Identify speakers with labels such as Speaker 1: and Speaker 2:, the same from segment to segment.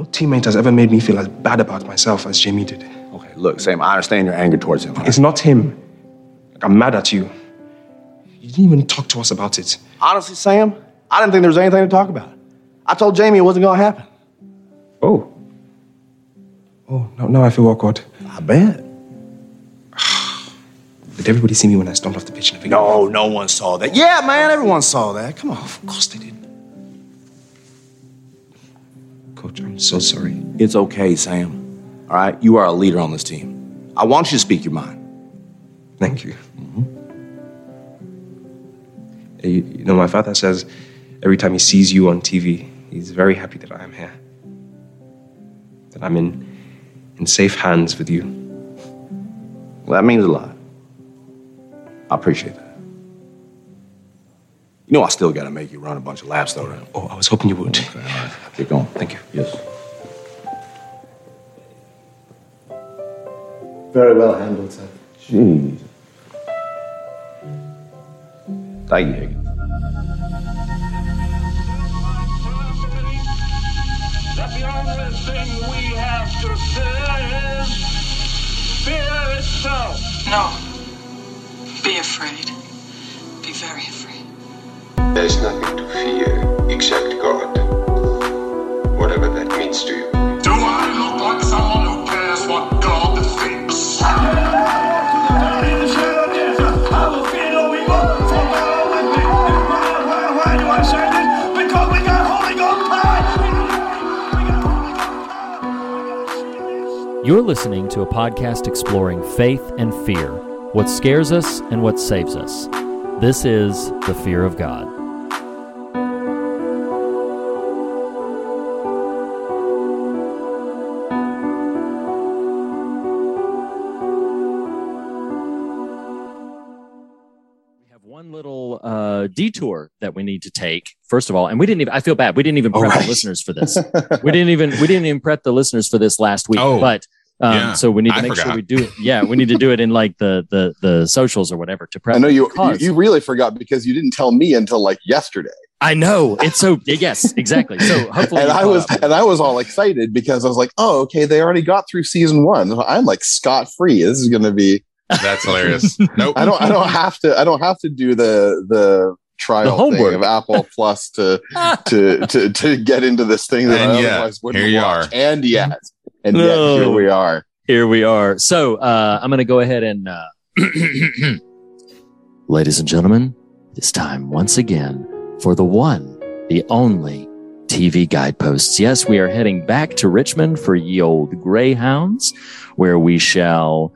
Speaker 1: No teammate has ever made me feel as bad about myself as Jamie did.
Speaker 2: Okay, look, Sam, I understand your anger towards him.
Speaker 1: It's not him. Like, I'm mad at you. You didn't even talk to us about it.
Speaker 2: Honestly, Sam, I didn't think there was anything to talk about. I told Jamie it wasn't going to happen.
Speaker 1: Oh. Oh, now, now I feel awkward.
Speaker 2: I bet.
Speaker 1: Did everybody see me when I stormed off the pitch? In the
Speaker 2: no, no one saw that. Yeah, man, everyone saw that. Come on.
Speaker 1: Of course they did. Coach, I'm so sorry.
Speaker 2: It's okay, Sam. All right? You are a leader on this team. I want you to speak your mind.
Speaker 1: Thank you. Mm-hmm. You, you know, my father says every time he sees you on TV, he's very happy that I am here. That I'm in, in safe hands with you.
Speaker 2: Well, that means a lot. I appreciate that. You know, I still got to make you run a bunch of laps, though, right?
Speaker 1: Oh, I was hoping you would.
Speaker 2: Okay, all right. Keep going.
Speaker 1: Thank you.
Speaker 2: Yes.
Speaker 3: Very well handled, sir.
Speaker 2: Jeez. Thank you, Higgins.
Speaker 4: That the only thing we have to fear is fear itself.
Speaker 5: No. Be afraid. Be very afraid.
Speaker 6: There's nothing to fear except God. Whatever that means to you.
Speaker 4: Do I look like someone who cares what God thinks?
Speaker 7: Why do I say this? Because we got Holy Ghost power!
Speaker 8: You're listening to a podcast exploring faith and fear, what scares us and what saves us. This is The Fear of God. Detour that we need to take. First of all, and we didn't even. I feel bad. We didn't even prep
Speaker 9: right.
Speaker 8: the listeners for this. we didn't even. We didn't even prep the listeners for this last week.
Speaker 9: Oh,
Speaker 8: but um,
Speaker 9: yeah.
Speaker 8: so we need to
Speaker 9: I
Speaker 8: make sure we do it. Yeah, we need to do it in like the the the socials or whatever to prep.
Speaker 10: I know you, you you really forgot because you didn't tell me until like yesterday.
Speaker 8: I know it's so yes, exactly. So hopefully,
Speaker 10: and I was
Speaker 8: up.
Speaker 10: and I was all excited because I was like, oh, okay, they already got through season one. I'm like scot free. This is gonna be
Speaker 9: That's hilarious. Nope.
Speaker 10: I don't I don't have to I don't have to do the the trial
Speaker 8: The homework.
Speaker 10: thing of Apple Plus to to to to get into this thing that
Speaker 9: And
Speaker 10: I
Speaker 9: yet,
Speaker 10: otherwise wouldn't
Speaker 9: here you
Speaker 10: watch.
Speaker 9: are.
Speaker 10: And yet, and
Speaker 8: No.
Speaker 10: yet here we are.
Speaker 8: Here we are. So uh, I'm going to go ahead and, uh, ladies and gentlemen, it's time once again for the one, the only TV guideposts. Yes, we are heading back to Richmond for ye old Greyhounds, where we shall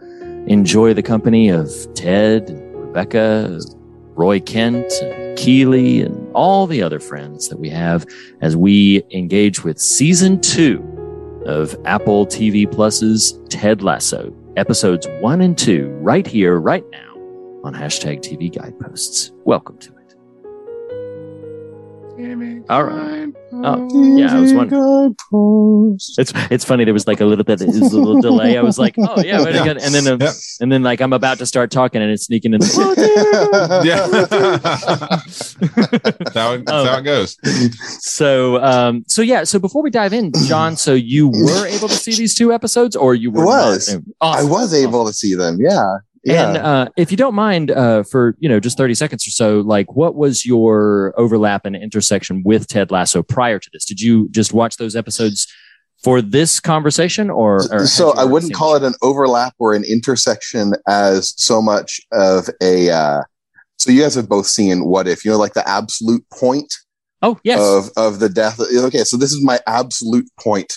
Speaker 8: enjoy the company of Ted, Rebecca, Roy Kent, and Keeley, and all the other friends that we have as we engage with season two of Apple TV Plus's Ted Lasso, episodes one and two, right here, right now on hashtag TV Guideposts. Welcome to. All right. Oh, yeah, I was wondering. It's it's funny. There was like a little bit, it was a little delay. I was like, oh yeah, wait
Speaker 9: Yeah.
Speaker 8: minute. and then uh,
Speaker 9: Yep.
Speaker 8: and then like I'm about to start talking, and it's sneaking in.
Speaker 9: Yeah. that's how, it- that's how it goes.
Speaker 8: so um so yeah. So before we dive in, John, so you were able to see these two episodes, or you were
Speaker 10: Was.
Speaker 8: not?
Speaker 10: I was able to see them. Yeah. Yeah.
Speaker 8: And uh, if you don't mind, uh, for you know, just thirty seconds or so, like, what was your overlap and intersection with Ted Lasso prior to this? Did you just watch those episodes for this conversation, or, or
Speaker 10: so I wouldn't call it an overlap or an intersection as so much of a. Uh, so you guys have both seen what if you know like the absolute point
Speaker 8: Oh yes,
Speaker 10: of of the death. Okay, so this is my absolute point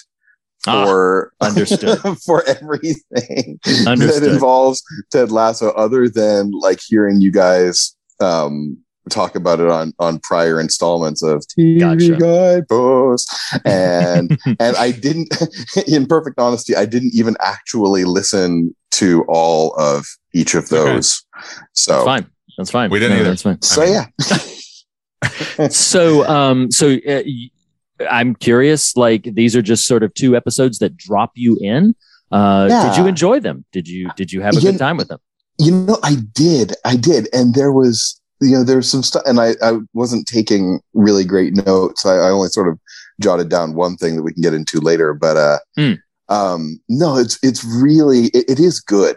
Speaker 8: Ah,
Speaker 10: for
Speaker 8: understood.
Speaker 10: for everything
Speaker 8: Understood.
Speaker 10: that involves Ted Lasso, other than like hearing you guys um talk about it on on prior installments of TV
Speaker 8: Gotcha.
Speaker 10: guideposts and and I didn't in perfect honesty I didn't even actually listen to all of each of
Speaker 9: Okay.
Speaker 10: those so
Speaker 8: That's fine. That's fine.
Speaker 9: We didn't either.
Speaker 8: That's fine.
Speaker 10: so
Speaker 9: I mean-
Speaker 10: yeah
Speaker 8: so um so uh, y- i'm curious like these are just sort of two episodes that drop you in uh
Speaker 10: Yeah.
Speaker 8: did you enjoy them did you did you have a
Speaker 10: You-
Speaker 8: good time with them
Speaker 10: You know, I did. I did. And there was, you know, there's some stuff, and I, I wasn't taking really great notes. I, I only sort of jotted down one thing that we can get into later. But uh,
Speaker 8: Mm.
Speaker 10: um, no, it's it's really it, it is good.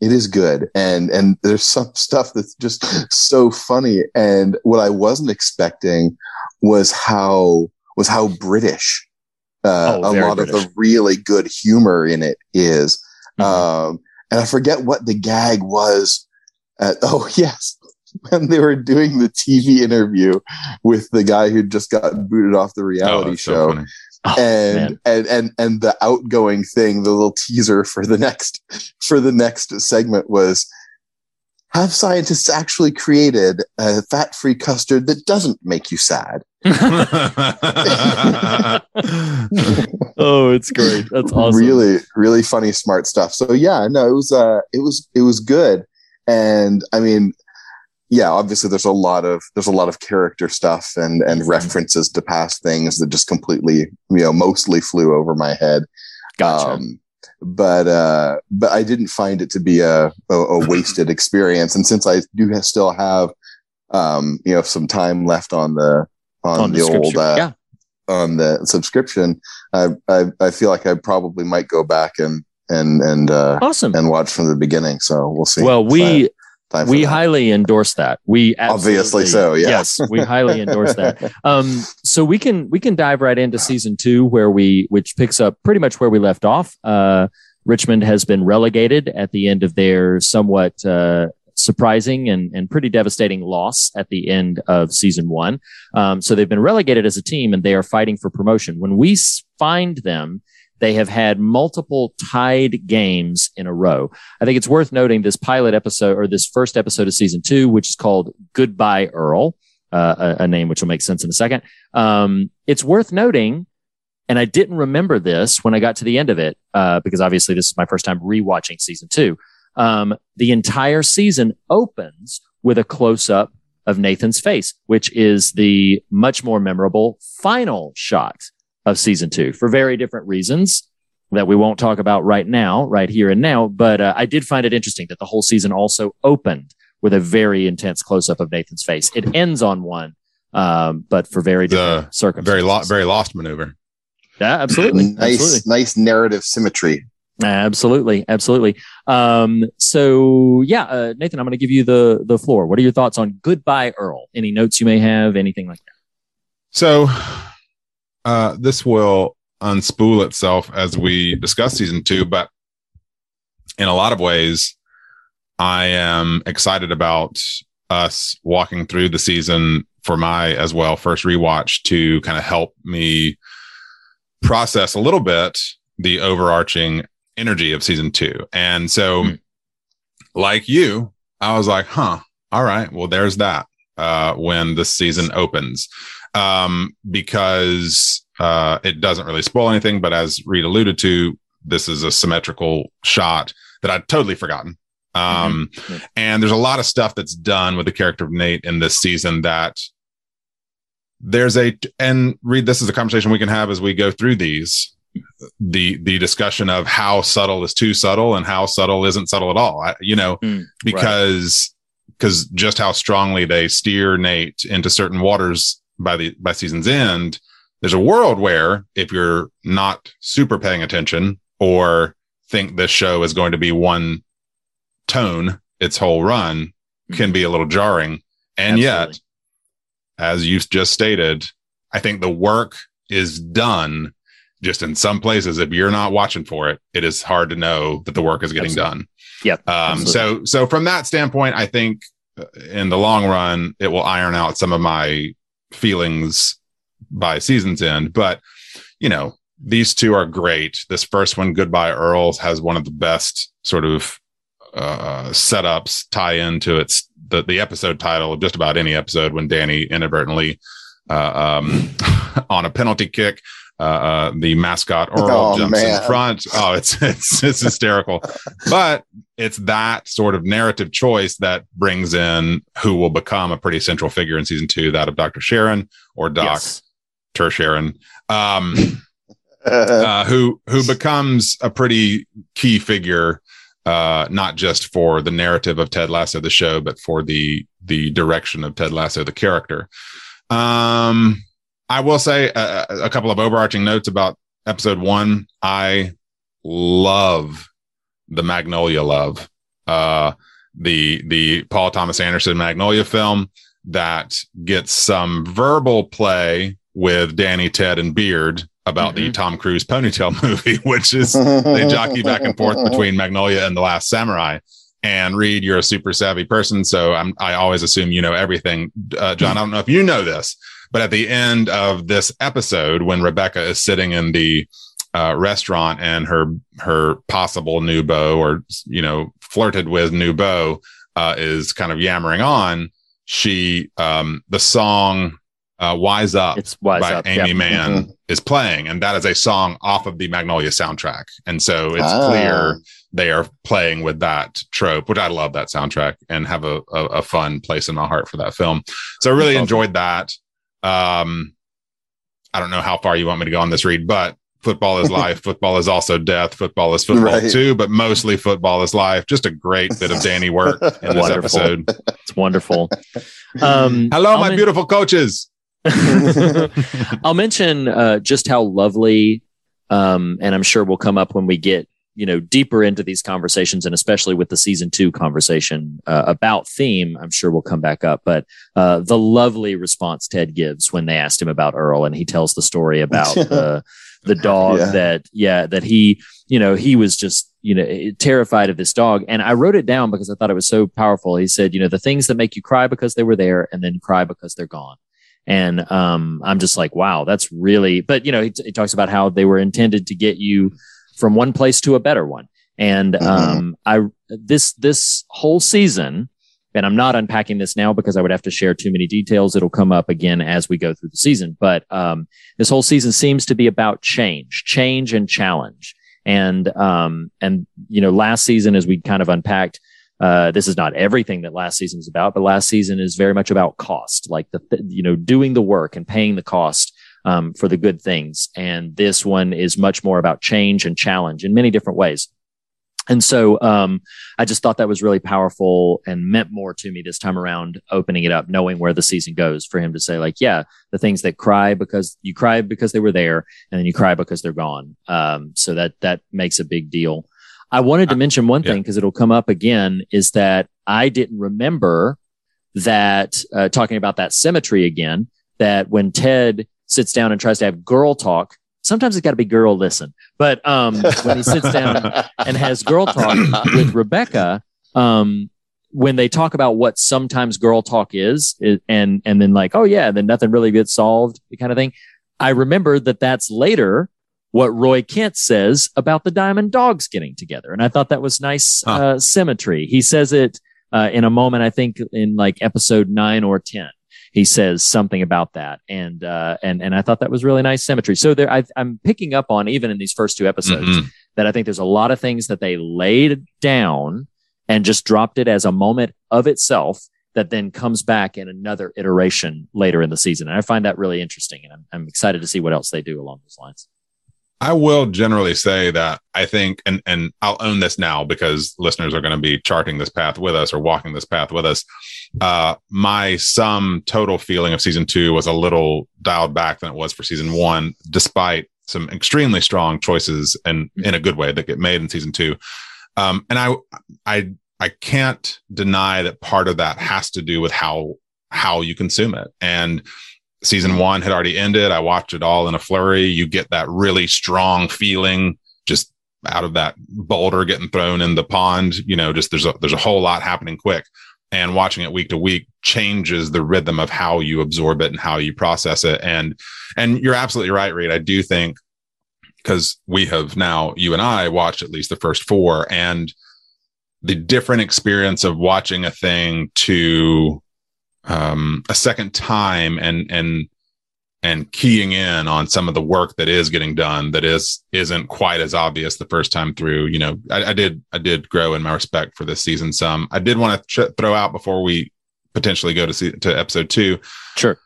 Speaker 10: It is good, and and there's some stuff that's just so funny. And what I wasn't expecting was how was how British uh,
Speaker 8: Oh,
Speaker 10: a lot of the really good humor in it is.
Speaker 8: Mhm.
Speaker 10: Um, and I forget what the gag was. At, oh yes, when they were doing the TV interview with the guy who just got booted off the
Speaker 9: Oh,
Speaker 10: reality
Speaker 9: so
Speaker 10: show,
Speaker 9: funny.
Speaker 8: Oh,
Speaker 10: and,
Speaker 8: man.
Speaker 10: and and and the outgoing thing, the little teaser for the next for the next segment was. Have scientists actually created a fat-free custard that doesn't make you sad?
Speaker 8: oh, it's great. That's awesome.
Speaker 10: Really, really funny, smart stuff. So yeah, no, it was uh it was it was good. And I mean, yeah, obviously there's a lot of there's a lot of character stuff and and
Speaker 8: Mm-hmm.
Speaker 10: references to past things that just completely, you know, mostly flew over my head.
Speaker 8: Gotcha.
Speaker 10: Um, but uh, but I didn't find it to be a, a, a wasted experience. And since I do ha- still have um, you know some time left on the on,
Speaker 8: On
Speaker 10: the old uh,
Speaker 8: yeah.
Speaker 10: on the subscription, I, I I feel like I probably might go back and and and uh,
Speaker 8: Awesome.
Speaker 10: and watch from the beginning. So we'll see.
Speaker 8: Well, we
Speaker 10: have time
Speaker 8: we highly endorse that. We
Speaker 10: Obviously so, yeah.
Speaker 8: Yes, we highly endorse that. Um, so we can we can dive right into season two, where we which picks up pretty much where we left off. Uh, Richmond has been relegated at the end of their somewhat uh, surprising and and pretty devastating loss at the end of season one. Um, so they've been relegated as a team, and they are fighting for promotion. When we find them. They have had multiple tied games in a row. I think it's worth noting this pilot episode or this first episode of season two, which is called Goodbye Earl, uh, a, a name which will make sense in a second. Um, it's worth noting, and I didn't remember this when I got to the end of it, uh, because obviously this is my first time rewatching season two. Um, the entire season opens with a close up of Nathan's face, which is the much more memorable final shot of season two for very different reasons that we won't talk about right now, right here and now. But uh, I did find it interesting that the whole season also opened with a very intense close up of Nathan's face. It ends on one, um, but for very different
Speaker 9: The
Speaker 8: circumstances.
Speaker 9: very lo- very lost maneuver.
Speaker 8: yeah, absolutely,
Speaker 10: nice
Speaker 8: absolutely,
Speaker 10: nice narrative symmetry.
Speaker 8: absolutely, absolutely. Um, so yeah, uh, Nathan, I'm going to give you the the floor. What are your thoughts on Goodbye Earl? Any notes you may have? Anything like that?
Speaker 9: So uh, this will unspool itself as we discuss season two, but in a lot of ways, I am excited about us walking through the season for my as well first rewatch to kind of help me process a little bit the overarching energy of season two. And so,
Speaker 8: Hmm.
Speaker 9: like you, I was like, huh, all right, well, there's that uh, when the season opens um, because uh, it doesn't really spoil anything. But as Reed alluded to, this is a symmetrical shot that I'd totally forgotten. Um,
Speaker 8: Mhm.
Speaker 9: And there's a lot of stuff that's done with the character of Nate in this season that there's a and Reed. This is a conversation we can have as we go through these. The the discussion of how subtle is too subtle and how subtle isn't subtle at all. I, you know,
Speaker 8: Mm,
Speaker 9: because because just how strongly they steer Nate into certain waters by the by season's end. There's a world where if you're not super paying attention or think this show is going to be one tone its whole run can be a little jarring. And yet, as you've just stated, I think the work is done. Just in some places, if you're not watching for it, it is hard to know that the work is getting
Speaker 8: Absolutely.
Speaker 9: done.
Speaker 8: Yep.
Speaker 9: Um, so, so from that standpoint, I think uh, in the long run, it will iron out some of my feelings by season's end. But you know, these two are great. This first one, Goodbye Earls, has one of the best sort of uh, setups tie into its the the episode title of just about any episode when Dani inadvertently uh, um, on a penalty kick. Uh, uh, the mascot Earl
Speaker 10: Oh,
Speaker 9: jumps
Speaker 10: man.
Speaker 9: in front. Oh, it's it's it's hysterical, but it's that sort of narrative choice that brings in who will become a pretty central figure in season two, that of Dr. Sharon or Doc
Speaker 8: Yes.
Speaker 9: Ter Sharon, um, uh, who who becomes a pretty key figure, uh, not just for the narrative of Ted Lasso the show, but for the the direction of Ted Lasso the character. Um, I will say a, a couple of overarching notes about episode one. I love the Magnolia love, uh, the the Paul Thomas Anderson Magnolia film that gets some verbal play with Dani, Ted, and Beard about the Tom Cruise ponytail movie, which is they jockey back and forth between Magnolia and The Last Samurai. And Reed, you're a super savvy person, so I'm, I always assume you know everything. Uh, John, I don't know if you know this, but at the end of this episode, when Rebecca is sitting in the uh, restaurant and her her possible new beau or you know flirted with new beau uh, is kind of yammering on, she um, the song uh, "Wise Up"
Speaker 8: It's Wise
Speaker 9: by
Speaker 8: Up,
Speaker 9: Amy
Speaker 8: yeah.
Speaker 9: Mann
Speaker 10: Mhm.
Speaker 9: is playing, and that is a song off of the Magnolia soundtrack, and so it's
Speaker 10: Ah.
Speaker 9: clear they are playing with that trope, which I love that soundtrack and have a, a, a fun place in my heart for that film. So I really enjoyed that. Um, I don't know how far you want me to go on this read, but football is life. football is also death. Football is football
Speaker 10: Right.
Speaker 9: too, but mostly football is life. Just a great bit of Dani work in this
Speaker 8: Wonderful.
Speaker 9: episode.
Speaker 8: It's wonderful. Um,
Speaker 9: Hello,
Speaker 8: I'll
Speaker 9: my
Speaker 8: men-
Speaker 9: beautiful coaches.
Speaker 8: I'll mention uh, just how lovely, um, and I'm sure we'll come up when we get you know deeper into these conversations, and especially with the season two conversation uh, about theme. I'm sure we'll come back up, but uh, the lovely response Ted gives when they asked him about Earl, and he tells the story about the the dog
Speaker 10: Yeah.
Speaker 8: that yeah that he you know he was just you know terrified of this dog and i wrote it down because i thought it was so powerful he said you know the things that make you cry because they were there and then cry because they're gone and um, I'm just like, wow, that's really. But you know, he, he talks about how they were intended to get you from one place to a better one. And um, I this this whole season, and I'm not unpacking this now because I would have to share too many details. It'll come up again as we go through the season. But um, this whole season seems to be about change, change and challenge. And um, and you know, last season as we kind of unpacked uh, this is not everything that last season is about, but last season is very much about cost, like the, th- you know, doing the work and paying the cost, um, for the good things. And this one is much more about change and challenge in many different ways. And so, um, I just thought that was really powerful and meant more to me this time around, opening it up, knowing where the season goes for him to say like, yeah, the things that cry because you cry because they were there and then you cry because they're gone. Um, so that, that makes a big deal. I wanted to mention one thing because it'll come up again is that I didn't remember that uh, talking about that symmetry again, that when Ted sits down and tries to have girl talk, sometimes it's got to be girl listen. But um, when he sits down and has girl talk with Rebecca, um, when they talk about what sometimes girl talk is, and and then like, oh yeah, then nothing really gets solved, the kind of thing. I remember that that's later what Roy Kent says about the Diamond Dogs getting together, and I thought that was nice
Speaker 9: Huh.
Speaker 8: uh, symmetry. He says it uh, in a moment, I think in like episode nine or ten. He says something about that, and uh, and and I thought that was really nice symmetry. So there, I, I'm picking up on even in these first two episodes
Speaker 9: Mhm.
Speaker 8: that I think there's a lot of things that they laid down and just dropped it as a moment of itself that then comes back in another iteration later in the season. And I find that really interesting. And I'm, I'm excited to see what else they do along those lines.
Speaker 9: I will generally say that I think, and and I'll own this now because listeners are going to be charting this path with us or walking this path with us. Uh, my sum total feeling of season two was a little dialed back than it was for season one, despite some extremely strong choices and in a good way that get made in season two. Um, and I, I, I can't deny that part of that has to do with how how you consume it and season one had already ended. I watched it all in a flurry. You get that really strong feeling just out of that boulder getting thrown in the pond. You know, just there's a there's a whole lot happening quick. And watching it week to week changes the rhythm of how you absorb it and how you process it. And and you're absolutely right, Reed. I do think because we have now, you and I watched at least the first four and the different experience of watching a thing to um, a second time and and and keying in on some of the work that is getting done that is isn't quite as obvious the first time through. You know, I, I did I did grow in my respect for this season some. I did want to ch- throw out before we potentially go to see to episode two.
Speaker 8: Sure.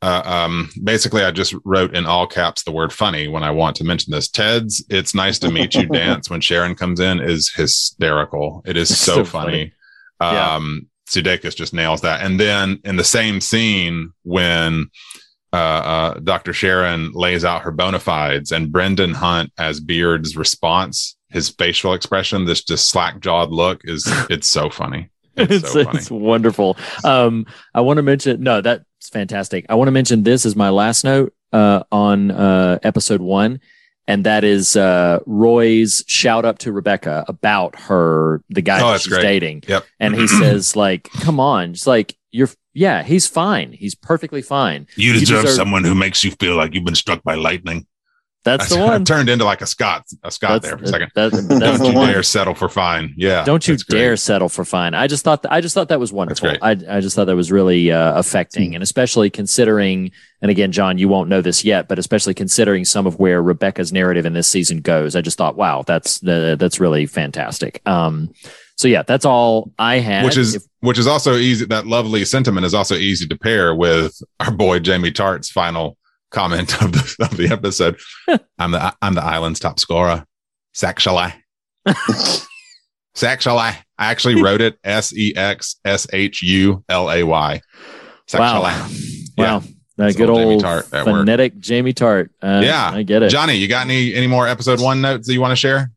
Speaker 9: Uh, um, basically, I just wrote in all caps the word funny when I want to mention this. Ted's "It's nice to meet you" dance when Sharon comes in is hysterical. It is so,
Speaker 8: so
Speaker 9: funny.
Speaker 8: Yeah.
Speaker 9: Um, Sudeikis just nails that. And then in the same scene, when uh, uh, Dr. Sharon lays out her bona fides, and Brendan Hunt as Beard's response, his facial expression, this just slack jawed look is it's so funny. It's,
Speaker 8: It's,
Speaker 9: so funny.
Speaker 8: it's wonderful. Um, I want to mention no, that's fantastic. I want to mention this as my last note uh, on uh, episode one, and that is uh, Roy's shout up to Rebecca about her the guy
Speaker 9: Oh,
Speaker 8: that she's
Speaker 9: great.
Speaker 8: dating,
Speaker 9: Yep.
Speaker 8: and he says like, "Come on, just like you're, yeah, he's fine. He's perfectly fine.
Speaker 9: You
Speaker 8: You
Speaker 9: deserve,
Speaker 8: deserve-
Speaker 9: someone who makes you feel like you've been struck by lightning.
Speaker 8: That's the
Speaker 9: I
Speaker 8: one.
Speaker 9: turned into like a Scott, a Scott
Speaker 8: That's,
Speaker 9: there for a second.
Speaker 8: that- that's
Speaker 9: Don't
Speaker 8: the
Speaker 9: you
Speaker 8: one.
Speaker 9: dare settle for fine. Yeah.
Speaker 8: Don't you
Speaker 9: that's great.
Speaker 8: dare settle for fine. I just thought I just thought that was wonderful. I I just thought that was really uh, affecting, and especially considering, and again, John, you won't know this yet, but especially considering some of where Rebecca's narrative in this season goes, I just thought, wow, that's uh, that's really fantastic. Um, so yeah, that's all I had.
Speaker 9: Which is
Speaker 8: If-
Speaker 9: which is also easy. That lovely sentiment is also easy to pair with our boy Jamie Tartt's final comment of the of the episode. I'm the I'm the island's top scorer. Sexually. Sexually. I actually wrote it S E X S H U L A Y. Sexually.
Speaker 8: wow,
Speaker 9: Yeah.
Speaker 8: wow, that good
Speaker 9: old Jamie Tartt at work.
Speaker 8: phonetic Jamie Tartt. Uh,
Speaker 9: Yeah.
Speaker 8: I get it.
Speaker 9: Johnny, you got any any more episode one notes that you want to share?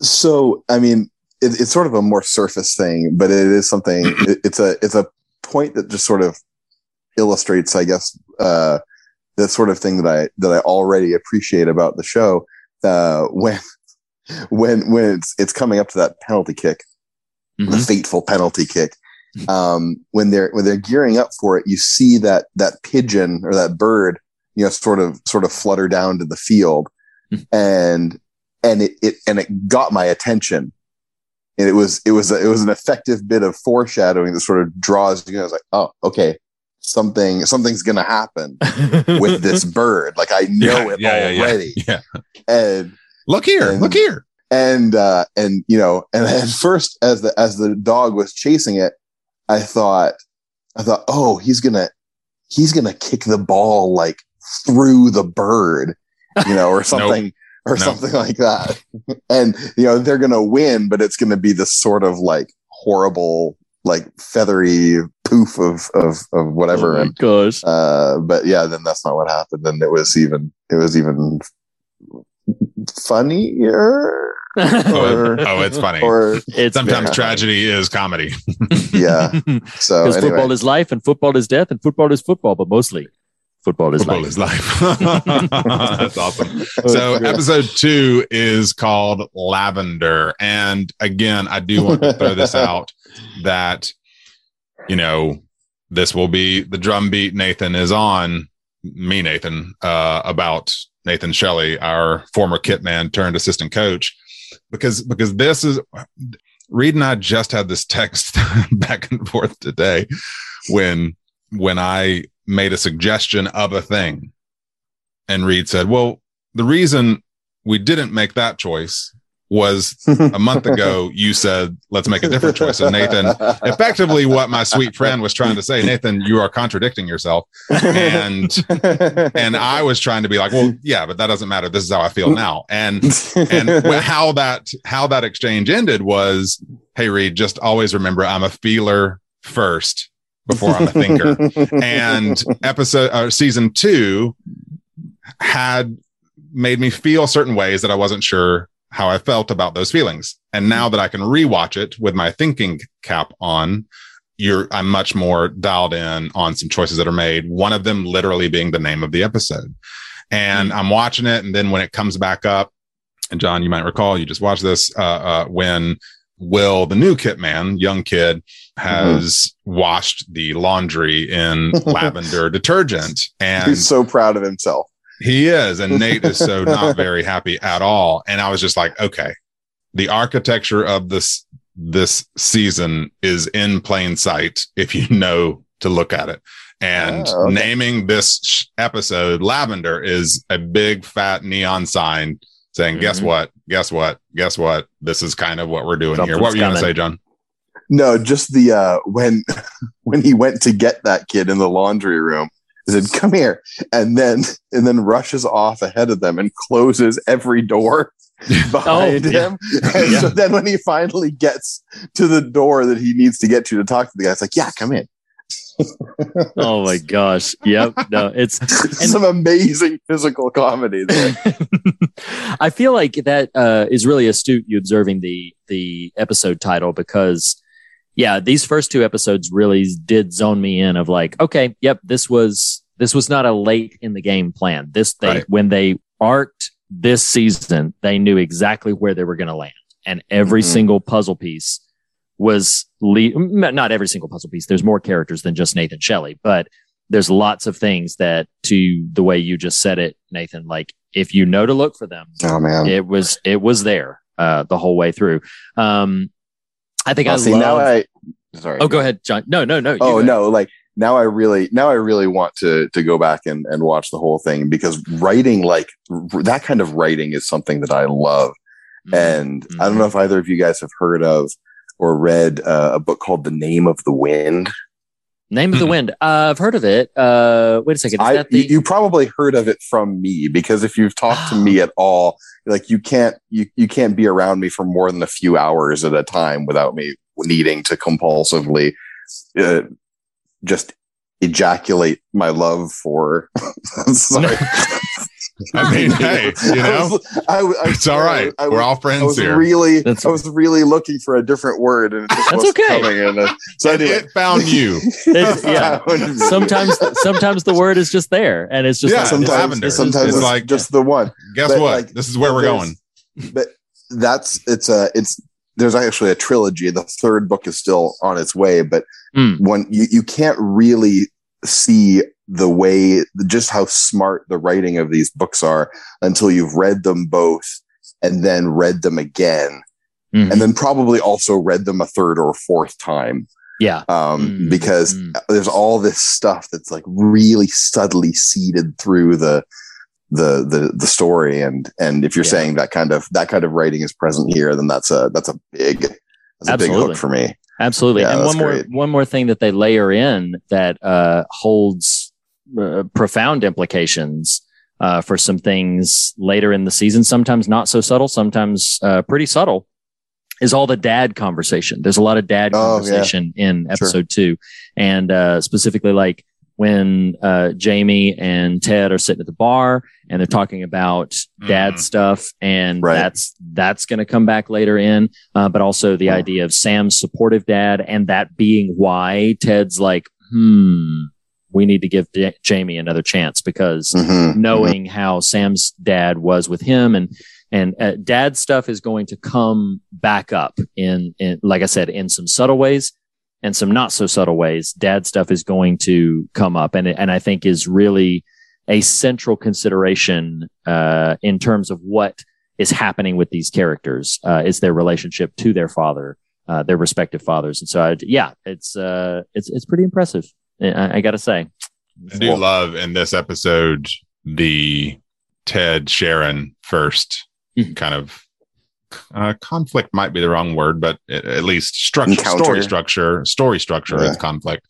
Speaker 10: So, I mean, it, it's sort of a more surface thing, but it is something. it, it's a it's a point that just sort of illustrates, I guess, uh, the sort of thing that I that I already appreciate about the show. Uh, when when when it's it's coming up to that penalty kick, the
Speaker 8: Mhm.
Speaker 10: fateful penalty kick. Um, when they're when they're gearing up for it, you see that that pigeon or that bird, you know, sort of sort of flutter down to the field, and and it, it and it got my attention, and it was it was a, it was an effective bit of foreshadowing that sort of draws you. know, I was like, oh, okay, something something's gonna happen with this bird. Like I know
Speaker 9: Yeah,
Speaker 10: it
Speaker 9: yeah,
Speaker 10: already,
Speaker 9: Yeah.
Speaker 10: and
Speaker 9: Look here.
Speaker 10: And-
Speaker 9: look here.
Speaker 10: and uh and you know and at first as the as the dog was chasing it i thought i thought oh he's gonna he's gonna kick the ball like through the bird you know or something or
Speaker 9: Nope.
Speaker 10: something like that and you know they're gonna win but it's gonna be this sort of like horrible like feathery poof of of of whatever
Speaker 8: Oh my
Speaker 10: and
Speaker 8: gosh.
Speaker 10: uh but yeah then that's not what happened and it was even it was even funnier
Speaker 9: Oh,
Speaker 10: or-
Speaker 9: oh, it's funny.
Speaker 10: or
Speaker 8: It's
Speaker 9: Sometimes
Speaker 10: very-
Speaker 9: tragedy is comedy.
Speaker 10: yeah so
Speaker 8: because
Speaker 10: anyway
Speaker 8: football is life and football is death and football is football, but mostly football is
Speaker 9: Football
Speaker 8: life.
Speaker 9: is life. That's awesome. So episode two is called Lavender. And again, I do want to throw this out that, you know, this will be the drum beat Nathan is on me, Nathan, uh, about Nathan Shelley, our former kit man turned assistant coach, because, because this is Reed and I just had this text back and forth today when, when I made a suggestion of a thing. And Reed said, well, the reason we didn't make that choice was a month ago you said let's make a different choice and nathan. Effectively what my sweet friend was trying to say nathan you are contradicting yourself. And and i was trying to be like well yeah but that doesn't matter. This is how i feel now. And and how that how that exchange ended was hey reed just always remember i'm a feeler first before i'm a thinker. And episode uh, season two had made me feel certain ways that I wasn't sure how I felt about those feelings. And now that I can rewatch it with my thinking cap on, you're I'm much more dialed in on some choices that are made. One of them literally being the name of the episode. And I'm watching it, and then when it comes back up, and John, you might recall, you just watched this uh, uh, when Will, the new kit man, young kid, has washed the laundry in lavender detergent, and
Speaker 10: he's so proud of himself
Speaker 9: he is. And Nate is so not very happy at all. And I was just like, okay, the architecture of this this season is in plain sight if you know to look at it. And
Speaker 10: Oh, okay.
Speaker 9: naming this episode Lavender is a big fat neon sign saying, guess
Speaker 8: Mhm.
Speaker 9: what? Guess what? Guess what? This is kind of what we're doing here. What were you going to say, John?
Speaker 10: no just the uh when when he went to get that kid in the laundry room he said come here and then and then rushes off ahead of them and closes every door behind
Speaker 8: Oh, yeah.
Speaker 10: him and so then when he finally gets to the door that he needs to get to to talk to the guy it's like yeah come in
Speaker 8: oh my gosh. Yep. No, it's
Speaker 10: some amazing physical comedy there.
Speaker 8: I feel like that uh, is really astute. You observing the the episode title because, yeah, these first two episodes really did zone me in of like, okay, yep, this was this was not a late in the game plan. This they
Speaker 9: Right.
Speaker 8: when they arced this season, they knew exactly where they were going to land, and every
Speaker 10: Mhm.
Speaker 8: single puzzle piece was le- not every single puzzle piece. There's more characters than just Nathan Shelley, but there's lots of things that to the way you just said it, Nathan, like if you know to look for them,
Speaker 10: Oh man.
Speaker 8: it was, it was there, uh, the whole way through. Um, I think
Speaker 10: Well,
Speaker 8: I
Speaker 10: see
Speaker 8: love,
Speaker 10: now I sorry.
Speaker 8: oh, go ahead, John. No, no, no.
Speaker 10: Oh no, like now I really now I really want to to go back and and watch the whole thing because writing like r- that kind of writing is something that I love.
Speaker 8: Mhm.
Speaker 10: And I don't know if either of you guys have heard of or read uh, a book called The Name of the Wind.
Speaker 8: Name of the Wind. Uh, I've heard of it. Uh, wait a second. Is
Speaker 10: I,
Speaker 8: that the,
Speaker 10: you, you probably heard of it from me because if you've talked to me at all, like you can't you you can't be around me for more than a few hours at a time without me needing to compulsively uh, just ejaculate my love for. Sorry.
Speaker 9: I mean, hey, you
Speaker 10: I
Speaker 9: know,
Speaker 10: was- I, I,
Speaker 9: it's all right.
Speaker 10: I,
Speaker 9: We're all
Speaker 10: I
Speaker 9: friends
Speaker 10: was
Speaker 9: here.
Speaker 10: really,
Speaker 8: That's-
Speaker 10: I was really looking for a different word, and it just
Speaker 8: That's okay.
Speaker 10: coming. And uh, so anyway,
Speaker 9: it found you.
Speaker 8: It's- yeah. sometimes, sometimes the word is just there and it's just
Speaker 9: Yeah,
Speaker 8: like,
Speaker 10: sometimes,
Speaker 9: lavender.
Speaker 8: this is-
Speaker 10: sometimes
Speaker 9: It's
Speaker 10: it's
Speaker 9: like-
Speaker 10: just the one.
Speaker 9: Guess
Speaker 10: But,
Speaker 9: what?
Speaker 10: like,
Speaker 9: this is where we're going.
Speaker 10: but that's it's a it's there's actually a trilogy the third book is still on its way but
Speaker 8: Hmm.
Speaker 10: when you, you can't really see the way just how smart the writing of these books are until you've read them both and then read them again
Speaker 8: Mhm.
Speaker 10: and then probably also read them a third or fourth time
Speaker 8: yeah.
Speaker 10: um,
Speaker 8: Mm,
Speaker 10: because
Speaker 8: mm.
Speaker 10: there's all this stuff that's like really subtly seeded through the the the the story and and if you're
Speaker 8: Yeah.
Speaker 10: saying that kind of that kind of writing is present here then that's a that's a big that's a big hook for me
Speaker 8: Absolutely.
Speaker 10: Yeah,
Speaker 8: and one more one more thing that they layer in that uh, holds uh, profound implications uh, for some things later in the season. Sometimes not so subtle. Sometimes uh, pretty subtle. Is all the dad conversation. There's a lot of dad
Speaker 10: Oh, yeah.
Speaker 8: conversation in
Speaker 10: Sure.
Speaker 8: episode two, and uh, specifically like when uh, Jamie and Ted are sitting at the bar and they're talking about dad
Speaker 9: Mhm.
Speaker 8: stuff, and
Speaker 10: Right.
Speaker 8: that's that's going to come back later in uh, but also the idea of Sam's supportive dad and that being why Ted's like, hmm, we need to give Ja- Jamie another chance because
Speaker 10: Mhm.
Speaker 8: knowing how Sam's dad was with him and and uh, dad stuff is going to come back up in, in like I said in some subtle ways and some not so subtle ways. Dad stuff is going to come up and and I think is really a central consideration uh, in terms of what is happening with these characters uh, is their relationship to their father, uh, their respective fathers, and so I, yeah, it's uh, it's it's pretty impressive. I, I got to say,
Speaker 9: I do love in this episode the Ted Sharon first
Speaker 8: Mhm.
Speaker 9: kind of uh, conflict might be the wrong word, but at, at least structure,
Speaker 10: Encounter.
Speaker 9: story structure, story structure
Speaker 10: Yeah.
Speaker 9: is conflict.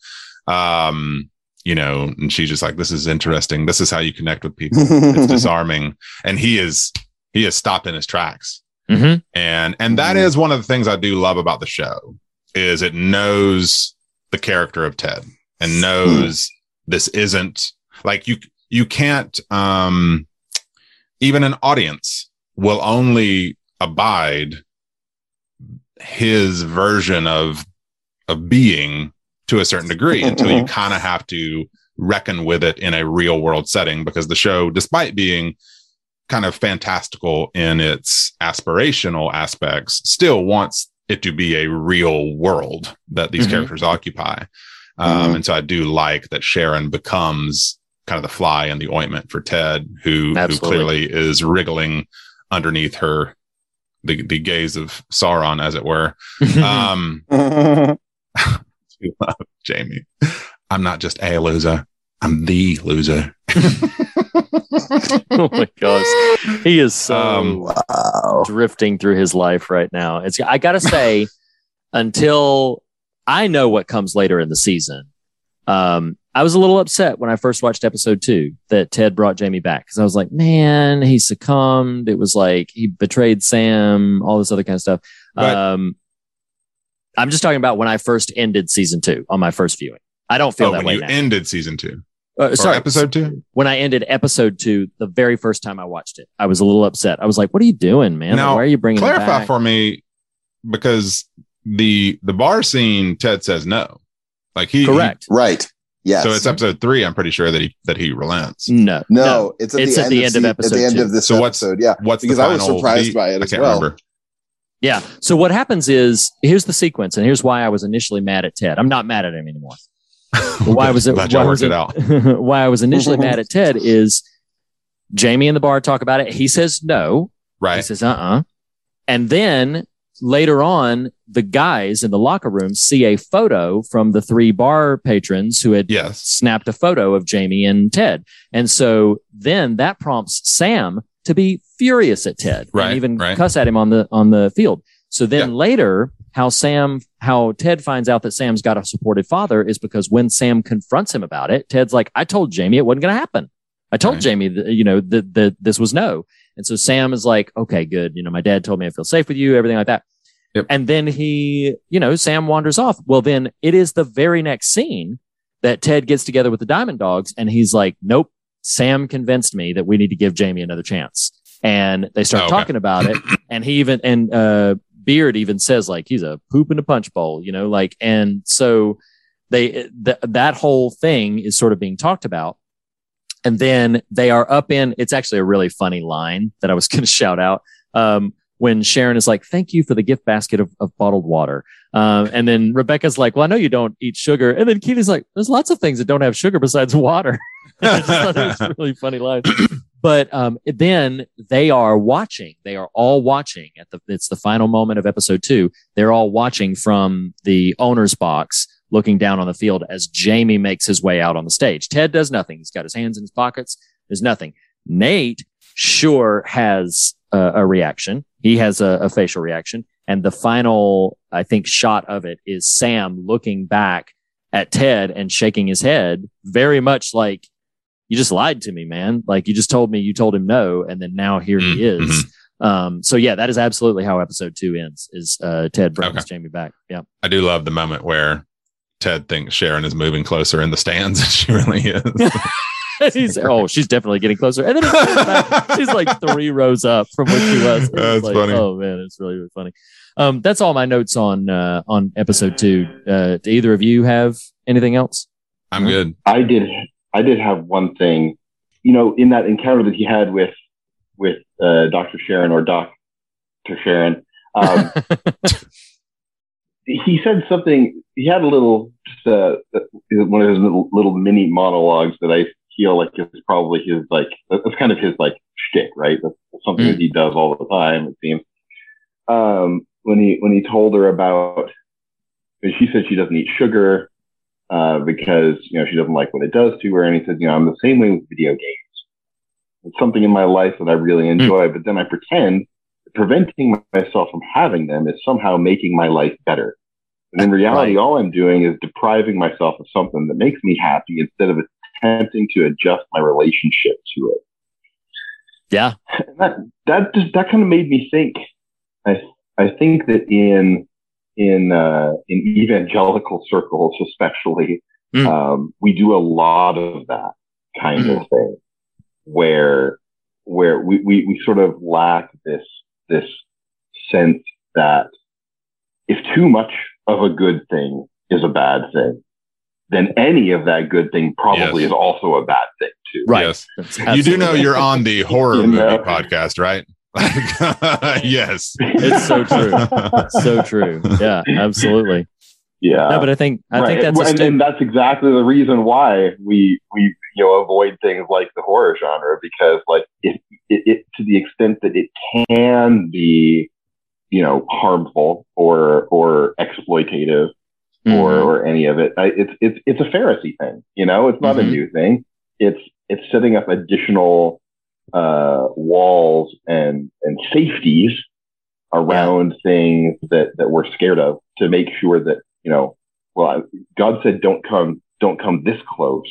Speaker 9: Um, you know, and she's just like, "This is interesting. This is how you connect with people. It's disarming." And he is he is stopped in his tracks
Speaker 8: mm-hmm.
Speaker 9: and and that
Speaker 10: Mhm.
Speaker 9: is one of the things i do love about the show is it knows the character of ted and knows this isn't like you you can't um even an audience will only abide his version of of being to a certain degree until you kind of have to reckon with it in a real world setting because the show despite being kind of fantastical in its aspirational aspects still wants it to be a real world that these
Speaker 8: Mhm.
Speaker 9: characters occupy um,
Speaker 10: Mhm.
Speaker 9: and so i do like that sharon becomes kind of the fly in the ointment for ted who, who clearly is wriggling underneath her the, the gaze of sauron as it were. Um love jamie i'm not just a loser. I'm the loser.
Speaker 8: Oh my gosh, he is so
Speaker 9: Um,
Speaker 10: wow.
Speaker 8: drifting through his life right now. It's I gotta say, until I know what comes later in the season, um, I was a little upset when I first watched episode two that Ted brought Jamie back because I was like, man, he succumbed. It was like he betrayed Sam, all this other kind of stuff.
Speaker 9: Right.
Speaker 8: Um, I'm just talking about when I first ended season two on my first viewing. I don't feel
Speaker 9: Oh,
Speaker 8: that
Speaker 9: when
Speaker 8: way
Speaker 9: you
Speaker 8: now.
Speaker 9: ended season two,
Speaker 8: Uh, sorry,
Speaker 9: episode two.
Speaker 8: when I ended episode two, the very first time I watched it, I was a little upset. I was like, "What are you doing, man?
Speaker 9: Now,
Speaker 8: why are you bringing it
Speaker 9: Clarify
Speaker 8: back?"
Speaker 9: for me because the the bar scene, Ted says no. Like he
Speaker 8: Correct.
Speaker 10: Right. Yes.
Speaker 9: So it's episode three. I'm pretty sure that he that he relents.
Speaker 8: No,
Speaker 10: no, it's at
Speaker 8: It's
Speaker 10: the
Speaker 8: at
Speaker 10: end,
Speaker 8: the
Speaker 10: of,
Speaker 8: end of
Speaker 10: se-
Speaker 8: episode
Speaker 10: At the end
Speaker 8: two.
Speaker 10: of this
Speaker 9: So what's-
Speaker 10: episode, yeah.
Speaker 9: What's
Speaker 10: Because
Speaker 9: the
Speaker 10: I was
Speaker 9: final
Speaker 10: surprised
Speaker 9: beat?
Speaker 10: by it
Speaker 9: I
Speaker 10: as
Speaker 9: can't
Speaker 10: well.
Speaker 9: remember.
Speaker 8: Yeah. So what happens is here's the sequence, and here's why I was initially mad at Ted. I'm not mad at him anymore. Why was
Speaker 9: it?
Speaker 8: why was
Speaker 9: worked it out.
Speaker 8: why I was initially mad at Ted is Jamie and the bar talk about it. He says no. Right. He
Speaker 9: Right.
Speaker 8: says uh uh And then later on, the guys in the locker room see a photo from the three bar patrons who had
Speaker 9: Yes.
Speaker 8: snapped a photo of Jamie and Ted. And so then that prompts Sam to be furious at Ted
Speaker 9: Right,
Speaker 8: and even
Speaker 9: right.
Speaker 8: cuss at him on the on the field. So then
Speaker 9: Yeah.
Speaker 8: later, how Sam how Ted finds out that Sam's got a supportive father is because when Sam confronts him about it, Ted's like, "I told Jamie it wasn't going to happen. I told
Speaker 9: Right.
Speaker 8: Jamie that you know that that this was no." And so Sam is like, "Okay, good. You know, my dad told me I feel safe with you, everything like that."
Speaker 9: Yep.
Speaker 8: And then he, you know, Sam wanders off. Well, then it is the very next scene that Ted gets together with the Diamond Dogs and he's like, nope, Sam convinced me that we need to give Jamie another chance. And they start
Speaker 9: Oh, okay.
Speaker 8: talking about it. And he even, and, uh, Beard even says like he's a poop in a punch bowl, you know, like, and so they, th- that whole thing is sort of being talked about. And then they are up in, it's actually a really funny line that I was going to shout out. Um, when Sharon is like, thank you for the gift basket of, of bottled water. Um, and then Rebecca's like, well, I know you don't eat sugar. And then Keeley's like, there's lots of things that don't have sugar besides water. I thought it was a really funny line. But um, then they are watching. They are all watching at the. It's the final moment of episode two. They're all watching from the owner's box, looking down on the field as Jamie makes his way out on the stage. Ted does nothing. He's got his hands in his pockets. There's nothing. Nate sure has a, a reaction. He has a, a facial reaction. And the final, I think, shot of it is Sam looking back at Ted and shaking his head, very much like, you just lied to me, man. Like you just told me you told him no. And then now here he
Speaker 9: Mm,
Speaker 8: is. Um, so yeah, that is absolutely how episode two ends is, uh, Ted brings
Speaker 9: Okay.
Speaker 8: Jamie back. Yeah.
Speaker 9: I do love the moment where Ted thinks Sharon is moving closer in the stands, and she really is.
Speaker 8: He's, oh, she's definitely getting closer. And then it back, she's like three rows up from where she was. It's
Speaker 9: That's
Speaker 8: like,
Speaker 9: funny.
Speaker 8: Oh man, it's really, really funny. Um, that's all my notes on, uh, on episode two. Uh, do either of you have anything else?
Speaker 9: I'm good.
Speaker 3: I did. I did have one thing. You know, in that encounter that he had with with uh, Doctor Sharon or Doctor Sharon, um, he said something. He had a little, just uh, one of his little, little mini monologues that I feel like is probably his like. That's kind of his like shtick, right? That's something
Speaker 8: Mm.
Speaker 3: that he does all the time. It seems. Um, when he when he told her about, and she said she doesn't eat sugar uh, because you know she doesn't like what it does to her, and he said, you know, I'm the same way with video games. It's something in my life that I really enjoy, but then I pretend preventing myself from having them is somehow making my life better. And in reality, all I'm doing is depriving myself of something that makes me happy instead of attempting to adjust my relationship to it.
Speaker 8: Yeah.
Speaker 3: And that that just that kind of made me think. I I think that in in uh, in evangelical circles, especially,
Speaker 8: Mm.
Speaker 3: um, we do a lot of that kind of thing, where where we, we we sort of lack this this sense that if too much of a good thing is a bad thing, then any of that good thing probably
Speaker 9: Yes.
Speaker 3: is also a bad thing too.
Speaker 8: Right.
Speaker 9: Yes. You do know you're on the horror
Speaker 3: You
Speaker 9: movie
Speaker 3: know.
Speaker 9: podcast, right? yes.
Speaker 8: It's so true. so true. Yeah, absolutely.
Speaker 3: Yeah.
Speaker 8: No, but I think I think that's
Speaker 3: and,
Speaker 8: sta-
Speaker 3: and that's exactly the reason why we we you know avoid things like the horror genre because like if it, it to the extent that it can be you know harmful or or exploitative or
Speaker 8: Mhm.
Speaker 3: or any of it I, it's it's it's a Pharisee thing you know it's not
Speaker 8: Mhm.
Speaker 3: a new thing it's it's setting up additional uh walls and and safeties around things that that we're scared of to make sure that you know well I, god said don't come don't come this close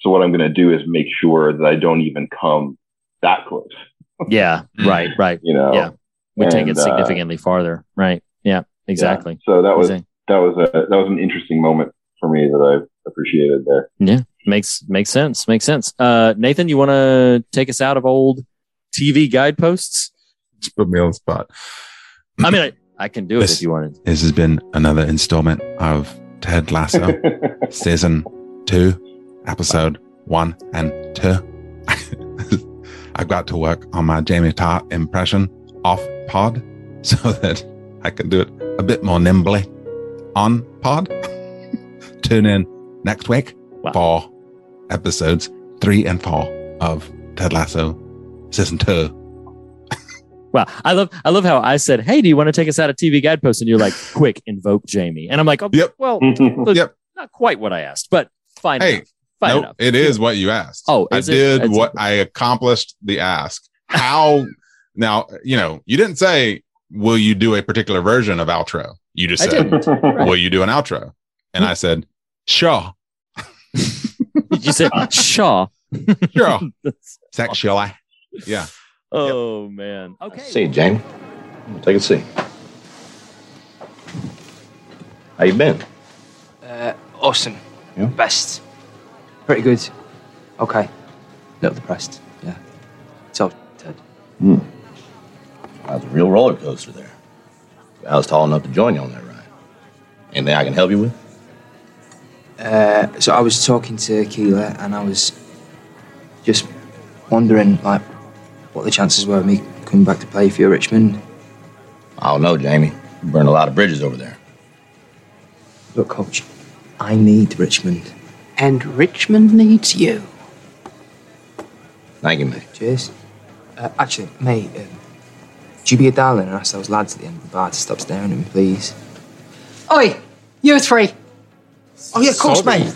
Speaker 3: so what i'm going to do is make sure that i don't even come that close
Speaker 8: yeah, right, right.
Speaker 3: you know
Speaker 8: Yeah. We take it
Speaker 3: And, uh,
Speaker 8: significantly farther. Right. Yeah, exactly.
Speaker 3: so that was
Speaker 8: Exactly.
Speaker 3: that was a that was an interesting moment for me that i appreciated there.
Speaker 8: Yeah, makes makes sense. Makes sense. Uh, Nathan, you want to take us out of old TV guideposts?
Speaker 9: Just put me on the spot.
Speaker 8: I mean, I, I can do it if you wanted.
Speaker 9: This has been another installment of Ted Lasso, season two, episode one and two. I've got to work on my Jamie Tartt impression off pod so that I can do it a bit more nimbly on pod. Tune in next week
Speaker 8: Wow.
Speaker 9: for episodes three and four of Ted Lasso season two.
Speaker 8: Wow, I love I love how I said, "Hey, do you want to take us out of TV guideposts?" And you're like, "Quick, invoke Jamie." And I'm like, "Oh,
Speaker 9: Yep.
Speaker 8: well,
Speaker 9: Yep.
Speaker 8: not quite what I asked, but fine
Speaker 9: Hey,
Speaker 8: enough. Fine
Speaker 9: Nope,
Speaker 8: enough.
Speaker 9: it is what you asked.
Speaker 8: Oh,
Speaker 9: I
Speaker 8: is it?
Speaker 9: did
Speaker 8: It's-
Speaker 9: what I accomplished the ask. How now, you know, you didn't say, will you do a particular version of outro? You just said,
Speaker 8: didn't.
Speaker 9: will you do an outro? And I said, sure,
Speaker 8: you said sure.
Speaker 9: sure. Sexually. Yeah.
Speaker 8: Oh man. Okay.
Speaker 2: See, Jamie. Take a seat. How you been?
Speaker 11: Uh, awesome.
Speaker 2: Yeah?
Speaker 11: Best. Pretty good. Okay. A little depressed. Yeah. So, Ted.
Speaker 2: That was a real roller coaster there. I was tall enough to join you on that ride. Anything I can help you with?
Speaker 11: Uh, so I was talking to Keeley and I was just wondering, like, what the chances were of me coming back to play for you Richmond.
Speaker 2: I don't know, Jamie. You burned a lot of bridges over there.
Speaker 11: Look, coach, I need Richmond.
Speaker 12: And Richmond needs you.
Speaker 2: Thank you, mate.
Speaker 11: Cheers. Uh, actually, mate, um, would you be a darling and ask those lads at the end of the bar to stop staring at me, please?
Speaker 12: Oi, you three. Oh, yeah, of course,
Speaker 9: Sorry.
Speaker 12: mate.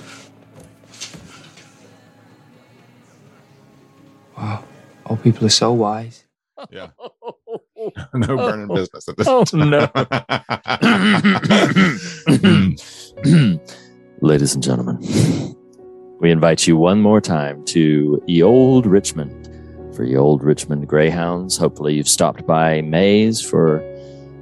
Speaker 11: Wow. All people are so wise.
Speaker 9: Yeah. no burning oh. business at this
Speaker 8: Oh,
Speaker 9: time.
Speaker 8: no. Ladies and gentlemen, we invite you one more time to Ye Old Richmond for Ye Old Richmond Greyhounds. Hopefully, you've stopped by Mae's for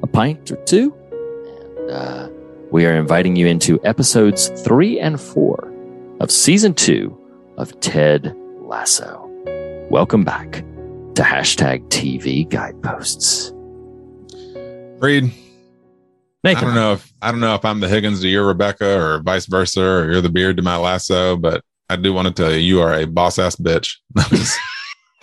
Speaker 8: a pint or two. And uh, we are inviting you into episodes three and four of season two of Ted Lasso. Welcome back to hashtag TV Guideposts.
Speaker 9: Reed, I don't know if I don't know if I'm the Higgins to your Rebecca or vice versa, or you're the beard to my lasso, but I do want to tell you, you are a boss ass bitch.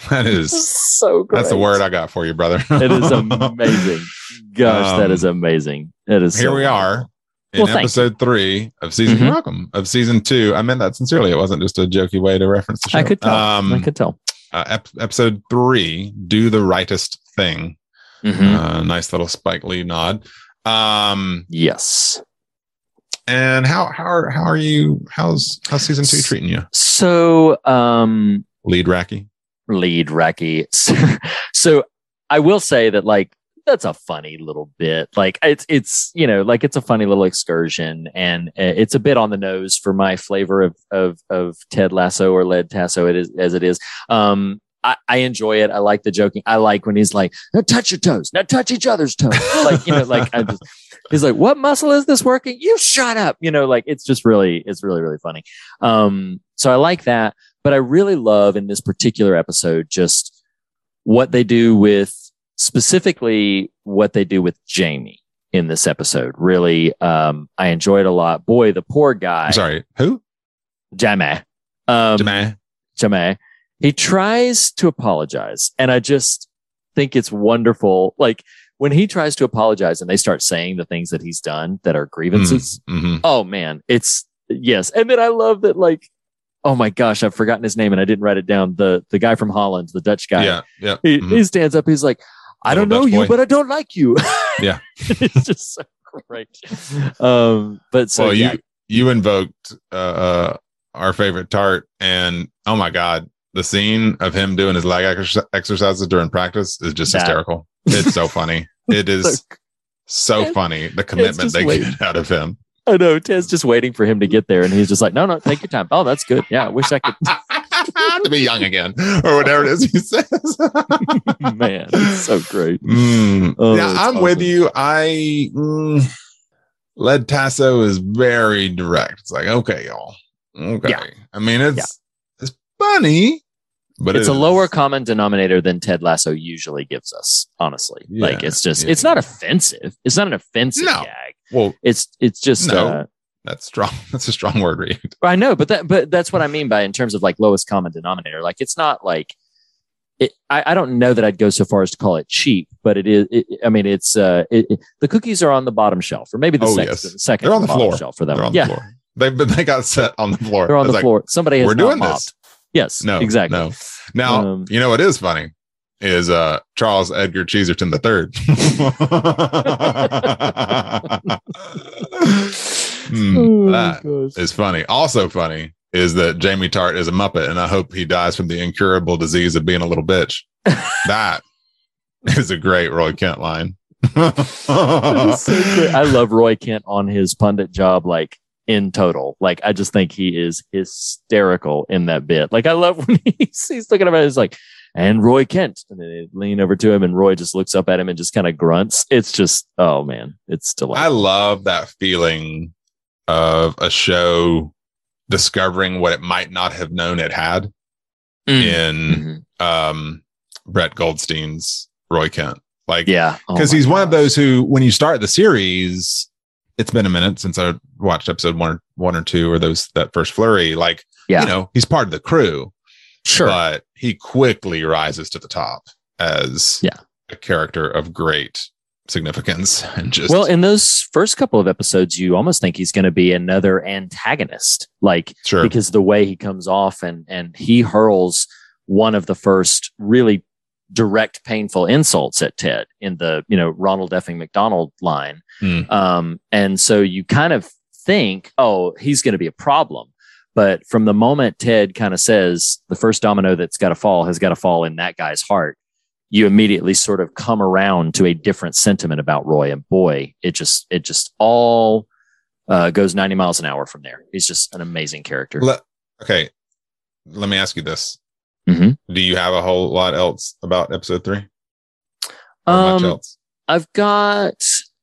Speaker 9: That is, that is
Speaker 8: so great.
Speaker 9: that's the word I got for you, brother.
Speaker 8: It is amazing. Gosh, that
Speaker 9: Um,
Speaker 8: is amazing. It is.
Speaker 9: Here
Speaker 8: so
Speaker 9: we are in
Speaker 8: Well, thank
Speaker 9: episode three of season.
Speaker 8: Mhm.
Speaker 9: You're welcome of season two. I meant that sincerely. It wasn't just a jokey way to reference the show.
Speaker 8: I could tell.
Speaker 9: Um,
Speaker 8: I could tell.
Speaker 9: uh, ep- episode three, do the rightest thing.
Speaker 8: Mhm.
Speaker 9: Uh, nice little Spike Lee nod. Um,
Speaker 8: Yes.
Speaker 9: and how how are how are you? How's how's season two treating you?
Speaker 8: So, um,
Speaker 9: Lead Racky.
Speaker 8: Lead Racky. So, so I will say that like that's a funny little bit. Like it's it's you know like it's a funny little excursion, and uh, it's a bit on the nose for my flavor of of of Ted Lasso or Led Tasso. It is as it is. Um, I, I enjoy it. I like the joking. I like when he's like, "Now touch your toes. Now touch each other's toes." Like you know, like just, he's like, "What muscle is this working?" You shut up. You know, like it's just really, it's really, really funny. Um, so I like that, but I really love in this particular episode just what they do with specifically what they do with Jamie in this episode. Really, um, I enjoyed a lot. Boy, the poor guy.
Speaker 9: I'm sorry. Who?
Speaker 8: Jamie. Um,
Speaker 9: Jamie.
Speaker 8: Jamie. He tries to apologize, and I just think it's wonderful. Like when he tries to apologize, and they start saying the things that he's done that are grievances.
Speaker 9: Mm-hmm.
Speaker 8: Oh man, it's yes. And then I love that. Like, oh my gosh, I've forgotten his name, and I didn't write it down. The the guy from Holland, the Dutch guy.
Speaker 9: Yeah. Yeah.
Speaker 8: He,
Speaker 9: mhm.
Speaker 8: he stands up. He's like, I
Speaker 9: Little
Speaker 8: don't know
Speaker 9: Dutch
Speaker 8: you,
Speaker 9: boy.
Speaker 8: but I don't like you.
Speaker 9: Yeah.
Speaker 8: it's just so great. Um, but so
Speaker 9: well,
Speaker 8: yeah,
Speaker 9: you you invoked uh, uh, our favorite Tartt, and oh my god, the scene of him doing his leg exercise- exercises during practice is just
Speaker 8: That-
Speaker 9: hysterical. It's so funny. It is so funny. The commitment they get out of him.
Speaker 8: I know Ted's just waiting for him to get there, and he's just like, no, no, take your time. Oh, that's good. Yeah, I wish I could.
Speaker 9: to be young again, or whatever it is he says.
Speaker 8: Man, it's so great.
Speaker 9: Mm.
Speaker 8: Oh,
Speaker 9: yeah, I'm with you. I mm, Led Tasso is very direct. It's like, okay, y'all, Okay.
Speaker 8: Yeah.
Speaker 9: I mean, it's
Speaker 8: Yeah.
Speaker 9: it's funny, but
Speaker 8: it's
Speaker 9: it
Speaker 8: a lower common denominator than Ted Lasso usually gives us. Honestly, like it's just
Speaker 9: yeah.
Speaker 8: it's not offensive. It's not an offensive
Speaker 9: No.
Speaker 8: gag.
Speaker 9: Well,
Speaker 8: It's it's just
Speaker 9: No.
Speaker 8: uh,
Speaker 9: that's strong. That's a strong word, Reed.
Speaker 8: I know, but that but that's what I mean by in terms of like lowest common denominator. Like it's not like it. I, I don't know that I'd go so far as to call it cheap, but it is. It, I mean, it's uh, it, the cookies are on the bottom shelf, or maybe the
Speaker 9: Oh,
Speaker 8: second,
Speaker 9: yes.
Speaker 8: the second
Speaker 9: They're on the floor.
Speaker 8: shelf for that
Speaker 9: They're
Speaker 8: one.
Speaker 9: on
Speaker 8: yeah,
Speaker 9: the floor. They but they got set on the floor.
Speaker 8: they're on
Speaker 9: It's
Speaker 8: the
Speaker 9: like,
Speaker 8: floor. Somebody has
Speaker 9: We're doing
Speaker 8: mopped.
Speaker 9: this.
Speaker 8: Yes,
Speaker 9: No,
Speaker 8: exactly.
Speaker 9: No. Now
Speaker 8: Um,
Speaker 9: you know what is funny is uh Charles Edgar Cheeserton the third. That is funny. Also funny is that Jamie Tartt is a Muppet, and I hope he dies from the incurable disease of being a little bitch. that is a great Roy Kent line.
Speaker 8: So. I love Roy Kent on his pundit job, like in total. Like I just think he is hysterical in that bit. Like I love when he's, he's looking about it, he's like, and Roy Kent. And then they lean over to him and Roy just looks up at him and just kind of grunts. It's just, oh man, it's delightful.
Speaker 9: I love that feeling of a show discovering what it might not have known it had
Speaker 8: Mm.
Speaker 9: in um Brett Goldstein's Roy Kent. Like
Speaker 8: yeah. Oh
Speaker 9: because
Speaker 8: my
Speaker 9: he's one of those who when you start the series it's been a minute since i watched episode one or one or two or those that first flurry like
Speaker 8: Yeah.
Speaker 9: you know he's part of the crew
Speaker 8: Sure.
Speaker 9: but he quickly rises to the top as
Speaker 8: Yeah.
Speaker 9: a character of great significance and just
Speaker 8: well, in those first couple of episodes, you almost think he's going to be another antagonist, like
Speaker 9: Sure.
Speaker 8: because the way he comes off and and he hurls one of the first really direct, painful insults at Ted in the you know Ronald effing McDonald line,
Speaker 9: Hmm.
Speaker 8: um, and so you kind of think, oh, he's going to be a problem. But from the moment Ted kind of says the first domino that's got to fall has got to fall in that guy's heart, you immediately sort of come around to a different sentiment about Roy. And boy, it just it just all uh, goes 90 miles an hour from there. He's just an amazing character.
Speaker 9: Le- okay let me ask you this
Speaker 8: Mhm.
Speaker 9: do you have a whole lot else about episode three Or much
Speaker 8: Um,
Speaker 9: else
Speaker 8: I've got,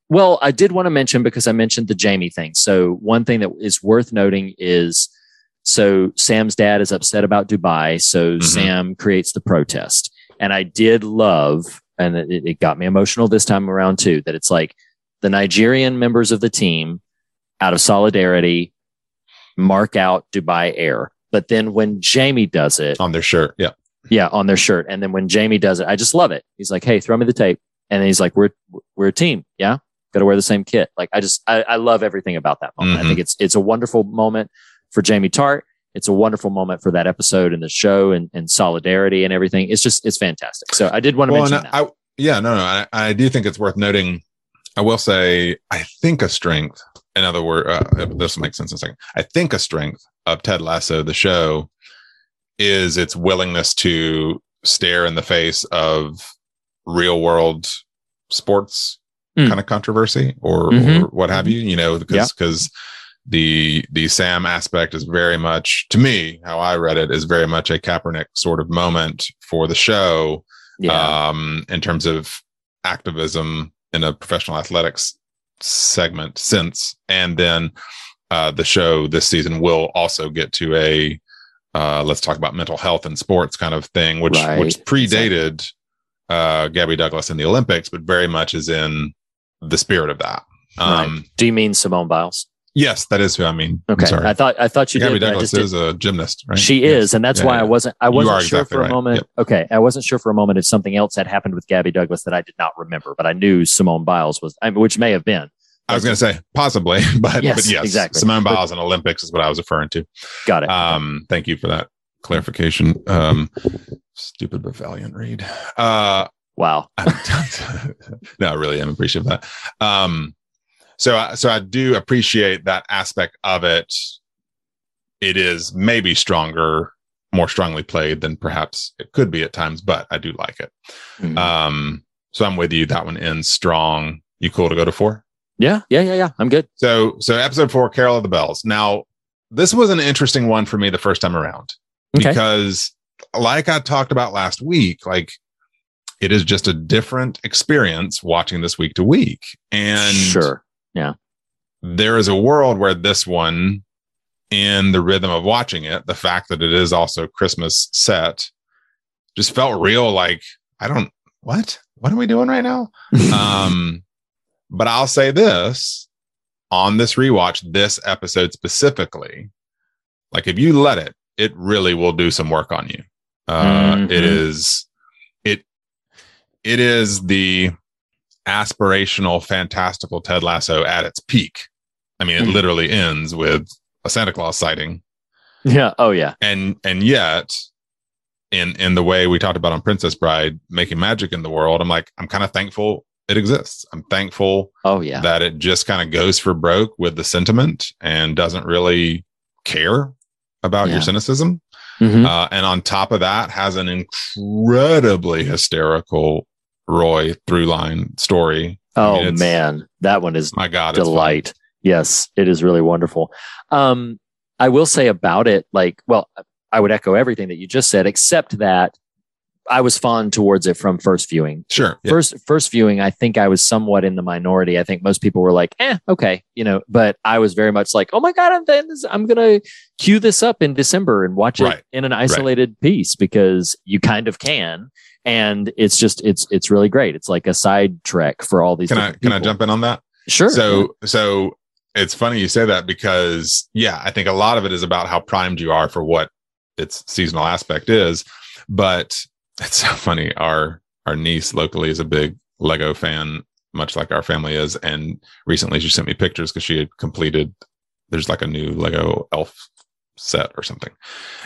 Speaker 8: well, I did want to mention because I mentioned the Jamie thing. So, one thing that is worth noting is so Sam's dad is upset about Dubai. So,
Speaker 9: Mhm.
Speaker 8: Sam creates the protest. And I did love, and it, it got me emotional this time around too, that it's like the Nigerian members of the team, out of solidarity, mark out Dubai Air. But then when Jamie does it,
Speaker 9: on their shirt yeah
Speaker 8: yeah, on their shirt. And then when Jamie does it, I just love it. He's like, "Hey, throw me the tape," and then he's like, "We're we're a team, yeah. Got to wear the same kit." Like, I just I, I love everything about that moment.
Speaker 9: Mhm.
Speaker 8: I think it's it's a wonderful moment for Jamie Tartt. It's a wonderful moment for that episode and the show and, and solidarity and everything. It's just it's fantastic. So I did want to
Speaker 9: well,
Speaker 8: mention
Speaker 9: and
Speaker 8: that.
Speaker 9: I, yeah, no, no, I, I do think it's worth noting. I will say, I think a strength. In other words, uh, this will make sense in a second. I think a strength of Ted Lasso, the show, is its willingness to stare in the face of real world sports
Speaker 8: Mm.
Speaker 9: kind of controversy or,
Speaker 8: Mhm.
Speaker 9: or what have you. You know, because because the the Sam aspect is very much to me how I read it is very much a Kaepernick sort of moment for the show
Speaker 8: yeah,
Speaker 9: um, in terms of activism in a professional athletics segment since. And then uh, the show this season will also get to a uh, let's talk about mental health and sports kind of thing, which
Speaker 8: Right.
Speaker 9: which predated uh, Gabby Douglas in the Olympics, but very much is in the spirit of that. Um,
Speaker 8: right. Do you mean Simone Biles?
Speaker 9: Yes, that is who I mean. I'm
Speaker 8: Okay,
Speaker 9: sorry.
Speaker 8: I thought I thought you
Speaker 9: Gabby
Speaker 8: did.
Speaker 9: Douglas is a gymnast, right?
Speaker 8: She
Speaker 9: Yes.
Speaker 8: is, and that's
Speaker 9: Yeah,
Speaker 8: why
Speaker 9: yeah.
Speaker 8: I wasn't. I wasn't sure
Speaker 9: exactly
Speaker 8: for a
Speaker 9: right.
Speaker 8: moment.
Speaker 9: Yep.
Speaker 8: Okay, I wasn't sure for a moment if something else had happened with Gabby Douglas that I did not remember, but I knew Simone Biles was, I mean, which may have been.
Speaker 9: I was going to say possibly, but
Speaker 8: Yes,
Speaker 9: but yes,
Speaker 8: exactly.
Speaker 9: Simone Biles and Olympics is what I was referring to.
Speaker 8: Got it.
Speaker 9: Um, thank you for that clarification. Um, stupid but valiant Reed. Uh,
Speaker 8: wow.
Speaker 9: no, I really am appreciative of that. Um, so, I, so I do appreciate that aspect of it. It is maybe stronger, more strongly played than perhaps it could be at times, but I do like it.
Speaker 8: Mhm.
Speaker 9: Um, so I'm with you. That one ends strong. You cool to go to four?
Speaker 8: yeah, yeah, yeah, yeah. I'm good.
Speaker 9: So, so episode four, Carol of the Bells. Now, this was an interesting one for me the first time around
Speaker 8: Okay.
Speaker 9: because, like I talked about last week, like it is just a different experience watching this week to week. And
Speaker 8: sure. Yeah.
Speaker 9: there is a world where this one in the rhythm of watching it, the fact that it is also Christmas set just felt real like I don't what? What are we doing right now? um but I'll say this on this rewatch, this episode specifically, like if you let it, it really will do some work on you. Uh,
Speaker 8: Mhm.
Speaker 9: It is, it, it is the aspirational, fantastical Ted Lasso at its peak. I mean, it
Speaker 8: Mhm.
Speaker 9: literally ends with a Santa Claus sighting,
Speaker 8: Yeah. Oh yeah.
Speaker 9: and and yet, in in the way we talked about on Princess Bride, making magic in the world, I'm like, I'm kind of thankful it exists. I'm thankful
Speaker 8: Oh yeah.
Speaker 9: that it just kind of goes for broke with the sentiment and doesn't really care about your
Speaker 8: Yeah.
Speaker 9: cynicism.
Speaker 8: Mhm.
Speaker 9: Uh, and on top of that, has an incredibly hysterical Roy through line story. I
Speaker 8: Oh
Speaker 9: mean,
Speaker 8: man, that one is
Speaker 9: my God,
Speaker 8: delight. Yes, it is really wonderful. Um, I will say about it, like, well, I would echo everything that you just said, except that I was fond towards it from first viewing.
Speaker 9: Sure. yeah.
Speaker 8: First, first viewing, I think I was somewhat in the minority. I think most people were like, "Eh, okay," you know. But I was very much like, "Oh my god, I'm, then I'm gonna cue this up in December and watch it in an isolated piece because you kind of can." And it's just it's it's really great. It's like a side trek for all these.
Speaker 9: Can I can I jump in on that?
Speaker 8: Sure.
Speaker 9: So so it's funny you say that because yeah, I think a lot of it is about how primed you are for what its seasonal aspect is. But it's so funny. Our our niece locally is a big Lego fan, much like our family is. And recently she sent me pictures because she had completed there's like a new Lego elf set or something.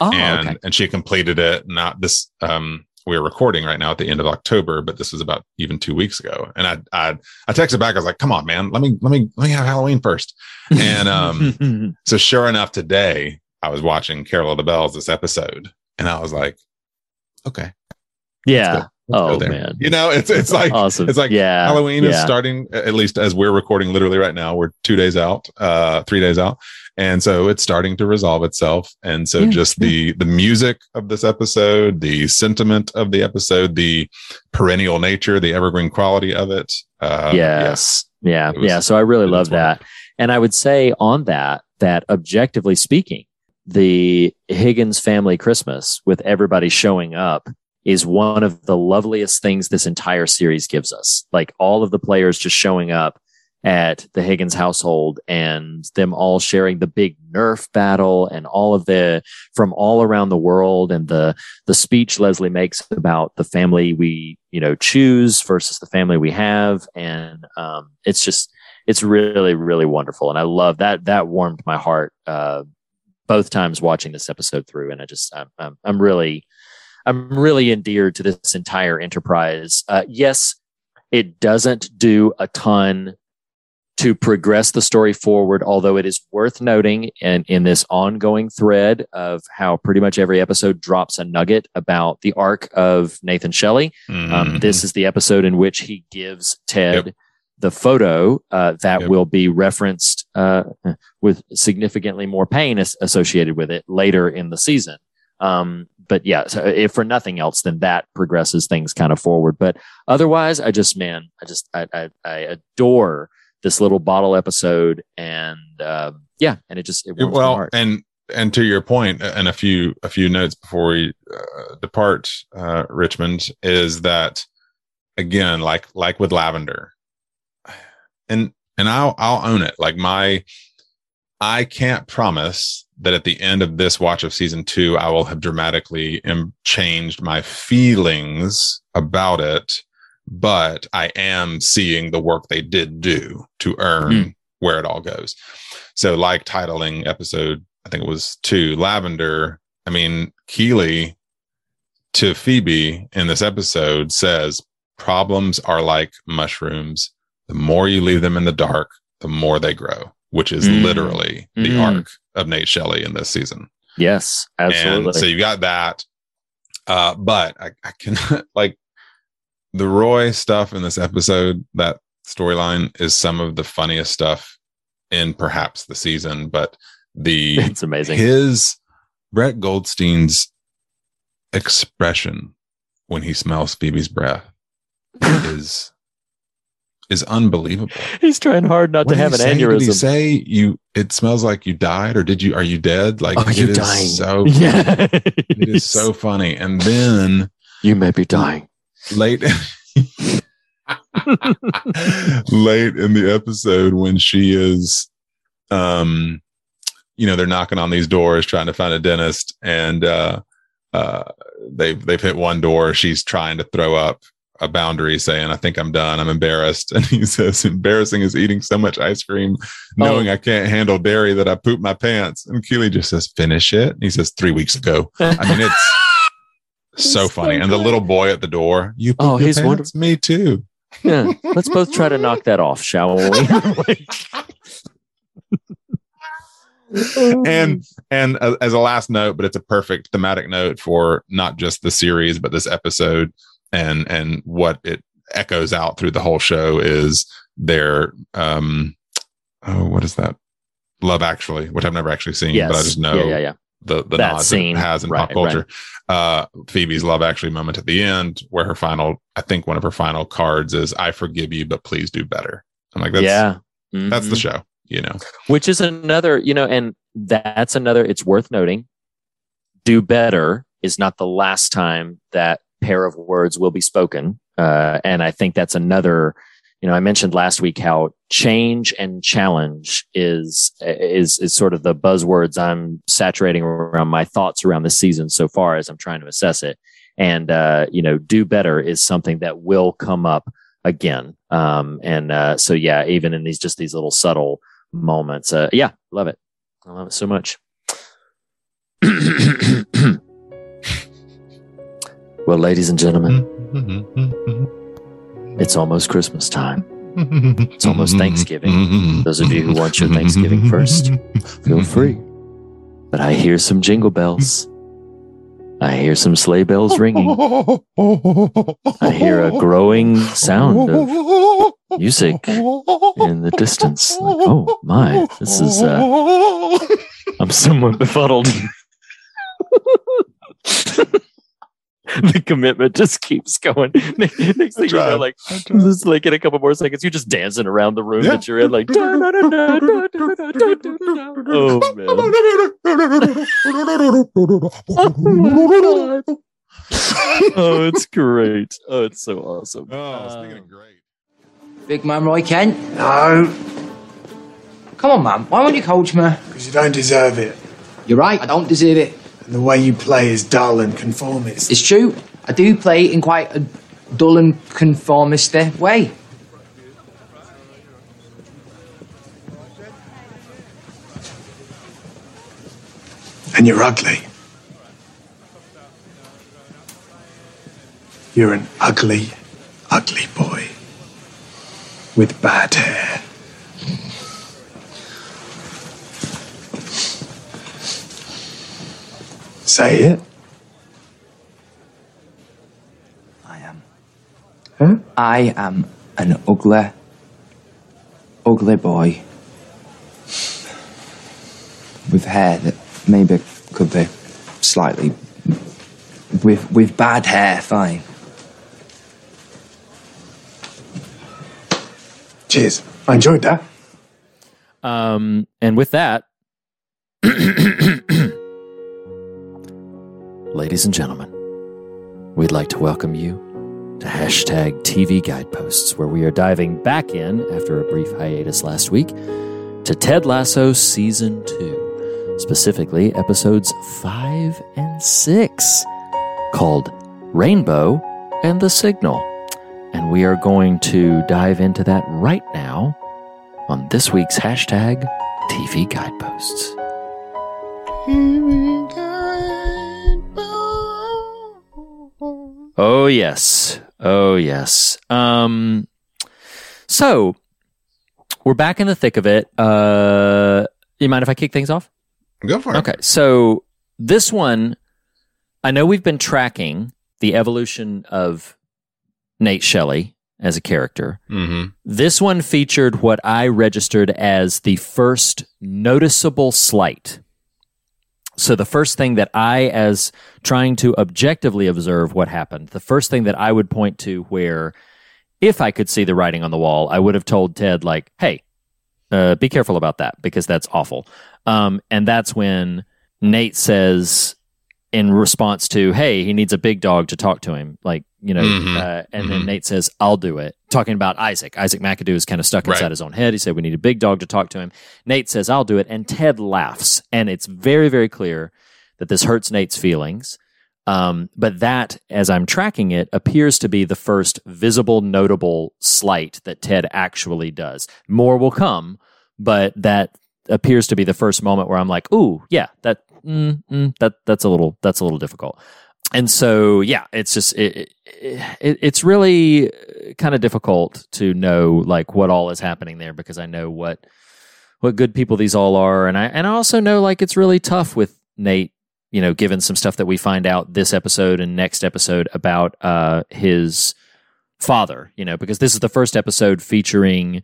Speaker 8: Oh,
Speaker 9: and
Speaker 8: okay.
Speaker 9: and she completed it. Not this um we're recording right now at the end of October, but this was about even two weeks ago. And I I I texted back, I was like, come on, man, let me let me let me have Halloween first. And um so sure enough, today I was watching Carol of the Bells this episode, and I was like, okay,
Speaker 8: yeah.
Speaker 9: Let's
Speaker 8: Oh man.
Speaker 9: You know, it's it's like
Speaker 8: awesome.
Speaker 9: it's like
Speaker 8: yeah.
Speaker 9: Halloween is starting at least as we're recording literally right now. We're two days out, uh, three days out, and so it's starting to resolve itself. And so
Speaker 8: Yeah,
Speaker 9: just the the music of this episode, the sentiment of the episode, the perennial nature, the evergreen quality of it. Uh,
Speaker 8: yes. Yeah.
Speaker 9: Was-
Speaker 8: yeah. So I really love that. And I would say on that, that objectively speaking, the Higgins family Christmas with everybody showing up is one of the loveliest things this entire series gives us. Like all of the players just showing up at the Higgins household and them all sharing the big Nerf battle and all of the from all around the world and the the speech Leslie makes about the family we you know choose versus the family we have. And um, it's just it's really really wonderful. And I love that that warmed my heart uh, both times watching this episode through. And I just I'm I'm, I'm really I'm really endeared to this entire enterprise. Uh, yes, it doesn't do a ton to progress the story forward, although it is worth noting in, in this ongoing thread of how pretty much every episode drops a nugget about the arc of Nathan Shelley. Um,
Speaker 9: Mhm.
Speaker 8: this is the episode in which he gives Ted
Speaker 9: Yep.
Speaker 8: the photo uh, that
Speaker 9: Yep.
Speaker 8: will be referenced uh, with significantly more pain as- associated with it later in the season. Um, but yeah, so if for nothing else, then that progresses things kind of forward. But otherwise, I just, man, I just, I, I, I adore this little bottle episode, and um, yeah, and it just it
Speaker 9: well and and to your point and a few a few notes before we uh, depart uh, richmond is that again like like with lavender. And and i'll i'll own it. Like my i can't promise that at the end of this watch of season two i will have dramatically im- changed my feelings about it but i am seeing the work they did do to earn
Speaker 8: Mm.
Speaker 9: where it all goes. So like titling episode i think it was two lavender i mean keeley to phoebe in this episode says problems are like mushrooms. The more you leave them in the dark the more they grow which is
Speaker 8: Mm.
Speaker 9: literally the
Speaker 8: Mm.
Speaker 9: arc of nate shelley in this season
Speaker 8: yes, absolutely.
Speaker 9: and so you got that. Uh, but I, I can like the Roy stuff in this episode, that storyline is some of the funniest stuff in perhaps the season, but the
Speaker 8: it's amazing.
Speaker 9: his Brett Goldstein's expression when he smells Phoebe's breath is is unbelievable.
Speaker 8: He's trying hard not
Speaker 9: What
Speaker 8: to have
Speaker 9: he
Speaker 8: an
Speaker 9: say? Did he say you? It smells like you died, or did you? Are you dead? Like
Speaker 8: Are you
Speaker 9: is
Speaker 8: dying?
Speaker 9: So
Speaker 8: Yeah.
Speaker 9: it is so funny. And then
Speaker 8: you may be dying.
Speaker 9: late, late in the episode when she is, um, you know, they're knocking on these doors trying to find a dentist, and uh, uh, they've they've hit one door. She's trying to throw up a boundary, saying, "I think I'm done. I'm embarrassed." And he says, "Embarrassing is eating so much ice cream, knowing I can't handle dairy that I poop my pants." And Keeley just says, "Finish it." And he says, three weeks ago." I mean, it's so funny. And the little boy at the door, you poop
Speaker 8: Oh, he's
Speaker 9: pants?
Speaker 8: wonderful.
Speaker 9: Me too.
Speaker 8: Yeah. Let's both try to knock that off, shall we?
Speaker 9: and and uh, as a last note, but it's a perfect thematic note for not just the series but this episode and and what it echoes out through the whole show is their um oh what is that Love Actually, which I've never actually seen, but I just know
Speaker 8: Yeah, yeah, yeah.
Speaker 9: the the
Speaker 8: That
Speaker 9: nods
Speaker 8: scene.
Speaker 9: it has in
Speaker 8: Right,
Speaker 9: pop culture. Uh, Phoebe's Love Actually moment at the end, where her final, I think one of her final cards is "I forgive you, but please do better." I'm like, that's
Speaker 8: yeah.
Speaker 9: that's the
Speaker 8: Mhm.
Speaker 9: show, you know.
Speaker 8: Which is another, you know, and that's another, it's worth noting. Do better is not the last time that pair of words will be spoken. Uh, and I think that's another, you know, I mentioned last week how change and challenge is, is, is sort of the buzzwords I'm saturating around my thoughts around the season so far as I'm trying to assess it. And, uh, you know, do better is something that will come up again. Um, and, uh, so yeah, even in these, just these little subtle moments, uh, yeah, love it. I love it so much. well, ladies and gentlemen, it's almost Christmas time. It's almost Thanksgiving. Those of you who want your Thanksgiving first, feel free. But I hear some jingle bells. I hear some sleigh bells ringing. I hear a growing sound of music in the distance. Like, oh my, this is, uh, I'm somewhat befuddled. the commitment just keeps going. Next thing you know, like just like in a couple more seconds, you're just dancing around the room
Speaker 9: Yeah.
Speaker 8: that you're in, like oh man, oh it's great, oh it's so awesome.
Speaker 9: Oh, speaking of great,
Speaker 11: Big man Roy Kent.
Speaker 7: No,
Speaker 11: Come on, man. Why won't you coach me?
Speaker 7: because you don't deserve it.
Speaker 11: You're right. I don't deserve it.
Speaker 7: The way you play is dull and conformist.
Speaker 11: It's true. I do play in quite a dull and conformist eh, way.
Speaker 7: And you're ugly. You're an ugly, ugly boy. With bad hair. Say it.
Speaker 11: I am.
Speaker 7: Huh?
Speaker 11: I am an ugly, ugly boy with hair that maybe could be slightly with with bad hair. Fine.
Speaker 7: Cheers. I enjoyed that.
Speaker 8: Um, and with that, ladies and gentlemen, we'd like to welcome you to hashtag TV Guideposts, where we are diving back in after a brief hiatus last week to Ted Lasso Season 2, specifically episodes 5 and 6, called Rainbow and the Signal. And we are going to dive into that right now on this week's hashtag TV Guideposts. Oh yes. Oh yes. Um so we're back in the thick of it. Uh you mind if I kick things off?
Speaker 9: go for it.
Speaker 8: Okay. So this one I know we've been tracking the evolution of Nate Shelley as a character.
Speaker 9: Mm-hmm.
Speaker 8: This one featured what I registered as the first noticeable slight. So, the first thing that I, as trying to objectively observe what happened, the first thing that I would point to where if I could see the writing on the wall, I would have told Ted like, "Hey, uh, be careful about that because that's awful." Um, and that's when Nate says, in response to, "Hey, he needs a big dog to talk to him," like you know,
Speaker 9: Mhm.
Speaker 8: uh, and then Nate says, "I'll do it." Talking about Isaac, Isaac McAdoo is kind of stuck inside
Speaker 9: Right.
Speaker 8: his own head. He said, "We need a big dog to talk to him." Nate says, "I'll do it," and Ted laughs, and it's very, very clear that this hurts Nate's feelings. Um, but that, as I'm tracking it, appears to be the first visible, notable slight that Ted actually does. More will come, but that appears to be the first moment where I'm like, "Ooh, yeah, that mm, mm, that that's a little that's a little difficult." And so, yeah, it's just it, it, it's really kind of difficult to know like what all is happening there because I know what what good people these all are, and I and I also know like it's really tough with Nate you know, given some stuff that we find out this episode and next episode about uh, his father, you know, because this is the first episode featuring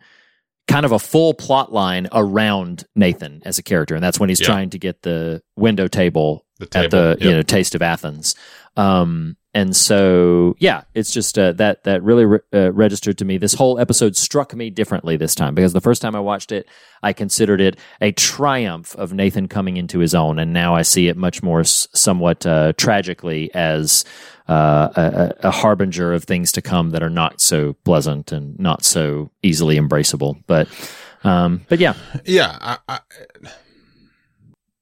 Speaker 8: kind of a full plot line around Nathan as a character, and that's when he's
Speaker 9: Yeah.
Speaker 8: trying to get the window table,
Speaker 9: The
Speaker 8: at
Speaker 9: table,
Speaker 8: the you know Taste of Athens. Um, and so, yeah, it's just uh, that that really re- uh, registered to me. This whole episode struck me differently this time because the first time I watched it, I considered it a triumph of Nathan coming into his own, and now I see it much more s- somewhat uh, tragically as uh, a, a harbinger of things to come that are not so pleasant and not so easily embraceable. But, um, but yeah,
Speaker 9: yeah, I, I,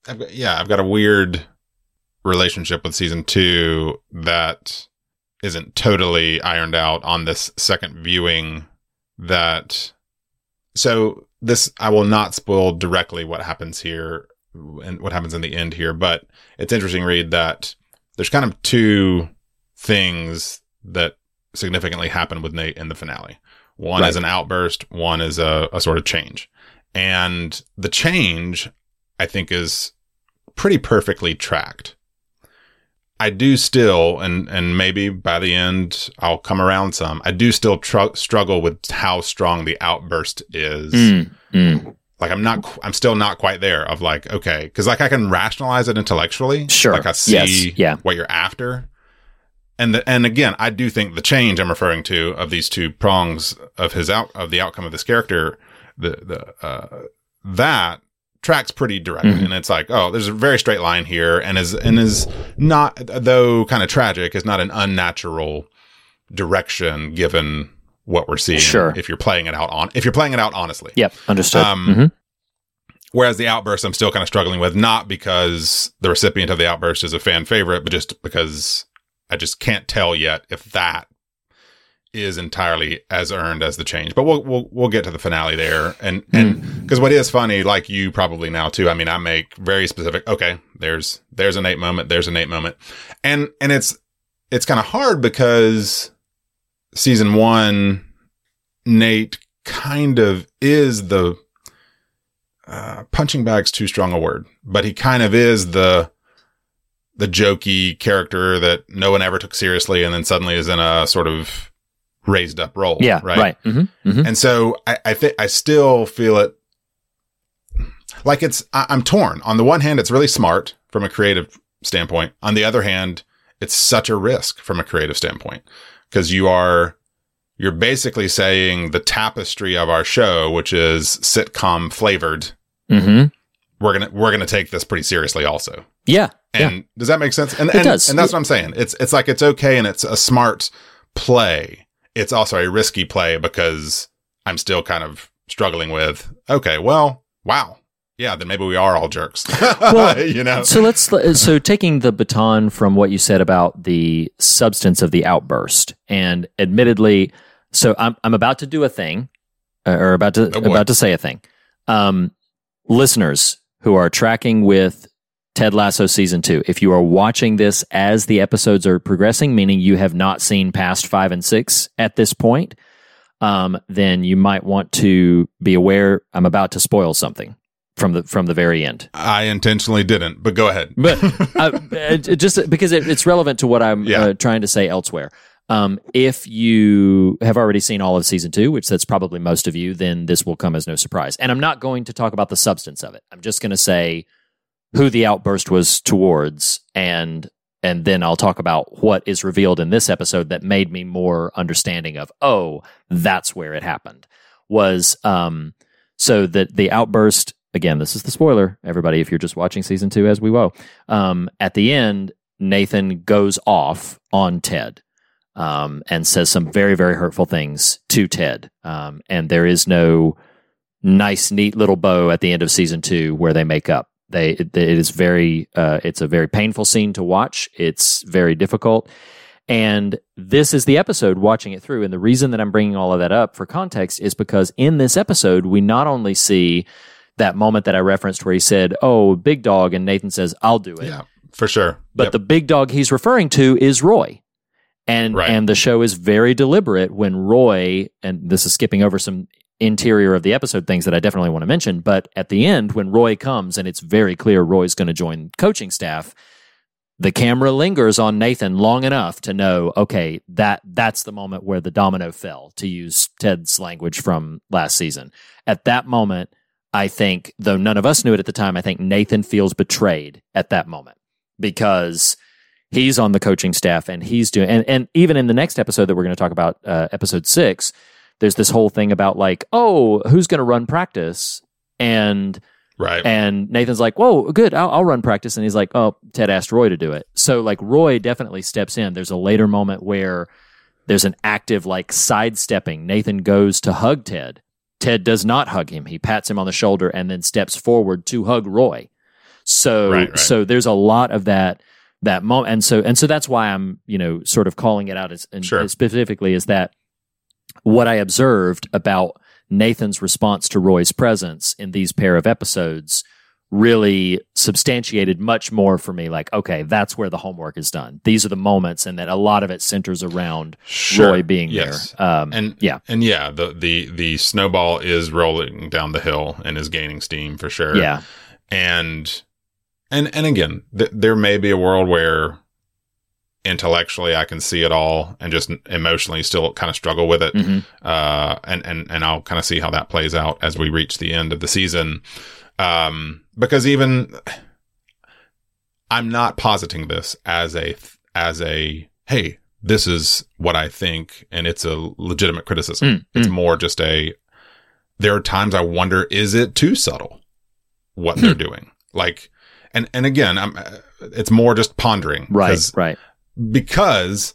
Speaker 9: I've got, yeah, I've got a weird relationship with season two that isn't totally ironed out on this second viewing. That so this I will not spoil directly what happens here and what happens in the end here, but it's interesting, Reed, that there's kind of two things that significantly happen with Nate in the finale. One
Speaker 10: Right.
Speaker 9: is an outburst, one is a, a sort of change. And the change, I think, is pretty perfectly tracked. I do still, and and maybe by the end I'll come around some. I do still tr- struggle with how strong the outburst is.
Speaker 8: Mm, mm.
Speaker 9: Like I'm not, I'm still not quite there. Of like, okay, because like I can rationalize it intellectually.
Speaker 8: Sure.
Speaker 9: Like I see
Speaker 8: Yes. Yeah.
Speaker 9: what you're after. And the, and again, I do think the change I'm referring to of these two prongs of his out of the outcome of this character, the the uh, that tracks pretty directly,
Speaker 8: Mhm.
Speaker 9: and it's like, oh, there's a very straight line here, and is and is not though kind of tragic, is not an unnatural direction given what we're seeing.
Speaker 8: Sure.
Speaker 9: if you're playing it out on if you're playing it out honestly.
Speaker 8: yep, understood.
Speaker 9: Um,
Speaker 8: Mhm.
Speaker 9: Whereas the outburst, I'm still kind of struggling with, not because the recipient of the outburst is a fan favorite, but just because I just can't tell yet if that is entirely as earned as the change. But we'll we'll we'll get to the finale there, and and because what is funny, like you probably now too. I mean, I make very specific. Okay, there's there's a Nate moment. There's a Nate moment, and and it's it's kind of hard because season one, Nate kind of is the uh, punching bag's too strong a word, but he kind of is the the jokey character that no one ever took seriously, and then suddenly is in a sort of raised up role.
Speaker 8: yeah,
Speaker 9: right.
Speaker 8: right. Mhm, mhm.
Speaker 9: And so I, I think I still feel it like it's I, I'm torn. On the one hand, it's really smart from a creative standpoint. On the other hand, it's such a risk from a creative standpoint because you are you're basically saying the tapestry of our show, which is sitcom flavored.
Speaker 8: Mhm.
Speaker 9: We're gonna we're gonna take this pretty seriously, also.
Speaker 8: Yeah, yeah.
Speaker 9: And does that make sense? And
Speaker 8: It
Speaker 9: and,
Speaker 8: does.
Speaker 9: and that's what I'm saying. It's it's like it's okay and it's a smart play. It's also a risky play because I'm still kind of struggling with. Okay, well, wow, yeah, then maybe we are all jerks.
Speaker 8: Well,
Speaker 9: you know.
Speaker 8: So let's so taking the baton from what you said about the substance of the outburst, and admittedly, so I'm I'm about to do a thing, uh, or about to
Speaker 9: Oh,
Speaker 8: about to say a thing. Um, listeners who are tracking with Ted Lasso season two, if you are watching this as the episodes are progressing, meaning you have not seen past five and six at this point, um, then you might want to be aware I'm about to spoil something from the from the very end.
Speaker 9: I intentionally didn't, but go ahead.
Speaker 8: But uh, just because it, it's relevant to what I'm
Speaker 9: Yeah.
Speaker 8: uh, trying to say elsewhere. Um, if you have already seen all of season two, which that's probably most of you, then this will come as no surprise. And I'm not going to talk about the substance of it. I'm just going to say who the outburst was towards and and then I'll talk about what is revealed in this episode that made me more understanding of oh that's where it happened was um so that the outburst again this is the spoiler everybody if you're just watching season 2 as we will um at the end Nathan goes off on Ted um and says some very very hurtful things to Ted um and there is no nice neat little bow at the end of season 2 where they make up they it, it is very uh, it's a very painful scene to watch. It's very difficult. And this is the episode watching it through. And the reason that I'm bringing all of that up for context is because in this episode, we not only see that moment that I referenced where he said, Oh, big dog. And Nathan says, I'll do it.
Speaker 9: Yeah, for sure.
Speaker 8: But the big dog he's referring to is Roy. And,
Speaker 9: Right.
Speaker 8: and the show is very deliberate when Roy, and this is skipping over some interior of the episode things that I definitely want to mention. But at the end, when Roy comes and it's very clear Roy's going to join coaching staff, the camera lingers on Nathan long enough to know, okay, that that's the moment where the domino fell, to use Ted's language from last season. At that moment, I think, though none of us knew it at the time, I think Nathan feels betrayed at that moment because he's on the coaching staff and he's doing and, and even in the next episode that we're going to talk about, uh, episode six, there's this whole thing about like, oh, who's going to run practice? And
Speaker 9: right.
Speaker 8: and Nathan's like, whoa, good, I'll, I'll run practice. And he's like, oh, Ted asked Roy to do it. So like Roy definitely steps in. There's a later moment where there's an active like sidestepping. Nathan goes to hug Ted. Ted does not hug him. He pats him on the shoulder and then steps forward to hug Roy. So
Speaker 9: Right, right.
Speaker 8: so there's a lot of that that moment and so and so that's why I'm, you know, sort of calling it out as and
Speaker 9: Sure.
Speaker 8: specifically is that what I observed about Nathan's response to Roy's presence in these pair of episodes really substantiated much more for me like okay that's where the homework is done these are the moments and that a lot of it centers around
Speaker 9: Sure.
Speaker 8: roy being
Speaker 9: Yes.
Speaker 8: there um
Speaker 9: and
Speaker 8: yeah
Speaker 9: and yeah, the the the snowball is rolling down the hill and is gaining steam for sure.
Speaker 8: Yeah.
Speaker 9: and and and again, th- there may be a world where intellectually I can see it all and just emotionally still kind of struggle with it.
Speaker 8: Mhm.
Speaker 9: Uh, and and and I'll kind of see how that plays out as we reach the end of the season. Um, because even I'm not positing this as a as a hey, this is what I think, and it's a legitimate criticism.
Speaker 8: Mm,
Speaker 9: it's
Speaker 8: mm.
Speaker 9: more just a. There are times I wonder, is it too subtle what they're doing? Like, and and again, I'm. uh, It's more just pondering,
Speaker 8: right right
Speaker 9: because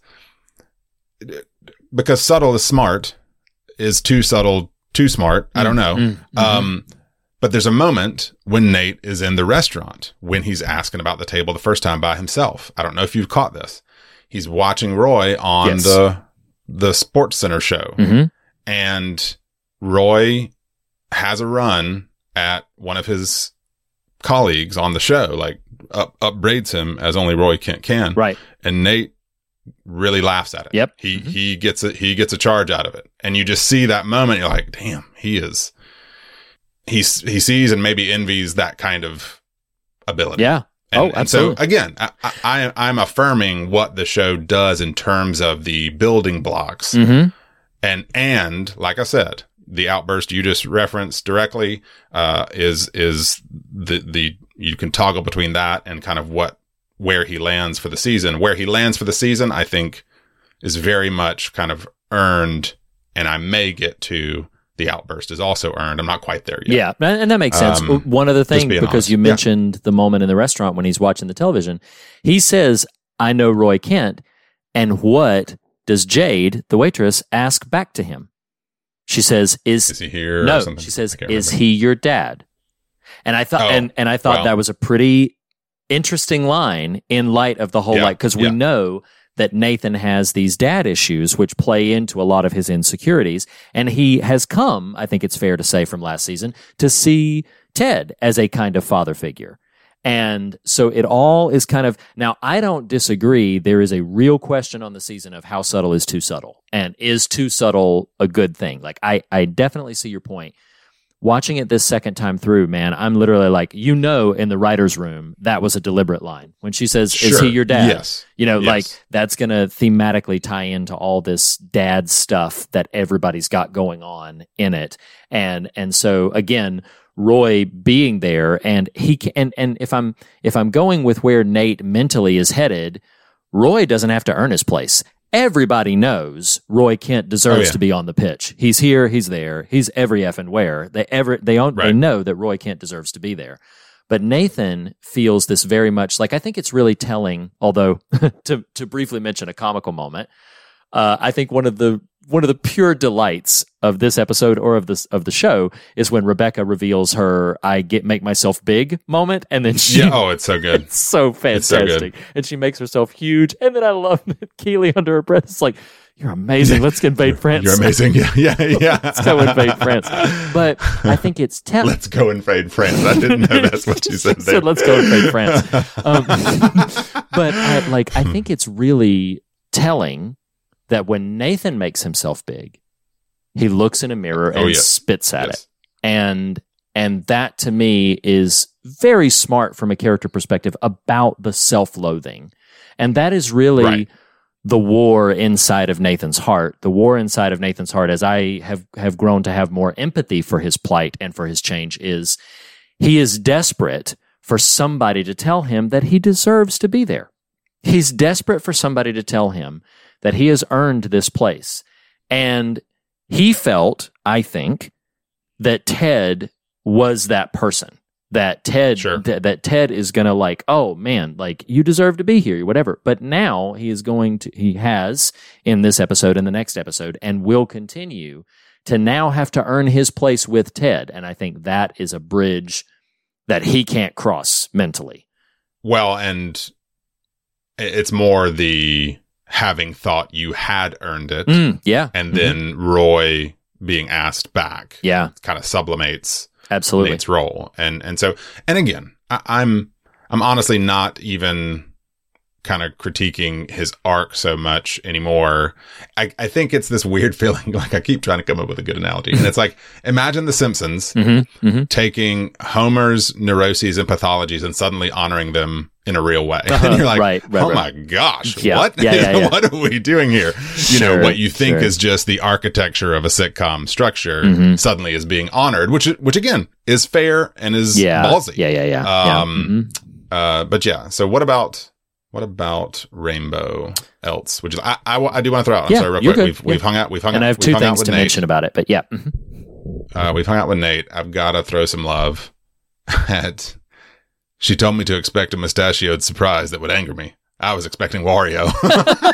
Speaker 9: because subtle is smart is too subtle too smart. I don't know.
Speaker 8: Mm, mhm.
Speaker 9: um but there's a moment when nate is in the restaurant when he's asking about the table the first time by himself. I don't know if you've caught this. He's watching roy on
Speaker 8: Yes.
Speaker 9: the the sports center show.
Speaker 8: Mhm.
Speaker 9: and roy has a run at one of his colleagues on the show like up upbraids him as only roy kent can.
Speaker 8: Right
Speaker 9: and Nate really laughs at it.
Speaker 8: Yep.
Speaker 9: He he gets it. He gets a charge out of it, and you just see that moment. You're like, damn, he is. He's he sees and maybe envies that kind of ability.
Speaker 8: yeah
Speaker 9: And,
Speaker 8: oh
Speaker 9: and
Speaker 8: absolutely
Speaker 9: so again, I, I I'm affirming what the show does in terms of the building blocks,
Speaker 8: Mhm.
Speaker 9: and and like I said, the outburst you just referenced directly uh, is is the the you can toggle between that and kind of what where he lands for the season. Where he lands for the season, I think, is very much kind of earned, and I may get to the outburst is also earned. I'm not quite there yet.
Speaker 8: Yeah, and that makes sense.
Speaker 9: Um,
Speaker 8: One other thing, because
Speaker 9: honest.
Speaker 8: you
Speaker 9: Yeah.
Speaker 8: mentioned the moment in the restaurant when he's watching the television, he says, "I know Roy Kent," and what does Jade, the waitress, ask back to him? She says, "Is,
Speaker 9: Is he here? or
Speaker 8: no?"
Speaker 9: something?
Speaker 8: She says, "Is
Speaker 9: remember.
Speaker 8: he your dad?" And I thought,
Speaker 9: Oh,
Speaker 8: and and I thought
Speaker 9: well.
Speaker 8: that was a pretty interesting line in light of the whole
Speaker 9: Yeah,
Speaker 8: like because we
Speaker 9: yeah.
Speaker 8: know that Nathan has these dad issues which play into a lot of his insecurities and he has come I think it's fair to say from last season to see Ted as a kind of father figure. And so it all is kind of now I don't disagree there is a real question on the season of how subtle is too subtle and is too subtle a good thing? Like I I definitely see your point watching it this second time through, man, I'm literally like, you know, in the writer's room, that was a deliberate line. When she says, Is
Speaker 9: Sure.
Speaker 8: he your dad?
Speaker 9: Yes.
Speaker 8: You know,
Speaker 9: Yes.
Speaker 8: like that's going to thematically tie into all this dad stuff that everybody's got going on in it. And, and so again, Roy being there and he can, and, and if I'm, if I'm going with where Nate mentally is headed, Roy doesn't have to earn his place. Everybody knows Roy Kent deserves
Speaker 9: Oh, yeah.
Speaker 8: to be on the pitch. He's here, he's there, he's every effing where. They ever they own, they
Speaker 9: Right.
Speaker 8: know that Roy Kent deserves to be there. But Nathan feels this very much like I think it's really telling. Although to to briefly mention a comical moment, uh, I think one of the one of the pure delights of this episode or of this of the show is when Rebecca reveals her "I get make myself big" moment, and then she
Speaker 9: Yeah. Oh, it's so good.
Speaker 8: it's so
Speaker 9: It's so good.
Speaker 8: fantastic, and she makes herself huge, and then I love that Keeley under her breath is like, "You're amazing. Let's invade France.
Speaker 9: You're amazing. Yeah, yeah, yeah.
Speaker 8: Let's go invade France." But I think it's telling.
Speaker 9: Let's go invade France. I didn't know that's what you said.
Speaker 8: She said, "Let's go invade France." Um, but I, like, I think it's really telling that when Nathan makes himself big, he looks in a mirror
Speaker 9: Oh,
Speaker 8: and
Speaker 9: yes.
Speaker 8: spits at
Speaker 9: Yes.
Speaker 8: it, and and that to me is very smart from a character perspective about the self-loathing, and that is really.
Speaker 9: Right.
Speaker 8: The war inside of Nathan's heart, the war inside of Nathan's heart, as I have have grown to have more empathy for his plight and for his change, is he is desperate for somebody to tell him that he deserves to be there. He's desperate for somebody to tell him that he has earned this place. And he felt, I think, that Ted was that person. That Ted
Speaker 9: Sure.
Speaker 8: that, that Ted is gonna like, oh man, like you deserve to be here, whatever. But now he is going to he has in this episode and the next episode and will continue to now have to earn his place with Ted. And I think that is a bridge that he can't cross mentally.
Speaker 9: Well, and it's more the having thought you had earned it,
Speaker 8: Mm, yeah.
Speaker 9: and then Roy being asked back.
Speaker 8: Yeah.
Speaker 9: kind of sublimates
Speaker 8: Absolutely.
Speaker 9: Nate's role, and and so and again, I, I'm I'm honestly not even kind of critiquing his arc so much anymore. I, I think it's this weird feeling like I keep trying to come up with a good analogy. And it's like imagine the Simpsons
Speaker 8: Mm-hmm, mm-hmm.
Speaker 9: taking Homer's neuroses and pathologies and suddenly honoring them in a real way.
Speaker 8: Uh-huh.
Speaker 9: And you're like,
Speaker 8: Right, right,
Speaker 9: oh
Speaker 8: right.
Speaker 9: my gosh,
Speaker 8: Yeah,
Speaker 9: what?
Speaker 8: yeah, yeah,
Speaker 9: what are we doing here? You
Speaker 8: Sure,
Speaker 9: know, what you think
Speaker 8: sure.
Speaker 9: is just the architecture of a sitcom structure
Speaker 8: Mhm.
Speaker 9: suddenly is being honored, which, which again is fair and is ballsy.
Speaker 8: Yeah, yeah, yeah.
Speaker 9: Um,
Speaker 8: Mhm.
Speaker 9: uh, but yeah, so what about, what about Rainbow else? Which is, I, I, I do want to throw out, I'm
Speaker 8: Yeah,
Speaker 9: sorry, real quick.
Speaker 8: good.
Speaker 9: We've, we've hung out, we've hung
Speaker 8: And
Speaker 9: out,
Speaker 8: I have two things to
Speaker 9: Nate.
Speaker 8: mention about it, but yeah. mhm.
Speaker 9: Uh, we've hung out with Nate. I've got to throw some love at. She told me to expect a mustachioed surprise that would anger me. I was expecting Wario.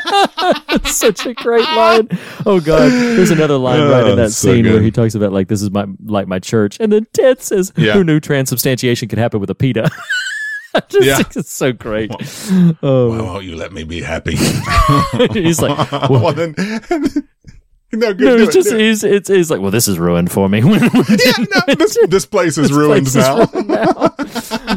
Speaker 8: It's such a great line. Oh god, there's another line right
Speaker 9: Oh,
Speaker 8: in that
Speaker 9: it's so
Speaker 8: scene where he talks about like this is my like my church, and then Ted says,
Speaker 9: Yeah.
Speaker 8: "Who knew transubstantiation could happen with a pita?" Just
Speaker 9: Yeah.
Speaker 8: it's so great. Oh.
Speaker 9: Why
Speaker 8: Oh,
Speaker 9: won't you let me be happy?
Speaker 8: He's like,
Speaker 9: well, then, no, good.
Speaker 8: no, it's
Speaker 9: it,
Speaker 8: just
Speaker 9: it.
Speaker 8: he's it's, it's like, well, this is ruined for me.
Speaker 9: yeah, no, this, this place is
Speaker 8: This
Speaker 9: ruined
Speaker 8: place is
Speaker 9: now.
Speaker 8: ruined now.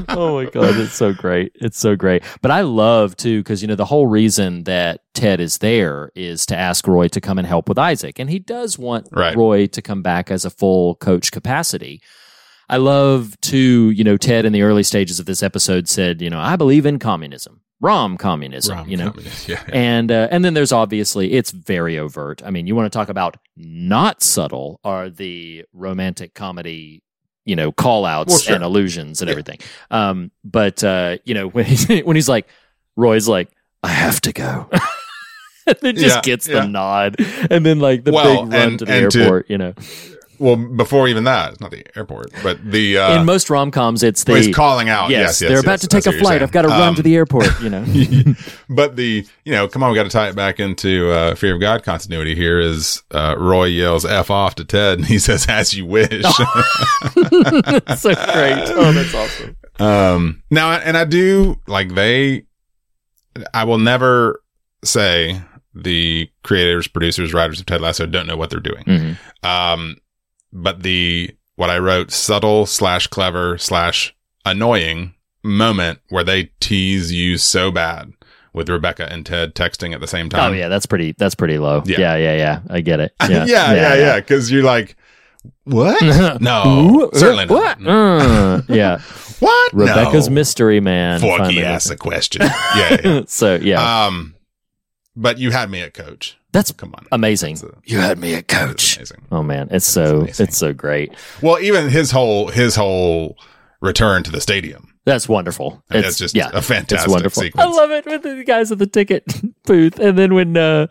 Speaker 8: oh my god, it's so great. It's so great. But I love too because you know the whole reason that Ted is there is to ask Roy to come and help with Isaac, and he does want
Speaker 9: Right.
Speaker 8: Roy to come back as a full coach capacity. I love too, you know, Ted in the early stages of this episode said, you know, I believe in communism, Rom communism,
Speaker 9: Rom
Speaker 8: you know.
Speaker 9: communist, yeah.
Speaker 8: And uh, and then there's obviously it's very overt. I mean, you want to talk about not subtle are the romantic comedy, you know, call outs
Speaker 9: Well, sure.
Speaker 8: and allusions and everything. Um, but uh, you know, when he's when he's like, Roy's like, I have to go. and then just
Speaker 9: Yeah,
Speaker 8: gets
Speaker 9: yeah.
Speaker 8: the nod. And then like the
Speaker 9: Well,
Speaker 8: big run
Speaker 9: and-
Speaker 8: to the
Speaker 9: and to-
Speaker 8: airport, you know.
Speaker 9: Well, before even that, it's not the airport, but the uh,
Speaker 8: In most rom coms it's the
Speaker 9: well, he's calling out.
Speaker 8: Yes,
Speaker 9: Yes, yes,
Speaker 8: they're about to take a flight. I've got to run
Speaker 9: Um,
Speaker 8: to the airport, you know.
Speaker 9: but the you know come on we got to tie it back into uh, fear of god continuity here is uh, roy yells f off to ted and he says as you wish
Speaker 8: That's so great. Oh, that's awesome.
Speaker 9: um now and i do like they i will never say the creators producers writers of ted lasso don't know what they're doing
Speaker 8: Mhm.
Speaker 9: um but the what i wrote subtle slash clever slash annoying moment where they tease you so bad with rebecca and ted texting at the same time
Speaker 8: Oh yeah, that's pretty. That's pretty low.
Speaker 9: Yeah.
Speaker 8: Yeah, yeah, yeah. I get it.
Speaker 9: yeah, yeah, yeah, Because you're like, what? no,
Speaker 8: Ooh,
Speaker 9: certainly
Speaker 8: what?
Speaker 9: not.
Speaker 8: Uh, yeah,
Speaker 9: What?
Speaker 8: Rebecca's
Speaker 9: no.
Speaker 8: mystery man.
Speaker 9: Forky asked the question. Yeah, yeah.
Speaker 8: so yeah,
Speaker 9: Um, but you had me at coach.
Speaker 8: That's
Speaker 9: Come on,
Speaker 8: amazing.
Speaker 9: A-
Speaker 8: you had me at coach.
Speaker 9: amazing.
Speaker 8: Oh man, it's so it's so great.
Speaker 9: Well, even his whole his whole return to the stadium
Speaker 8: That's wonderful.
Speaker 9: It's just yeah, a fantastic
Speaker 8: it's wonderful.
Speaker 9: sequence.
Speaker 8: I love it with the guys at the ticket booth, and then when uh,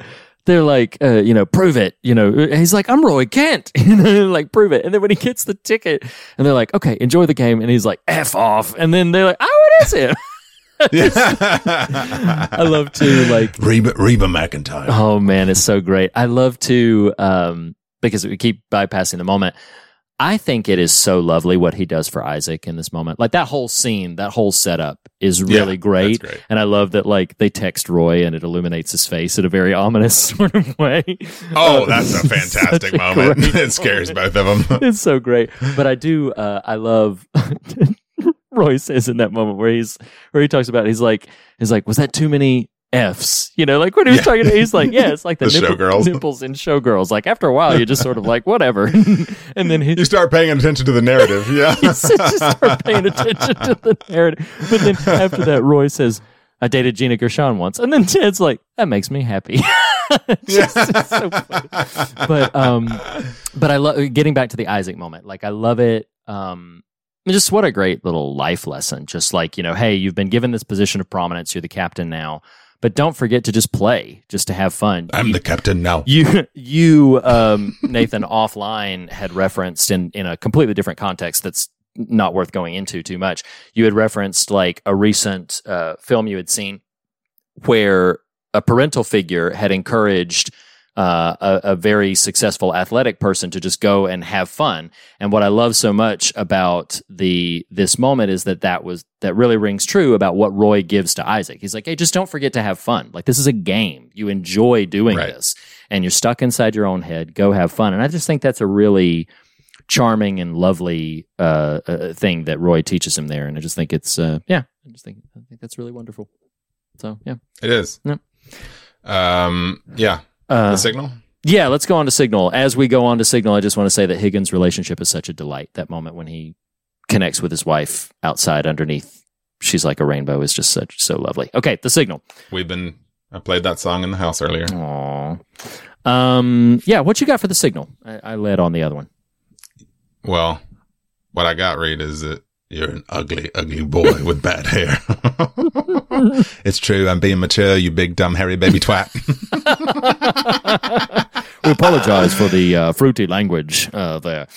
Speaker 8: they're like, uh, you know, prove it. You know, he's like, I'm Roy Kent. You know, like prove it. And then when he gets the ticket, and they're like, okay, enjoy the game, and he's like, f off. And then they're like, oh, it is him. I love to like
Speaker 9: Reba, Reba McEntire.
Speaker 8: Oh man, it's so great. I love to um because we keep bypassing the moment. I think it is so lovely what he does for Isaac in this moment. Like that whole scene, that whole setup is
Speaker 9: Yeah,
Speaker 8: really great.
Speaker 9: that's great.
Speaker 8: And I love that like they text Roy and it illuminates his face in a very ominous sort of way.
Speaker 9: Oh,
Speaker 8: Uh,
Speaker 9: that's a fantastic moment.
Speaker 8: great
Speaker 9: It scares
Speaker 8: moment.
Speaker 9: both of them.
Speaker 8: it's so great. But I do uh I love Roy says in that moment where he's where he talks about he's like he's like, Was that too many F's? You know, like when he was
Speaker 9: Yeah.
Speaker 8: talking he's like, Yeah, it's like the,
Speaker 9: The
Speaker 8: nipple-
Speaker 9: showgirls.
Speaker 8: nipples in showgirls. Like after a while you just sort of like, whatever. and then he
Speaker 9: You start paying attention to the narrative. Yeah.
Speaker 8: you just start paying attention to the narrative. But then after that, Roy says, I dated Gina Gershon once. And then Ted's like, that makes me happy. Just- so. But um but I love getting back to the Isaac moment. Like I love it. Um just what a great little life lesson. Just like, you know, hey, you've been given this position of prominence, you're the captain now. But don't forget to just play, just to have fun.
Speaker 9: I'm the captain now.
Speaker 8: You, you, um, Nathan, offline had referenced in in a completely different context. That's not worth going into too much. You had referenced like a recent uh, film you had seen where a parental figure had encouraged uh, a, a very successful athletic person to just go and have fun. And what I love so much about the this moment is that that was that really rings true about what Roy gives to Isaac. He's like, "Hey, just don't forget to have fun. Like this is a game. You enjoy doing
Speaker 9: Right.
Speaker 8: this, and you're stuck inside your own head. Go have fun." And I just think that's a really charming and lovely uh, uh, thing that Roy teaches him there. And I just think it's uh, yeah, I just think I think that's really wonderful. So yeah.
Speaker 9: It is.
Speaker 8: Yeah.
Speaker 9: Um, yeah.
Speaker 8: Uh,
Speaker 9: the signal.
Speaker 8: Yeah, let's go on to Signal. As we go on to Signal, I just want to say that Higgins' relationship is such a delight. That moment when he connects with his wife outside underneath, she's like a rainbow, is just such so lovely. Okay, the Signal.
Speaker 9: We've been. I played that song in the house earlier.
Speaker 8: Aww. Um, yeah, what you got for the Signal? I, I led on the other one.
Speaker 9: Well, what I got, Reed, is that you're an ugly, ugly boy with bad hair. it's true. I'm being mature, you big, dumb, hairy baby twat.
Speaker 8: we apologize for the uh, fruity language uh, there.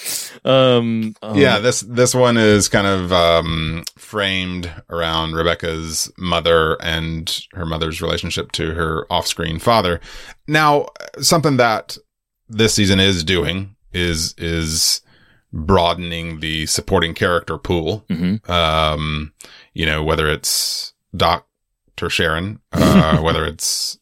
Speaker 8: Um, um,
Speaker 9: yeah, this this one is kind of um, framed around Rebecca's mother and her mother's relationship to her off-screen father. Now, something that this season is doing is is broadening the supporting character pool.
Speaker 8: Mhm.
Speaker 9: Um, you know, whether it's Doctor Sharon, uh, whether it's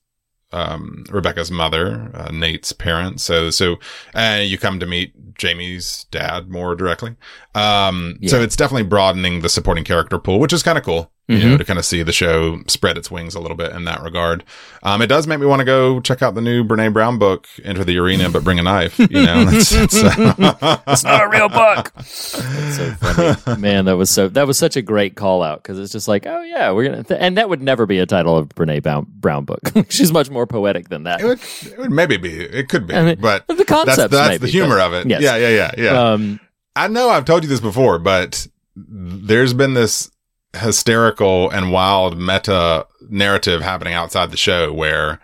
Speaker 9: um, Rebecca's mother, uh, Nate's parents. So, so, uh, you come to meet Jamie's dad more directly. Um, so it's definitely broadening the supporting character pool, which is kind of cool, you know,
Speaker 8: Mhm.
Speaker 9: to kind of see the show spread its wings a little bit in that regard. Um, it does make me want to go check out the new Brene Brown book, Enter the Arena, but bring a knife, you know, that's, that's, uh,
Speaker 8: it's not a real book. That's so funny, man. That was so. That was such a great call out because it's just like, oh yeah, we're gonna, th- and that would never be a title of Brene Brown, Brown book. She's much more poetic than that.
Speaker 9: It would, it would maybe be. It could be,
Speaker 8: I mean,
Speaker 9: but
Speaker 8: the concepts
Speaker 9: that's, that's
Speaker 8: maybe,
Speaker 9: the humor
Speaker 8: but-
Speaker 9: of it.
Speaker 8: yes.
Speaker 9: Yeah, yeah, yeah, yeah.
Speaker 8: Um,
Speaker 9: I know I've told you this before, but there's been this hysterical and wild meta narrative happening outside the show where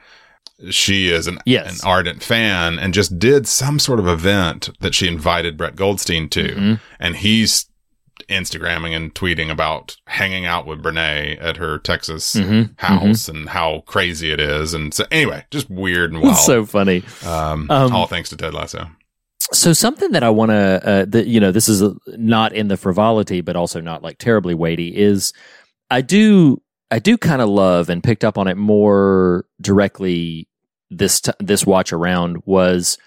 Speaker 9: she is an,
Speaker 8: Yes.
Speaker 9: an ardent fan and just did some sort of event that she invited Brett Goldstein to.
Speaker 8: Mhm.
Speaker 9: And he's Instagramming and tweeting about hanging out with Brene at her Texas
Speaker 8: Mhm.
Speaker 9: house and how crazy it is. And so anyway, just weird and wild.
Speaker 8: It's so funny.
Speaker 9: um,
Speaker 8: Um,
Speaker 9: all thanks to Ted Lasso.
Speaker 8: So something that I want to, uh, that you know, this is uh not in the frivolity, but also not like terribly weighty. Is I do, I do kind of love and picked up on it more directly this t- this watch around was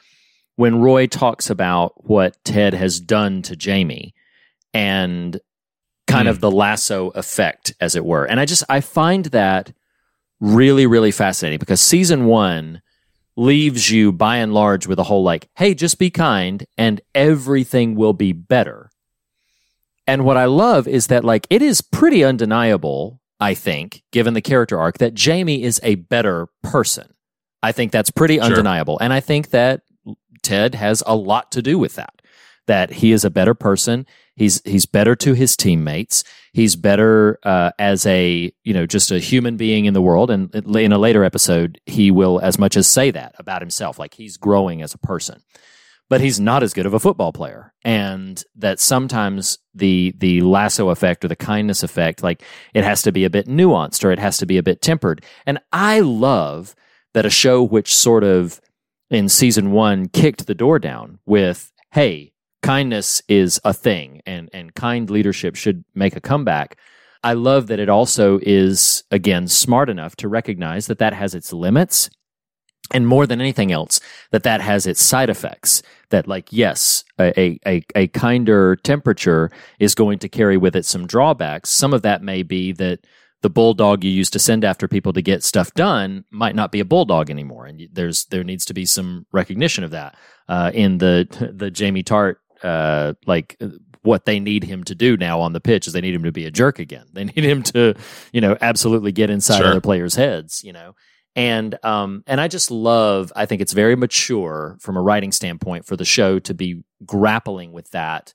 Speaker 8: when Roy talks about what Ted has done to Jamie and kind of the lasso effect, as it were. And I just I find that really really fascinating because season one leaves you by and large with a whole like, hey, just be kind and everything will be better. And what I love is that like it is pretty undeniable, I think, given the character arc, that Jamie is a better person. I think that's pretty
Speaker 9: Sure.
Speaker 8: undeniable. And I think that Ted has a lot to do with that. That he is a better person. He's he's better to his teammates. He's better uh, as a you know just a human being in the world. And in a later episode, he will as much as say that about himself, like he's growing as a person. But he's not as good of a football player, and that sometimes the the lasso effect or the kindness effect, like it has to be a bit nuanced or it has to be a bit tempered. And I love that a show which sort of in season one kicked the door down with, hey, kindness is a thing and, and kind leadership should make a comeback. I love that it also is, again, smart enough to recognize that that has its limits. And more than anything else, that that has its side effects. That, like, yes, a, a, a kinder temperature is going to carry with it some drawbacks. Some of that may be that the bulldog you used to send after people to get stuff done might not be a bulldog anymore, and there's there needs to be some recognition of that uh, in the the Jamie Tartt uh, like what they need him to do now on the pitch is they need him to be a jerk again. They need him to you know absolutely get inside
Speaker 9: Sure.
Speaker 8: other players' heads. You know. And um and I just love I think it's very mature from a writing standpoint for the show to be grappling with that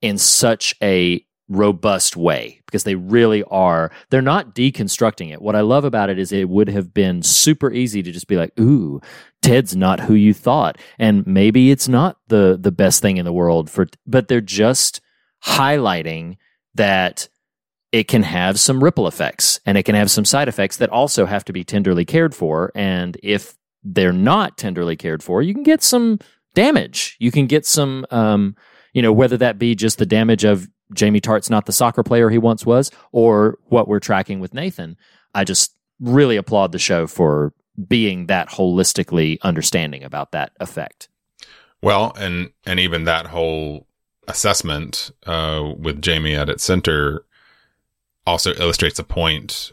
Speaker 8: in such a robust way because they really are they're not deconstructing it. What i love about it is it would have been super easy to just be like ooh ted's not who you thought. And maybe it's not the the best thing in the world for but they're just highlighting that it can have some ripple effects and it can have some side effects that also have to be tenderly cared for. And if they're not tenderly cared for you can get some damage. You can get some um you know whether that be just the damage of Jamie Tartt's not the soccer player he once was, or what we're tracking with Nathan. I just really applaud the show for being that holistically understanding about that effect.
Speaker 9: Well, and and even that whole assessment uh, with Jamie at its center also illustrates a point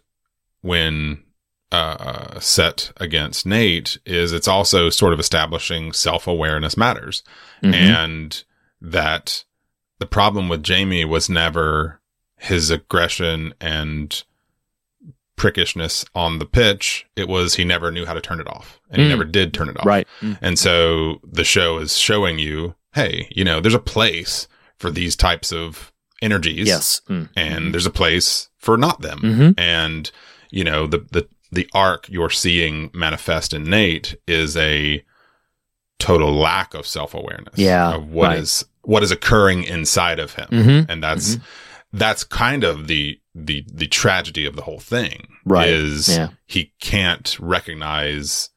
Speaker 9: when uh, set against Nate is it's also sort of establishing self awareness matters,
Speaker 8: Mhm.
Speaker 9: and that the problem with Jamie was never his aggression and prickishness on the pitch. It was he never knew how to turn it off, and he
Speaker 8: Mm.
Speaker 9: never did turn it off.
Speaker 8: Right. Mm.
Speaker 9: And so the show is showing you, hey, you know, there's a place for these types of energies.
Speaker 8: Yes. Mm.
Speaker 9: And there's a place for not them.
Speaker 8: Mhm.
Speaker 9: And, you know, the, the, the arc you're seeing manifest in Nate is a total lack of self awareness.
Speaker 8: Yeah,
Speaker 9: Of what
Speaker 8: right.
Speaker 9: is what is occurring inside of him.
Speaker 8: Mhm.
Speaker 9: And that's that's kind of the the the tragedy of the whole thing.
Speaker 8: Right.
Speaker 9: Is
Speaker 8: Yeah.
Speaker 9: he can't recognize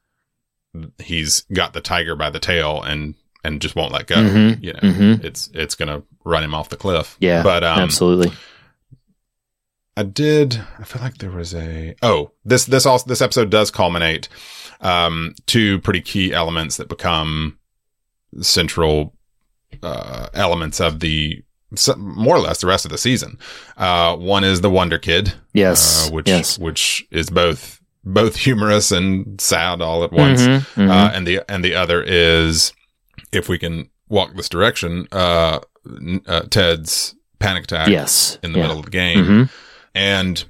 Speaker 9: he's got the tiger by the tail and and just won't let go.
Speaker 8: Mhm.
Speaker 9: You know,
Speaker 8: Mhm.
Speaker 9: it's it's gonna run him off the cliff.
Speaker 8: Yeah.
Speaker 9: but um,
Speaker 8: absolutely.
Speaker 9: I did. I feel like there was a. Oh, this this also this episode does culminate um, two pretty key elements that become central uh, elements of the more or less the rest of the season. Uh, one is the Wonder Kid.
Speaker 8: Yes,
Speaker 9: uh, which
Speaker 8: yes.
Speaker 9: which is both both humorous and sad all at once.
Speaker 8: Mhm, mhm.
Speaker 9: Uh, and the and the other is if we can walk this direction. Uh, uh, Ted's panic attack.
Speaker 8: Yes,
Speaker 9: in the
Speaker 8: yeah.
Speaker 9: middle of the game,
Speaker 8: Mhm.
Speaker 9: and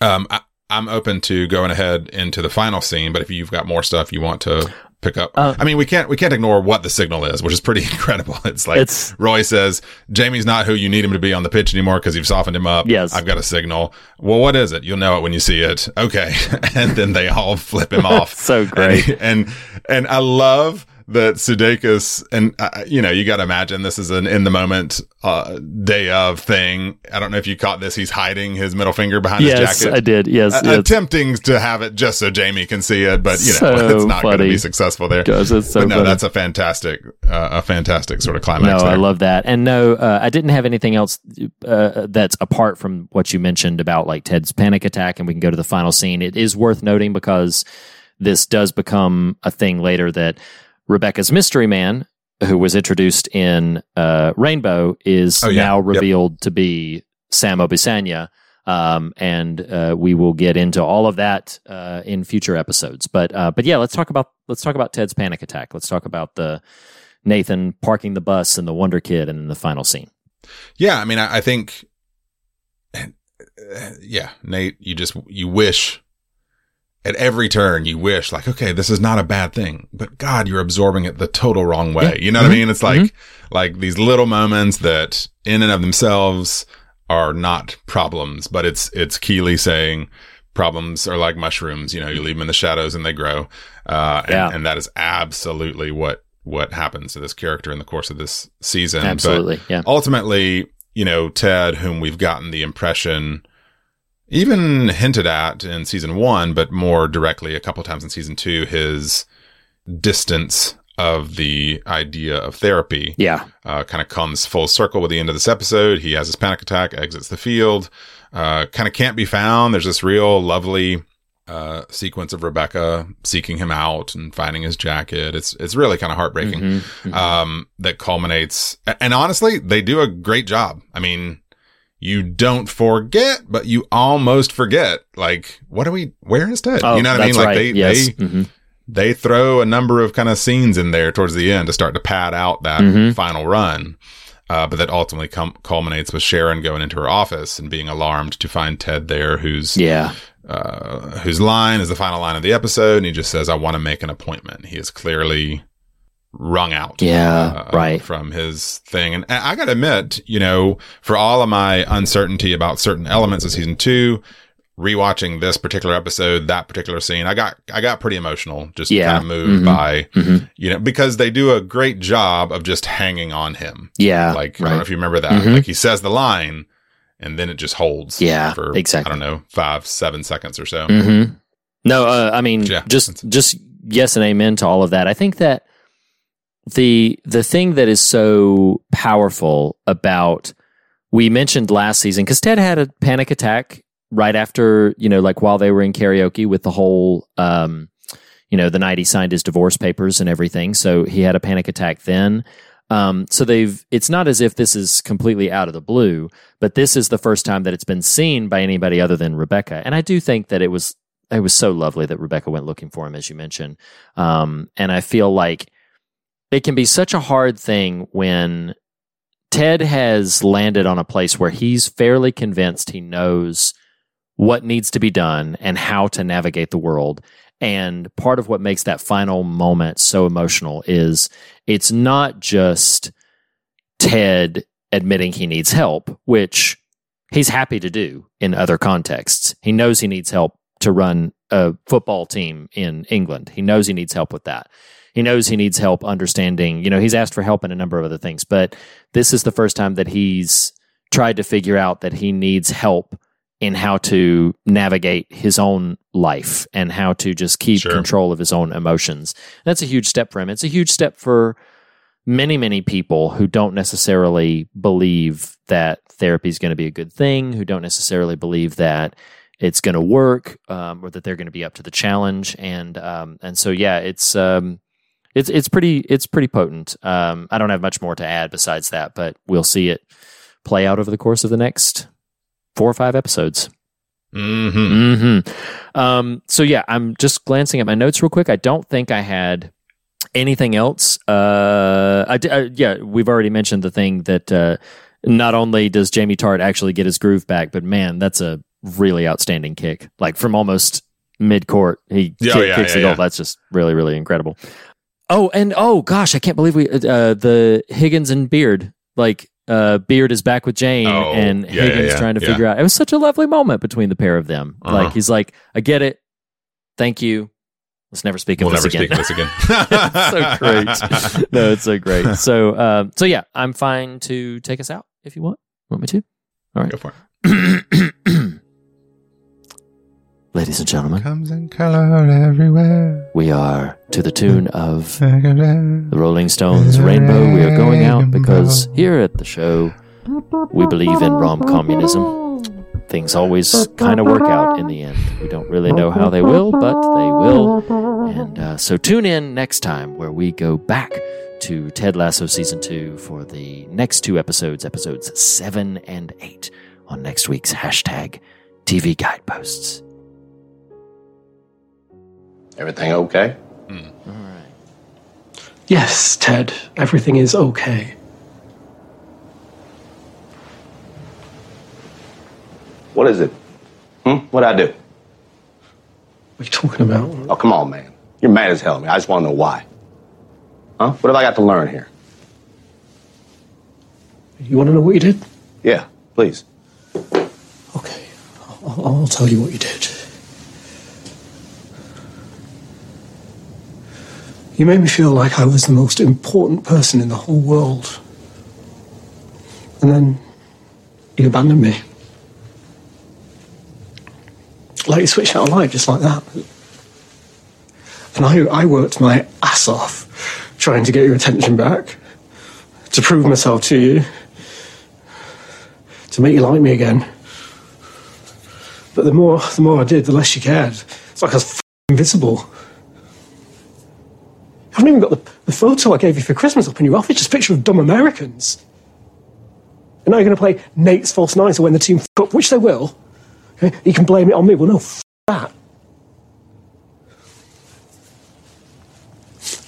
Speaker 9: um, I, I'm open to going ahead into the final scene. But if you've got more stuff you want to pick up,
Speaker 8: Uh,
Speaker 9: I mean, we can't we can't ignore what the signal is, which is pretty incredible. It's like
Speaker 8: It's-
Speaker 9: Roy says, Jamie's not who you need him to be on the pitch anymore because you've softened him up.
Speaker 8: Yes.
Speaker 9: I've got a signal. Well, what is it? You'll know it when you see it. Okay, and then they all flip him off.
Speaker 8: So great.
Speaker 9: And and, and I love that Sudeikis and uh, you know you got to imagine this is an in the moment uh, day of thing. I don't know if you caught this. He's hiding his middle finger behind his
Speaker 8: Yes,
Speaker 9: jacket.
Speaker 8: I did. Yes,
Speaker 9: attempting to have it just so Jamie can see it, but you know
Speaker 8: So
Speaker 9: it's not going to be successful there.
Speaker 8: Gosh, so
Speaker 9: but no,
Speaker 8: funny.
Speaker 9: that's a fantastic, uh, a fantastic sort of climax.
Speaker 8: No,
Speaker 9: there.
Speaker 8: I love that. And no, uh, I didn't have anything else uh, that's apart from what you mentioned about like Ted's panic attack, and we can go to the final scene. It is worth noting because this does become a thing later that Rebecca's mystery man, who was introduced in uh, Rainbow, is
Speaker 9: Oh, yeah.
Speaker 8: now
Speaker 9: Yep.
Speaker 8: revealed to be Sam Obisanya. Um, and uh, we will get into all of that uh, in future episodes. But uh, but yeah, let's talk about let's talk about Ted's panic attack. Let's talk about the Nathan parking the bus and the Wonder Kid and the final scene.
Speaker 9: Yeah, I mean, I, I think, yeah, Nate, you just you wish at every turn you wish like, okay, this is not a bad thing, but God, you're absorbing it the total wrong way.
Speaker 8: Yeah.
Speaker 9: You know what I
Speaker 8: Mhm.
Speaker 9: mean? It's like, like these little moments that in and of themselves are not problems, but it's, it's Keeley saying problems are like mushrooms. You know, you leave them in the shadows and they grow. Uh, and,
Speaker 8: Yeah.
Speaker 9: and that is absolutely what, what happens to this character in the course of this season.
Speaker 8: Absolutely,
Speaker 9: But
Speaker 8: yeah.
Speaker 9: Ultimately, you know, Ted, whom we've gotten the impression even hinted at in season one, but more directly a couple times in season two, his distance of the idea of therapy.
Speaker 8: Yeah.
Speaker 9: Uh, kind of comes full circle with the end of this episode. He has his panic attack, exits the field, uh, kind of can't be found. There's this real lovely, uh, sequence of Rebecca seeking him out and finding his jacket. It's, it's really kind of heartbreaking.
Speaker 8: Mhm, mhm.
Speaker 9: Um, that culminates, and honestly, they do a great job. I mean, you don't forget, but you almost forget. Like, what are we? Where is Ted?
Speaker 8: Oh,
Speaker 9: you know what I mean? Like
Speaker 8: right.
Speaker 9: they
Speaker 8: Yes.
Speaker 9: they
Speaker 8: Mhm.
Speaker 9: they throw a number of kind of scenes in there towards the end to start to pad out that
Speaker 8: Mhm.
Speaker 9: final run. Uh, but that ultimately com- culminates with Sharon going into her office and being alarmed to find Ted there, who's
Speaker 8: Yeah.
Speaker 9: uh, whose line is the final line of the episode, and he just says, "I want to make an appointment." He is clearly wrung out,
Speaker 8: Yeah,
Speaker 9: uh,
Speaker 8: right.
Speaker 9: from his thing. And I got to admit, you know, for all of my uncertainty about certain elements of season two, rewatching this particular episode, that particular scene, I got I got pretty emotional, just
Speaker 8: Yeah.
Speaker 9: kind of moved
Speaker 8: Mhm.
Speaker 9: by,
Speaker 8: Mhm.
Speaker 9: you know, because they do a great job of just hanging on him.
Speaker 8: Yeah,
Speaker 9: like I don't know if you remember that.
Speaker 8: Mhm.
Speaker 9: Like he says the line. And then it just holds.
Speaker 8: Yeah,
Speaker 9: for
Speaker 8: exactly.
Speaker 9: I don't know, five, seven seconds or so.
Speaker 8: hmm No, uh, I mean,
Speaker 9: Yeah.
Speaker 8: just just yes and amen to all of that. I think that the the thing that is so powerful about we mentioned last season because Ted had a panic attack right after you know like while they were in karaoke with the whole um you know the night he signed his divorce papers and everything. So he had a panic attack then. Um so they've it's not as if this is completely out of the blue but this is the first time that it's been seen by anybody other than Rebecca. And I do think that it was it was so lovely that Rebecca went looking for him as you mentioned. Um and I feel like it can be such a hard thing when Ted has landed on a place where he's fairly convinced he knows what needs to be done and how to navigate the world. And part of what makes that final moment so emotional is it's not just Ted admitting he needs help, which he's happy to do in other contexts. He knows he needs help to run a football team in England. He knows he needs help with that. He knows he needs help understanding, you know, he's asked for help in a number of other things, but this is the first time that he's tried to figure out that he needs help in how to navigate his own life and how to just keep control of his own emotions. That's a huge step for him. It's a huge step for many, many people who don't necessarily believe that therapy is going to be a good thing, who don't necessarily believe that it's going to work um, or that they're going to be up to the challenge. And um, and so yeah, it's um, it's it's pretty it's pretty potent. Um, I don't have much more to add besides that, but we'll see it play out over the course of the next four or five episodes.
Speaker 9: Mm-hmm.
Speaker 8: hmm Um, so yeah, I'm just glancing at my notes real quick. I don't think I had anything else. Uh, I, di- uh, yeah, we've already mentioned the thing that uh, not only does Jamie Tartt actually get his groove back, but man, that's a really outstanding kick. Like from almost mid court, he
Speaker 9: Yeah,
Speaker 8: kick-
Speaker 9: yeah,
Speaker 8: kicks
Speaker 9: yeah,
Speaker 8: the goal.
Speaker 9: yeah.
Speaker 8: That's just really, really incredible. Oh, and oh gosh, I can't believe we uh, the Higgins and Beard like. Uh, Beard is back with Jane,
Speaker 9: Oh,
Speaker 8: and
Speaker 9: yeah, yeah,
Speaker 8: Higgins
Speaker 9: yeah,
Speaker 8: trying to
Speaker 9: yeah.
Speaker 8: figure out. It was such a lovely moment between the pair of them.
Speaker 9: Uh-huh.
Speaker 8: Like he's like, "I get it, thank you. Let's never speak of
Speaker 9: We'll
Speaker 8: this
Speaker 9: never
Speaker 8: again."
Speaker 9: speak of this again.
Speaker 8: so great. No, it's so great. So, um, so yeah, I'm fine to take us out if you want. Want me to? All right,
Speaker 9: go for it.
Speaker 8: Ladies and gentlemen,
Speaker 9: Comes in color everywhere.
Speaker 8: we are to the tune of the Rolling Stones' Rainbow. We are going out because here at the show, we believe in rom communism. Things always kind of work out in the end. We don't really know how they will, but they will. And uh, so tune in next time where we go back to Ted Lasso season two for the next two episodes, episodes seven and eight, on next week's hashtag TV Guideposts.
Speaker 2: Everything okay? All right.
Speaker 7: Yes, Ted, everything is okay.
Speaker 2: What is it? Hmm? What'd I do?
Speaker 7: What are you talking about?
Speaker 2: Oh, come on, man. You're mad as hell, man. I just want to know why. Huh? What have I got to learn here?
Speaker 7: You want to know what you did?
Speaker 2: Yeah, please. Okay.
Speaker 7: I'll, I'll tell you what you did. You made me feel like I was the most important person in the whole world. And then you abandoned me. Like you switched out of life just like that. And I, I worked my ass off trying to get your attention back, to prove myself to you, to make you like me again. But the more the more I did, the less you cared. It's like I was invisible. I haven't even got the, the photo I gave you for Christmas up in your office, just a picture of dumb Americans. And now you're going to play Nate's false nine, so when the team f up, which they will, okay, you can blame it on me. Well, no, f that.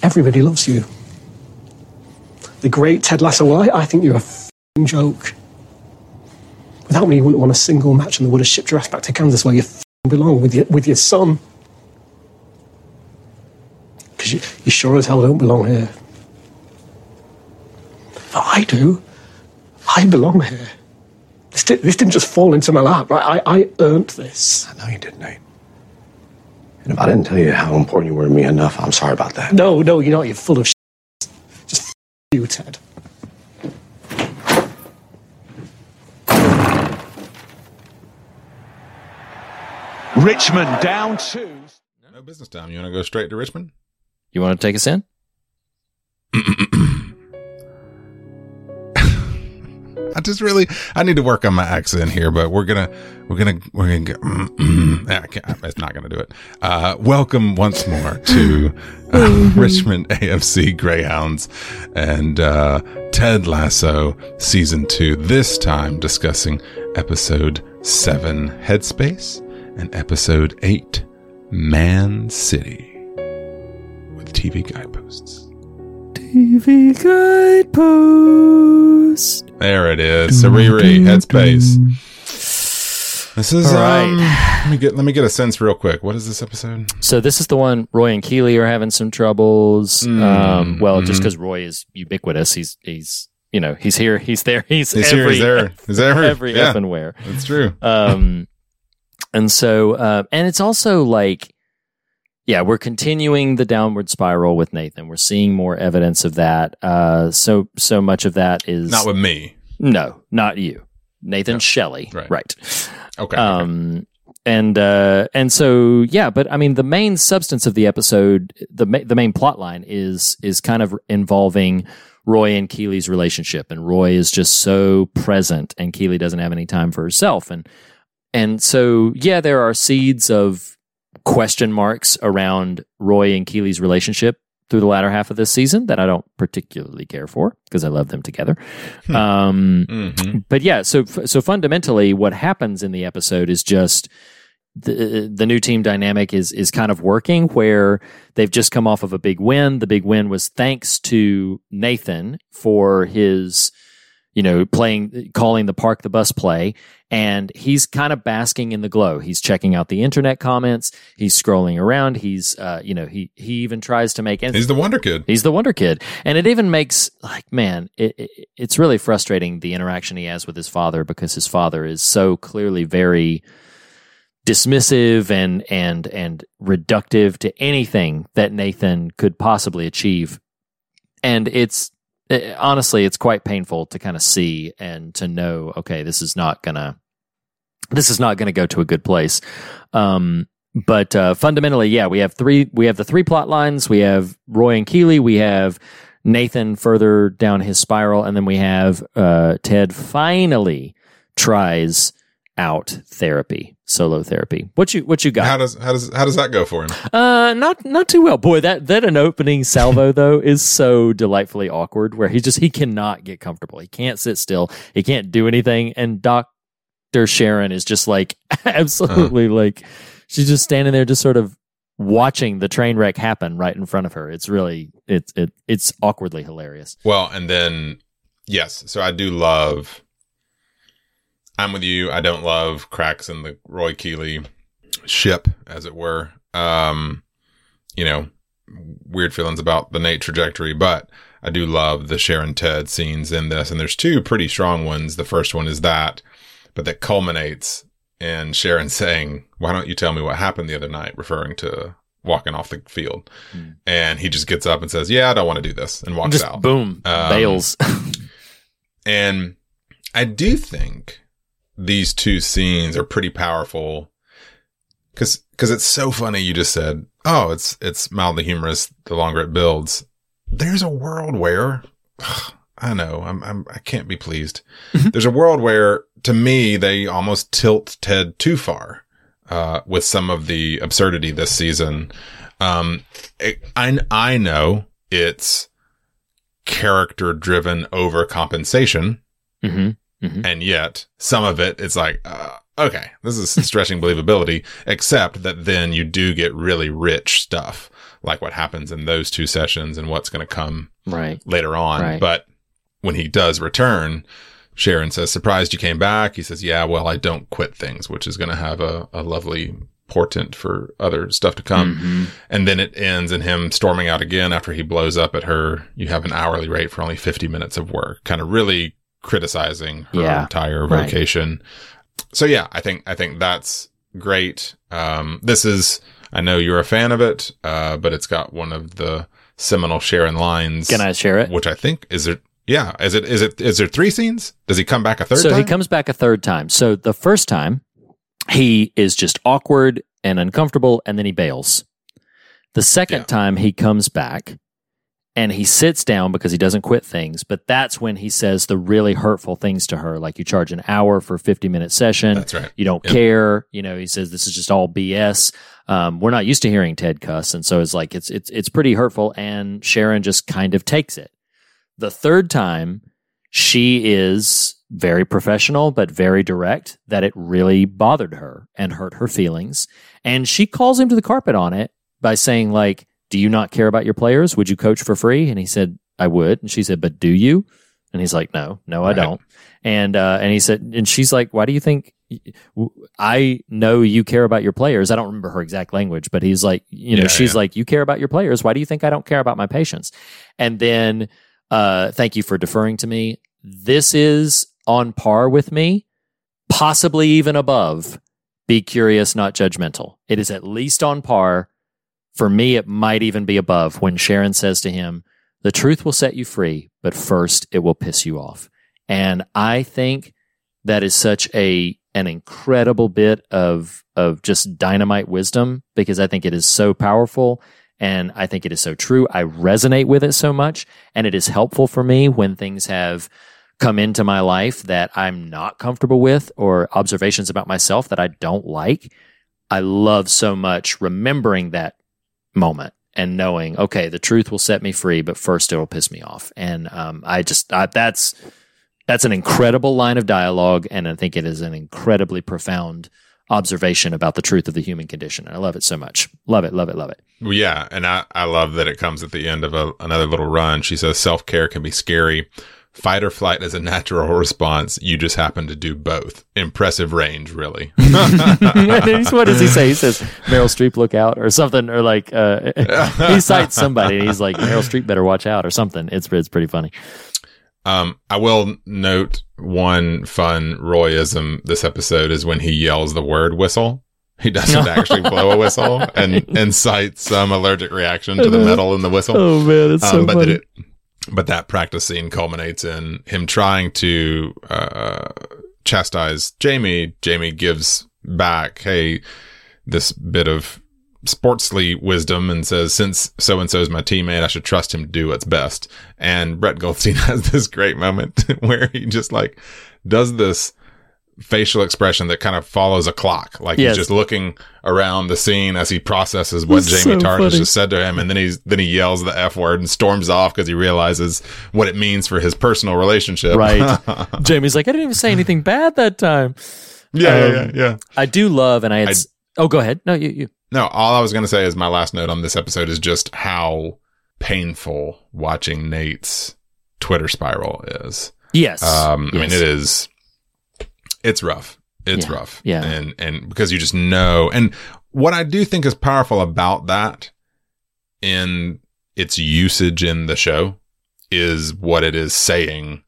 Speaker 7: Everybody loves you. The great Ted Lasso, well, I, I think you're a joke. Without me, you wouldn't want a single match and they would have shipped your ass back to Kansas where you belong with your, with your son. Because you, you sure as hell don't belong here. But I do. I belong here. This, di- this didn't just fall into my lap. Right? I, I earned this.
Speaker 2: I know you did, Nate. And if I didn't tell you how important you were to me enough, I'm sorry about that.
Speaker 7: No, no, you're not. You're full of shit. Just f- you, Ted.
Speaker 9: Richmond down two. No business time. You want to go straight to Richmond?
Speaker 8: You want to take us in?
Speaker 9: I just really I need to work on my accent here, but we're gonna we're gonna we're gonna get. It's not gonna do it. Uh, welcome once more to uh, Richmond AFC Greyhounds and uh, Ted Lasso season two. This time discussing episode seven, Headspace, and episode eight, Man City, with TV guideposts.
Speaker 8: TV guidepost.
Speaker 9: There it is. Sariri, Headspace. This is
Speaker 8: All right.
Speaker 9: um, let me get let me get a sense real quick. What is this episode?
Speaker 8: So this is the one Roy and Keeley are having some troubles.
Speaker 9: Mm,
Speaker 8: um, well, just
Speaker 9: mhm.
Speaker 8: because Roy is ubiquitous, he's he's you know he's here, he's there, he's,
Speaker 9: He's here, he's there. He's every-
Speaker 8: every
Speaker 9: yeah.
Speaker 8: effing where.
Speaker 9: That's true.
Speaker 8: Um, and so uh, and it's also like, yeah, we're continuing the downward spiral with Nathan. We're seeing more evidence of that. Uh, so so much of that is
Speaker 9: Not with me.
Speaker 8: no, not you, Nathan Shelley.
Speaker 9: Right.
Speaker 8: right.
Speaker 9: Okay.
Speaker 8: Um, and uh, and so yeah, but I mean, the main substance of the episode, the ma- the main plot line is is kind of involving Roy and Keeley's relationship, and Roy is just so present, and Keeley doesn't have any time for herself, and and so yeah, there are seeds of question marks around Roy and Keeley's relationship through the latter half of this season that I don't particularly care for because I love them together. Um,
Speaker 9: Mhm.
Speaker 8: But yeah, so so fundamentally, what happens in the episode is just the the new team dynamic is is kind of working where they've just come off of a big win. The big win was thanks to Nathan for his you know playing calling the park the bus play. And he's kind of basking in the glow. He's checking out the internet comments. He's scrolling around. He's uh you know he he even tries to make
Speaker 9: He's the Wonder Kid.
Speaker 8: He's the Wonder Kid, and it even makes like man, it, it, it's really frustrating the interaction he has with his father because his father is so clearly very dismissive and and and reductive to anything that Nathan could possibly achieve, and it's it, honestly it's quite painful to kind of see and to know okay this is not gonna this is not gonna go to a good place. Um, but uh, fundamentally, yeah, we have three. We have the three plot lines. We have Roy and Keeley. We have Nathan further down his spiral, and then we have uh, Ted finally tries out therapy, solo therapy. What you what you got?
Speaker 9: How does how does how does that go for him?
Speaker 8: Uh, not not too well. Boy, that that an opening salvo though is so delightfully awkward. Where he just he cannot get comfortable. He can't sit still. He can't do anything. And Doctor Sharon is just like absolutely like she's just standing there, just sort of watching the train wreck happen right in front of her. It's really it's it it's awkwardly hilarious.
Speaker 9: Well, and then yes, so I do love. I'm with you. I don't love cracks in the Roy Keeley ship, as it were. um, you know, weird feelings about the Nate trajectory, but I do love the Sharon Ted scenes in this. And there's two pretty strong ones. The first one is that, but that culminates in Sharon saying, why don't you tell me what happened the other night? Referring to walking off the field. And he just gets up and says, yeah, I don't want to do this and walks
Speaker 8: Just
Speaker 9: out.
Speaker 8: boom,
Speaker 9: Um,
Speaker 8: bails.
Speaker 9: and I do think these two scenes are pretty powerful because because it's so funny. You just said, "Oh, it's it's mildly humorous." The longer it builds, there's a world where I know I'm, I'm I can't be pleased. there's a world where, to me, they almost tilt Ted too far uh, with some of the absurdity this season. Um, it, I I know it's character driven overcompensation.
Speaker 8: Mm-hmm.
Speaker 9: And yet some of it, it's like, uh, okay, this is stretching believability, except that then you do get really rich stuff like what happens in those two sessions and what's going to come
Speaker 8: Right.
Speaker 9: later on.
Speaker 8: Right.
Speaker 9: But when he does return, Sharon says, surprised you came back. He says, yeah, well, I don't quit things, which is going to have a, a lovely portent for other stuff to come.
Speaker 8: Mhm.
Speaker 9: And then it ends in him storming out again after he blows up at her. You have an hourly rate for only 50 minutes of work, kind of really criticizing her
Speaker 8: Yeah.
Speaker 9: entire
Speaker 8: Right.
Speaker 9: vocation. So yeah, I think, I think that's great. Um, this is, I know you're a fan of it, uh, but it's got one of the seminal Sharon lines.
Speaker 8: Can I share it?
Speaker 9: Which I think is it. Yeah. Is it, is it, is there three scenes? Does he come back a third
Speaker 8: so
Speaker 9: time?
Speaker 8: he comes back a third time. So the first time, he is just awkward and uncomfortable, and then he bails. The second time, he comes back and he sits down because he doesn't quit things. But that's when he says the really hurtful things to her, like you charge an hour for a fifty minute session.
Speaker 9: That's right.
Speaker 8: You don't
Speaker 9: Yep.
Speaker 8: care. You know, he says this is just all BS. Um, we're not used to hearing Ted cuss, and so it's like it's it's it's pretty hurtful. And Sharon just kind of takes it. The third time, she is very professional but very direct that it really bothered her and hurt her feelings and she calls him to the carpet on it by saying like do you not care about your players would you coach for free and he said i would and she said but do you and he's like no no i
Speaker 9: Right.
Speaker 8: don't and uh and he said and she's like why do you think I know you care about your players. I don't remember her exact language, but he's like, you know,
Speaker 9: Yeah,
Speaker 8: she's
Speaker 9: yeah.
Speaker 8: like, you care about your players. Why do you think I don't care about my patients? And then, uh, thank you for deferring to me. This is on par with me, possibly even above. Be curious, not judgmental. It is at least on par. For me, it might even be above when Sharon says to him, the truth will set you free, but first it will piss you off. And I think that is such a an incredible bit of of just dynamite wisdom because I think it is so powerful and I think it is so true. I resonate with it so much and it is helpful for me when things have come into my life that I'm not comfortable with or observations about myself that I don't like. I love so much remembering that moment and knowing, okay, the truth will set me free, but first it'll piss me off. And um, I just I, that's that's an incredible line of dialogue, and I think it is an incredibly profound observation about the truth of the human condition. I love it so much. Love it, love it, love it.
Speaker 9: Yeah, and I, I love that it comes at the end of a, another little run. She says self care can be scary. Fight or flight is a natural response. You just happen to do both. Impressive range, really.
Speaker 8: what does he say? He says Meryl Streep look out or something, or like uh, he cites somebody. And he's like Meryl Streep better watch out or something. It's it's pretty funny.
Speaker 9: Um, I will note one fun Royism this episode is when he yells the word whistle. He doesn't actually blow a whistle and, and cites some allergic reaction to the metal in the whistle.
Speaker 8: Oh, man, it's so
Speaker 9: but
Speaker 8: funny.
Speaker 9: It, but that practice scene culminates in him trying to uh, chastise Jamie. Jamie gives back, hey, this bit of sportsly wisdom and says, since so and so is my teammate, I should trust him to do what's best. And Brett Goldstein has this great moment where he just like does this facial expression that kind of follows a clock. Like
Speaker 8: Yes.
Speaker 9: he's just looking around the scene as he processes what Jamie
Speaker 8: so
Speaker 9: Tartt has just said to him. And then he's, then he yells the F word and storms off because he realizes what it means for his personal relationship.
Speaker 8: Right. Jamie's like, I didn't even say anything bad that time.
Speaker 9: Yeah, yeah,
Speaker 8: Um,
Speaker 9: yeah, yeah.
Speaker 8: I do love, and I had.
Speaker 9: I-
Speaker 8: oh, go ahead. No, you, you.
Speaker 9: No, all I was going to say is my last note on this episode is just how painful watching Nate's Twitter spiral is.
Speaker 8: Yes.
Speaker 9: Um, I mean, it is, it's rough. It's
Speaker 8: Yeah.
Speaker 9: rough.
Speaker 8: Yeah.
Speaker 9: And, and because you just know, and what I do think is powerful about that in its usage in the show is what it is saying,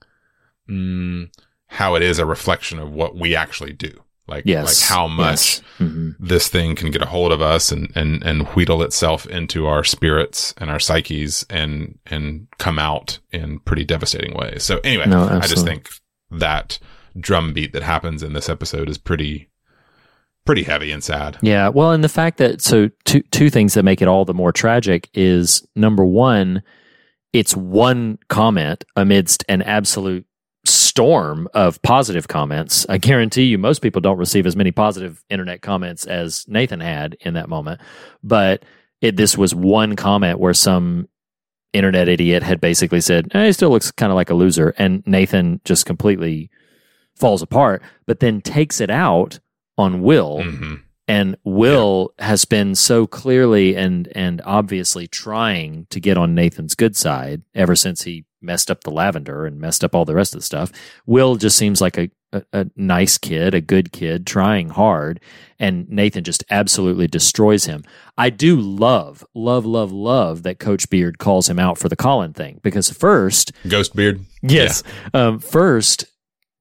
Speaker 9: mm, how it is a reflection of what we actually do. Like,
Speaker 8: Yes.
Speaker 9: like how much
Speaker 8: Yes. Mhm.
Speaker 9: this thing can get a hold of us and, and, and wheedle itself into our spirits and our psyches and, and come out in pretty devastating ways. So anyway,
Speaker 8: No,
Speaker 9: I just think that drum beat that happens in this episode is pretty, pretty heavy and sad.
Speaker 8: Yeah, well, and the fact that so two two things that make it all the more tragic is number one, it's one comment amidst an absolute storm of positive comments. I guarantee you, most people don't receive as many positive internet comments as Nathan had in that moment. But it, this was one comment where some internet idiot had basically said, eh, "He still looks kind of like a loser," and Nathan just completely falls apart. But then takes it out on Will and Will has been so clearly and and obviously trying to get on Nathan's good side ever since he messed up the lavender and messed up all the rest of the stuff. Will just seems like a, a, a nice kid, a good kid, trying hard, and Nathan just absolutely destroys him. I do love, love, love, love that Coach Beard calls him out for the Colin thing because first,
Speaker 9: Ghost Beard.
Speaker 8: Yes. Um, first,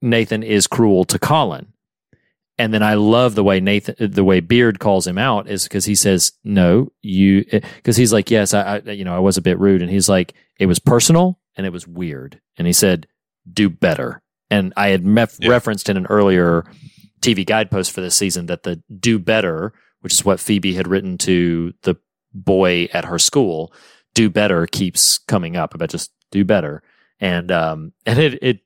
Speaker 8: Nathan is cruel to Colin. And then I love the way Nathan, the way Beard calls him out is because he says, no, you, because he's like, yes, I, I, you know, I was a bit rude. And he's like, it was personal and it was weird. And he said, do better. And I had mef- referenced in an earlier TV guidepost for this season that the do better, which is what Phoebe had written to the boy at her school, do better keeps coming up about just do better. And, um, and it, it,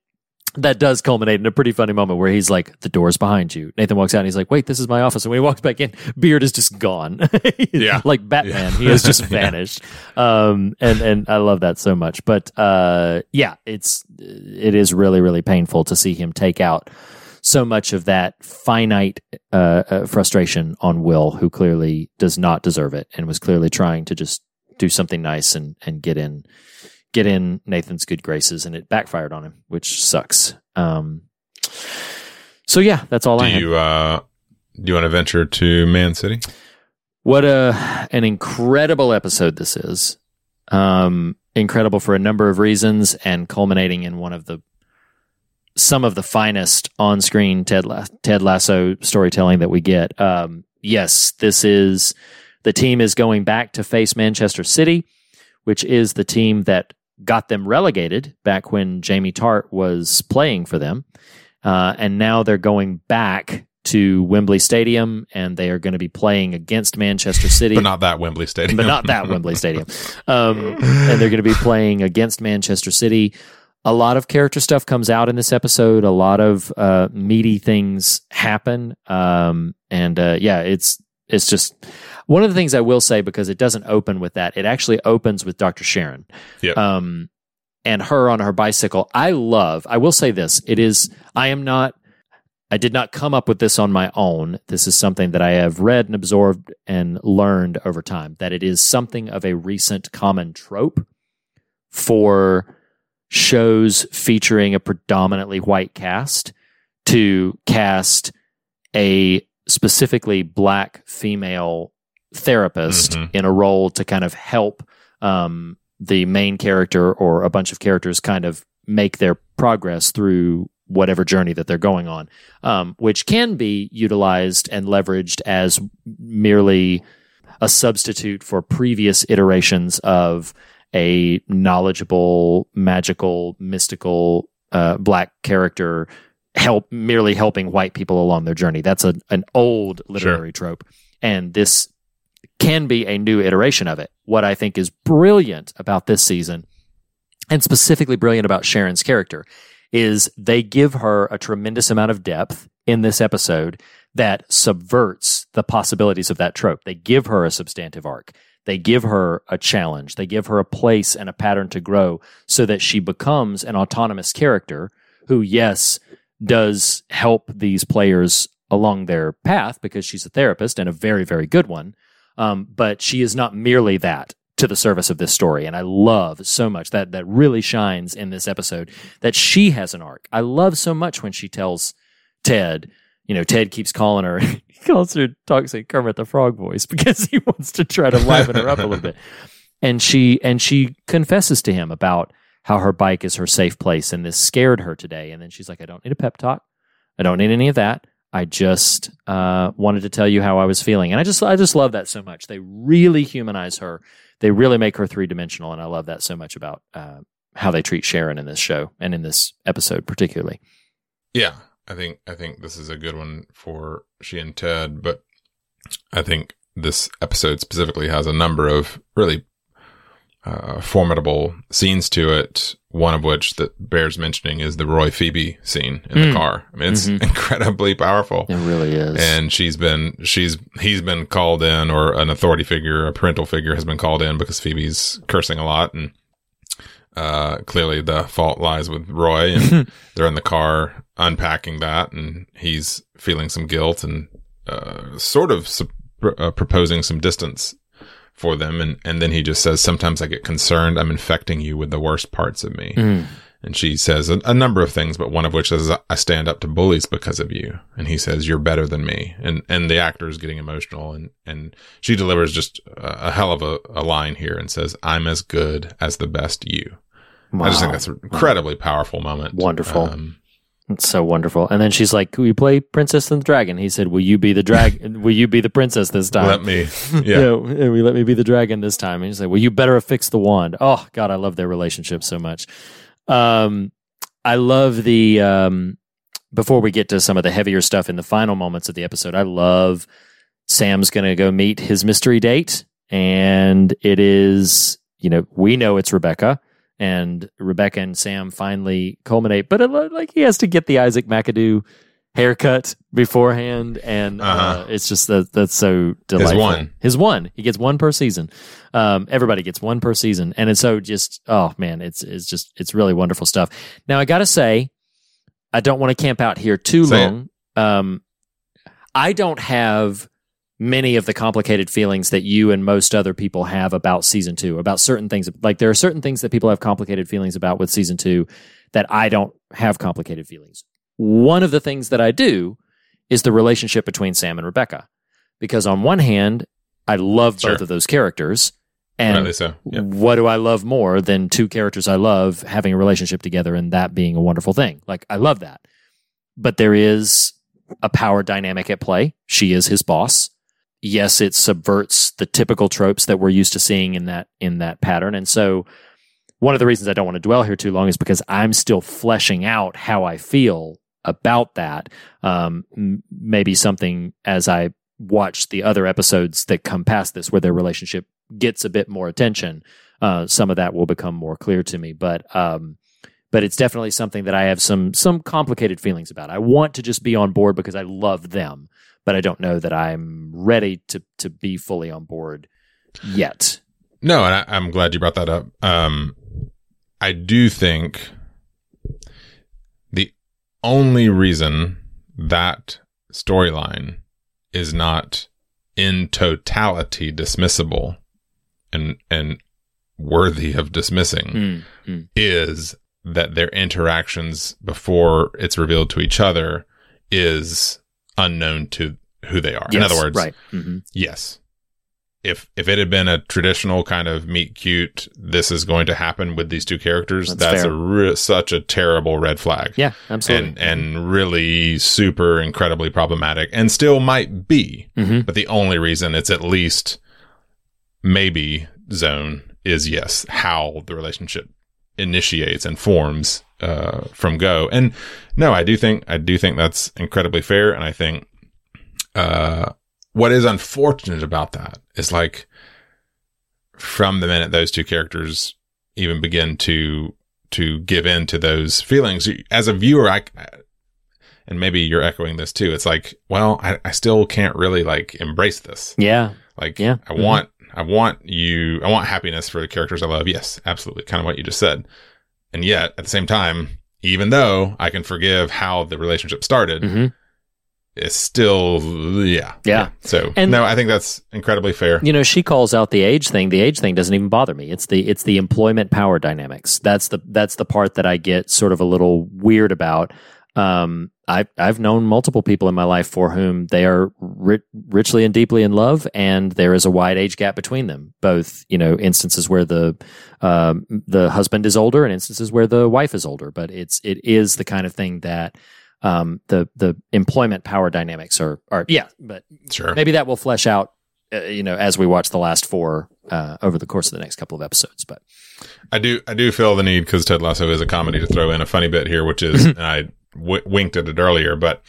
Speaker 8: that does culminate in a pretty funny moment where he's like, the door's behind you. Nathan walks out and he's like, wait, this is my office. And when he walks back in, Beard is just gone.
Speaker 9: Yeah.
Speaker 8: like Batman. He has just
Speaker 9: Yeah.
Speaker 8: vanished. Um, and, and I love that so much. But, uh, yeah, it's, it is really, really painful to see him take out so much of that finite, uh, uh, frustration on Will, who clearly does not deserve it and was clearly trying to just do something nice and, and get in, get in Nathan's good graces, and it backfired on him, which sucks. Um, so yeah, that's all
Speaker 9: Do
Speaker 8: I had.
Speaker 9: you, uh, do you want to venture to Man City?
Speaker 8: What a an incredible episode this is. Um, incredible for a number of reasons, and culminating in one of the some of the finest on-screen Ted La- Ted Lasso storytelling that we get. Um, yes, this is the team is going back to face Manchester City, which is the team that got them relegated back when Jamie Tartt was playing for them, uh, and now they're going back to Wembley Stadium, and they are going to be playing against Manchester City,
Speaker 9: But not that Wembley Stadium.
Speaker 8: but not that Wembley Stadium. Um, and they're going to be playing against Manchester City. A lot of character stuff comes out in this episode. A lot of uh, meaty things happen, um, and uh, yeah, it's it's just one of the things I will say because it doesn't open with that. It actually opens with Dr. Sharon,
Speaker 9: Yep.
Speaker 8: um, and her on her bicycle. I love. I will say this: it is. I am not. I did not come up with this on my own. This is something that I have read and absorbed and learned over time that it is something of a recent common trope for shows featuring a predominantly white cast to cast a specifically black female therapist
Speaker 9: Mhm.
Speaker 8: in a role to kind of help um, the main character or a bunch of characters kind of make their progress through whatever journey that they're going on, um, which can be utilized and leveraged as merely a substitute for previous iterations of a knowledgeable, magical, mystical uh, black character help merely helping white people along their journey. That's a, an old literary trope, and this can be a new iteration of it. What I think is brilliant about this season, and specifically brilliant about Sharon's character, is they give her a tremendous amount of depth in this episode that subverts the possibilities of that trope. They give her a substantive arc. They give her a challenge. They give her a place and a pattern to grow so that she becomes an autonomous character who, yes, does help these players along their path because she's a therapist and a very, very good one. Um, but she is not merely that to the service of this story. And I love so much that that really shines in this episode that she has an arc. I love so much when she tells Ted, you know, Ted keeps calling her. he calls her toxic Kermit the Frog voice because he wants to try to liven her up a little bit. And she and she confesses to him about how her bike is her safe place, and this scared her today. And then she's like, "I don't need a pep talk. I don't need any of that. I just uh, wanted to tell you how I was feeling." And I just I just love that so much. They really humanize her. They really make her three dimensional, and I love that so much about uh, how they treat Sharon in this show and in this episode particularly.
Speaker 9: Yeah, I think I think this is a good one for she and Ted, but I think this episode specifically has a number of really uh, formidable scenes to it. One of which that bears mentioning is the Roy Phoebe scene in
Speaker 8: Mm.
Speaker 9: the car. I mean, it's
Speaker 8: Mhm.
Speaker 9: incredibly powerful.
Speaker 8: It really is.
Speaker 9: And she's been she's he's been called in, or an authority figure, a parental figure, has been called in because Phoebe's cursing a lot, and uh, clearly the fault lies with Roy. And they're in the car unpacking that, and he's feeling some guilt and uh, sort of sup- uh, proposing some distance for them. And and then he just says, "Sometimes I get concerned. I'm infecting you with the worst parts of me."
Speaker 8: Mm.
Speaker 9: And she says a, a number of things, but one of which is, I stand up to bullies because of you. And he says, you're better than me. And, and the actor is getting emotional and, and she delivers just a, a hell of a, a line here and says, I'm as good as the best you. I just think that's an incredibly powerful moment.
Speaker 8: Wonderful.
Speaker 9: Um,
Speaker 8: It's so wonderful. And then she's like, "Will you play Princess and the Dragon?" He said, "Will you be the dragon? will you be the princess this time?"
Speaker 9: Let me- yeah.
Speaker 8: yeah. Will you let me be the dragon this time? And he's like, "Well, you better affix the wand." Oh God, I love their relationship so much. Um, I love the. Um, before we get to some of the heavier stuff in the final moments of the episode, I love Sam's going to go meet his mystery date, and it is you know we know it's Rebecca and Rebecca and Sam finally culminate. But it, like he has to get the Isaac McAdoo haircut beforehand, and uh
Speaker 9: Uh-huh.
Speaker 8: it's just that that's so delightful.
Speaker 9: His one.
Speaker 8: His one. He gets one per season. Um, everybody gets one per season, and it's so just oh man, it's it's just it's really wonderful stuff. Now I got to say, I don't want to camp out here too long. Um, I don't have many of the complicated feelings that you and most other people have about season two, about certain things. Like there are certain things that people have complicated feelings about with season two that I don't have complicated feelings. One of the things that I do is the relationship between Sam and Rebecca. Because on one hand, I love
Speaker 9: Sure.
Speaker 8: both of those characters. And
Speaker 9: so. Yep.
Speaker 8: what do I love more than two characters I love having a relationship together and that being a wonderful thing? Like, I love that. But there is a power dynamic at play. She is his boss. Yes, it subverts the typical tropes that we're used to seeing in that in that pattern. And so one of the reasons I don't want to dwell here too long is because I'm still fleshing out how I feel about that. Um, maybe something as I watch the other episodes that come past this, where their relationship gets a bit more attention, uh, some of that will become more clear to me. But um, but it's definitely something that I have some some complicated feelings about. I want to just be on board because I love them, but I don't know that I'm ready to to be fully on board yet.
Speaker 9: No, and I, I'm glad you brought that up. Um, I do think the only reason that storyline is not in totality dismissible and and worthy of dismissing
Speaker 8: Mm, mm.
Speaker 9: is that their interactions before it's revealed to each other is unknown to who they are. in other words,
Speaker 8: right. Mhm.
Speaker 9: yes. If if it had been a traditional kind of meet cute, this is going to happen with these two characters.
Speaker 8: That's
Speaker 9: That's, a re- such a terrible red flag.
Speaker 8: Yeah, absolutely.
Speaker 9: and and really super incredibly problematic, and still might be.
Speaker 8: Mhm.
Speaker 9: But the only reason it's at least maybe zone is yes how the relationship initiates and forms uh, from go. And no, I do think I do think that's incredibly fair, and I think uh, what is unfortunate about that is like from the minute those two characters even begin to to give in to those feelings as a viewer i and maybe you're echoing this too it's like well i, I still can't really like embrace this
Speaker 8: Yeah.
Speaker 9: like
Speaker 8: Yeah.
Speaker 9: i
Speaker 8: Mhm.
Speaker 9: want i want you i want happiness for the characters i love yes absolutely kind of what you just said and yet at the same time even though i can forgive how the relationship started
Speaker 8: Mhm.
Speaker 9: it's still yeah
Speaker 8: Yeah.
Speaker 9: so
Speaker 8: And-
Speaker 9: no i think that's incredibly fair
Speaker 8: You know, she calls out the age thing. The age thing doesn't even bother me. It's the it's the employment power dynamics. That's the that's the part that I get sort of a little weird about. Um, I, I've known multiple people in my life for whom they are ri- richly and deeply in love, and there is a wide age gap between them. Both, you know, instances where the um, the husband is older, and instances where the wife is older. But it's it is the kind of thing that um, the the employment power dynamics are are yeah. But
Speaker 9: Sure.
Speaker 8: maybe that will flesh out, uh, you know, as we watch the last four uh, over the course of the next couple of episodes. But
Speaker 9: I do I do feel the need because Ted Lasso is a comedy to throw in a funny bit here, which is I w- winked at it earlier, but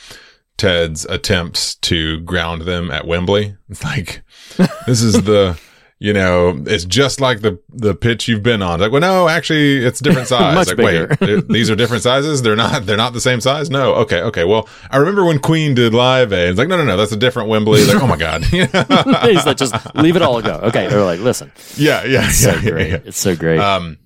Speaker 9: Ted's attempts to ground them at Wembley. It's like this is the you know it's just like the the pitch you've been on. Like, well, no, actually, it's different size.
Speaker 8: Much
Speaker 9: like,
Speaker 8: bigger.
Speaker 9: wait, these are different sizes. They're not. They're not the same size. No. Okay. Okay. Well, I remember when Queen did Live Aid. It's like, no, no, no, that's a different Wembley. Like, oh my god.
Speaker 8: he's like, just leave it all go. Okay, they're like, listen,
Speaker 9: Yeah, yeah,
Speaker 8: It's
Speaker 9: yeah,
Speaker 8: so great.
Speaker 9: yeah.
Speaker 8: It's so great.
Speaker 9: Um,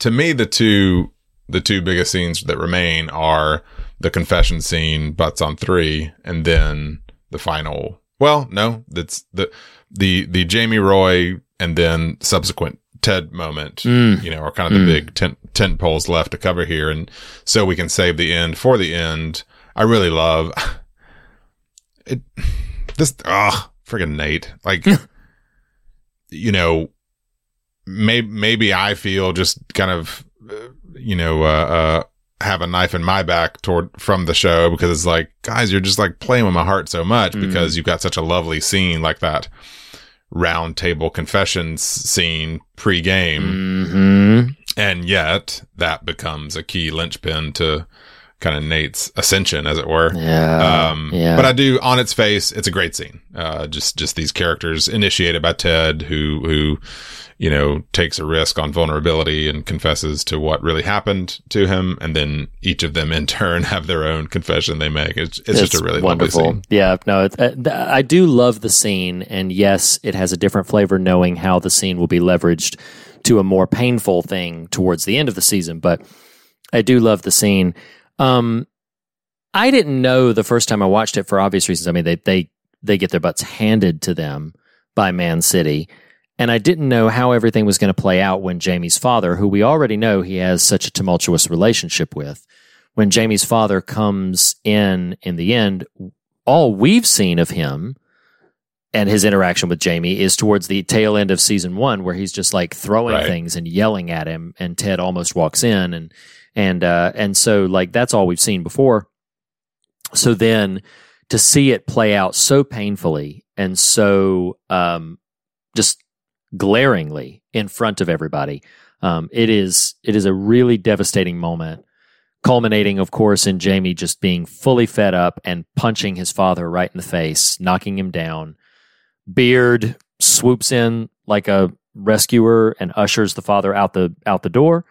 Speaker 9: to me, the two the two biggest scenes that remain are the confession scene, butts on three, and then the final. Well, no, that's the the the Jamie Roy and then subsequent Ted moment.
Speaker 8: Mm.
Speaker 9: You know, are kind of the
Speaker 8: Mm.
Speaker 9: big tent tent poles left to cover here, and so we can save the end for the end. I really love it. This ah, friggin' Nate, like you know, maybe maybe I feel just kind of uh, you know uh, uh have a knife in my back toward from the show because it's like guys you're just like playing with my heart so much
Speaker 8: Mm.
Speaker 9: because you've got such a lovely scene like that round table confessions scene pre-game
Speaker 8: hmm
Speaker 9: and yet that becomes a key linchpin to kind of Nate's ascension, as it were.
Speaker 8: Yeah,
Speaker 9: Um,
Speaker 8: yeah.
Speaker 9: But I do, on its face, it's a great scene. Uh, just just these characters initiated by Ted, who who you know takes a risk on vulnerability and confesses to what really happened to him, and then each of them in turn have their own confession they make. It's it's, just a really
Speaker 8: wonderful.
Speaker 9: scene.
Speaker 8: Yeah, no, it's, uh, I do love the scene, and yes, it has a different flavor knowing how the scene will be leveraged to a more painful thing towards the end of the season. But I do love the scene. Um, I didn't know the first time I watched it for obvious reasons. I mean, they they they get their butts handed to them by Man City. And I didn't know how everything was going to play out when Jamie's father, who we already know he has such a tumultuous relationship with, when Jamie's father comes in in the end, all we've seen of him and his interaction with Jamie is towards the tail end of season one, where he's just like throwing
Speaker 9: Right.
Speaker 8: things and yelling at him, and Ted almost walks in, and and uh, and so like that's all we've seen before. So then to see it play out so painfully and so um, just glaringly in front of everybody, um, it is it is a really devastating moment culminating, of course, in Jamie just being fully fed up and punching his father right in the face, knocking him down. Beard swoops in like a rescuer and ushers the father out the out the door.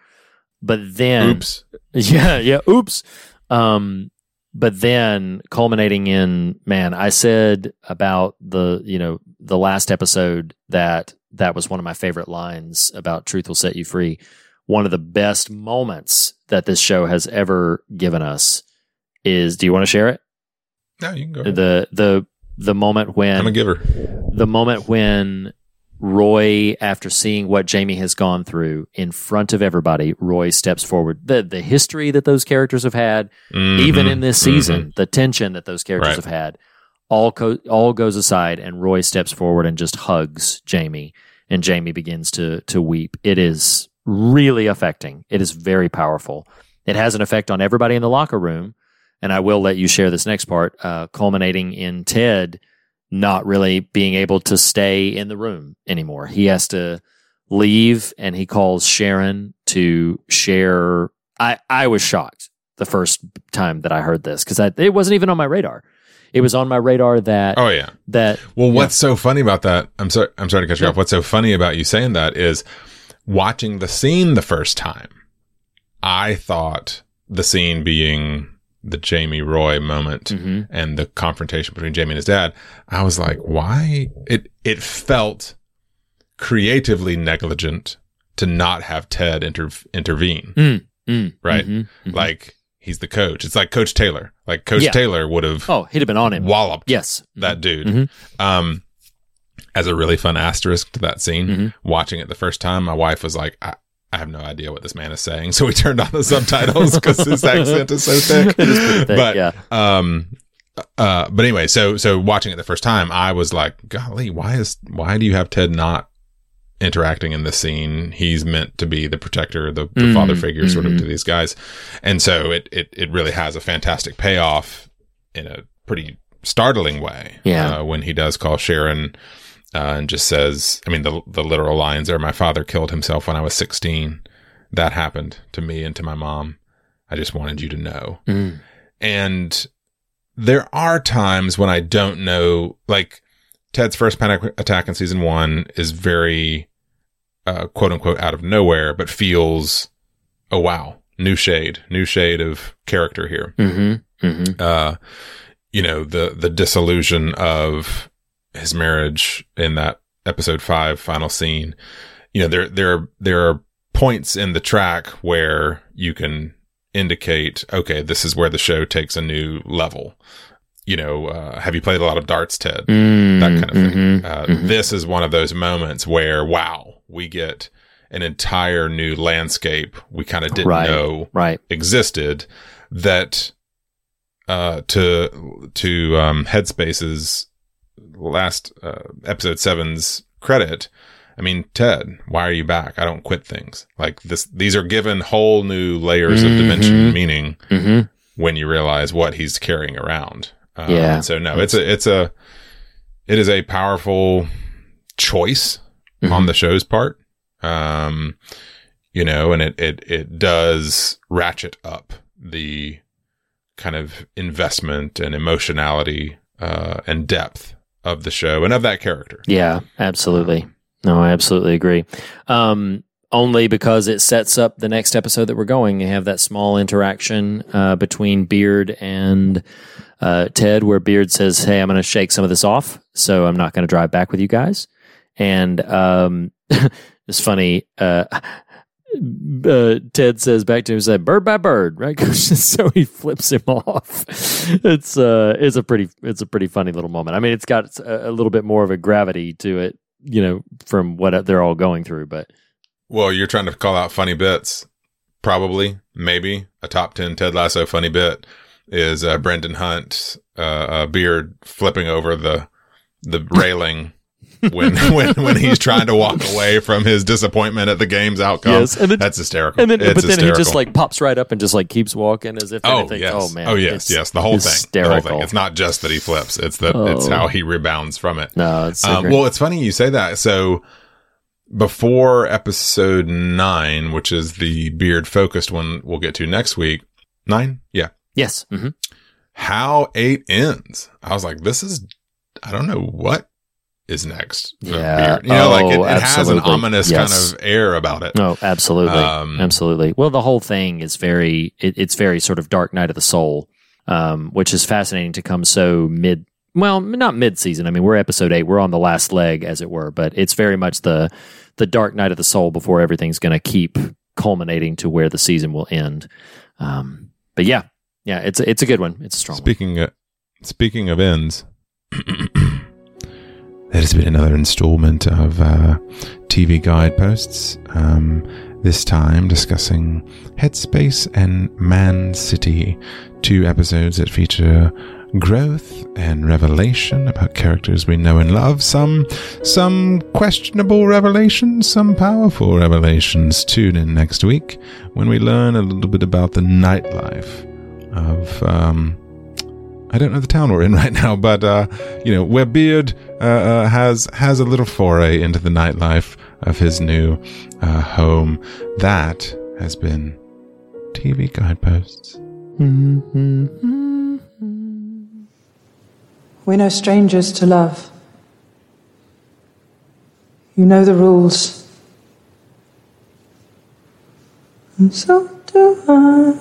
Speaker 8: But then,
Speaker 9: Oops.
Speaker 8: yeah, yeah, oops. Um, but then culminating in man, I said about the you know the last episode that that was one of my favorite lines about truth will set you free. One of the best moments that this show has ever given us is. Do you want to share it?
Speaker 9: No, you can go. ahead.
Speaker 8: The the the moment when
Speaker 9: I'm a giver.
Speaker 8: the moment when Roy, after seeing what Jamie has gone through in front of everybody, Roy steps forward. The the history that those characters have had,
Speaker 9: Mhm,
Speaker 8: even in this season,
Speaker 9: mhm.
Speaker 8: the tension that those characters
Speaker 9: Right.
Speaker 8: have had, all co- all goes aside, and Roy steps forward and just hugs Jamie, and Jamie begins to to weep. It is really affecting. It is very powerful. It has an effect on everybody in the locker room, and I will let you share this next part, uh, culminating in Ted not really being able to stay in the room anymore. He has to leave and he calls Sharon to share. I, I was shocked the first time that I heard this because it wasn't even on my radar. It was on my radar that,
Speaker 9: Oh yeah.
Speaker 8: that,
Speaker 9: Well, what's so funny about that? I'm sorry. I'm sorry to cut you
Speaker 8: Yeah.
Speaker 9: off. What's so funny about you saying that is watching the scene the first time. I thought the scene being the Jamie Roy moment
Speaker 8: Mhm.
Speaker 9: and the confrontation between Jamie and his dad. I was like, why? It it felt creatively negligent to not have Ted inter- intervene.
Speaker 8: Mm, mm,
Speaker 9: Right?
Speaker 8: mhm, mhm.
Speaker 9: Like he's the coach. It's like Coach Taylor. Like Coach
Speaker 8: Yeah.
Speaker 9: Taylor would have
Speaker 8: oh, he'd have been on him.
Speaker 9: walloped
Speaker 8: Yes.
Speaker 9: that dude.
Speaker 8: Mhm.
Speaker 9: Um, as a really fun asterisk to that scene,
Speaker 8: Mhm.
Speaker 9: watching it the first time, my wife was like, I, I have no idea what this man is saying. So we turned on the subtitles because his accent is so thick.
Speaker 8: Is thick,
Speaker 9: but,
Speaker 8: yeah.
Speaker 9: um, uh, but anyway, so, so watching it the first time, I was like, golly, why is, why do you have Ted not interacting in this scene? He's meant to be the protector, the, the
Speaker 8: Mm,
Speaker 9: father figure sort of
Speaker 8: mhm.
Speaker 9: to these guys. And so it, it, it really has a fantastic payoff in a pretty startling way.
Speaker 8: Yeah.
Speaker 9: Uh, when he does call Sharon, uh, and just says, I mean, the, the literal lines are, my father killed himself when I was 16. That happened to me and to my mom. I just wanted you to know.
Speaker 8: Mm.
Speaker 9: And there are times when I don't know, like Ted's first panic attack in season one is very, uh, quote unquote out of nowhere, but feels, oh wow, new shade, new shade of character here.
Speaker 8: Mm-hmm. Mm-hmm.
Speaker 9: Uh, you know, the, the disillusion of his marriage in that episode five final scene. You know, there, there, there are points in the track where you can indicate, okay, this is where the show takes a new level. You know, uh, have you played a lot of darts, Ted?
Speaker 8: Mm,
Speaker 9: that kind of thing.
Speaker 8: mhm,
Speaker 9: Uh,
Speaker 8: mhm.
Speaker 9: This is one of those moments where, wow, we get an entire new landscape we kind of didn't
Speaker 8: Right,
Speaker 9: know
Speaker 8: right.
Speaker 9: existed that uh to to um headspace's last uh, episode seven's credit i mean ted why are you back i don't quit things like this these are given whole new layers of dimension
Speaker 8: Mhm.
Speaker 9: meaning
Speaker 8: Mhm.
Speaker 9: when you realize what he's carrying around uh,
Speaker 8: Yeah.
Speaker 9: so no it's a it's a it is a powerful choice on the show's part um you know and it it it does ratchet up the kind of investment and emotionality uh and depth of the show and of that character
Speaker 8: Yeah, absolutely. No, I absolutely agree. Um, only because it sets up the next episode that we're going. You have that small interaction uh, between Beard and uh, Ted, where Beard says, "Hey, I'm going to shake some of this off, so I'm not going to drive back with you guys." And um, it's funny. Uh, uh, Ted says back to him, "Said bird by bird, right?" so he flips him off. It's uh, it's a pretty, it's a pretty funny little moment. I mean, it's got a, little bit more of a gravity to it, you know, from what they're all going through. But
Speaker 9: well you're trying to call out funny bits probably maybe a top 10 ted lasso funny bit is uh brendan hunt uh, uh beard flipping over the the railing when when when he's trying to walk away from his disappointment at the game's outcome
Speaker 8: Yes, and then-
Speaker 9: that's hysterical
Speaker 8: and then,
Speaker 9: it's
Speaker 8: but then
Speaker 9: hysterical.
Speaker 8: he just like pops right up and just like keeps walking as if
Speaker 9: Oh
Speaker 8: anything.
Speaker 9: yes!
Speaker 8: Oh man!
Speaker 9: Oh yes! Yes! The whole thing. The whole
Speaker 8: Hysterical.
Speaker 9: thing. It's not just that he flips. It's that it's
Speaker 8: Oh.
Speaker 9: how he rebounds from it.
Speaker 8: No, it's
Speaker 9: um, well. It's funny you say that. So before episode nine, which is the beard focused one, we'll get to next week. Nine, yeah.
Speaker 8: Yes. hmm
Speaker 9: How eight ends. I was like, this is. I don't know what is next.
Speaker 8: Yeah.
Speaker 9: You know, like it,
Speaker 8: Oh,
Speaker 9: it has an ominous
Speaker 8: Yes.
Speaker 9: kind of air about it.
Speaker 8: No, absolutely,
Speaker 9: Um,
Speaker 8: absolutely. Well, the whole thing is very. It, it's very sort of Dark Night of the Soul, um, which is fascinating to come so mid. Well, not mid season. I mean, we're episode eight. We're on the last leg, as it were. But it's very much the the Dark Night of the Soul before everything's going to keep culminating to where the season will end. Um, but yeah, yeah, it's a, it's a good one. It's a strong one.
Speaker 9: Speaking of, speaking of ends, that has been another installment of uh, TV guideposts. Um, this time discussing Headspace and Man City, two episodes that feature growth and revelation about characters we know and love. Some, some questionable revelations, some powerful revelations. Tune in next week when we learn a little bit about the nightlife of. Um, I don't know the town we're in right now, but uh, you know where Beard uh, uh, has has a little foray into the nightlife of his new uh, home. That has been TV guideposts.
Speaker 13: We're no strangers to love. You know the rules. And so do I.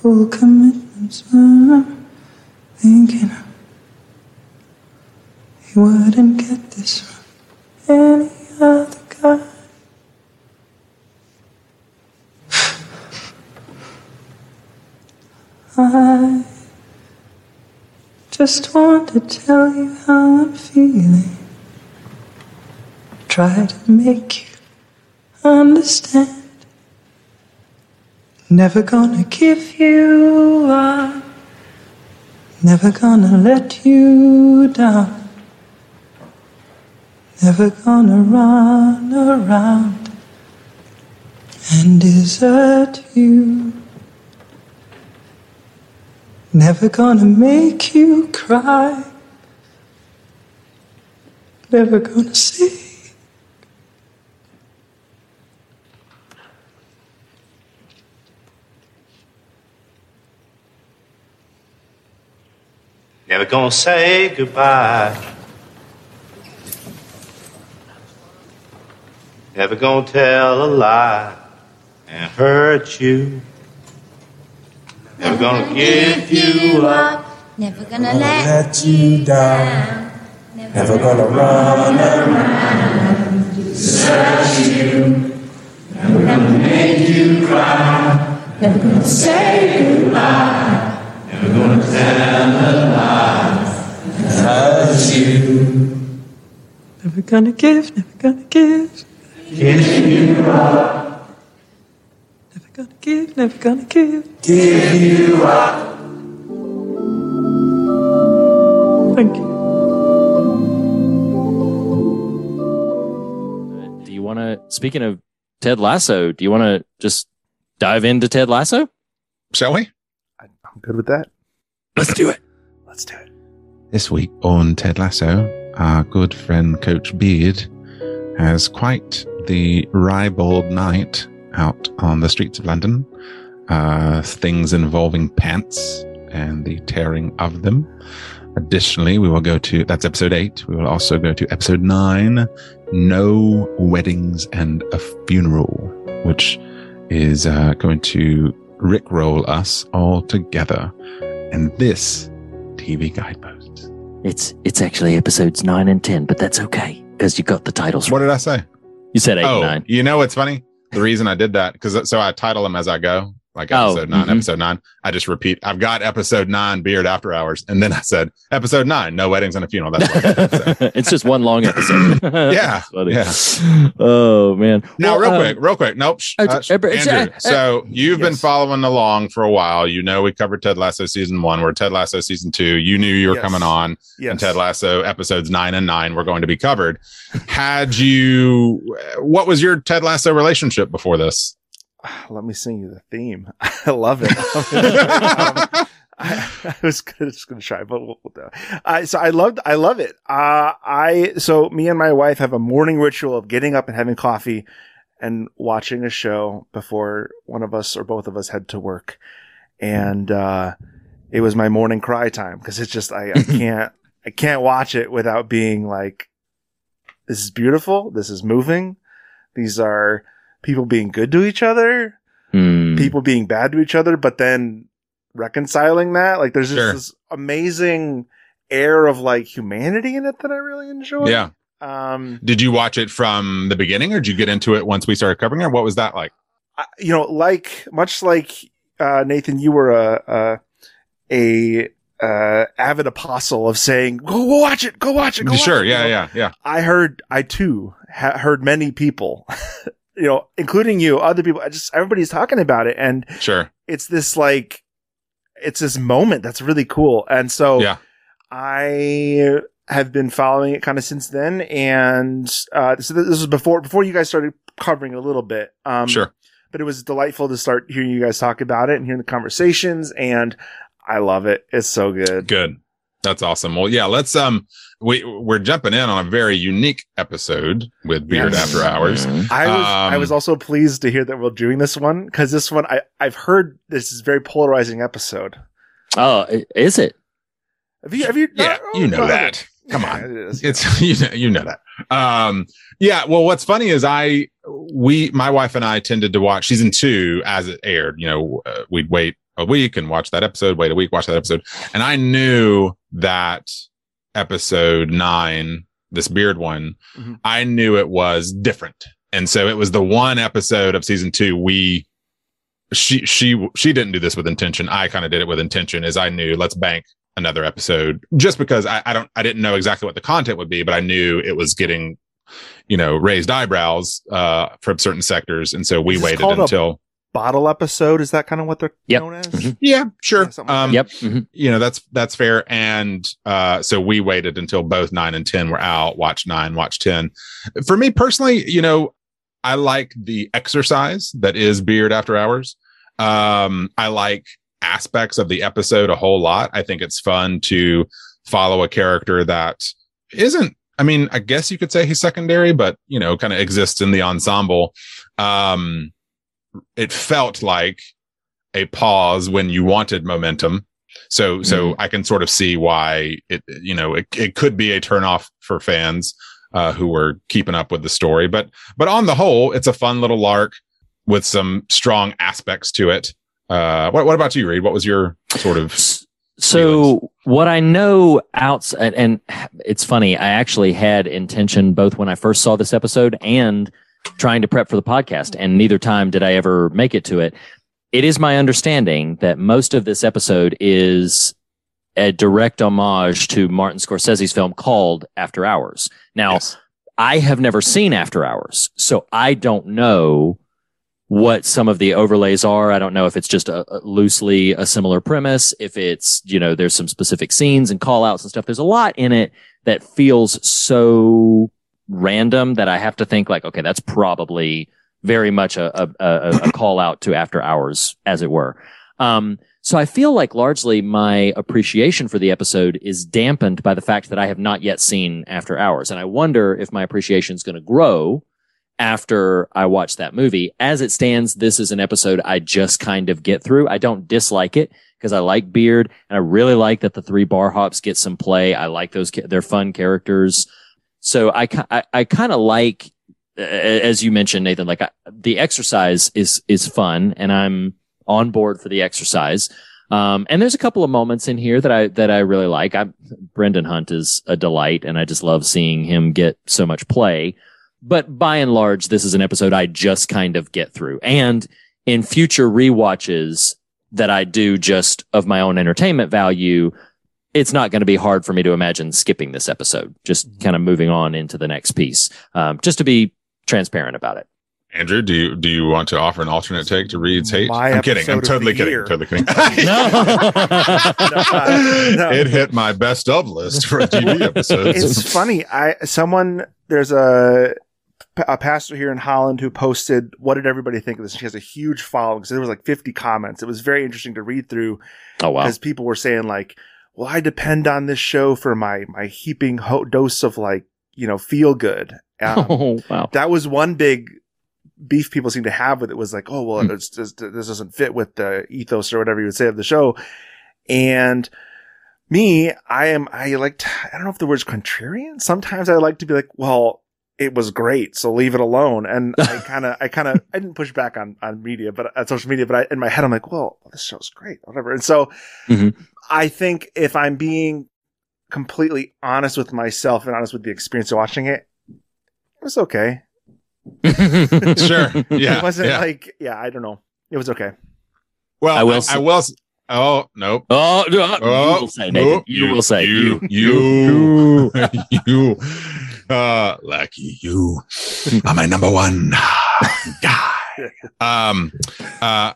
Speaker 13: Full commitments when I'm thinking He wouldn't get this from any other guy. I just want to tell you how I'm feeling. Try to make you understand. Never gonna give you up. Never gonna let you down. Never gonna run around and desert you. Never gonna make you cry. Never gonna say
Speaker 14: Never gonna say goodbye. Never gonna tell a lie and hurt you. Never gonna give you up.
Speaker 15: Never gonna let you down.
Speaker 13: Never gonna run around, and desert you. Never gonna make you cry. Never gonna say goodbye. Never gonna tell a lie. Hurt you. Never gonna give, never gonna give. Give you up. Never gonna give, never gonna give. Give you up. Thank you.
Speaker 8: Do you want to, speaking of Ted Lasso, do you want to just dive into Ted Lasso?
Speaker 9: Shall we?
Speaker 16: I'm good with that.
Speaker 8: Let's do it.
Speaker 16: Let's do it.
Speaker 9: This week on Ted Lasso, our good friend Coach Beard has quite the ribald night out on the streets of London. Uh, things involving pants and the tearing of them. Additionally, we will go to that's episode eight. We will also go to episode nine, No Weddings and a Funeral, which is uh, going to rickroll us all together. And this TV guidepost.
Speaker 8: It's it's actually episodes nine and ten, but that's okay because you got the titles.
Speaker 9: What did I say?
Speaker 8: You said eight
Speaker 9: oh,
Speaker 8: and nine.
Speaker 9: you know what's funny? The reason I did that because so I title them as I go, like
Speaker 8: Oh,
Speaker 9: episode 9
Speaker 8: mhm.
Speaker 9: episode nine. I just repeat. I've got episode nine, beard after hours, and then I said episode nine, no weddings and a funeral. That's what
Speaker 8: it's just one long episode.
Speaker 9: Yeah, yeah.
Speaker 8: Oh man.
Speaker 9: Now,
Speaker 8: Well,
Speaker 9: real
Speaker 8: um,
Speaker 9: quick, real quick. Nope. shh,
Speaker 8: uh,
Speaker 9: hush.
Speaker 8: uh, uh,
Speaker 9: Andrew,
Speaker 8: uh,
Speaker 9: so you've been following along for a while. You know we covered Ted Lasso season one. We're Ted Lasso season two. You knew you were
Speaker 16: Yes.
Speaker 9: coming on,
Speaker 16: Yes.
Speaker 9: and Ted Lasso episodes nine and nine were going to be covered. Had you? What was your Ted Lasso relationship before this?
Speaker 16: Let me sing you the theme. I love it. um, I, I was gonna, just going to try, but we'll, we'll. I so I loved, I love it. Uh, I so me and my wife have a morning ritual of getting up and having coffee and watching a show before one of us or both of us head to work, and uh, it was my morning cry time because it's just I, I can't I can't watch it without being like, this is beautiful, this is moving, these are people being good to each other
Speaker 8: hmm.
Speaker 16: people being bad to each other, but then reconciling that. Like there's just
Speaker 9: Sure.
Speaker 16: this amazing air of like humanity in it that I really enjoy.
Speaker 9: Yeah.
Speaker 16: Um,
Speaker 9: Did you watch it from the beginning, or did you get into it once we started covering it? What was that like?
Speaker 16: I, you know, like much like uh, Nathan, you were a a, a uh, avid apostle of saying, "Go, go watch it, go watch it, go watch
Speaker 9: Sure.
Speaker 16: it,"
Speaker 9: Yeah.
Speaker 16: you know?
Speaker 9: Yeah. Yeah.
Speaker 16: I heard, I too ha- heard many people, you know, including you, other people. I just everybody's talking about it, and
Speaker 9: Sure.
Speaker 16: it's this like it's this moment that's really cool and so
Speaker 9: Yeah.
Speaker 16: i have been following it kind of since then and uh so this was before before you guys started covering it a little bit um
Speaker 9: Sure.
Speaker 16: but it was delightful to start hearing you guys talk about it and hearing the conversations and i love it it's so good
Speaker 9: Good. That's awesome. Well, yeah, let's um we we're jumping in on a very unique episode with Beard
Speaker 16: Yes.
Speaker 9: After Hours.
Speaker 16: I was I
Speaker 9: Um,
Speaker 16: was also pleased to hear that we're doing this one because this one I I've heard this is a very polarizing episode.
Speaker 8: Oh, i- is it?
Speaker 16: Have you have you?
Speaker 9: Yeah,
Speaker 16: oh,
Speaker 9: you know
Speaker 16: no,
Speaker 9: that. Come
Speaker 16: Yeah,
Speaker 9: on.
Speaker 16: it is,
Speaker 9: It's you know, you know that. Um yeah, well what's funny is I we my wife and I tended to watch season 2 as it aired, you know, uh, we'd wait a week and watch that episode, wait a week, watch that episode. And I knew that episode 9, this beard one,
Speaker 16: Mhm.
Speaker 9: I knew it was different. And so it was the one episode of season 2 we she she she didn't do this with intention. I kind of did it with intention as I knew let's bank another episode just because I, I don't I didn't know exactly what the content would be, but I knew it was getting you know, raised eyebrows uh, from certain sectors, and so we waited until.
Speaker 16: Bottle episode. Is that kind of what they're
Speaker 8: Yep.
Speaker 16: known as?
Speaker 8: Mhm.
Speaker 9: Yeah, sure.
Speaker 16: something like
Speaker 9: um,
Speaker 8: Yep. Mhm.
Speaker 9: You know, that's that's fair. And uh, so we waited until both nine and ten were out. Watch nine, watch ten. For me personally, you know, I like the exercise that is Beard After Hours. Um, I like aspects of the episode a whole lot. I think it's fun to follow a character that isn't. I mean, I guess you could say he's secondary, but you know, kind of exists in the ensemble. Um, it felt like a pause when you wanted momentum. So, so I can sort of see why it, you know, it, it could be a turnoff for fans, uh, who were keeping up with the story. But, but on the whole, it's a fun little lark with some strong aspects to it. Uh, what, what about you, Reed? What was your sort of,
Speaker 8: So what I know outside, and it's funny, I actually had intention both when I first saw this episode and trying to prep for the podcast, and neither time did I ever make it to it. It is my understanding that most of this episode is a direct homage to Martin Scorsese's film called After Hours. Now, I have never seen After Hours, so I don't know what some of the overlays are. I don't know if it's just a, a loosely a similar premise, if it's, you know, there's some specific scenes and call outs and stuff. There's a lot in it that feels so random that I have to think like, okay, that's probably very much a, a, a, a call out to after hours, as it were. Um, so I feel like largely my appreciation for the episode is dampened by the fact that I have not yet seen After Hours. And I wonder if my appreciation is going to grow after I watch that movie. As it stands, this is an episode I just kind of get through. I don't dislike it because I like Beard and I really like that the three bar hops get some play. I like those, they're fun characters. So I, I, I kind of like, as you mentioned, Nathan, like I, the exercise is, is fun and I'm on board for the exercise. Um, and there's a couple of moments in here that I, that I really like. I, Brendan Hunt is a delight and I just love seeing him get so much play but by and large, this is an episode I just kind of get through. And in future rewatches that I do just of my own entertainment value, it's not going to be hard for me to imagine skipping this episode, just kind of moving on into the next piece, um, just to be transparent about it.
Speaker 9: Andrew, do you, do you want to offer an alternate take to Reed's hate?
Speaker 16: My
Speaker 9: I'm kidding. I'm totally kidding.
Speaker 16: year.
Speaker 9: Totally kidding.
Speaker 16: no.
Speaker 9: It hit my best of list for TV episodes.
Speaker 16: it's funny. I someone there's a a pastor here in Holland who posted, "What did everybody think of this?" She has a huge following because there was like 50 comments. It was very interesting to read through.
Speaker 8: Oh wow!
Speaker 16: Because people were saying like, "Well, I depend on this show for my my heaping ho- dose of like you know feel good." Um,
Speaker 8: Oh wow!
Speaker 16: that was one big beef people seem to have with it was like, oh well, it's just, this doesn't fit with the ethos or whatever you would say of the show. And me, I am I like to- I don't know if the word's contrarian. Sometimes I like to be like, well, it was great, so leave it alone. And I kind of I kind of I didn't push back on on media, but on social media, but I, in my head I'm like, well, this show's great, whatever. And so
Speaker 8: Mhm.
Speaker 16: I think if I'm being completely honest with myself and honest with the experience of watching it, it was okay.
Speaker 9: sure. Yeah.
Speaker 16: it wasn't
Speaker 9: yeah.
Speaker 16: like, yeah, I don't know. It was okay.
Speaker 9: Well,
Speaker 8: I
Speaker 9: I
Speaker 8: will
Speaker 9: will. I,
Speaker 8: say-
Speaker 9: will oh no.
Speaker 8: Oh, no,
Speaker 9: Oh,
Speaker 8: you will say, Nathan.
Speaker 9: no,
Speaker 8: you, will say,
Speaker 9: you,
Speaker 8: you,
Speaker 9: you, you, uh, lucky you are my number one guy. Um, uh,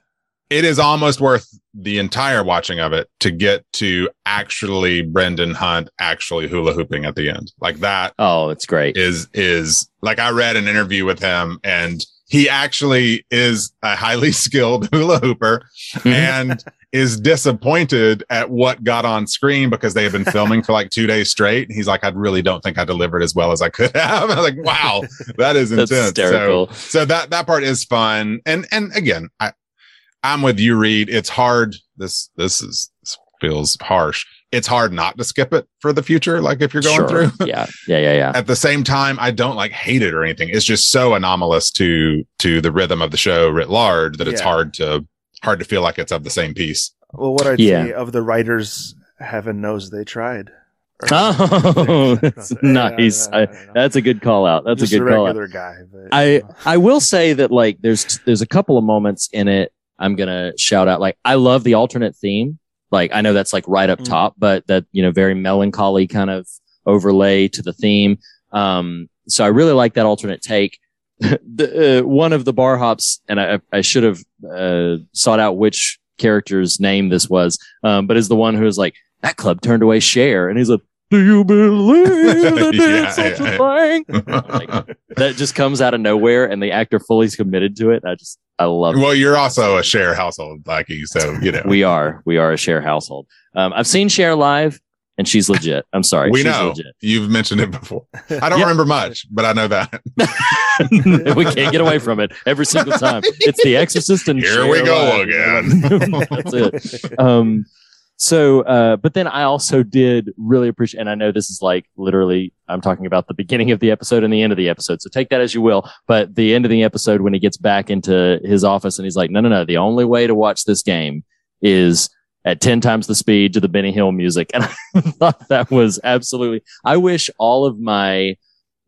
Speaker 9: it is almost worth the entire watching of it to get to actually Brendan Hunt actually hula hooping at the end. Like that
Speaker 8: Oh, it's great.
Speaker 9: is is like I read an interview with him and he actually is a highly skilled hula hooper mm-hmm. and is disappointed at what got on screen because they have been filming for like two days straight. He's like, I really don't think I delivered as well as I could have. I'm like, wow, that is intense. So, so that that part is fun. And and again, I I'm with you, Reed. It's hard. This this is this feels harsh. It's hard not to skip it for the future. Like if you're going
Speaker 8: Sure.
Speaker 9: through.
Speaker 8: Yeah, yeah, yeah, yeah.
Speaker 9: At the same time, I don't like hate it or anything. It's just so anomalous to to the rhythm of the show writ large that it's hard to hard to feel like it's of the same piece.
Speaker 16: Well, what I'd
Speaker 8: Yeah.
Speaker 16: say of the writers, heaven knows they tried.
Speaker 8: Oh, that's
Speaker 16: Yeah,
Speaker 8: nice.
Speaker 16: I- I
Speaker 8: I-
Speaker 16: don't know.
Speaker 8: that's a good call out. That's
Speaker 16: Just
Speaker 8: a good call out.
Speaker 16: guy. But,
Speaker 8: I I will say that like there's there's a couple of moments in it I'm gonna shout out. Like I love the alternate theme. Like I know that's like right up
Speaker 16: Mm.
Speaker 8: top, but that you know very melancholy kind of overlay to the theme. Um, so I really like that alternate take. the, uh, one of the bar hops, and I, I should have uh, sought out which character's name this was, um, but is the one who is like, that club turned away Cher, And he's like, do you believe that
Speaker 9: Yeah,
Speaker 8: there's such
Speaker 9: yeah,
Speaker 8: a thing? Like, that just comes out of nowhere and the actor fully is committed to it. I just, I love it.
Speaker 9: Well, you're also a Cher household, Blackie, so you know.
Speaker 8: We are, we are a Cher household. Um, I've seen Cher live and she's legit. I'm sorry.
Speaker 9: we
Speaker 8: she's
Speaker 9: know
Speaker 8: legit.
Speaker 9: you've mentioned it before. I don't
Speaker 8: Yeah.
Speaker 9: remember much, but I know that.
Speaker 8: we can't get away from it every single time. It's The Exorcist and
Speaker 9: Here we go
Speaker 8: live.
Speaker 9: again.
Speaker 8: That's it. Um, so, uh, but then I also did really appreciate, and I know this is like literally, I'm talking about the beginning of the episode and the end of the episode. So take that as you will. But the end of the episode, when he gets back into his office and he's like, no, no, no, the only way to watch this game is at 10 times the speed to the Benny Hill music. And I thought that was absolutely, I wish all of my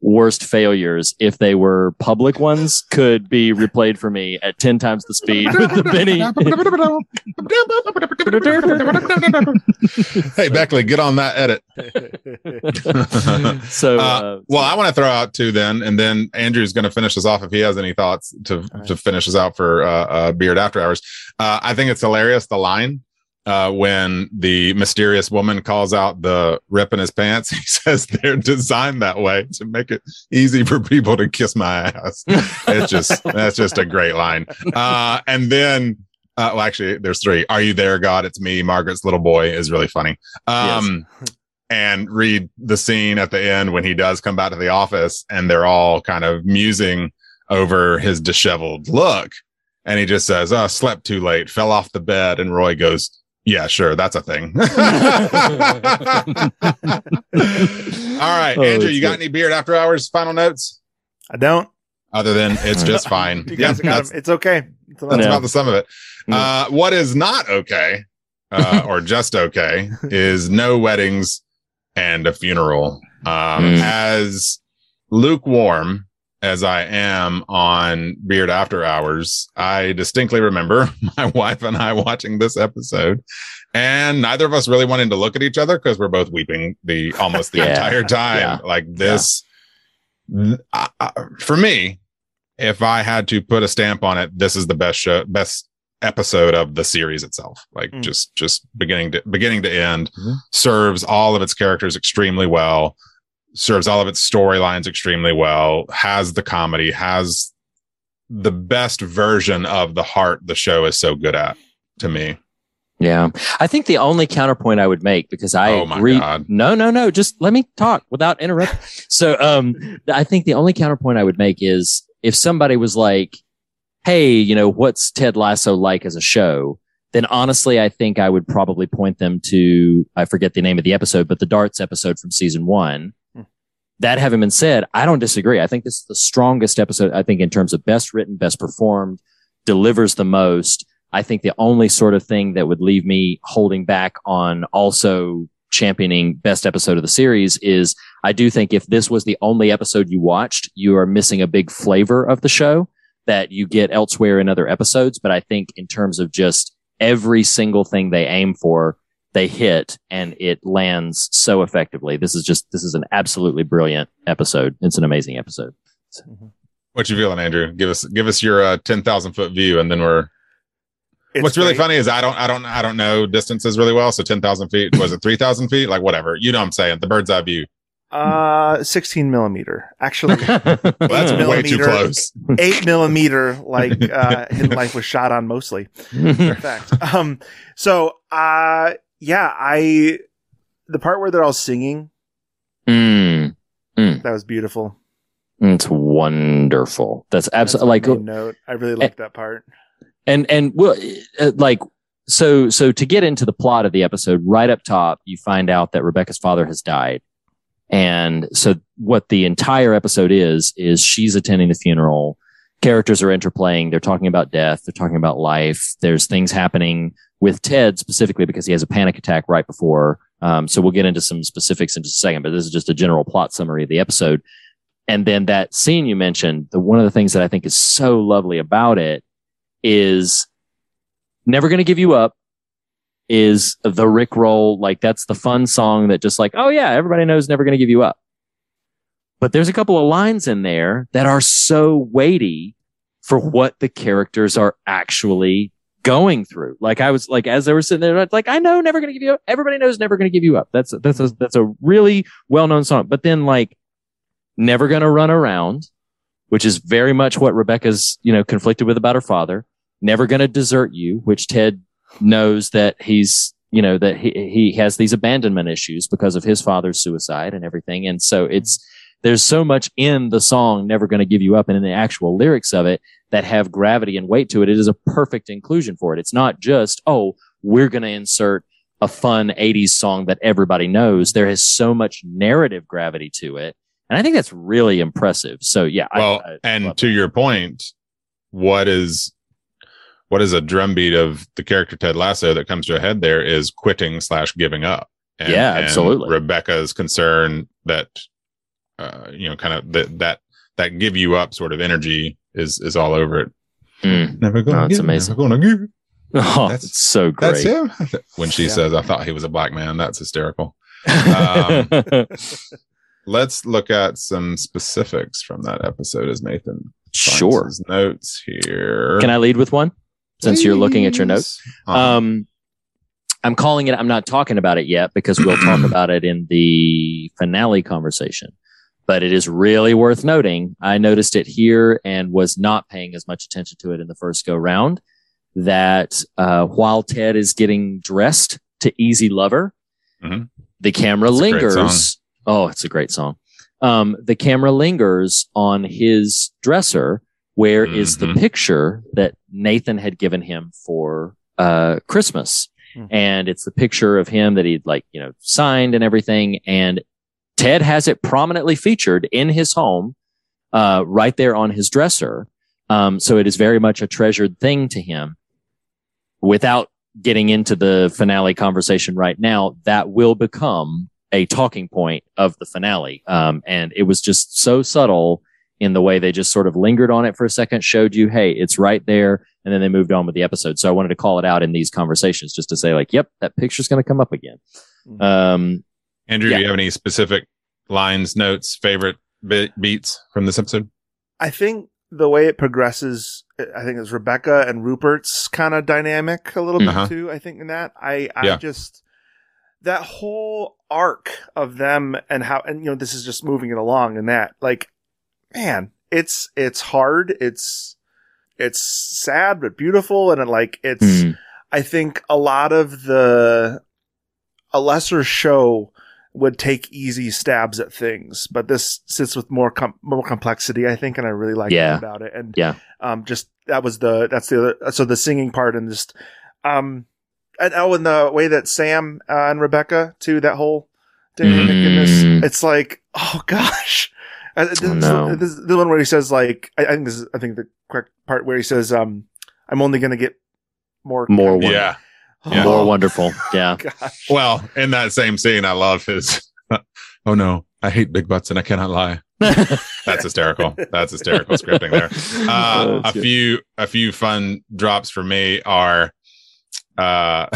Speaker 8: worst failures, if they were public ones, could be replayed for me at 10 times the speed with the Benny.
Speaker 9: hey, Beckley, get on that edit.
Speaker 8: so,
Speaker 9: uh, well, I want to throw out two then, and then Andrew's going to finish us off if he has any thoughts to to finish us out for uh, uh, Beard After Hours. Uh, I think it's hilarious the line uh, when the mysterious woman calls out the rip in his pants. He says they're designed that way to make it easy for people to kiss my ass. It's just that's just a great line. Uh, and then. Uh, well, actually, there's three. Are you there, God? It's me. Margaret's little boy is really funny. Um, and read the scene at the end when he does come back to the office and they're all kind of musing over his disheveled look. And he just says, Oh, slept too late, fell off the bed. And Roy goes, Yeah, sure, that's a thing. all right,
Speaker 16: Oh,
Speaker 9: Andrew, you got
Speaker 16: good.
Speaker 9: any beard after hours final notes?
Speaker 16: I don't.
Speaker 9: Other than it's just fine.
Speaker 16: You guys got
Speaker 9: that's.
Speaker 16: It's okay. It's
Speaker 9: that's about the sum of it. Uh, what is not okay, uh, or just okay, is no weddings and a funeral. Um,
Speaker 8: Mm.
Speaker 9: As lukewarm as I am on Beard After Hours, I distinctly remember my wife and I watching this episode, and neither of us really wanting to look at each other because we're both weeping the almost the
Speaker 8: Yeah.
Speaker 9: entire time.
Speaker 8: Yeah.
Speaker 9: Like this, th- I- I- for me, if I had to put a stamp on it, this is the best show, best episode of the series itself. Like
Speaker 16: Mm.
Speaker 9: just, just beginning to beginning to end, serves all of its characters extremely well, serves all of its storylines extremely well, has the comedy, has the best version of the heart the show is so good at to me.
Speaker 8: Yeah. I think the only counterpoint I would make because I
Speaker 9: Oh my
Speaker 8: agree.
Speaker 9: God.
Speaker 8: No, no, no. Just let me talk without interrupting. so, um, I think the only counterpoint I would make is if somebody was like, Hey, you know, what's Ted Lasso like as a show? Then honestly, I think I would probably point them to, I forget the name of the episode, but the darts episode from season one. That having been said, I don't disagree. I think this is the strongest episode. I think in terms of best written, best performed, delivers the most. I think the only sort of thing that would leave me holding back on also championing best episode of the series is I do think if this was the only episode you watched, you are missing a big flavor of the show that you get elsewhere in other episodes. But I think in terms of just every single thing they aim for, they hit and it lands so effectively. This is just, this is an absolutely brilliant episode. It's an amazing episode.
Speaker 9: What you feeling, Andrew? Give us give us your uh, ten thousand foot view, and then we're.
Speaker 16: It's
Speaker 9: What's really
Speaker 16: great.
Speaker 9: funny is I don't I don't I don't know distances really well. So ten thousand feet was it three thousand feet? Like whatever. You know what I'm saying? The bird's eye view.
Speaker 16: Uh, 16 millimeter. Actually,
Speaker 9: that's way too
Speaker 16: millimeter-
Speaker 9: close.
Speaker 16: Eight millimeter, like uh, Hidden Life was shot on mostly. In fact, um, so uh, yeah, I the part where they're all singing
Speaker 8: Mm, mm,
Speaker 16: that was beautiful.
Speaker 8: it's wonderful. That's absolutely like,
Speaker 16: note. I really like that part.
Speaker 8: and and well uh, like so so to get into the plot of the episode right up top you find out that rebecca's father has died and so what the entire episode is is she's attending the funeral characters are interplaying they're talking about death they're talking about life there's things happening with ted specifically because he has a panic attack right before um, so we'll get into some specifics in just a second but this is just a general plot summary of the episode and then that scene you mentioned the one of the things that i think is so lovely about it is never going to give you up is the Rick roll. Like that's the fun song that just like, oh yeah, everybody knows never going to give you up. but there's a couple of lines in there that are so weighty for what the characters are actually going through. Like I was like, as they were sitting there, like, I know, never going to give you up. Everybody knows never going to give you up. That's, that's a, that's a really well known song. But then like, never going to run around, which is very much what Rebecca's, you know, conflicted with about her father. Never going to desert you, which Ted knows that he's, you know, that he, he has these abandonment issues because of his father's suicide and everything. And so it's, mm-hmm. there's so much in the song, never going to give you up and in the actual lyrics of it that have gravity and weight to it. It is a perfect inclusion for it. It's not just, oh, we're going to insert a fun 80s song that everybody knows. There is so much narrative gravity to it. And I think that's really impressive. So yeah.
Speaker 9: Well,
Speaker 8: I, I
Speaker 9: and to your point, what is what is a drumbeat of the character Ted Lasso that comes to a head there is quitting slash giving up. And,
Speaker 8: Yeah, absolutely.
Speaker 9: Rebecca's concern that uh, you know, kind of that that that give you up sort of energy is is all over it. Never gonna
Speaker 8: Oh, it's
Speaker 9: give,
Speaker 8: amazing.
Speaker 9: Never gonna give.
Speaker 8: Oh, that's so great.
Speaker 9: That's him. When she
Speaker 8: Yeah.
Speaker 9: says, "I thought he was a black man," that's hysterical. Um, let's look at some specifics from that episode as Nathan
Speaker 8: Sure.
Speaker 9: his notes here.
Speaker 8: Can I lead with one? Since you're looking at your notes.
Speaker 9: Uh-huh.
Speaker 8: Um, I'm calling it, I'm not talking about it yet because we'll talk about it in the finale conversation. But it is really worth noting. I noticed it here and was not paying as much attention to it in the first go round. That uh, while Ted is getting dressed to Easy Lover,
Speaker 9: Mhm.
Speaker 8: the camera
Speaker 9: It's
Speaker 8: lingers. Oh, it's a great song. Um, the camera lingers on his dresser. Where is the
Speaker 9: Mhm.
Speaker 8: picture that Nathan had given him for uh, Christmas? And it's the picture of him that he'd like, you know, signed and everything. And Ted has it prominently featured in his home, uh, right there on his dresser. Um, so it is very much a treasured thing to him. Without getting into the finale conversation right now, that will become a talking point of the finale. Um, and it was just so subtle in the way they just sort of lingered on it for a second, showed you, hey, it's right there. And then they moved on with the episode. So I wanted to call it out in these conversations just to say, like, yep, that picture's going to come up again. Um,
Speaker 9: Andrew,
Speaker 8: yeah.
Speaker 9: do you have any specific lines, notes, favorite bit, beats from this episode?
Speaker 16: I think the way it progresses, I think it's Rebecca and Rupert's kind of dynamic a little
Speaker 9: Uh-huh.
Speaker 16: bit too. I think in that I, I
Speaker 9: Yeah.
Speaker 16: just that whole arc of them and how, and you know, this is just moving it along and that like, man, it's, it's hard. It's, it's sad, but beautiful. And it, like, it's,
Speaker 8: Mm.
Speaker 16: I think a lot of the, a lesser show would take easy stabs at things, but this sits with more com- more complexity, I think, and I really like
Speaker 8: Yeah.
Speaker 16: that about it. And
Speaker 8: Yeah.
Speaker 16: um, just that was the that's the other so the singing part and just um, and oh, and the way that Sam uh, and Rebecca too that whole dynamic in this,
Speaker 8: Mm.
Speaker 16: it's like oh gosh. Uh, this,
Speaker 8: Oh, no.
Speaker 16: this is the one where he says like I, I think this is I think the correct part where he says um I'm only gonna get more
Speaker 8: more, won-
Speaker 9: Yeah. Yeah.
Speaker 8: more wonderful. Yeah.
Speaker 9: Well, in that same scene, I love his. oh no, I hate big butts and I cannot lie. That's hysterical. That's hysterical scripting there. Uh,
Speaker 8: Oh,
Speaker 9: a
Speaker 8: good.
Speaker 9: few, a few fun drops for me are, uh,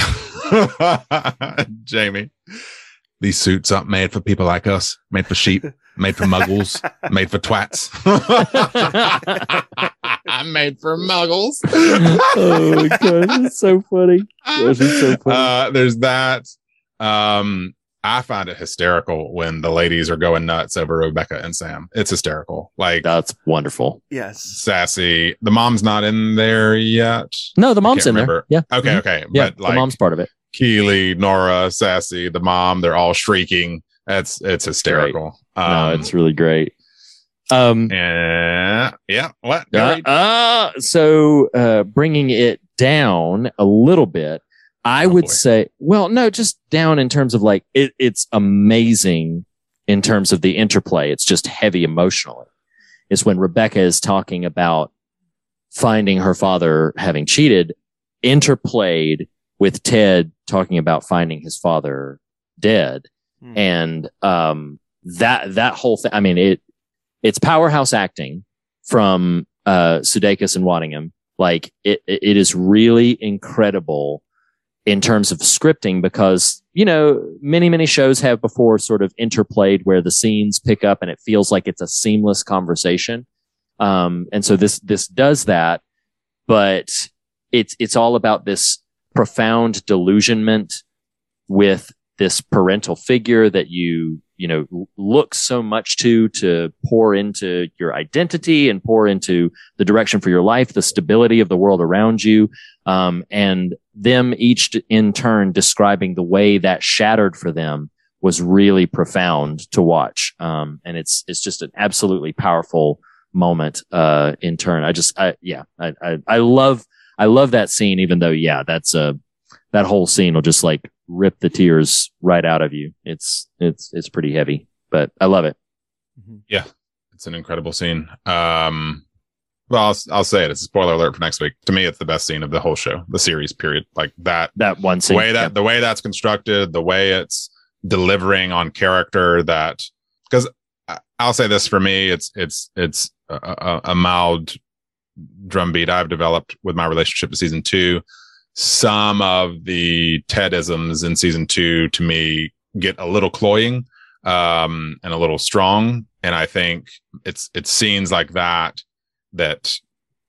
Speaker 9: Jamie. These suits aren't made for people like us. Made for sheep. Made for muggles. made for twats. I'm made for muggles.
Speaker 8: oh my gosh, it's so funny. Gosh, it's so funny.
Speaker 9: Uh, there's that. Um, I find it hysterical when the ladies are going nuts over Rebecca and Sam. It's hysterical. Like
Speaker 8: that's wonderful.
Speaker 16: Yes.
Speaker 9: Sassy. The mom's not in there yet.
Speaker 8: No, the mom's
Speaker 9: can't
Speaker 8: in there. Yeah.
Speaker 9: Okay.
Speaker 8: Mhm.
Speaker 9: Okay.
Speaker 8: Yeah.
Speaker 9: But like
Speaker 8: the mom's part of it.
Speaker 9: Keeley, Nora, Sassy, the mom, they're all shrieking. It's it's hysterical.
Speaker 8: No,
Speaker 9: Um,
Speaker 8: it's really great. Um,
Speaker 9: yeah. Yeah. What? Go
Speaker 8: Uh,
Speaker 9: Reed.
Speaker 8: uh, so uh, bringing it down a little bit, I would say, well, no, just down in terms of like it, it's amazing in terms of the interplay. It's just heavy emotionally. Is when Rebecca is talking about finding her father having cheated, interplayed with Ted talking about finding his father dead, and um, that that whole thing. I mean, it it's powerhouse acting from uh Sudeikis and Waddingham. Like it, it is really incredible in terms of scripting because you know many many shows have before sort of interplayed where the scenes pick up and it feels like it's a seamless conversation um, and so this this does that but it's it's all about this profound delusionment with this parental figure that you you know look so much to to pour into your identity and pour into the direction for your life the stability of the world around you um, and them each in turn describing the way that shattered for them was really profound to watch. Um, and it's it's just an absolutely powerful moment uh, in turn. I just i yeah I, I i love i love that scene even though yeah that's a that whole scene will just like rip the tears right out of you. It's it's it's pretty heavy, but I love it.
Speaker 9: Yeah, it's an incredible scene. Um, well, I'll, I'll say it. It's a spoiler alert for next week. To me, it's the best scene of the whole show, the series. Period. Like that.
Speaker 8: That one scene.
Speaker 9: The way that
Speaker 8: yeah.
Speaker 9: the way that's constructed, the way it's delivering on character. That because I'll say this for me, it's it's it's a, a, a mild drumbeat I've developed with my relationship to season two. Some of the Tedisms in season two to me get a little cloying um, and a little strong. And I think it's it's scenes like that that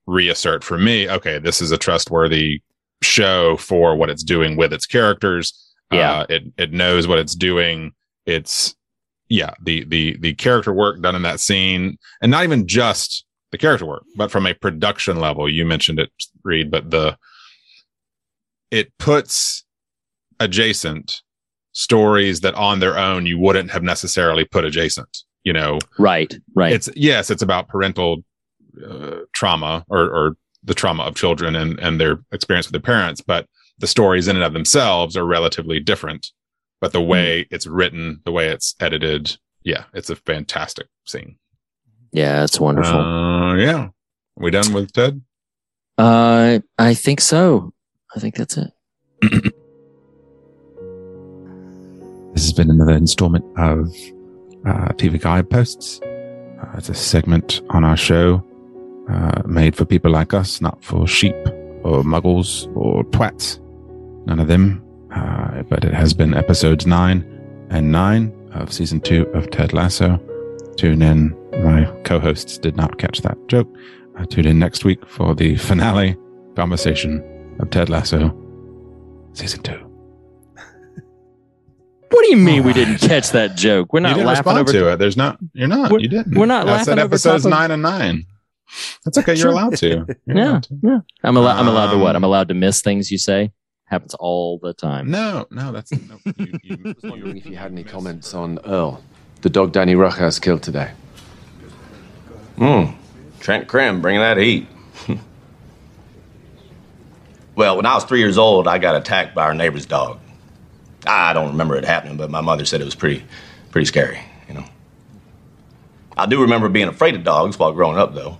Speaker 9: reassert for me, okay, this is a trustworthy show for what it's doing with its characters.
Speaker 8: Yeah.
Speaker 9: Uh, it it knows what it's doing. It's yeah, the the the character work done in that scene, and not even just the character work, but from a production level. You mentioned it, Reed, but the it puts adjacent stories that on their own you wouldn't have necessarily put adjacent. You know,
Speaker 8: right, right.
Speaker 9: It's yes, it's about parental uh, trauma or or the trauma of children and and their experience with their parents, but the stories in and of themselves are relatively different. But the way it's written, the way it's edited, yeah, it's a fantastic scene.
Speaker 8: yeah, it's wonderful.
Speaker 9: Uh, yeah, we done with Ted?
Speaker 8: Uh, I think so. I think that's it.
Speaker 17: This has been another installment of uh, TV Guideposts. Uh, it's a segment on our show uh, made for people like us, not for sheep or muggles or twats. None of them. Uh, but it has been episodes nine and nine of season two of Ted Lasso. Tune in. My co hosts did not catch that joke. Uh, tune in next week for the finale conversation of Ted Lasso, season two.
Speaker 8: What do you mean we didn't catch that joke? We're
Speaker 9: you
Speaker 8: not
Speaker 9: didn't
Speaker 8: laughing
Speaker 9: respond
Speaker 8: over
Speaker 9: to it. There's not. You're not.
Speaker 8: We're-
Speaker 9: you didn't.
Speaker 8: we're not
Speaker 9: I said
Speaker 8: laughing over
Speaker 9: episodes
Speaker 8: top of-
Speaker 9: nine and nine. That's okay. You're allowed to. You're
Speaker 8: Yeah,
Speaker 9: allowed to.
Speaker 8: yeah. I'm allowed. I'm allowed to what?
Speaker 9: Um,
Speaker 8: I'm allowed to miss things you say. Happens all the time.
Speaker 9: No, no, that's. No, you, you,
Speaker 18: I was wondering if you had any comments on Earl, the dog Dani Rojas killed today.
Speaker 2: Hmm. Trent Crimm bringing that heat. Well, when I was three years old, I got attacked by our neighbor's dog. I don't remember it happening, but my mother said it was pretty, pretty scary. You know. I do remember being afraid of dogs while growing up, though.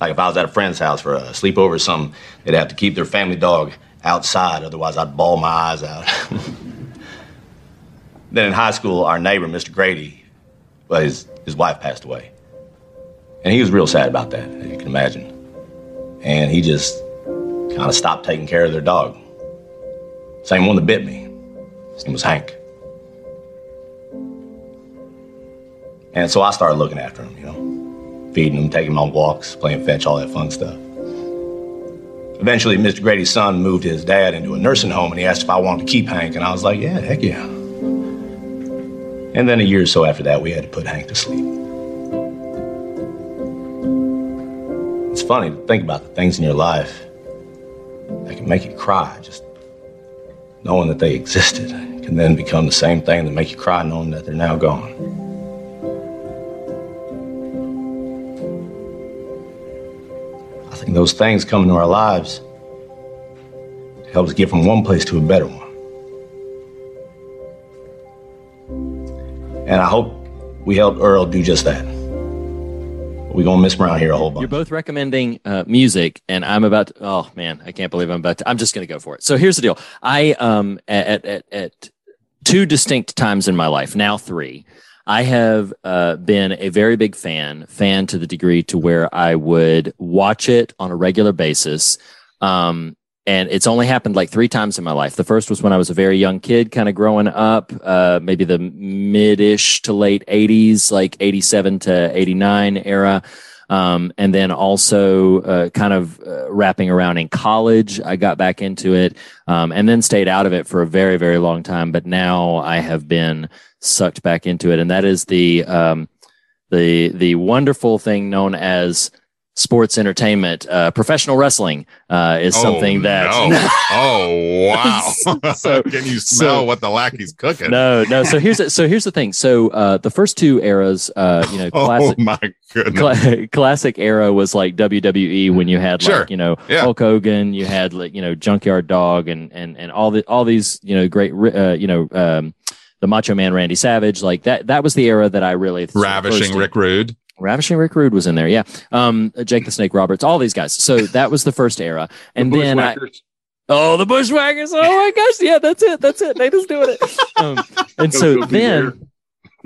Speaker 2: Like if I was at a friend's house for a sleepover or something, they'd have to keep their family dog outside, otherwise I'd bawl my eyes out. then in high school, our neighbor, Mr. Grady, well, his, his wife passed away. And he was real sad about that, as you can imagine. And he just kind of stopped taking care of their dog. Same one that bit me. His name was Hank. And so I started looking after him, you know, feeding him, taking him on walks, playing fetch, all that fun stuff. Eventually, Mr. Grady's son moved his dad into a nursing home and he asked if I wanted to keep Hank. And I was like, yeah, heck yeah. And then a year or so after that, we had to put Hank to sleep. It's funny to think about the things in your life that can make you cry. Just knowing that they existed can then become the same thing that make you cry knowing that they're now gone. I think those things come into our lives to help us get from one place to a better one. And I hope we helped Earl do just that. We're gonna miss around here a whole bunch.
Speaker 8: You're both recommending uh, music, and I'm about. To, oh man, I can't believe I'm about to. I'm just to go for it. So here's the deal. I um at at at two distinct times in my life, now three, I have uh, been a very big fan, fan to the degree to where I would watch it on a regular basis. Um, and it's only happened like three times in my life. The first was when I was a very young kid, kind of growing up, uh, maybe the mid-ish to late '80s, like '87 to '89 era. Um, and then also uh, kind of uh, wrapping around in college, I got back into it, um, and then stayed out of it for a very, very long time. But now I have been sucked back into it, and that is the um, the the wonderful thing known as sports entertainment. Uh, professional wrestling uh, is
Speaker 9: Oh,
Speaker 8: something that.
Speaker 9: no. oh wow!
Speaker 8: So-
Speaker 9: Can you smell
Speaker 8: so-
Speaker 9: what the lackey's cooking?
Speaker 8: No, no. So here's the, so here's the thing. So uh, the first two eras, uh, you know,
Speaker 9: Oh
Speaker 8: classic,
Speaker 9: my goodness!
Speaker 8: cla- classic era was like WWE when you had
Speaker 9: Sure.
Speaker 8: like you know
Speaker 9: Yeah.
Speaker 8: Hulk Hogan, you had like you know Junkyard Dog, and and and all the all these you know great uh, you know um, the Macho Man Randy Savage, like that. That was the era that I really
Speaker 9: Ravishing Rick Rude.
Speaker 8: Ravishing Rick Rude was in there, yeah. Um, Jake the Snake Roberts, all these guys. So that was the first era, and then I, oh, the Bushwhackers. Oh my gosh, yeah, that's it, that's it. Nate is doing it. Um, and so then,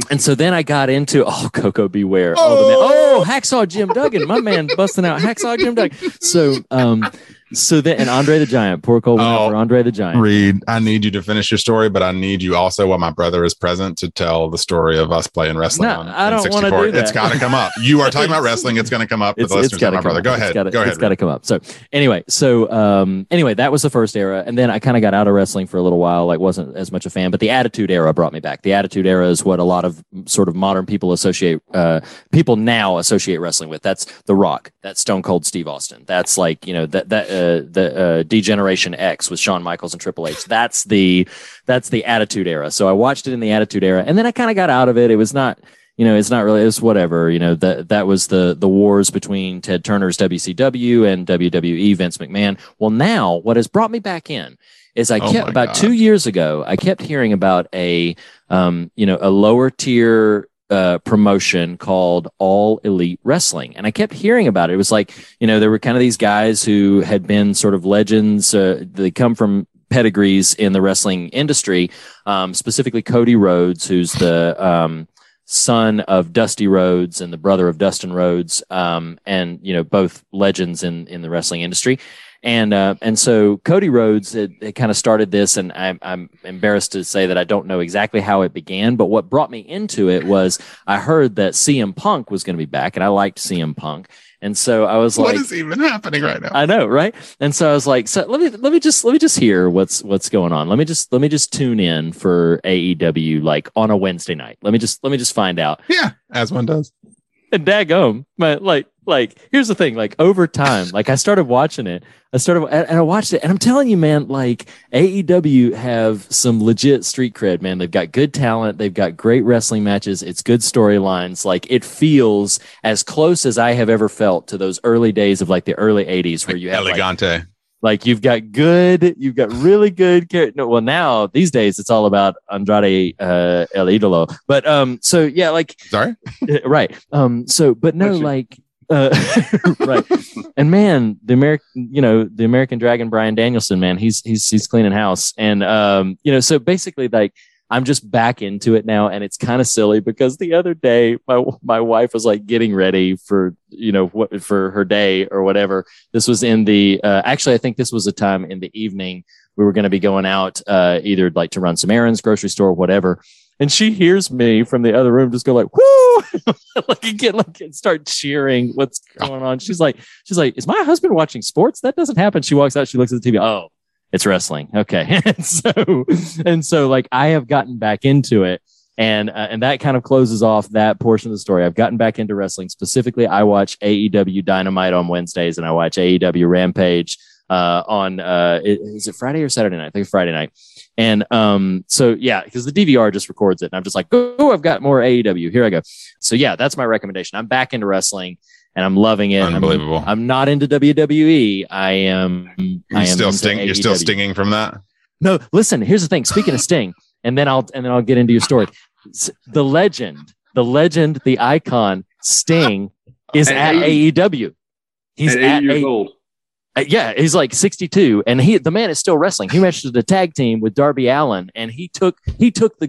Speaker 8: and so then I got into oh, Koko B. Ware. Oh, the man, oh, Hacksaw Jim Duggan, my man, busting out Hacksaw Jim Duggan. So, um, so then and Andre the Giant, poor Cole went out for Andre the Giant.
Speaker 9: Reed, I need you to finish your story, but I need you also, while my brother is present, to tell the story of us playing wrestling
Speaker 8: No,
Speaker 9: on
Speaker 8: I don't wanna do that.
Speaker 9: It's got to come up. You are talking about wrestling. It's going to come up. The listeners, not my brother.
Speaker 8: up.
Speaker 9: Go
Speaker 8: It's
Speaker 9: ahead.
Speaker 8: gotta-
Speaker 9: Go ahead.
Speaker 8: It's got to come up. So anyway, so um, anyway, that was the first era, and then I kind of got out of wrestling for a little while. Like, wasn't as much a fan, but the Attitude Era brought me back. The Attitude Era is what a lot of sort of modern people associate, uh, people now associate wrestling with. That's The Rock. That's Stone Cold Steve Austin. That's like you know that that uh, the uh, D-Generation X with Shawn Michaels and Triple H. That's the that's the Attitude Era. So I watched it in the Attitude Era, and then I kind of got out of it. It was not you know, it's not really it's whatever. You know, that that was the the wars between Ted Turner's WCW and WWE Vince McMahon. Well, now what has brought me back in is I
Speaker 13: Oh
Speaker 8: kept about two years ago. I kept hearing about a um, you know, a lower tier uh, promotion called All Elite Wrestling, and I kept hearing about it. It was like you know there were kind of these guys who had been sort of legends. Uh, they come from pedigrees in the wrestling industry, um, specifically Cody Rhodes, who's the um, son of Dusty Rhodes and the brother of Dustin Rhodes, um, and you know both legends in in the wrestling industry. And uh, and so Cody Rhodes had, had kind of started this, and I'm I'm embarrassed to say that I don't know exactly how it began, but what brought me into it was I heard that CM Punk was going to be back, and I liked CM Punk, and so I was like, "What
Speaker 9: is even happening right now?
Speaker 8: I know, right? And so I was like, so let me let me just let me just hear what's what's going on. Let me just let me just tune in for AEW like on a Wednesday night. Let me just let me just find out.
Speaker 9: Yeah, as one does.
Speaker 8: And daggum, my like like here's the thing, like over time, like I started watching it. I started and I watched it, and I'm telling you, man, like AEW have some legit street cred, man. They've got good talent, they've got great wrestling matches, it's good storylines. Like it feels as close as I have ever felt to those early days of like the early 80s where you have like,
Speaker 9: Elegante.
Speaker 8: like you've got good, you've got really good. char- No, well, now these days it's all about Andrade uh, El Idolo. But um, so yeah, like
Speaker 9: sorry,
Speaker 8: right. Um, so but no, like uh, right. And man, the American, you know, the American Dragon, Bryan Danielson, man, he's he's he's cleaning house, and um, you know, so basically, like. I'm just back into it now, and it's kind of silly because the other day my my wife was like getting ready for you know what for her day or whatever. This was in the uh, actually I think this was a time in the evening we were going to be going out uh, either like to run some errands, grocery store, whatever. And she hears me from the other room just go like whoo, like and get like start cheering. What's going on? She's like she's like is my husband watching sports? That doesn't happen. She walks out. She looks at the TV. Oh, it's wrestling. Okay. and so, and so like I have gotten back into it and, uh, and that kind of closes off that portion of the story. I've gotten back into wrestling. Specifically, I watch AEW Dynamite on Wednesdays and I watch AEW Rampage, uh, on, uh, is it Friday or Saturday night? I think Friday night. And, um, so yeah, because the DVR just records it and I'm just like, oh, I've got more AEW. Here I go. So yeah, that's my recommendation. I'm back into wrestling and I'm loving it. I'm-
Speaker 9: Unbelievable.
Speaker 8: I'm, not into WWE. I am.
Speaker 9: You
Speaker 8: I am
Speaker 9: still
Speaker 8: into
Speaker 9: sting. You're still stinging from that.
Speaker 8: No, listen. Here's the thing. Speaking of Sting, and then I'll and then I'll get into your story. The legend, the legend, the icon, Sting is
Speaker 19: At
Speaker 8: at AEW. He's
Speaker 19: At
Speaker 8: at,
Speaker 19: 80 years
Speaker 8: A-
Speaker 19: old.
Speaker 8: Uh, yeah, he's like 62, and he the man is still wrestling. He wrestled the tag team with Darby Allin, and he took he took the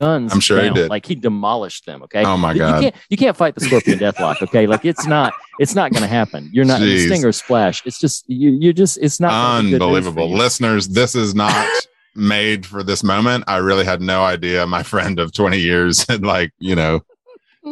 Speaker 8: guns.
Speaker 9: I'm sure he did.
Speaker 8: Like he demolished them. Okay.
Speaker 9: Oh, my God.
Speaker 8: You can't you can't fight the Scorpion Deathlock. Okay, like it's not it's not going to happen. You're not
Speaker 9: Jeez.
Speaker 8: Stinger Splash. It's just you you just it's not gonna be good news for
Speaker 9: Unbelievable. Listeners, this is not made for this moment. I really had no idea my friend of 20 years had like, you know,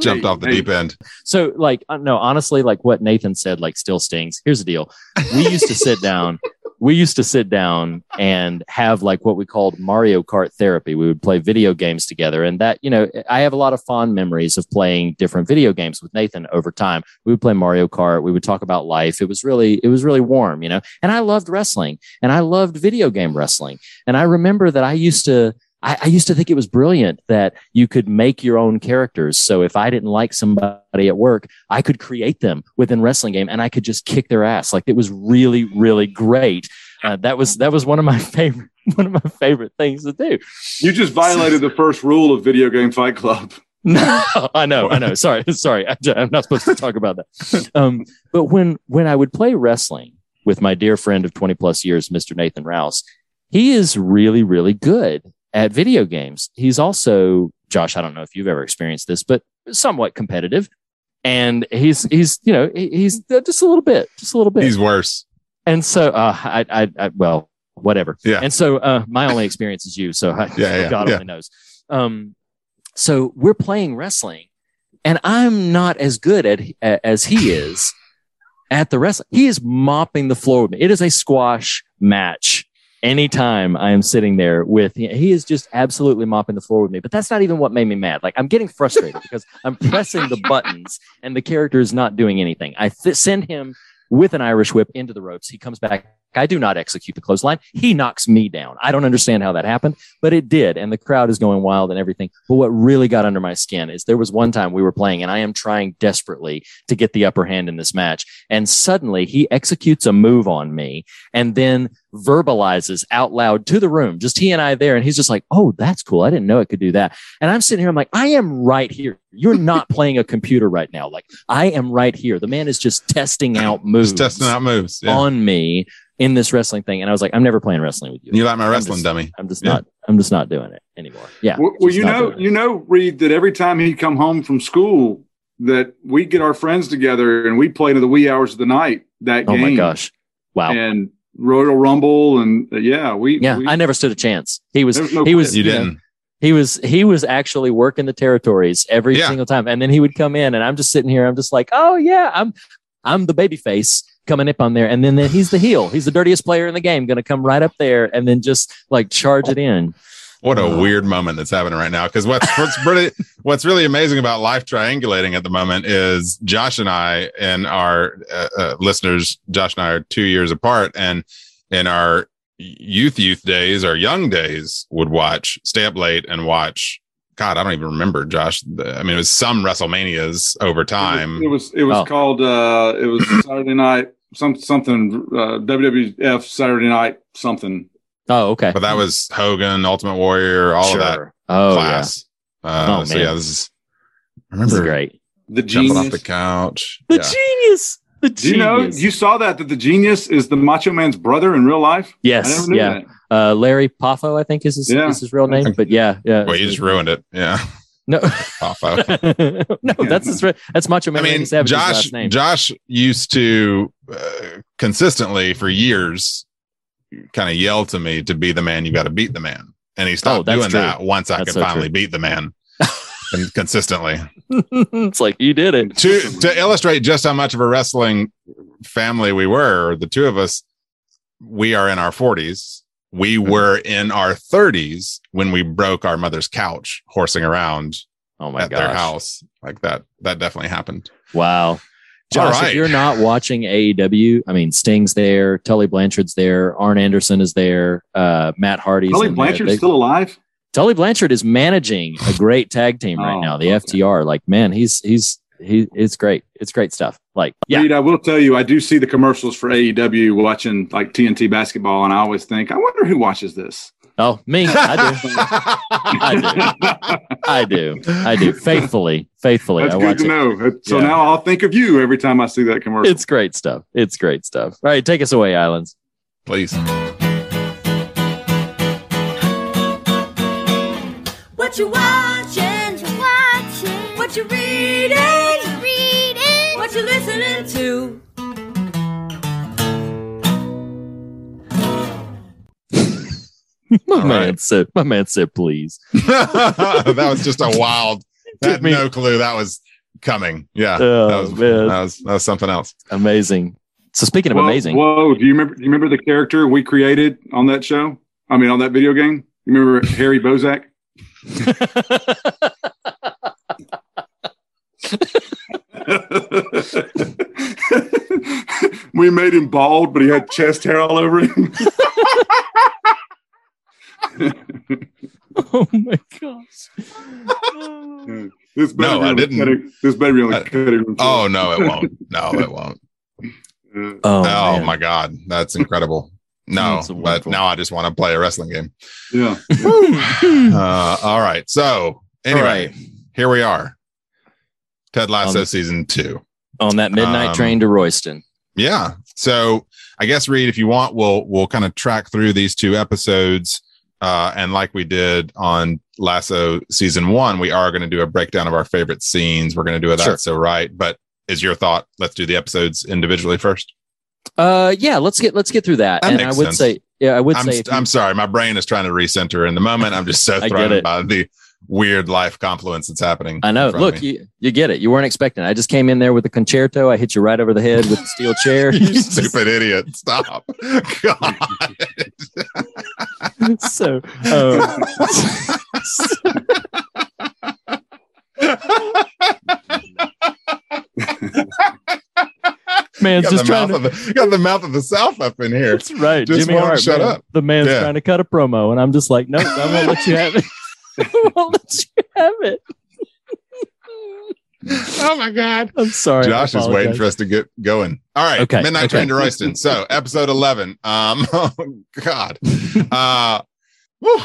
Speaker 9: jumped off the deep end.
Speaker 8: So, like, uh, no, honestly, like what Nathan said, like, still stings. Here's the deal: we used to sit down. We used to sit down and have like what we called Mario Kart therapy. We would play video games together, and that you know, I have a lot of fond memories of playing different video games with Nathan over time. We would play Mario Kart. We would talk about life. It was really, it was really warm, you know. And I loved wrestling, and I loved video game wrestling. And I remember that I used to. I, I used to think it was brilliant that you could make your own characters. So if I didn't like somebody at work, I could create them within wrestling game and I could just kick their ass. Like it was really, really great. Uh, that was that was one of my favorite one of my favorite things to do.
Speaker 19: You just violated the first rule of Video Game Fight Club.
Speaker 8: No, I know, I know. Sorry, sorry. I, am not supposed to talk about that. Um, but when when I would play wrestling with my dear friend of 20 plus years, Mr. Nathan Rouse, he is really, really good at video games. He's also Josh. I don't know if you've ever experienced this, but somewhat competitive. And he's he's you know he's just a little bit, just a little bit.
Speaker 9: He's worse.
Speaker 8: And so uh, I, I I well whatever.
Speaker 9: Yeah.
Speaker 8: And so uh, my only experience is you. So I,
Speaker 9: Yeah, yeah,
Speaker 8: God
Speaker 9: yeah.
Speaker 8: only knows. Um, so we're playing wrestling, and I'm not as good at as he is at the wrestling. He is mopping the floor with me. It is a squash match. Anytime I am sitting there with he is just absolutely mopping the floor with me. But that's not even what made me mad. Like I'm getting frustrated because I'm pressing the buttons and the character is not doing anything. I th- send him with an Irish whip into the ropes. He comes back. I do not execute the clothesline. He knocks me down. I don't understand how that happened, but it did. And the crowd is going wild and everything. But what really got under my skin is there was one time we were playing and I am trying desperately to get the upper hand in this match. And suddenly he executes a move on me and then verbalizes out loud to the room, just he and I there. And he's just like, Oh, that's cool. I didn't know it could do that. And I'm sitting here. I'm like, I am right here. You're not playing a computer right now. Like I am right here. The man is just testing out moves
Speaker 9: Just testing out moves. Yeah.
Speaker 8: on me in this wrestling thing. And I was like, I'm never playing wrestling with you.
Speaker 9: You like my
Speaker 8: I'm
Speaker 9: wrestling
Speaker 8: just-
Speaker 9: dummy.
Speaker 8: I'm just
Speaker 9: Yeah.
Speaker 8: not, I'm just not doing it anymore. Yeah.
Speaker 19: Well, well, you know, you know, Reed, that every time he'd come home from school, that we get our friends together and we play to the wee hours of the night. That
Speaker 8: Oh
Speaker 19: game.
Speaker 8: Oh my gosh. Wow.
Speaker 19: And Royal Rumble and uh, yeah, we
Speaker 8: yeah.
Speaker 19: we,
Speaker 8: I never stood a chance. He was,
Speaker 19: There's no
Speaker 8: he was,
Speaker 19: question.
Speaker 9: You didn't.
Speaker 8: he was, he was actually working the territories every
Speaker 9: Yeah.
Speaker 8: single time. And then he would come in and I'm just sitting here. I'm just like, Oh yeah, I'm, I'm the baby face coming up on there. And then, then he's the heel. He's the dirtiest player in the game. Going to come right up there and then just like charge it in.
Speaker 9: What a weird moment that's happening right now. Because what's what's really what's really amazing about life triangulating at the moment is Josh and I and our uh, uh, listeners. Josh and I are two years apart, and in our youth youth days, our young days, would watch stay up late and watch. God, I don't even remember, Josh. The- I mean, it was some WrestleManias over time.
Speaker 19: It was it was
Speaker 8: Oh.
Speaker 19: called uh it was Saturday night some something uh WWF Saturday night something.
Speaker 8: Oh, okay.
Speaker 9: But that was Hogan, Ultimate Warrior, all of that
Speaker 8: Oh,
Speaker 9: class. Uh,
Speaker 8: Oh,
Speaker 9: so
Speaker 8: man.
Speaker 9: yeah, this is. I
Speaker 8: This is
Speaker 9: remember
Speaker 8: great.
Speaker 19: The genius
Speaker 9: jumping off the couch.
Speaker 8: The
Speaker 9: Yeah.
Speaker 8: genius. The genius.
Speaker 19: Do you know you saw that that the genius is the Macho Man's brother in real life? I
Speaker 8: Yes.
Speaker 19: never knew
Speaker 8: Yeah.
Speaker 19: that.
Speaker 8: Uh, Lanny Poffo, I think is his,
Speaker 19: Yeah.
Speaker 8: is his real name. But yeah, yeah.
Speaker 9: Well, you just ruined it. Yeah.
Speaker 8: No,
Speaker 9: Poffo.
Speaker 8: no, that's his, re- that's Macho
Speaker 9: I
Speaker 8: Man
Speaker 9: mean,
Speaker 8: Savage's
Speaker 9: Josh.
Speaker 8: name.
Speaker 9: Josh used to uh, consistently for years kind of yell to me to be the man. You got to beat the man, and he
Speaker 8: Oh,
Speaker 9: stopped
Speaker 8: that's
Speaker 9: doing
Speaker 8: true.
Speaker 9: that once I
Speaker 8: That's
Speaker 9: could
Speaker 8: so
Speaker 9: finally
Speaker 8: true.
Speaker 9: beat the man con- consistently.
Speaker 8: it's like you did it.
Speaker 9: to to illustrate just how much of a wrestling family we were, the two of us, we are in our forties. We
Speaker 8: Mm-hmm.
Speaker 9: were in our thirties when we broke our mother's couch horsing around
Speaker 8: Oh my
Speaker 9: at their house. Like that. That definitely happened.
Speaker 8: Wow. Josh,
Speaker 9: right.
Speaker 8: if you're not watching AEW, I mean, Sting's there, Tully Blanchard's there, Arn Anderson is there, uh, Matt Hardy's
Speaker 19: Tully
Speaker 8: in there.
Speaker 19: Blanchard's
Speaker 8: They-
Speaker 19: still alive?
Speaker 8: Tully Blanchard is managing a great tag team right
Speaker 19: Oh,
Speaker 8: now, the FTR. Like, man, he's he's he it's great. It's great stuff. Like, yeah,
Speaker 19: Reed, I will tell you, I do see the commercials for AEW watching like TNT basketball, and I always think, I wonder who watches this.
Speaker 8: Oh, me, I do. I do. I do. I do. Faithfully, faithfully.
Speaker 19: That's
Speaker 8: I
Speaker 19: good
Speaker 8: watch
Speaker 19: to
Speaker 8: it.
Speaker 19: know. That- So
Speaker 8: Yeah.
Speaker 19: now I'll think of you every time I see that commercial.
Speaker 8: It's great stuff. It's great stuff. All right, take us away, Islands.
Speaker 9: Please.
Speaker 13: What you watching? Listening to?
Speaker 8: My man said. My man said, please.
Speaker 9: that was just a wild. Had
Speaker 8: me-
Speaker 9: no clue that was coming. Yeah,
Speaker 8: Oh,
Speaker 9: that was
Speaker 8: man.
Speaker 9: that was that was something else.
Speaker 8: Amazing. So speaking of
Speaker 19: Whoa,
Speaker 8: amazing,
Speaker 19: Whoa, do you remember? Do you remember the character we created on that show? I mean, on that video game. You remember Harry Bozak? we made him bald, but he had chest hair all over him.
Speaker 8: oh my gosh.
Speaker 19: this baby
Speaker 9: No, I
Speaker 19: on the
Speaker 9: didn't.
Speaker 19: cutting- this baby on the cutting room.
Speaker 9: Oh no, it won't. No, it won't.
Speaker 8: Oh,
Speaker 9: Oh, my god, that's incredible. No, but now I just want to play a wrestling game.
Speaker 19: yeah.
Speaker 9: Uh, all right. So anyway,
Speaker 8: All right.
Speaker 9: here we are. Ted Lasso
Speaker 8: Um,
Speaker 9: season two.
Speaker 8: on that midnight
Speaker 9: Um,
Speaker 8: train to Royston.
Speaker 9: Yeah. So I guess Reed, if you want, we'll we'll kind of track through these two episodes. Uh, and like we did on Lasso season one, we are going to do a breakdown of our favorite scenes. We're going to do it
Speaker 8: Sure.
Speaker 9: that's so right. But is your thought? Let's do the episodes individually first.
Speaker 8: Uh, yeah, let's get let's get through that.
Speaker 9: That
Speaker 8: and I would
Speaker 9: sense.
Speaker 8: say, yeah, I would
Speaker 9: I'm,
Speaker 8: say,
Speaker 9: I'm sorry, my brain is trying to recenter in the moment. I'm just so thrown by the weird life confluence that's happening.
Speaker 8: I know.
Speaker 9: in front of
Speaker 8: Look, you you get it. You weren't expecting. it. I just came in there with the concerto. I hit you right over the head with the steel chair.
Speaker 9: you stupid idiot! Stop. God.
Speaker 8: so, um, man's just
Speaker 9: the
Speaker 8: trying
Speaker 9: mouth
Speaker 8: to.
Speaker 9: of the, got the mouth of the South up in here.
Speaker 8: That's right.
Speaker 9: Just
Speaker 8: Jimmy Hart.
Speaker 9: shut
Speaker 8: man.
Speaker 9: up.
Speaker 8: The man's
Speaker 9: Yeah.
Speaker 8: trying to cut a promo, and I'm just like, nope, I won't let you have it. I won't let you have it.
Speaker 9: Oh my God.
Speaker 8: I'm sorry.
Speaker 9: Josh is waiting for us to get going. All right.
Speaker 8: Okay,
Speaker 9: Midnight
Speaker 8: okay.
Speaker 9: Train to Royston. So episode 11. Um, oh God. Uh, whew.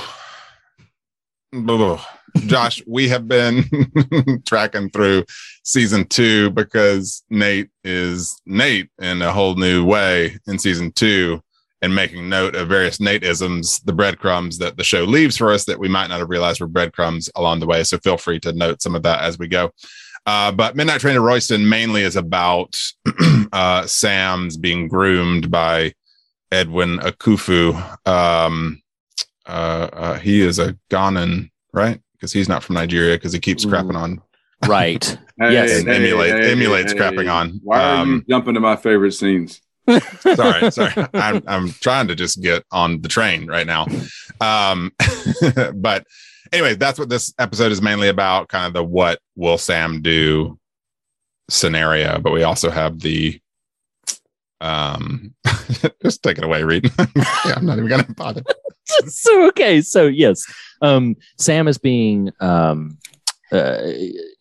Speaker 9: Josh, we have been tracking through season two because Nate is Nate in a whole new way in season two and making note of various Nate-isms, the breadcrumbs that the show leaves for us that we might not have realized were breadcrumbs along the way. So feel free to note some of that as we go. Uh, but Midnight Train to Royston mainly is about uh, Sam's being groomed by Edwin Akufu. Um, uh, uh, he is a Ghanan, right? Because he's not from Nigeria because he keeps crapping on.
Speaker 8: Right.
Speaker 19: Hey,
Speaker 8: Yes.
Speaker 9: And emulate- emulates crapping on.
Speaker 19: Why are you
Speaker 9: Um,
Speaker 19: jumping to my favorite scenes?
Speaker 9: Sorry, sorry. I'm I'm trying to just get on the train right now. Um, but anyway, that's what this episode is mainly about. Kind of the what will Sam do scenario, but we also have the um just take it away, Reed. yeah, I'm not even gonna bother.
Speaker 8: so okay so yes um sam is being um uh,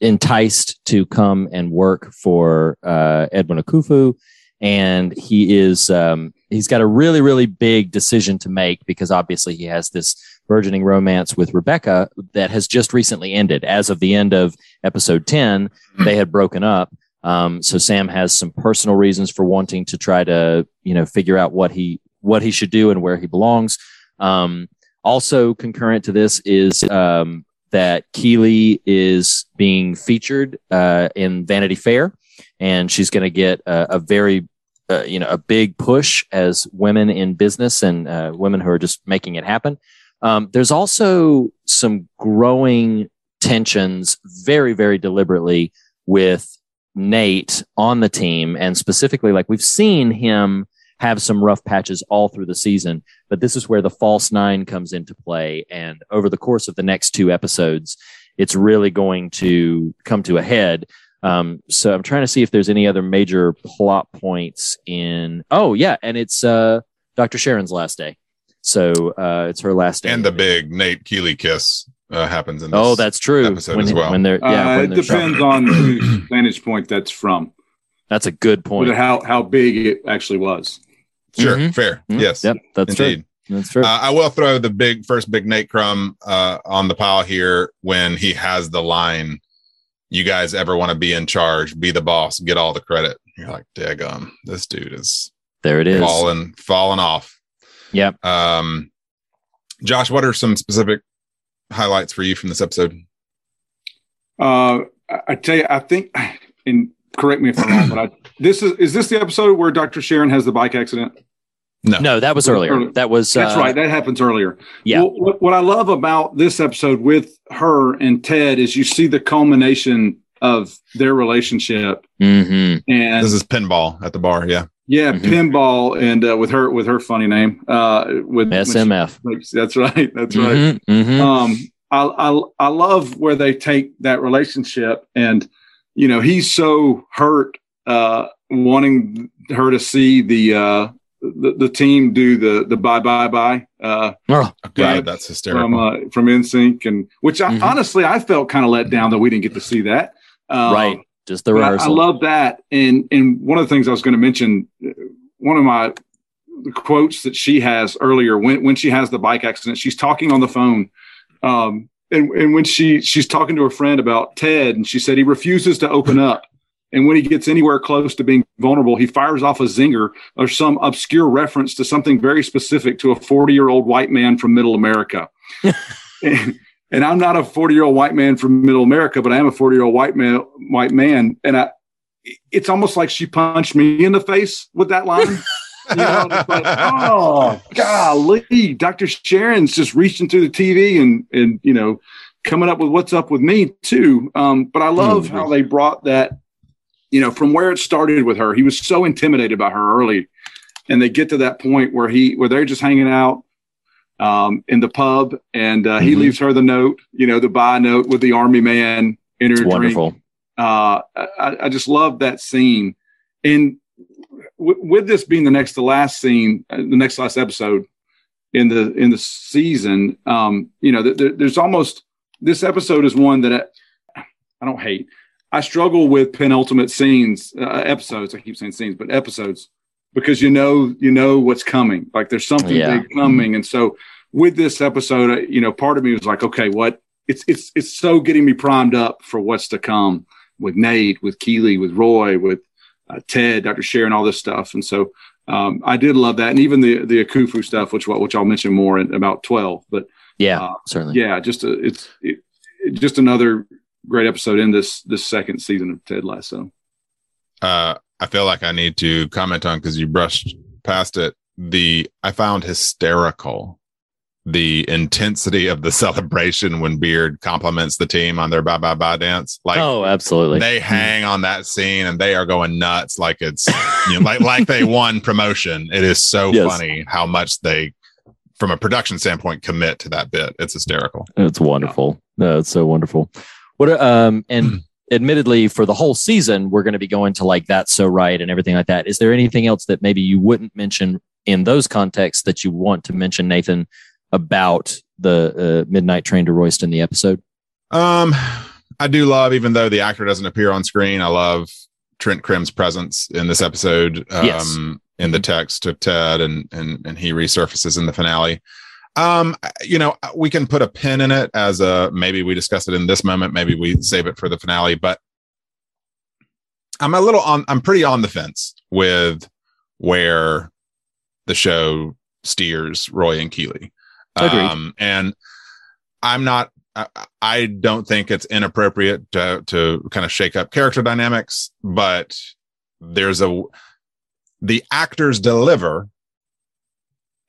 Speaker 8: enticed to come and work for uh edwin akufu and he is um he's got a really really big decision to make because obviously he has this burgeoning romance with rebecca that has just recently ended. As of the end of episode 10 they had broken up. Um, so Sam has some personal reasons for wanting to try to, you know, figure out what he what he should do and where he belongs. Um, also, concurrent to this is um, that Keeley is being featured uh, in Vanity Fair, and she's going to get a, a very, uh, you know, a big push as women in business and uh, women who are just making it happen. Um, there's also some growing tensions, very, very deliberately with Nate on the team, and specifically, like we've seen him have some rough patches all through the season, but this is where the false nine comes into play. And over the course of the next two episodes, it's really going to come to a head. Um, so I'm trying to see if there's any other major plot points in. Oh yeah, and it's uh, Dr. Sharon's last day, so uh, it's her last day.
Speaker 9: And the big Nate Keeley kiss uh, happens in this
Speaker 8: oh, that's true.
Speaker 9: episode
Speaker 8: when,
Speaker 9: as well.
Speaker 8: when they're yeah,
Speaker 19: uh,
Speaker 8: when
Speaker 19: it
Speaker 8: they're
Speaker 19: depends
Speaker 8: shopping.
Speaker 19: on whose vantage point that's from,
Speaker 8: That's a good point.
Speaker 19: but how how big it actually was.
Speaker 9: Sure,
Speaker 8: Mhm.
Speaker 9: fair.
Speaker 8: Mhm.
Speaker 9: Yes.
Speaker 8: Yep, that's
Speaker 9: Indeed.
Speaker 8: That's true.
Speaker 9: Uh, I will throw the big first big Nate Crumb uh, on the pile here when he has the line, "You guys ever want to be in charge? Be the boss. Get all the credit." You're like, "Daggum, this dude is
Speaker 8: there. It is
Speaker 9: falling falling off."
Speaker 8: Yep.
Speaker 9: Um, Josh, what are some specific highlights for you from this episode?
Speaker 19: Uh, I- I tell you, I think, and correct me if I'm wrong, but I, this is is this the episode where Dr. Sharon has the bike accident?
Speaker 9: No,
Speaker 8: no, that was earlier. That was
Speaker 19: That's
Speaker 8: uh,
Speaker 19: right. That happens earlier.
Speaker 8: Yeah.
Speaker 19: Well, what, what I love about this episode with her and Ted is you see the culmination of their relationship,
Speaker 8: Mm-hmm.
Speaker 19: and
Speaker 9: This is pinball at the bar. Yeah.
Speaker 19: yeah, pinball, and uh, with her with her funny name, uh, with when she-
Speaker 8: SMF.
Speaker 19: that's right. That's
Speaker 8: Mhm,
Speaker 19: right.
Speaker 8: mhm.
Speaker 19: Um, I, I I love where they take that relationship, and you know he's so hurt, uh, wanting her to see the uh, the, the team do the the bye bye bye. Uh,
Speaker 8: Oh,
Speaker 9: God, that's hysterical.
Speaker 19: from uh, from NSYNC, and which I,
Speaker 8: Mhm.
Speaker 19: honestly I felt kind of let down that we didn't get to see that. Um,
Speaker 8: right. Just the
Speaker 19: but I- I, love that, and and one of the things I was going to mention, uh, one of my quotes that she has earlier when when she has the bike accident, she's talking on the phone, um, and and when she she's talking to her friend about Ted, and she said he refuses to open up, and when he gets anywhere close to being vulnerable, he fires off a zinger or some obscure reference to something very specific to a forty year old white man from Middle America. and, and I'm not a 40 year old white man from middle America, but I am a 40 year old white man, white man. And I, it's almost like she punched me in the face with that line. You know, like, oh, golly, Dr. Sharon's just reaching through the TV and, and, you know, coming up with what's up with me too. Um, but I love how they brought that, you know, from where it started with her. He was so intimidated by her early. And they get to that point where he, where they're just hanging out um, in the pub, and uh, he
Speaker 8: Mhm.
Speaker 19: leaves her the note, you know, the buy note with the army man in her
Speaker 8: It's
Speaker 19: drink.
Speaker 8: wonderful.
Speaker 19: Uh, I, I just love that scene, and w- with this being the next to last scene, uh, the next last episode in the in the season, um, you know, th- there, there's almost this episode is one that I, I don't hate. I struggle with penultimate scenes, uh, episodes. I keep saying scenes, but episodes because you know you know what's coming. Like there's something
Speaker 8: Yeah.
Speaker 19: big coming, and so with this episode, you know, part of me was like, okay, what? It's it's it's so getting me primed up for what's to come with Nate, with Keeley, with Roy, with uh, Ted, Dr. Sharon, all this stuff, and so um, I did love that, and even the the Akufo stuff, which which I'll mention more in about twelve. But
Speaker 8: Yeah,
Speaker 19: uh,
Speaker 8: certainly.
Speaker 19: yeah, just a, it's it, it- just another great episode in this this second season of Ted Lasso.
Speaker 9: uh, I feel like I need to comment on because you brushed past it. The I found hysterical the intensity of the celebration when Beard compliments the team on their bye bye bye dance. Like,
Speaker 8: oh, absolutely.
Speaker 9: they hang on that scene and they are going nuts, like it's you know, like like they won promotion. It is so
Speaker 8: Yes.
Speaker 9: funny how much they, from a production standpoint, commit to that bit. It's hysterical.
Speaker 8: It's wonderful. No, it's so wonderful. What um and admittedly for the whole season we're going to be going to like that's so right and everything like that. Is there anything else that maybe you wouldn't mention in those contexts that you want to mention Nathan about the uh, Midnight Train to Royston the episode?
Speaker 9: Um, I do love, even though the actor doesn't appear on screen, I love Trent Crimm's presence in this episode. Um,
Speaker 8: Yes.
Speaker 9: in the text of Ted, and and and he resurfaces in the finale. Um, you know, we can put a pin in it as a maybe we discuss it in this moment, maybe we save it for the finale, but I'm a little on. I'm pretty on the fence with where the show steers Roy and Keeley. Um, and I'm not. I, I don't think it's inappropriate to to kind of shake up character dynamics, but there's a the actors deliver,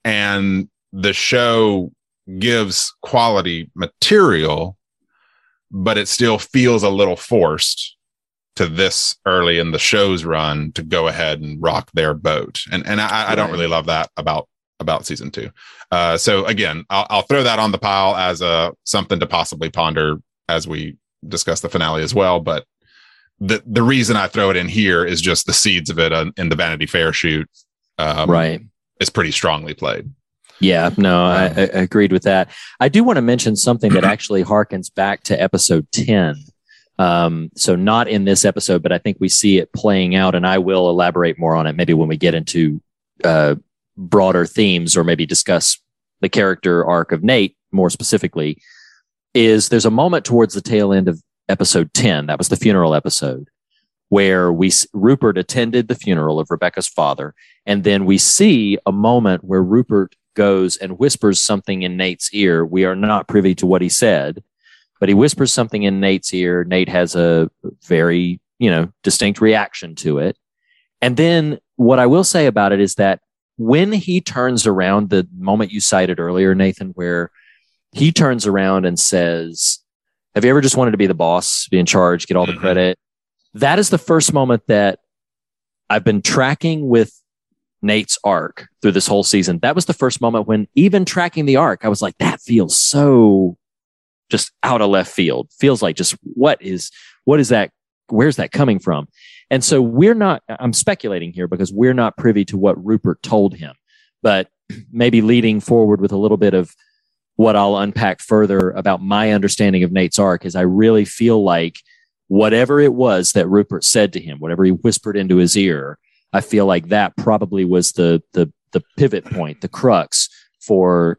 Speaker 9: and the show gives quality material, but it still feels a little forced to this early in the show's run to go ahead and rock their boat. And and I, I don't really love that about about season two. Uh, so again, I'll, I'll throw that on the pile as a something to possibly ponder as we discuss the finale as well. But the the reason I throw it in here is just the seeds of it uh, in the Vanity Fair shoot. Um,
Speaker 8: Right.
Speaker 9: is pretty strongly played.
Speaker 8: Yeah, no, I, I agreed with that. I do want to mention something that actually harkens back to episode 10. Um, so not in this episode, but I think we see it playing out, and I will elaborate more on it maybe when we get into uh, broader themes or maybe discuss the character arc of Nate more specifically is there's a moment towards the tail end of episode 10 that was the funeral episode where we Rupert attended the funeral of Rebecca's father and then we see a moment where Rupert goes and whispers something in Nate's ear we are not privy to what he said but he whispers something in Nate's ear. Nate has a very you know distinct reaction to it. And then what I will say about it is that when he turns around, the moment you cited earlier, Nathan, where he turns around and says, Have you ever just wanted to be the boss, be in charge, get all the mm-hmm. credit? That is the first moment that I've been tracking with Nate's arc through this whole season. That was the first moment when even tracking the arc, I was like, that feels so just out of left field. Feels like just what is, what is that? Where's that coming from? And so we're not, I'm speculating here because we're not privy to what Rupert told him, but maybe leading forward with a little bit of what I'll unpack further about my understanding of Nate's arc is I really feel like whatever it was that Rupert said to him, whatever he whispered into his ear, I feel like that probably was the, the, the pivot point, the crux for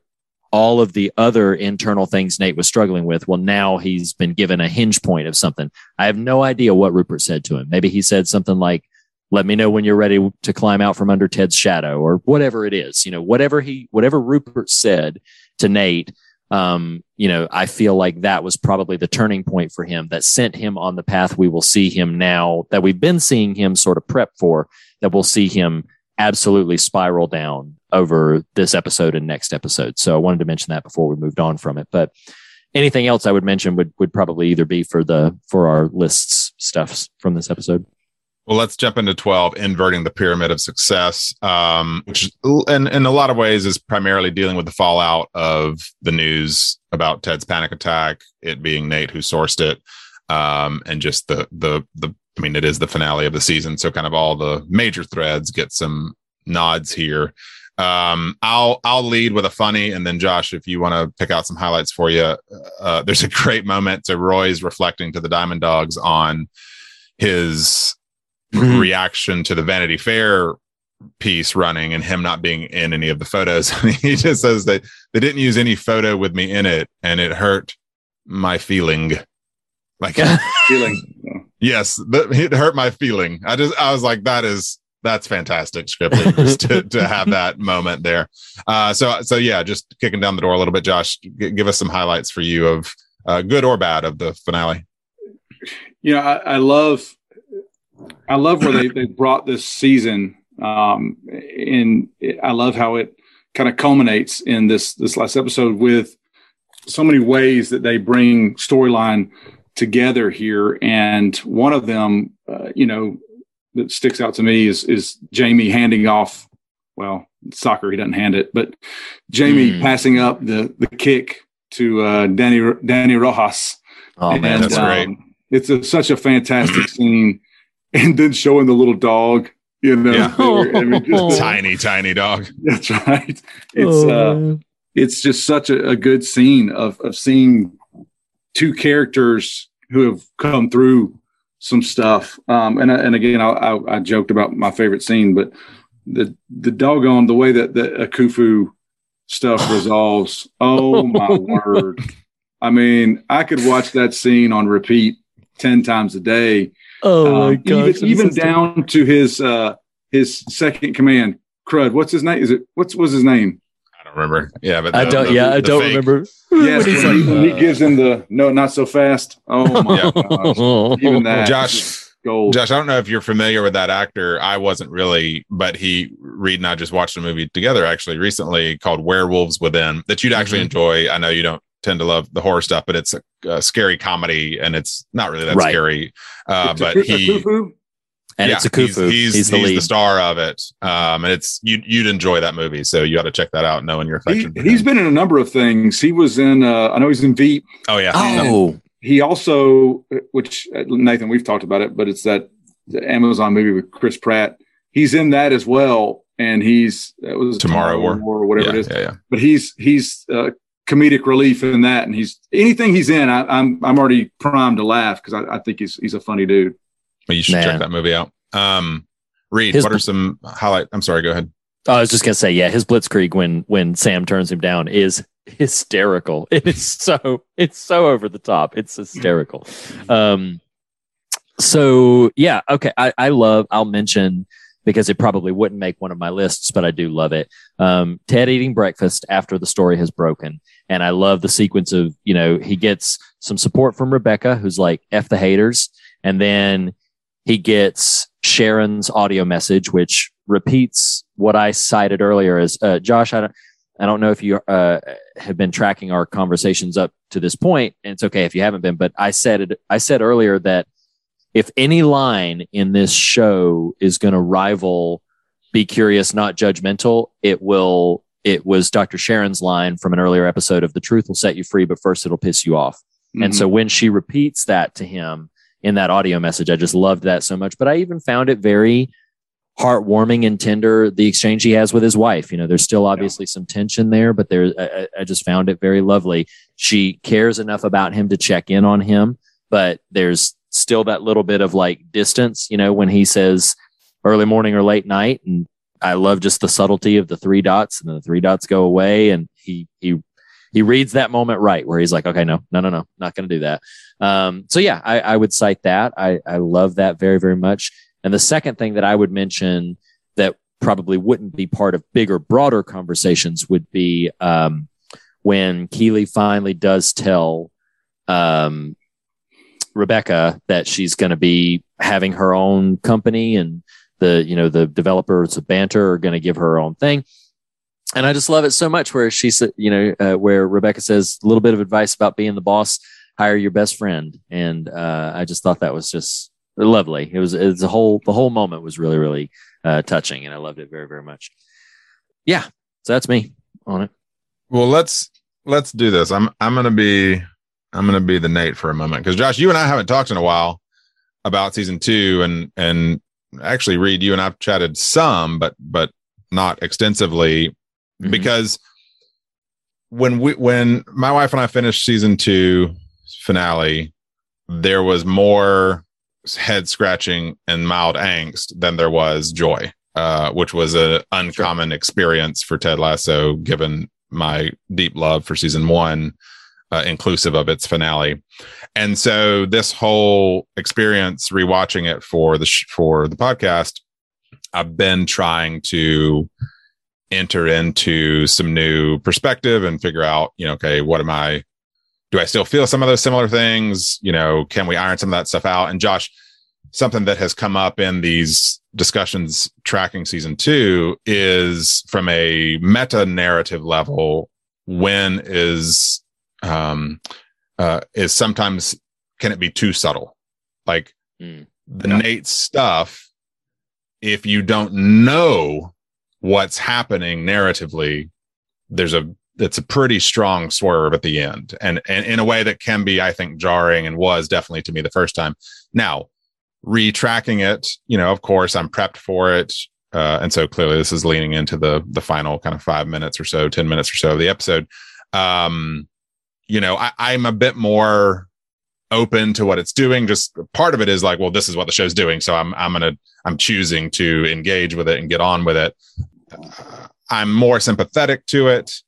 Speaker 8: all of the other internal things Nate was struggling with. Well, now he's been given a hinge point of something. I have no idea what Rupert said to him. Maybe he said something like, let me know when you're ready to climb out from under Ted's shadow or whatever it is, you know, whatever he, whatever Rupert said to Nate. Um, you know, I feel like that was probably the turning point for him that sent him on the path we will see him now that we've been seeing him sort of prep for, that we'll see him absolutely spiral down over this episode and next episode. So I wanted to mention that before we moved on from it. But anything else I would mention would would probably either be for the for our lists stuffs from this episode.
Speaker 9: Well, let's jump into 12, inverting the pyramid of success, um, which in, in a lot of ways is primarily dealing with the fallout of the news about Ted's panic attack, it being Nate who sourced it, um, and just the, the, the, I mean, it is the finale of the season. So kind of all the major threads get some nods here. Um, I'll I'll lead with a funny, and then Josh, if you want to pick out some highlights for you, uh, there's a great moment. So Roy's reflecting to the Diamond Dogs on his mm-hmm. reaction to the Vanity Fair piece running and him not being in any of the photos. he just says that they didn't use any photo with me in it, and it hurt my feeling. Like
Speaker 19: feeling.
Speaker 9: Yes, but it hurt my feeling. I just I was like, that is that's fantastic scripting to, to have that moment there. Uh, so so yeah, just kicking down the door a little bit, Josh. G- give us some highlights for you of uh, good or bad of the finale.
Speaker 19: You know, I, I love I love where they, they brought this season. Um, and I love how it kind of culminates in this this last episode with so many ways that they bring storyline together here. And one of them, uh, you know, that sticks out to me is is Jamie handing off. Well, soccer he doesn't hand it, but Jamie mm. passing up the the kick to uh, Danny Dani Rojas.
Speaker 9: Oh man, and, that's um, great!
Speaker 19: It's a, such a fantastic scene, and then showing the little dog. You know, yeah.
Speaker 9: I mean, just, tiny, tiny dog.
Speaker 19: That's right. It's oh, uh, it's just such a, a good scene of of seeing two characters who have come through some stuff. Um, and and again, I, I, I, joked about my favorite scene, but the the doggone the way that the Akufo stuff resolves. Oh my word! I mean, I could watch that scene on repeat ten times a day.
Speaker 8: Oh my um,
Speaker 19: gosh! Even, even down to his uh, his second command, Crud. What's his name? Is it what's was his name?
Speaker 9: I don't remember. Yeah, but
Speaker 8: the, I don't. The, yeah, the, I don't fake. remember.
Speaker 19: Yes, he, he, gives him the no, not so fast. Oh my yeah. gosh! Even that,
Speaker 9: Josh. Gold. Josh, I don't know if you're familiar with that actor. I wasn't really, but he, Reed and I just watched a movie together actually recently called Werewolves Within that you'd actually mm-hmm. enjoy. I know you don't tend to love the horror stuff, but it's a, a scary comedy and it's not really that right. scary. Uh, but he,
Speaker 8: and yeah, it's Akufo.
Speaker 9: He's, he's, he's, the, he's the, star of it, um, and it's you, you'd enjoy that movie. So you got to check that out, knowing your affection.
Speaker 19: He, has been in a number of things. He was in. Uh, I know he's in Veep.
Speaker 9: Oh yeah.
Speaker 8: Oh.
Speaker 19: He also, which uh, Nathan, we've talked about it, but it's that Amazon movie with Chris Pratt. He's in that as well, and he's that was
Speaker 9: Tomorrow, Tomorrow
Speaker 19: War or whatever
Speaker 9: yeah,
Speaker 19: it is.
Speaker 9: Yeah, yeah.
Speaker 19: But he's he's uh, comedic relief in that, and he's anything he's in. I, am I'm, I'm already primed to laugh because I, I, think he's he's a funny dude.
Speaker 9: Well, you should Man. check that movie out. Um, Reed, His, what are some highlight? I'm sorry, go ahead.
Speaker 8: I was just gonna say, yeah, his blitzkrieg when when Sam turns him down is hysterical. It is so it's so over the top. It's hysterical. Um, so yeah, okay. I, I love. I'll mention because it probably wouldn't make one of my lists, but I do love it. Um, Ted eating breakfast after the story has broken, and I love the sequence of you know he gets some support from Rebecca, who's like "f the haters," and then he gets Sharon's audio message, which repeats what I cited earlier as uh, Josh. I don't, I don't know if you uh, have been tracking our conversations up to this point, and it's okay if you haven't been. But I said it. I said earlier that if any line in this show is going to rival "Be curious, not judgmental," it will. It was Dr. Sharon's line from an earlier episode of "The truth will set you free, but first it'll piss you off." And
Speaker 20: Mhm.
Speaker 8: so when she repeats that to him in that audio message, I just loved that so much. But I even found it very heartwarming and tender the exchange he has with his wife. You know, there's still obviously some tension there, but there I- I just found it very lovely. She cares enough about him to check in on him, but there's still that little bit of like distance, you know, when he says early morning or late night. And I love just the subtlety of the three dots and then the three dots go away and he he he reads that moment right where he's like, okay, no, no, no, no, not going to do that. Um, so yeah, I, I would cite that. I, I love that very, very much. And the second thing that I would mention that probably wouldn't be part of bigger, broader conversations would be um, when Keeley finally does tell um, Rebecca that she's going to be having her own company and the, you know, the developers of Banter are going to give her own thing. And I just love it so much where she said, you know, uh, where Rebecca says a little bit of advice about being the boss, hire your best friend. And uh, I just thought that was just lovely. It was, it's a whole, the whole moment was really, really uh, touching and I loved it very, very much. Yeah. So that's me on it.
Speaker 9: Well, let's let's do this. I'm I'm gonna be I'm gonna be the Nate for a moment because Josh, you and I haven't talked in a while about season two, and and actually, Reed, you and I've chatted some, but but not extensively because when we when my wife and I finished season two finale, there was more head scratching and mild angst than there was joy, uh, which was an uncommon experience for Ted Lasso, given my deep love for season one, uh, inclusive of its finale. And so this whole experience, rewatching it for the sh- for the podcast, I've been trying to enter into some new perspective and figure out, you know, okay, what am I? Do I still feel some of those similar things? You know, can we iron some of that stuff out? And Josh, something that has come up in these discussions tracking season two is from a meta narrative level when is um uh is sometimes can it be too subtle? Like the nate stuff if you don't know what's happening narratively there's a it's a pretty strong swerve at the end. And and in a way that can be i think jarring and was definitely to me the first time. Now retracking it you know of course i'm prepped for it uh, and so clearly this is leaning into the the final kind of five minutes or so ten minutes or so of the episode. Um you know I, i'm a bit more open to what it's doing. Just part of it is like well this is what the show's doing. So i'm i'm gonna i'm choosing to engage with it and get on with it. I'm more sympathetic to it.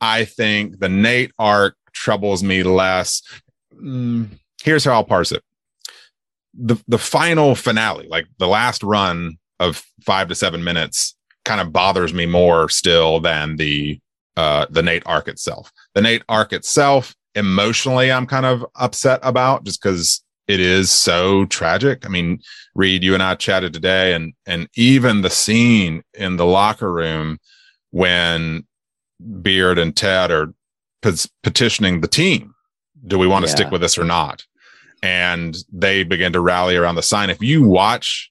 Speaker 9: I think the nate arc troubles me less. Mm, here's how i'll parse it. The the final finale, like the last run of five to seven minutes, kind of bothers me more still than the uh the Nate arc itself. The Nate arc itself, emotionally, I'm kind of upset about just because it is so tragic. I mean, Reed, you and I chatted today, and and even the scene in the locker room when Beard and Ted are pet- petitioning the team. Do we want to
Speaker 8: Yeah.
Speaker 9: stick with this or not? and they begin to rally around the sign. If you watch,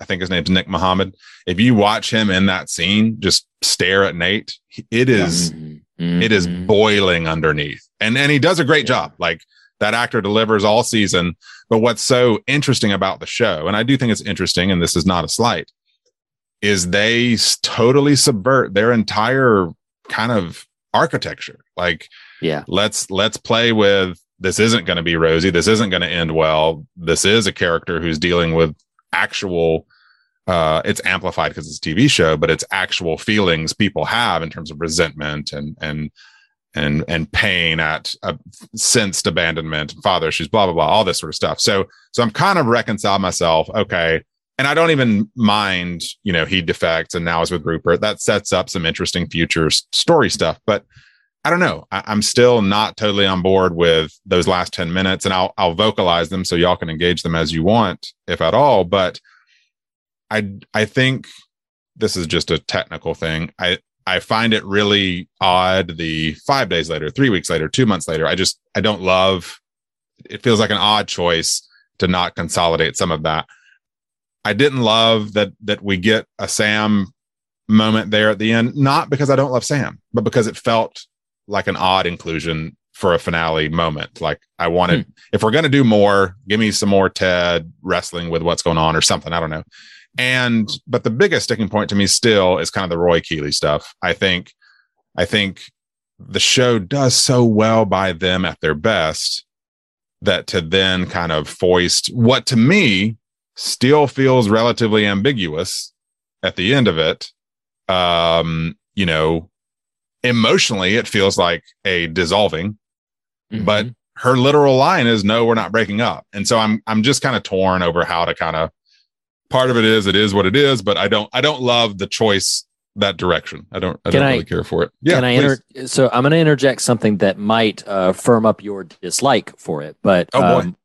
Speaker 9: I think his name's Nick Mohammed. If you watch him in that scene, just stare at Nate. It is- mm-hmm. it is mm-hmm. boiling underneath, and and he does a great job. Like that actor delivers all season. But what's so interesting about the show, and I do think it's interesting, and this is not a slight, is they totally subvert their entire kind of architecture. Like,
Speaker 8: yeah,
Speaker 9: let's let's play with this isn't going to be rosy. This isn't going to end well. This is a character who's dealing with actual uh, it's amplified because it's a TV show, but it's actual feelings people have in terms of resentment and and and and pain at a sensed abandonment, father issues, blah blah blah, all this sort of stuff. So so I'm kind of reconciled myself. Okay, and I don't even mind, you know, he defects and now is with Rupert. That sets up some interesting future story stuff. But I don't know. I, am still not totally on board with those last 10 minutes and I'll, I'll vocalize them so y'all can engage them as you want, if at all. But I, I think this is just a technical thing. I, I find it really odd the five days later, three weeks later, two months later. I just, I don't love, it feels like an odd choice to not consolidate some of that. I didn't love that that we get a Sam moment there at the end, not because I don't love Sam, but because it felt like an odd inclusion for a finale moment. Like I wanted, hmm. if we're going to do more, give me some more Ted wrestling with what's going on or something. I don't know. And, but the biggest sticking point to me still is kind of the Roy Keeley stuff. I think, I think the show does so well by them at their best that to then kind of foist what to me still feels relatively ambiguous at the end of it. Um, you know, emotionally, it feels like a dissolving, mm-hmm. but her literal line is no, we're not breaking up. And so I'm, I'm just kind of torn over how to kind of, part of it is, it is what it is, but I don't, I don't love the choice that direction. I don't, I
Speaker 8: can
Speaker 9: don't
Speaker 8: I,
Speaker 9: really care for it. Yeah.
Speaker 8: Can I inter- so I'm going to interject something that might uh, firm up your dislike for it, but,
Speaker 9: oh.
Speaker 8: Um,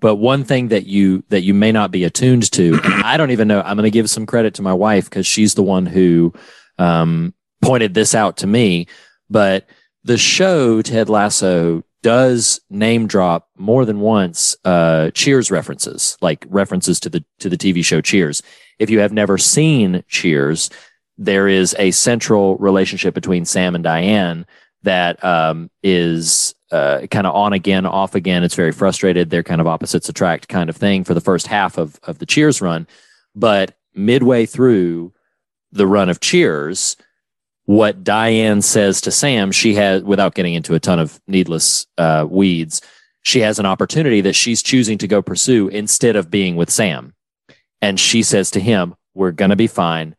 Speaker 8: but one thing that you that you may not be attuned to i don't even know i'm going to give some credit to my wife because she's the one who um, pointed this out to me but the show ted lasso does name drop more than once uh, cheers references like references to the to the tv show cheers if you have never seen cheers there is a central relationship between sam and diane that um, is uh, kind of on again, off again. It's very frustrated. They're kind of opposites attract kind of thing for the first half of, of the Cheers run. But midway through the run of Cheers, what Diane says to Sam, she has, without getting into a ton of needless uh, weeds, she has an opportunity that she's choosing to go pursue instead of being with Sam. And she says to him, We're going to be fine.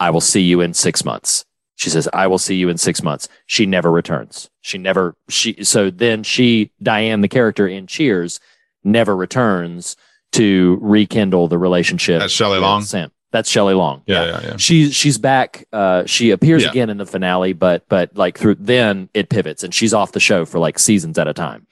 Speaker 8: I will see you in six months. She says, I will see you in six months. She never returns. She never, she, so then she, Diane, the character in Cheers, never returns to rekindle the relationship.
Speaker 9: That's Shelley Long.
Speaker 8: Sam. That's Shelley Long.
Speaker 9: Yeah, yeah, yeah.
Speaker 8: She, she's back. Uh, she appears
Speaker 9: Yeah.
Speaker 8: again in the finale, but, but like through, then it pivots and she's off the show for like seasons at a time.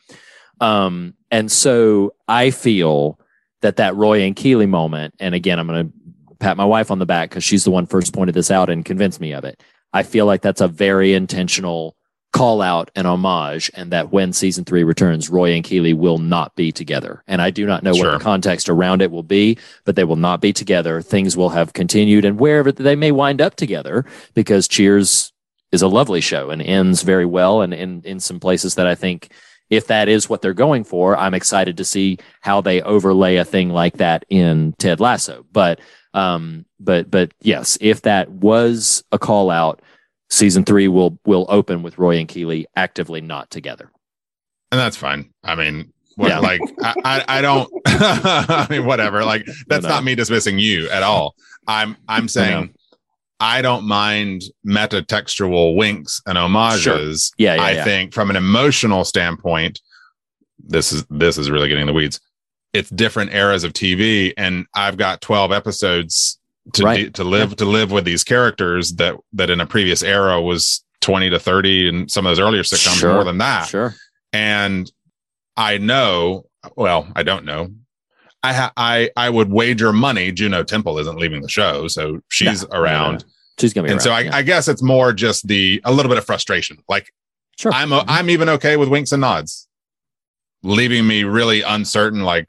Speaker 8: Um, and so I feel that that Roy and Keeley moment, and again, I'm going to pat my wife on the back because she's the one first pointed this out and convinced me of it. I feel like that's a very intentional call out and homage, and that when season three returns, Roy and Keeley will not be together. And I do not know
Speaker 9: Sure.
Speaker 8: what the context around it will be, but they will not be together. Things will have continued, and wherever they may wind up together, because Cheers is a lovely show and ends very well, and in in some places that I think. If that is what they're going for, I'm excited to see how they overlay a thing like that in Ted Lasso. But um, but but yes, if that was a call out, season three will will open with Roy and Keeley actively not together.
Speaker 9: and that's fine. I mean, what,
Speaker 8: Yeah.
Speaker 9: like I, I, I don't. I mean, whatever. Like that's
Speaker 8: no.
Speaker 9: not me dismissing you at all. I'm I'm saying I don't mind meta textual winks and homages.
Speaker 8: Yeah, yeah,
Speaker 9: I
Speaker 8: yeah.
Speaker 9: think from an emotional standpoint, this is this is really getting in the weeds. It's different eras of TV, and I've got twelve episodes to
Speaker 8: Right.
Speaker 9: to live to live with these characters that that in a previous era was twenty to thirty, and some of those earlier sitcoms
Speaker 8: Sure,
Speaker 9: more than that.
Speaker 8: Sure.
Speaker 9: And I know, well, I don't know. I ha- I I would wager money Juno Temple isn't leaving the show, so she's
Speaker 8: No, no, no,
Speaker 9: around.
Speaker 8: no. She's gonna be
Speaker 9: and so I,
Speaker 8: yeah.
Speaker 9: I guess it's more just the a little bit of frustration. Like
Speaker 8: Sure.
Speaker 9: I'm
Speaker 8: Mm-hmm.
Speaker 9: I'm even okay with winks and nods, leaving me really uncertain. Like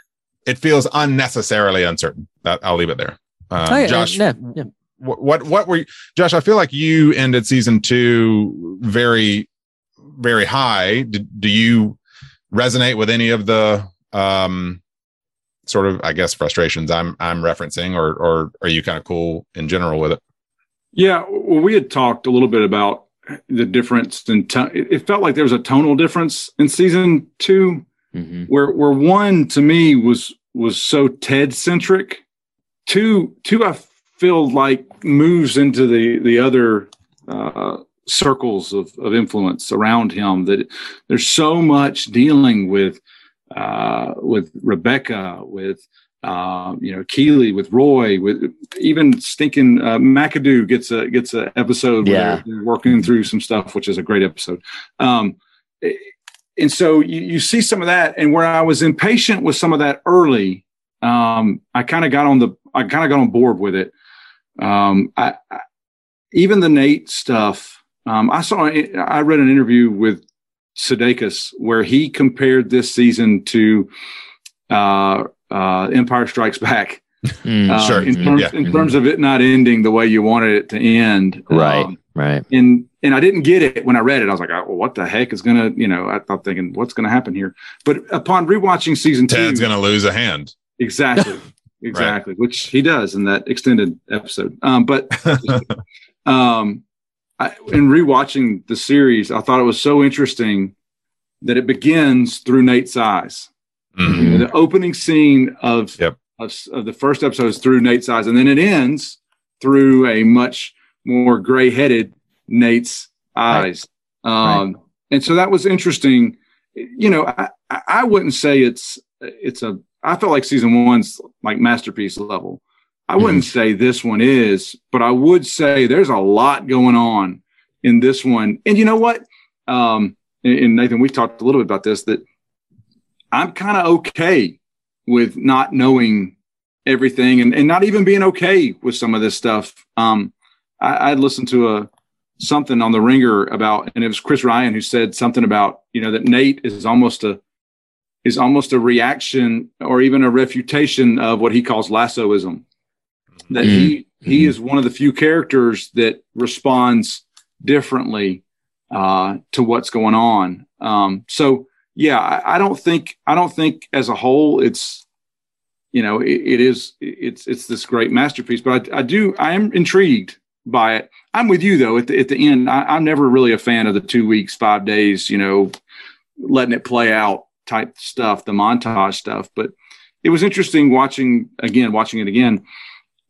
Speaker 9: it feels unnecessarily uncertain. That I'll leave it there. Um,
Speaker 8: Oh, yeah,
Speaker 9: Josh,
Speaker 8: yeah, yeah.
Speaker 9: what, what what were you, Josh? I feel like you ended season two very very high. Did, do you resonate with any of the um sort of I guess frustrations I'm I'm referencing, or or are you kind of cool in general with it?
Speaker 19: Yeah, well, we had talked a little bit about the difference in to- it it felt like there was a tonal difference in season 2
Speaker 8: Mm-hmm.
Speaker 19: where where one to me was was so Ted centric. Two two I feel like moves into the the other uh, circles of, of influence around him. That there's so much dealing with uh, with Rebecca, with uh, you know Keeley, with Roy, with even stinking uh, McAdoo gets a gets an episode
Speaker 8: Yeah.
Speaker 19: they're, they're working through some stuff, which is a great episode. Um, and so you, you see some of that, and where I was impatient with some of that early, um, I kind of got on the I kind of got on board with it. Um, I, I even the Nate stuff. Um, I saw I read an interview with Sudeikis where he compared this season to uh, uh, Empire Strikes Back. Uh,
Speaker 8: sure.
Speaker 19: In terms,
Speaker 8: Yeah.
Speaker 19: in terms of it not ending the way you wanted it to end.
Speaker 8: Right.
Speaker 19: Um,
Speaker 8: right.
Speaker 19: and and I didn't get it when I read it. I was like, oh, well, what the heck is gonna, you know, I thought thinking, what's gonna happen here? But upon rewatching season two,
Speaker 9: Ted's gonna lose a hand.
Speaker 19: Exactly. Exactly. Which he does in that extended episode. Um, but um, I, in rewatching the series, I thought it was so interesting that it begins through Nate's eyes.
Speaker 9: Mm-hmm.
Speaker 19: You know, the opening scene of, of of the first episode is through Nate's eyes, and then it ends through a much more gray-headed Nate's eyes. Um, And so that was interesting. You know, I, I I wouldn't say it's it's a. I felt like season one's like masterpiece level. I wouldn't say this one is, but I would say there's a lot going on in this one. And you know what? Um, and, and Nathan, we talked a little bit about this that I'm kind of okay with not knowing everything and, and not even being okay with some of this stuff. Um, I, I listened to a something on the ringer about, and it was Chris Ryan who said something about, you know, that Nate is almost a is almost a reaction or even a refutation of what he calls lassoism. That he he is one of the few characters that responds differently uh, to what's going on. Um, so yeah, I, I don't think I don't think as a whole it's you know it, it is it's it's this great masterpiece. But I, I do I am intrigued by it. I'm with you though. At the at the end, I, I'm never really a fan of the two weeks, five days. You know, letting it play out type stuff, the montage stuff. But it was interesting watching again, watching it again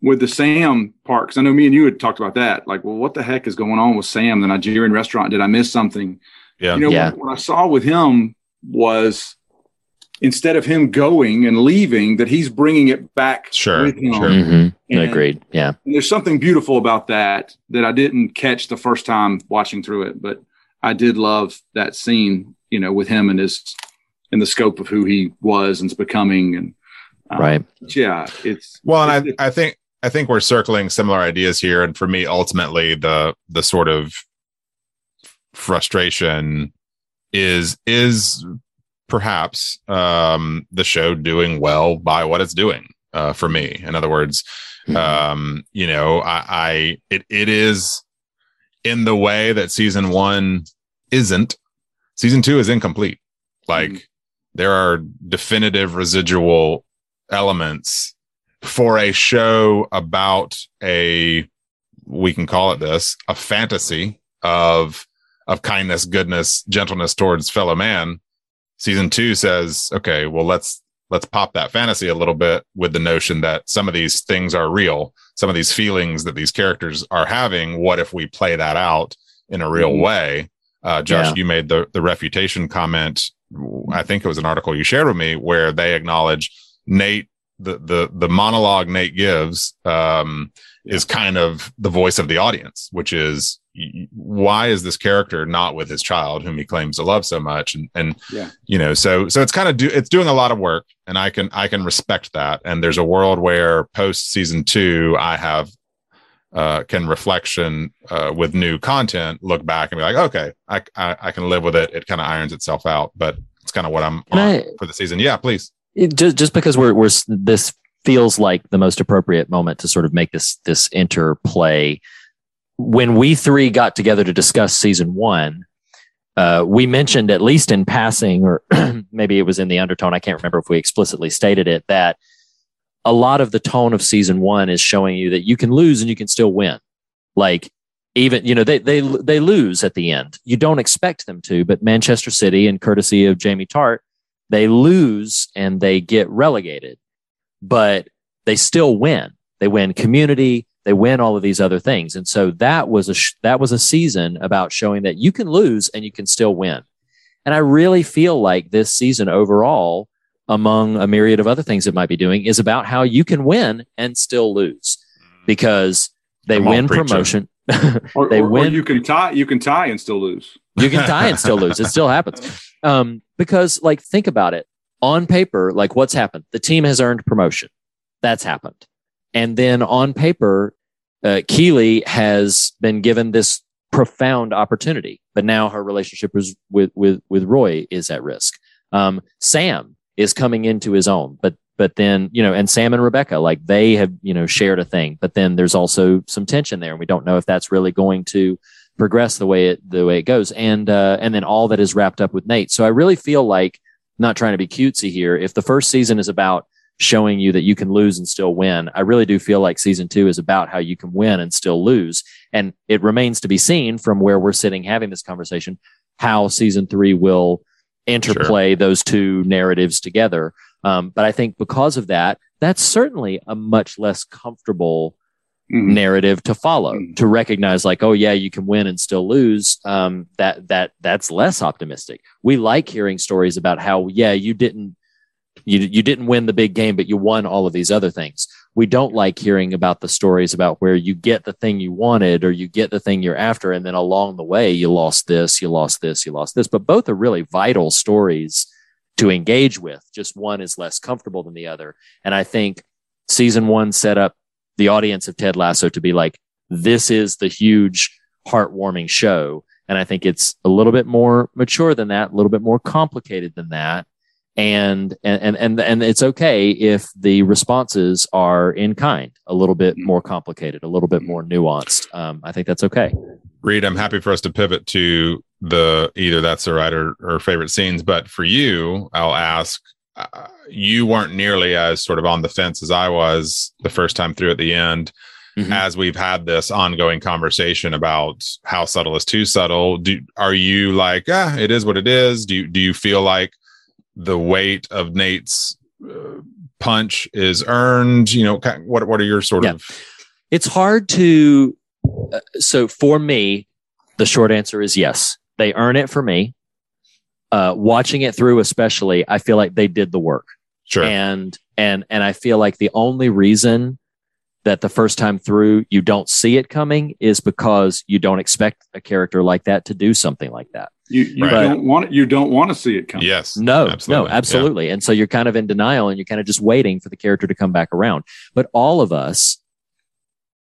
Speaker 19: with the Sam part. 'cause I know me and you had talked about that. Like, well, what the heck is going on with Sam, the Nigerian restaurant? Did I miss something?
Speaker 9: Yeah.
Speaker 19: You know,
Speaker 8: Yeah.
Speaker 19: What, what I saw with him was instead of him going and leaving, that he's bringing it back
Speaker 9: Sure,
Speaker 19: with him.
Speaker 9: sure.
Speaker 8: Mhm.
Speaker 19: And-
Speaker 8: Agreed. Yeah.
Speaker 19: And there's something beautiful about that that I didn't catch the first time watching through it, but I did love that scene, you know, with him and his in the scope of who he was and is becoming. And um,
Speaker 8: Right.
Speaker 19: yeah, it's
Speaker 9: Well, and I, I think I think we're circling similar ideas here. And for me, ultimately, the the sort of frustration is is perhaps um, the show doing well by what it's doing uh, for me. In other words, um, you know, I, I it it is in the way that season one isn't. Season two is incomplete. Like there are definitive residual elements for a show about a we can call it this a fantasy of of kindness goodness gentleness towards fellow man season two says okay well let's let's pop that fantasy a little bit with the notion that some of these things are real some of these feelings that these characters are having what if we play that out in a real
Speaker 8: Mhm.
Speaker 9: way uh, josh
Speaker 8: Yeah.
Speaker 9: you made the the refutation comment i think it was an article you shared with me where they acknowledge nate the the the monologue nate gives um is kind of the voice of the audience which is why is this character not with his child whom he claims to love so much and and
Speaker 19: Yeah.
Speaker 9: you know so so it's kind of do it's doing a lot of work and i can i can respect that and there's a world where post season two i have uh can reflection uh with new content look back and be like okay i i, I can live with it it kind of irons itself out but it's kind of what i'm
Speaker 8: I-
Speaker 9: for the season yeah please
Speaker 8: It, just just because we're we're this feels like the most appropriate moment to sort of make this this interplay. When we three got together to discuss season one, uh, we mentioned at least in passing, or maybe it was in the undertone. I can't remember if we explicitly stated it that a lot of the tone of season one is showing you that you can lose and you can still win. Like even you know they they they lose at the end. You don't expect them to, but Manchester City and courtesy of Jamie Tartt, they lose and they get relegated, but they still win. They win community, they win all of these other things. And so that was a sh- that was a season about showing that you can lose and you can still win. And I really feel like this season overall, among a myriad of other things it might be doing, is about how you can win and still lose because they
Speaker 19: Come on,
Speaker 8: win
Speaker 19: preacher.
Speaker 8: promotion.
Speaker 19: Or,
Speaker 8: they
Speaker 19: or- or
Speaker 8: win.
Speaker 19: you can tie. You can tie and still lose.
Speaker 8: You can tie and still lose. It still happens. Um, because like think about it. On paper, like what's happened? The team has earned promotion. That's happened. And then on paper, uh, Keeley has been given this profound opportunity, but now her relationship is with with with Roy is at risk. Um, Sam is coming into his own, but but then you know, and Sam and Rebecca, like they have you know shared a thing, but then there's also some tension there, and we don't know if that's really going to progress the way it the way it goes, and uh, and then all that is wrapped up with Nate. So I really feel like not trying to be cutesy here. If the first season is about showing you that you can lose and still win, I really do feel like season two is about how you can win and still lose. And it remains to be seen from where we're sitting having this conversation how season three will interplay those two narratives together. Um, but I think because of that, that's certainly a much less comfortable narrative to follow to recognize like oh yeah you can win and still lose. Um that that that's less optimistic. We like hearing stories about how yeah you didn't you you didn't win the big game but you won all of these other things we don't like hearing about the stories about where you get the thing you wanted or you get the thing you're after and then along the way you lost this you lost this you lost this but both are really vital stories to engage with just one is less comfortable than the other and i think season 1 set up the audience of Ted Lasso to be like, this is the huge heartwarming show. And I think it's a little bit more mature than that, a little bit more complicated than that. And, and, and, and it's okay if the responses are in kind, a little bit more complicated, a little bit more nuanced. Um, I think that's okay.
Speaker 9: Reed, I'm happy for us to pivot to the either that's the right or, or favorite scenes. But for you, I'll ask uh, you weren't nearly as sort of on the fence as I was the first time through at the end. As we've had this ongoing conversation about how subtle is too subtle, do are you like, ah, it is what it is? Do you do you feel like the weight of Nate's uh, punch is earned? You know, what what are your sort of
Speaker 8: It's hard to. Uh, so for me, the short answer is yes. They earn it for me. Uh, watching it through, especially, I feel like they did the work.
Speaker 9: Sure.
Speaker 8: And and and I feel like the only reason that the first time through you don't see it coming is because you don't expect a character like that to do something like that.
Speaker 19: You, you
Speaker 8: But-
Speaker 19: don't want you don't want to see it come.
Speaker 9: Yes.
Speaker 8: No,
Speaker 9: Absolutely.
Speaker 8: no, absolutely. And so you're kind of in denial and you're kind of just waiting for the character to come back around. But all of us,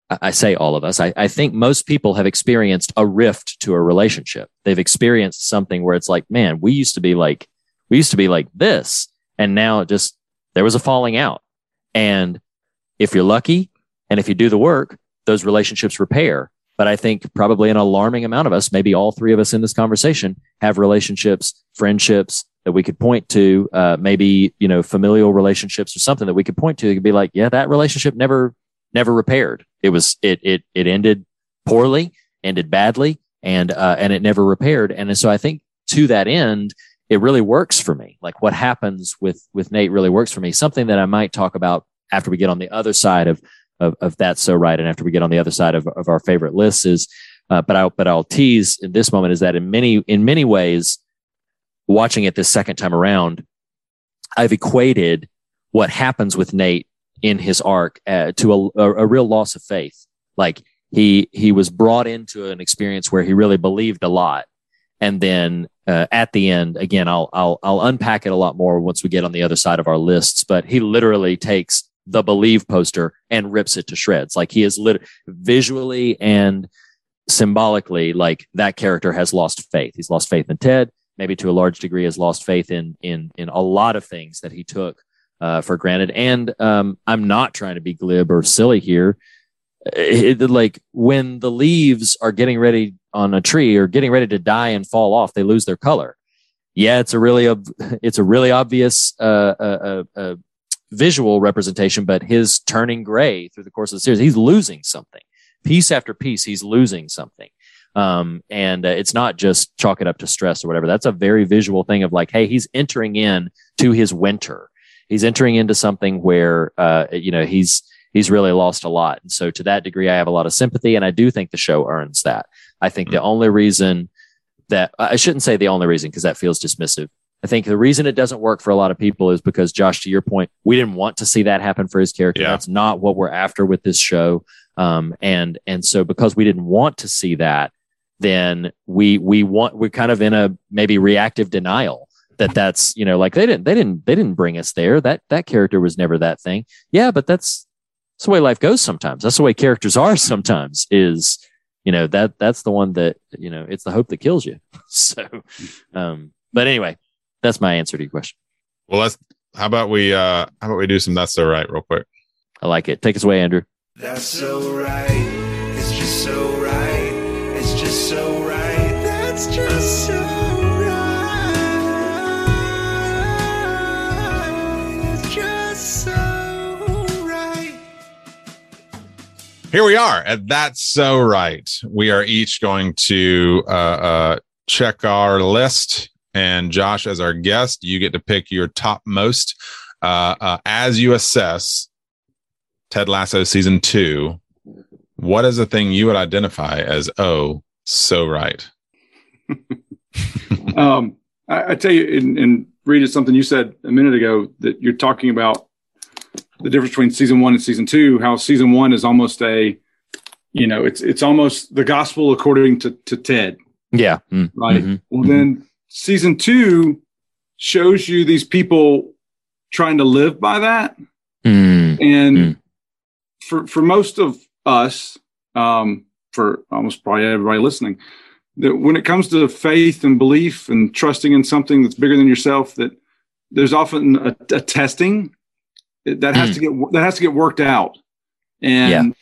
Speaker 8: I I say all of us, I, I think most people have experienced a rift to a relationship. They've experienced something where it's like, man, we used to be like, we used to be like this. And now it just, there was a falling out. And if you're lucky and if you do the work, those relationships repair. But I think probably an alarming amount of us, maybe all three of us in this conversation, have relationships, friendships that we could point to, uh, maybe you know familial relationships or something that we could point to. It could be like, yeah, that relationship never never repaired. It was it it it ended poorly, ended badly, and uh, and it never repaired. And so I think to that end, it really works for me. Like what happens with with Nate really works for me. Something that I might talk about after we get on the other side of of, of that's so right, and after we get on the other side of, of our favorite lists is, uh, but I but I'll tease in this moment is that in many in many ways, watching it this second time around, I've equated what happens with Nate in his arc uh, to a, a, a real loss of faith. Like he he was brought into an experience where he really believed a lot, and then uh, at the end, again, I'll I'll I'll unpack it a lot more once we get on the other side of our lists. But he literally takes the believe poster and rips it to shreds. Like he is lit- visually and symbolically, like that character has lost faith. He's lost faith in Ted. Maybe to a large degree, has lost faith in in in a lot of things that he took uh, for granted. And um, I'm not trying to be glib or silly here. It- like when the leaves are getting ready on a tree or getting ready to die and fall off, they lose their color. Yeah, it's a really ob- it's a really obvious uh, uh, uh, uh, visual representation, but his turning gray through the course of the series, he's losing something. Piece after piece, he's losing something. Um, and uh, it's not just chalk it up to stress or whatever. That's a very visual thing of like, hey, he's entering in to his winter. He's entering into something where, uh, you know, he's he's really lost a lot. And so to that degree, I have a lot of sympathy, and I do think the show earns that. I think the only reason that I shouldn't say the only reason because that feels dismissive. I think the reason it doesn't work for a lot of people is because Josh, to your point, we didn't want to see that happen for his character. That's not what we're after with this show. Um, and and so because we didn't want to see that, then we we want we're kind of in a maybe reactive denial that that's you know like they didn't they didn't they didn't bring us there. That that character was never that thing. Yeah, but that's that's the way life goes sometimes. That's the way characters are sometimes. Is you know that that's the one that you know it's the hope that kills you. So, um, but anyway, that's my answer to your question.
Speaker 9: Well, let's. How about we? uh How about we do some? That's so right, real quick.
Speaker 8: I like it. Take us away, Andrew.
Speaker 13: That's so right. It's just so right. It's just so right. That's just so right. It's just so right.
Speaker 9: Here we are, and that's so right. We are each going to uh, uh, check our list, and Josh, as our guest, you get to pick your topmost uh, uh, as you assess Ted Lasso season two. What is the thing you would identify as oh so right?
Speaker 19: um, I, I tell you, and, and Reed, it's something you said a minute ago that you're talking about the difference between season one and season two. How season one is almost a, you know, it's it's almost the gospel according to to Ted,
Speaker 8: Yeah. Mm.
Speaker 19: right?
Speaker 8: Mhm.
Speaker 19: Well, then season two shows you these people trying to live by that,
Speaker 8: Mm.
Speaker 19: and for for most of us, um, for almost probably everybody listening, that when it comes to faith and belief and trusting in something that's bigger than yourself, that there's often a, a testing that has to get that has to get worked out, and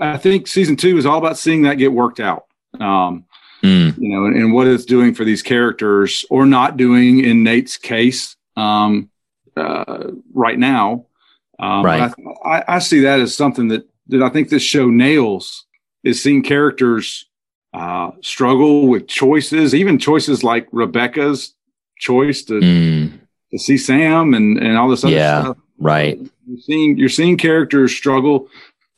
Speaker 19: I think season two is all about seeing that get worked out. Um,
Speaker 8: Mm.
Speaker 19: you know, and, and what it's doing for these characters or not doing in Nate's case um, uh, right now. Um,
Speaker 8: Right.
Speaker 19: I, I, see that as something that that I think this show nails is seeing characters uh, struggle with choices, even choices like Rebecca's choice to to see Sam and and all this other
Speaker 8: Mm. Yeah.
Speaker 19: stuff.
Speaker 8: Right.
Speaker 19: You're seeing you're seeing characters struggle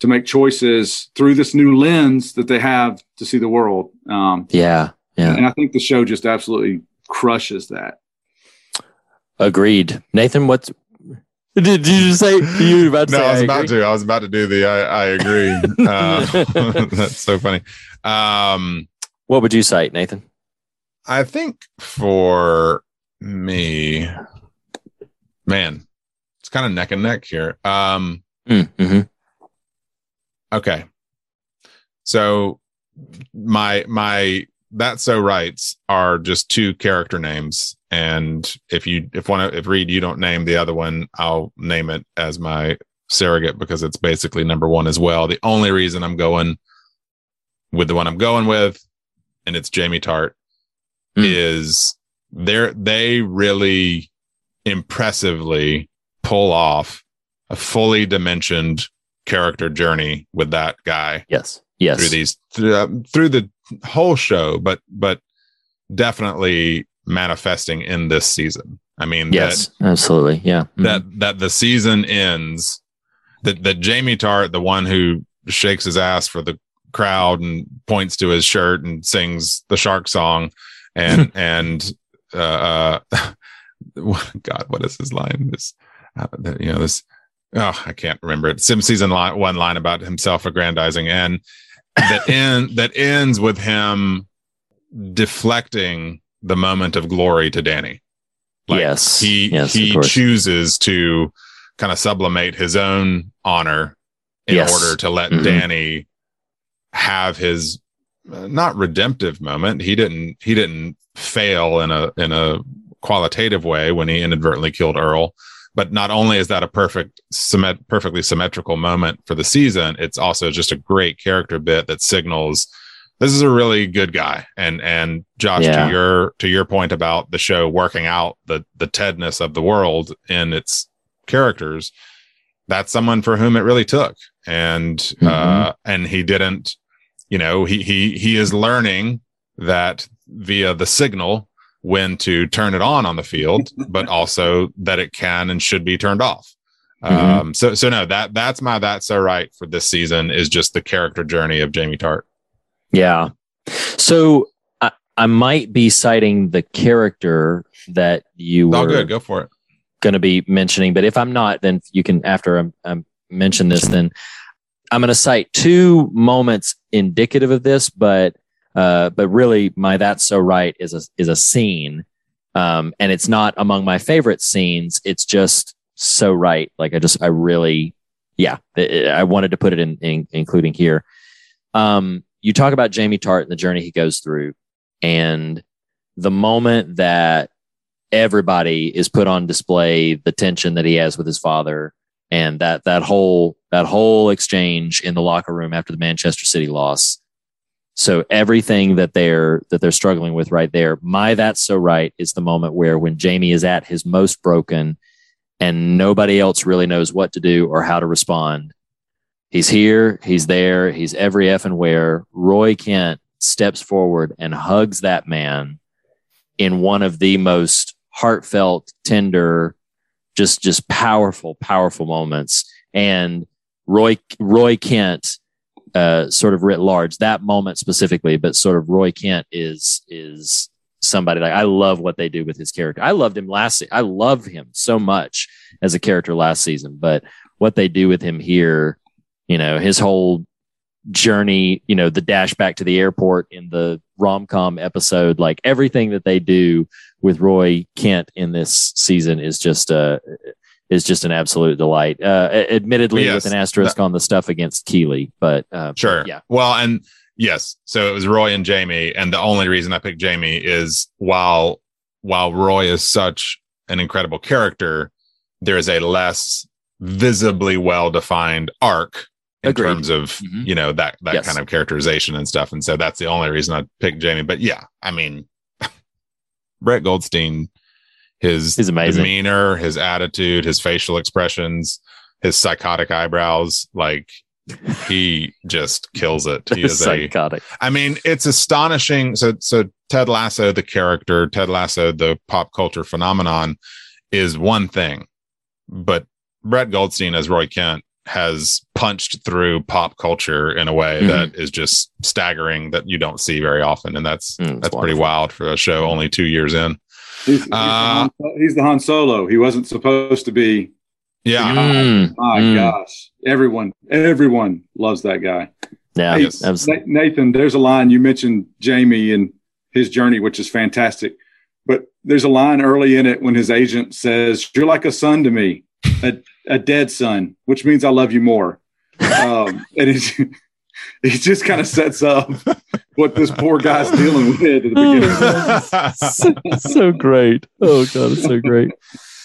Speaker 19: to make choices through this new lens that they have to see the world. Um,
Speaker 8: Yeah. Yeah.
Speaker 19: and I think the show just absolutely crushes that.
Speaker 8: Agreed. Nathan, what's did, did you say you were about to
Speaker 9: no,
Speaker 8: say
Speaker 9: I was
Speaker 8: I
Speaker 9: about
Speaker 8: agree?
Speaker 9: to. I was about to do the I, I agree. Uh, that's so funny. Um,
Speaker 8: what would you cite, Nathan?
Speaker 9: I think for me, man, it's kind of neck and neck here. Um,
Speaker 8: mm-hmm.
Speaker 9: Okay, so my my that's so rights are just two character names, and if you if one if Reed you don't name the other one, I'll name it as my surrogate because it's basically number one as well. The only reason I'm going with the one I'm going with, and it's Jamie Tartt, hmm. is they're they really impressively pull off a fully dimensioned character journey with that guy.
Speaker 8: Yes. Yes.
Speaker 9: Through these through, uh, through the whole show, but but definitely manifesting in this season. I mean,
Speaker 8: Yes.
Speaker 9: that,
Speaker 8: Absolutely. Yeah. Mhm.
Speaker 9: that that the season ends that that Jamie Tartt, the one who shakes his ass for the crowd and points to his shirt and sings the shark song and and uh, uh God, what is his line? This uh, you know this. Oh, I can't remember it. Sim season line, one line about himself aggrandizing, and that end that ends with him deflecting the moment of glory to Dani. Like
Speaker 8: Yes.
Speaker 9: he
Speaker 8: Yes,
Speaker 9: he chooses to kind of sublimate his own honor in
Speaker 8: Yes.
Speaker 9: order to let
Speaker 8: Mhm.
Speaker 9: Dani have his uh, not redemptive moment. He didn't he didn't fail in a in a qualitative way when he inadvertently killed Earl. But not only is that a perfect symmet- perfectly symmetrical moment for the season, it's also just a great character bit that signals this is a really good guy. And and Josh,
Speaker 8: Yeah.
Speaker 9: to your to your point about the show working out the the Tedness of the world in its characters, that's someone for whom it really took. And uh and he didn't, you know, he he he is learning that via the signal when to turn it on on the field, but also that it can and should be turned off.
Speaker 8: Mhm.
Speaker 9: Um, so so no, that that's my that's so right for this season is just the character journey of Jamie Tartt.
Speaker 8: Yeah. So I, I might be citing the character that you
Speaker 9: All
Speaker 8: were
Speaker 9: good, go for it.
Speaker 8: going to be mentioning, but if I'm not, then you can after I'm, I'm mention this, then I'm going to cite two moments indicative of this, but uh, but really, my that's so right is a is a scene, um, and it's not among my favorite scenes. It's just so right. Like I just I really, yeah, I I wanted to put it in, in including here. Um, you talk about Jamie Tartt and the journey he goes through, and the moment that everybody is put on display, the tension that he has with his father, and that that whole that whole exchange in the locker room after the Manchester City loss. So everything that they're that they're struggling with right there, my that's so right is the moment where when Jamie is at his most broken and nobody else really knows what to do or how to respond. He's here, he's there, he's every effing where. Roy Kent steps forward and hugs that man in one of the most heartfelt, tender, just just powerful, powerful moments. And Roy Roy Kent, uh, sort of writ large, that moment specifically, but sort of Roy Kent is is somebody like I love what they do with his character. I loved him last. se- I love him so much as a character last season, but what they do with him here, you know, his whole journey, you know, the dash back to the airport in the rom com episode, like everything that they do with Roy Kent in this season is just uh is just an absolute delight. Uh, admittedly,
Speaker 9: Yes,
Speaker 8: with an asterisk on the stuff against Keeley, but uh,
Speaker 9: Sure.
Speaker 8: yeah,
Speaker 9: Well, and yes, so it was Roy and Jamie, and the only reason I picked Jamie is while while Roy is such an incredible character, there is a less visibly well defined arc in
Speaker 8: Agreed.
Speaker 9: terms of you know that that
Speaker 8: Yes.
Speaker 9: kind of characterization and stuff, and so that's the only reason I picked Jamie. But yeah, I mean, Brett Goldstein, his
Speaker 8: He's amazing.
Speaker 9: demeanor, his attitude, his facial expressions, his psychotic eyebrows, like he just kills it. He is
Speaker 8: psychotic.
Speaker 9: I mean, it's astonishing. So, so Ted Lasso, the character, Ted Lasso, the pop culture phenomenon, is one thing, but Brett Goldstein as Roy Kent has punched through pop culture in a way
Speaker 8: Mhm.
Speaker 9: that is just staggering that you don't see very often, and that's
Speaker 8: Mm,
Speaker 9: that's pretty wild for a show only two years in.
Speaker 19: He's, he's,
Speaker 9: Uh,
Speaker 19: the, Han, he's the Han Solo. He wasn't supposed to be.
Speaker 9: Yeah.
Speaker 8: Mm,
Speaker 19: My
Speaker 8: mm.
Speaker 19: gosh, everyone, everyone loves that guy.
Speaker 8: Yeah,
Speaker 19: Hey,
Speaker 8: abs-
Speaker 19: Nathan, there's a line you mentioned Jamie and his journey, which is fantastic. But there's a line early in it when his agent says, "You're like a son to me, a, a dead son, which means I love you more." Um, and it, it just kind of sets up what this poor guy's dealing with at the beginning.
Speaker 8: so, so great. Oh god, it's so great.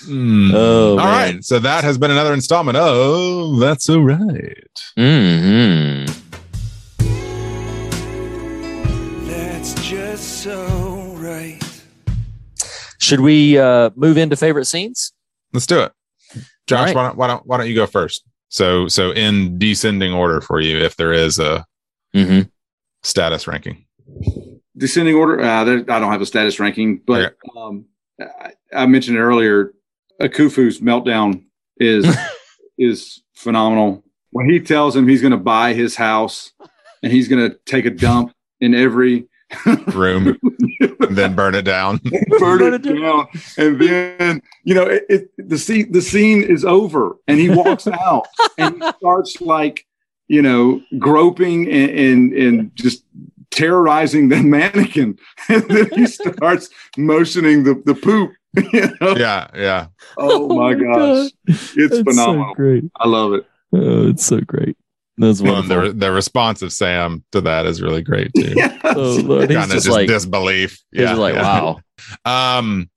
Speaker 9: Mm.
Speaker 8: Oh,
Speaker 9: All
Speaker 8: man.
Speaker 9: right, so that has been another installment of That's So Right.
Speaker 8: hmm
Speaker 13: That's just so right.
Speaker 8: Should we uh, move into favorite scenes?
Speaker 9: Let's do it. Josh,
Speaker 8: All right.
Speaker 9: why, don't, why don't why don't you go first? So so in descending order for you, if there is a
Speaker 8: Mm-hmm.
Speaker 9: status ranking.
Speaker 19: descending order. Uh, there, I don't have a status ranking, but um, I, I mentioned it earlier. Akufo's meltdown is is phenomenal. When he tells him he's going to buy his house and he's going to take a dump in every
Speaker 9: room, and then burn it down.
Speaker 19: burn it down, and then you know it, it, the scene the scene is over, and he walks out and he starts like you know groping and and, and just terrorizing the mannequin, and then he starts motioning the the poop. You know?
Speaker 9: Yeah, yeah.
Speaker 19: Oh my oh gosh, it's
Speaker 8: That's so
Speaker 19: phenomenal.
Speaker 8: great.
Speaker 19: I love it.
Speaker 8: Oh, it's so great. That's
Speaker 9: Well,
Speaker 8: wonderful.
Speaker 9: the the response of Sam to that is really great too.
Speaker 8: Oh, Lord, he's
Speaker 9: kind of
Speaker 8: just
Speaker 9: just
Speaker 8: like-
Speaker 9: disbelief.
Speaker 8: he's just like, wow.
Speaker 9: Um,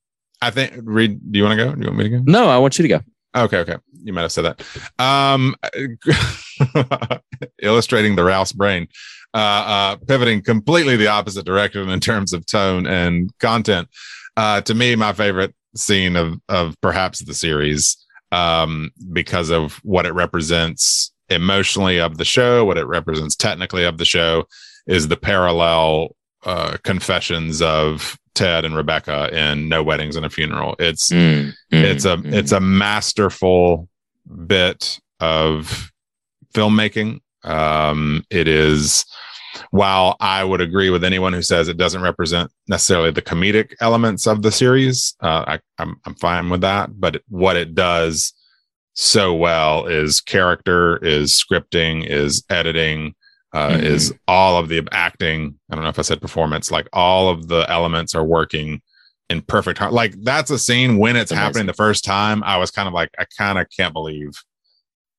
Speaker 9: I think. Reed, do you want to go? Do you want me to go?
Speaker 8: No, I want you to go.
Speaker 9: Okay, okay. You might have said that. Um, illustrating the Rouse brain, uh, uh, pivoting completely the opposite direction in terms of tone and content. Uh, to me, my favorite scene of of perhaps the series, um, because of what it represents emotionally of the show, what it represents technically of the show, is the parallel uh, confessions of Ted and Rebecca in No Weddings and a Funeral. It's
Speaker 8: Mm, mm,
Speaker 9: it's a
Speaker 8: mm.
Speaker 9: it's a masterful bit of filmmaking. Um, it is, while I would agree with anyone who says it doesn't represent necessarily the comedic elements of the series, uh, I, I'm, I'm fine with that. But what it does so well is character, is scripting, is editing, uh,
Speaker 8: Mhm.
Speaker 9: is all of the acting. I don't know if I said performance, like all of the elements are working in perfect har- Like that's a scene when it's
Speaker 8: Amazing.
Speaker 9: happening the first time. I was kind of like, I kind of can't believe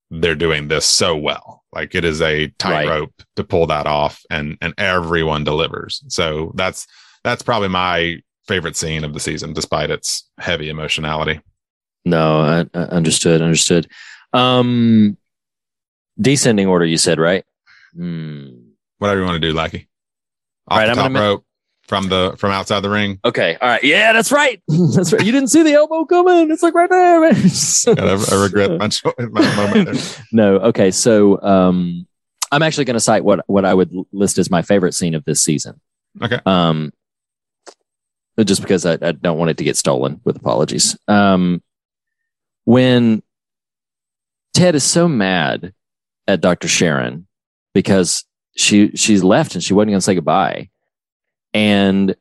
Speaker 9: they're doing this so well. Like it is a tightrope to pull that off, and and everyone delivers. So that's that's probably my favorite scene of the season, despite its heavy emotionality.
Speaker 8: No, I, I understood. Understood. Um, descending order. You said right. Hmm.
Speaker 9: Whatever you want to do, Lackey. Off
Speaker 8: All right,
Speaker 9: the
Speaker 8: I'm
Speaker 9: top
Speaker 8: gonna ma-
Speaker 9: rope from the from outside the ring.
Speaker 8: Okay. All right. Yeah, that's right. that's right. You didn't see the elbow coming. It's like right there. man.
Speaker 9: God, I, I regret my, my moment there.
Speaker 8: no. Okay. So, um, I'm actually going to cite what what I would list as my favorite scene of this season.
Speaker 9: Okay.
Speaker 8: Um, just because I, I don't want it to get stolen. With apologies. Um, when Ted is so mad at Dr. Sharon because she she's left and she wasn't going to say goodbye, and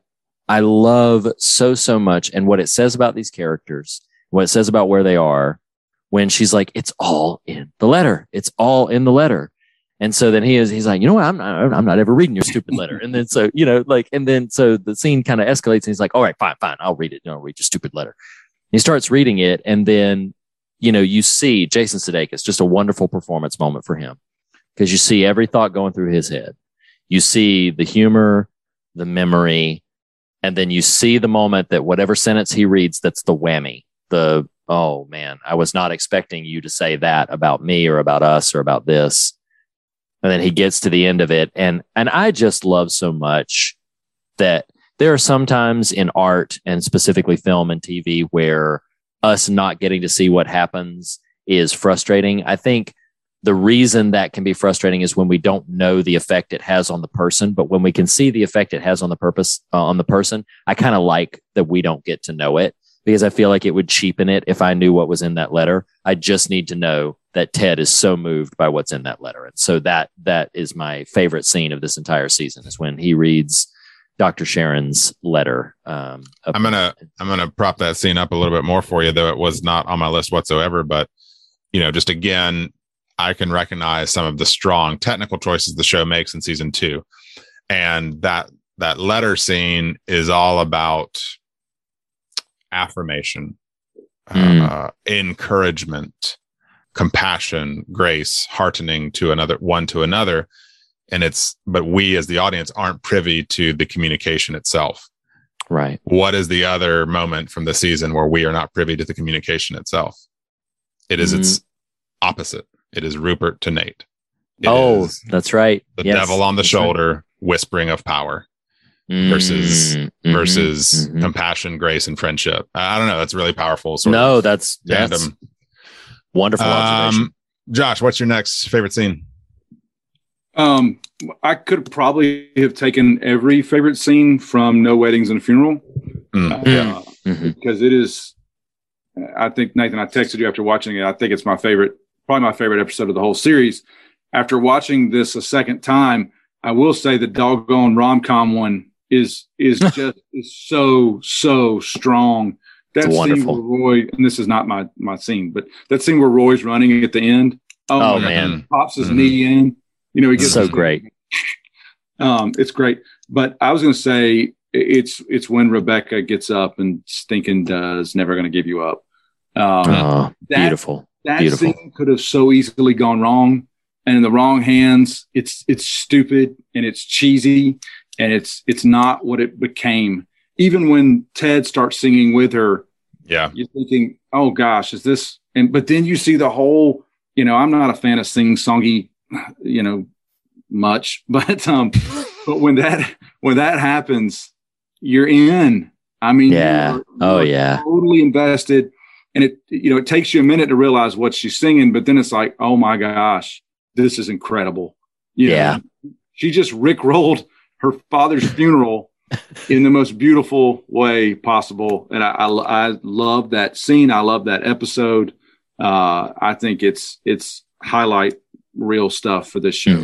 Speaker 8: I love so so much and what it says about these characters, what it says about where they are. When she's like, "It's all in the letter. It's all in the letter." And so then he is, he's like, you know what? I'm not, I'm not ever reading your stupid letter. And then so, you know, like, and then so the scene kind of escalates and he's like, all right, fine, fine. I'll read it. I'll read your stupid letter. He starts reading it. And then, you know, you see Jason Sudeikis, just a wonderful performance moment for him because you see every thought going through his head. You see the humor, the memory, and then you see the moment that whatever sentence he reads, that's the whammy. The, oh man, I was not expecting you to say that about me or about us or about this and then he gets to the end of it and and i just love so much that there are sometimes in art and specifically film and tv where us not getting to see what happens is frustrating. I think the reason that can be frustrating is when we don't know the effect it has on the person but when we can see the effect it has on the purpose uh, on the person i kind of like that we don't get to know it because i feel like it would cheapen it if i knew what was in that letter. I just need to know that ted is so moved by what's in that letter. And so that that is my favorite scene of this entire season is when he reads dr sharon's letter um,
Speaker 9: I'm gonna I'm gonna prop that scene up a little bit more for you, though it was not on my list whatsoever. But you know, just again, I can recognize some of the strong technical choices the show makes in season two, and that that letter scene is all about affirmation, uh, encouragement, compassion, grace, heartening to another one to another. And it's, but we as the audience aren't privy to the communication itself.
Speaker 8: Right.
Speaker 9: What is the other moment from the season where we are not privy to the communication itself? It is its opposite. It is Rupert to Nate. It
Speaker 8: oh that's right
Speaker 9: the
Speaker 8: Yes,
Speaker 9: devil on the
Speaker 8: that's right.
Speaker 9: shoulder, whispering of power versus
Speaker 8: Mm, mhm,
Speaker 9: versus
Speaker 8: mhm.
Speaker 9: compassion, grace, and friendship. I don't know. That's really powerful. Sort
Speaker 8: no that's that's wonderful
Speaker 9: Um, Josh, what's your next favorite scene?
Speaker 19: Um, I could probably have taken every favorite scene from No Weddings and Funeral uh, because it is. I think Nathan, I texted you after watching it. I think it's my favorite, probably my favorite episode of the whole series. After watching this a second time, I will say the doggone rom com one is is just is so so strong. That
Speaker 8: It's
Speaker 19: scene
Speaker 8: wonderful.
Speaker 19: where Roy, and this is not my my scene, but that scene where Roy's running at the end.
Speaker 8: Oh,
Speaker 19: my God.
Speaker 8: man.
Speaker 19: pops his
Speaker 8: Mhm.
Speaker 19: knee in. You know, he gets
Speaker 8: so
Speaker 19: his-
Speaker 8: great
Speaker 19: um, it's great. But I was going to say it's it's when Rebecca gets up and stinking does never going to give you up. Um,
Speaker 8: oh,
Speaker 19: that-
Speaker 8: beautiful
Speaker 19: that
Speaker 8: beautiful
Speaker 19: scene could have so easily gone wrong, and in the wrong hands, it's it's stupid and it's cheesy and it's it's not what it became. Even when Ted starts singing with her,
Speaker 9: yeah,
Speaker 19: you're thinking, "Oh gosh, is this?" And but then you see the whole. You know, I'm not a fan of sing songy, you know, much, but um, but when that when that happens, you're in. I mean,
Speaker 8: Yeah.
Speaker 19: you're-
Speaker 8: Oh,
Speaker 19: you're
Speaker 8: yeah.
Speaker 19: totally invested, and it you know it takes you a minute to realize what she's singing, but then it's like, oh my gosh, this is incredible. You know,
Speaker 8: Yeah.
Speaker 19: she just rickrolled her father's funeral in the most beautiful way possible, and I I, I love that scene. I love that episode. uh, I think it's it's highlight real stuff for this show.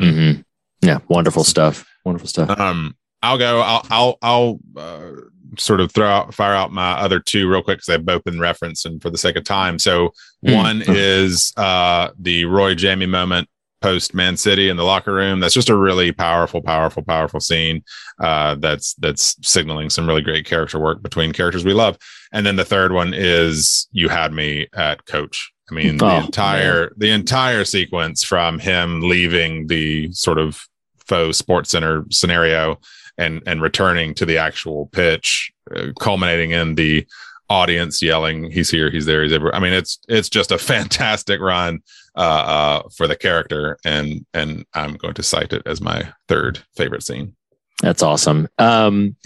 Speaker 8: Mm-hmm. Yeah, wonderful stuff. Wonderful stuff.
Speaker 9: Um, I'll go. I'll I'll I'll uh, sort of throw out fire out my other two real quick because they've both been referenced and for the sake of time. So
Speaker 8: Hmm.
Speaker 9: one is uh the Roy Jamie moment post Man City in the locker room. That's just a really powerful, powerful, powerful scene. Uh, that's that's signaling some really great character work between characters we love. And then the third one is you had me at coach. I mean, the
Speaker 8: Oh,
Speaker 9: entire the entire sequence from him leaving the sort of faux sports center scenario and and returning to the actual pitch, uh, culminating in the audience yelling, "He's here! He's there! He's everywhere!" I mean, it's it's just a fantastic run uh, uh, for the character, and and I'm going to cite it as my third favorite scene.
Speaker 8: That's awesome. Um,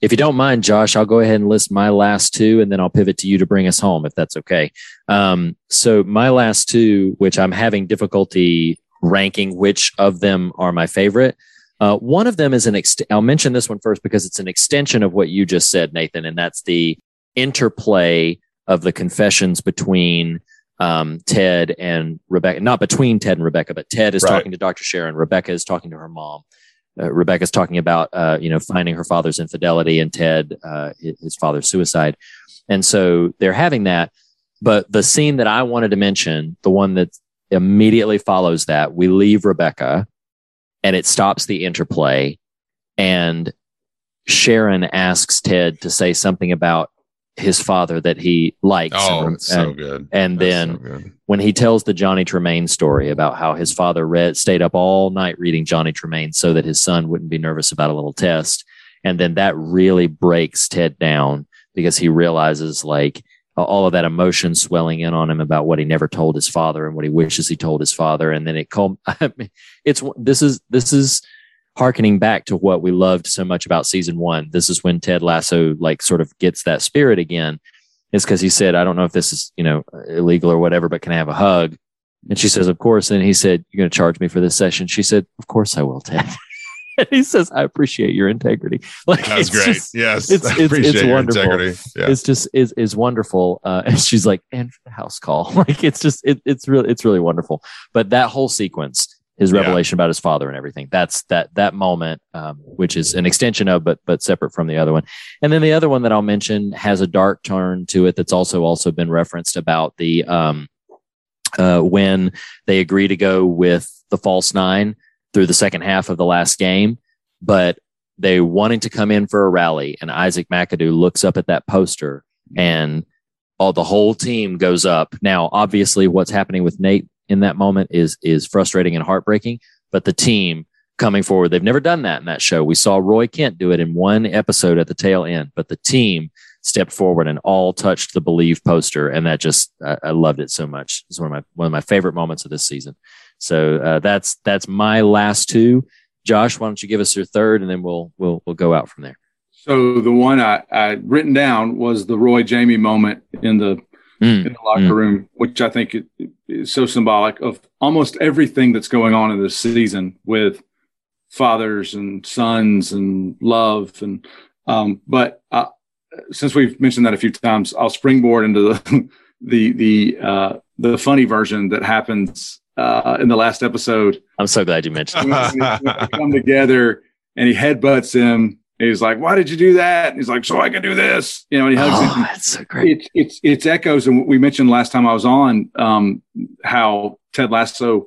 Speaker 8: if you don't mind, Josh, I'll go ahead and list my last two, and then I'll pivot to you to bring us home, if that's okay. Um, so my last two, which I'm having difficulty ranking which of them are my favorite. Uh, one of them is an. Ext- I'll mention this one first because it's an extension of what you just said, Nathan, and that's the interplay of the confessions between um, Ted and Rebecca. Not between Ted and Rebecca, but Ted is
Speaker 9: Right.
Speaker 8: talking to Dr. Sharon. Rebecca is talking to her mom uh, Rebecca's talking about uh, you know finding her father's infidelity and Ted uh, his his father's suicide, and so they're having that. But the scene that I wanted to mention, the one that immediately follows that, we leave Rebecca, and it stops the interplay, and Sharon asks Ted to say something about his father that he likes.
Speaker 9: Oh,
Speaker 8: and,
Speaker 9: it's so
Speaker 8: and-
Speaker 9: good.
Speaker 8: And then when he tells the Johnny Tremain story about how his father read, stayed up all night reading Johnny Tremain so that his son wouldn't be nervous about a little test. And then that really breaks Ted down because he realizes like all of that emotion swelling in on him about what he never told his father and what he wishes he told his father. And then it called, I mean, it's, this is, this is, harkening back to what we loved so much about season one. This is when Ted Lasso like sort of gets that spirit again. Is because he said, I don't know if this is, you know, illegal or whatever, but can I have a hug? And she says, Of course. And he said, You're going to charge me for this session. She said, Of course I will, Ted. and he says, I appreciate your integrity. Like
Speaker 9: That's great.
Speaker 8: just-
Speaker 9: Yes,
Speaker 8: it's
Speaker 9: I
Speaker 8: it's, it's
Speaker 9: your
Speaker 8: wonderful.
Speaker 9: integrity. Yeah.
Speaker 8: It's just is is wonderful. Uh, and she's like, and for the house call, like it's just it, it's really it's really wonderful. But that whole sequence, his
Speaker 9: Yeah.
Speaker 8: revelation about his father and everything, that's that that moment, um, which is an extension of, but but separate from the other one. And then the other one that I'll mention has a dark turn to it. That's also also been referenced about the um, uh, when they agree to go with the false nine through the second half of the last game, but they wanting to come in for a rally, and Isaac McAdoo looks up at that poster, and all the whole team goes up. Now, obviously, what's happening with Nate in that moment is is frustrating and heartbreaking, but the team coming forward, they've never done that in that show. We saw Roy Kent do it in one episode at the tail end, but the team stepped forward and all touched the believe poster and that just I, I loved it so much. It's one of my one of my favorite moments of this season. So uh, that's that's my last two. Josh why don't you give us your third and then we'll we'll we'll go out from there.
Speaker 19: So the one I, I written down was the Roy Jamie moment in the
Speaker 8: Mm,
Speaker 19: in the locker
Speaker 8: mm.
Speaker 19: room, which I think is- is so symbolic of almost everything that's going on in this season with fathers and sons and love and um, but uh, since we've mentioned that a few times, I'll springboard into the the the uh, the funny version that happens uh, in the last episode.
Speaker 8: i'm so glad you mentioned
Speaker 19: When when come together and he headbutts him. And He's like, "Why did you do that?" And he's like, "So I can do this." You know, and he hugs
Speaker 8: oh,
Speaker 19: him.
Speaker 8: that's so great
Speaker 19: It's it's it's echoes, and we mentioned last time I was on um, how Ted Lasso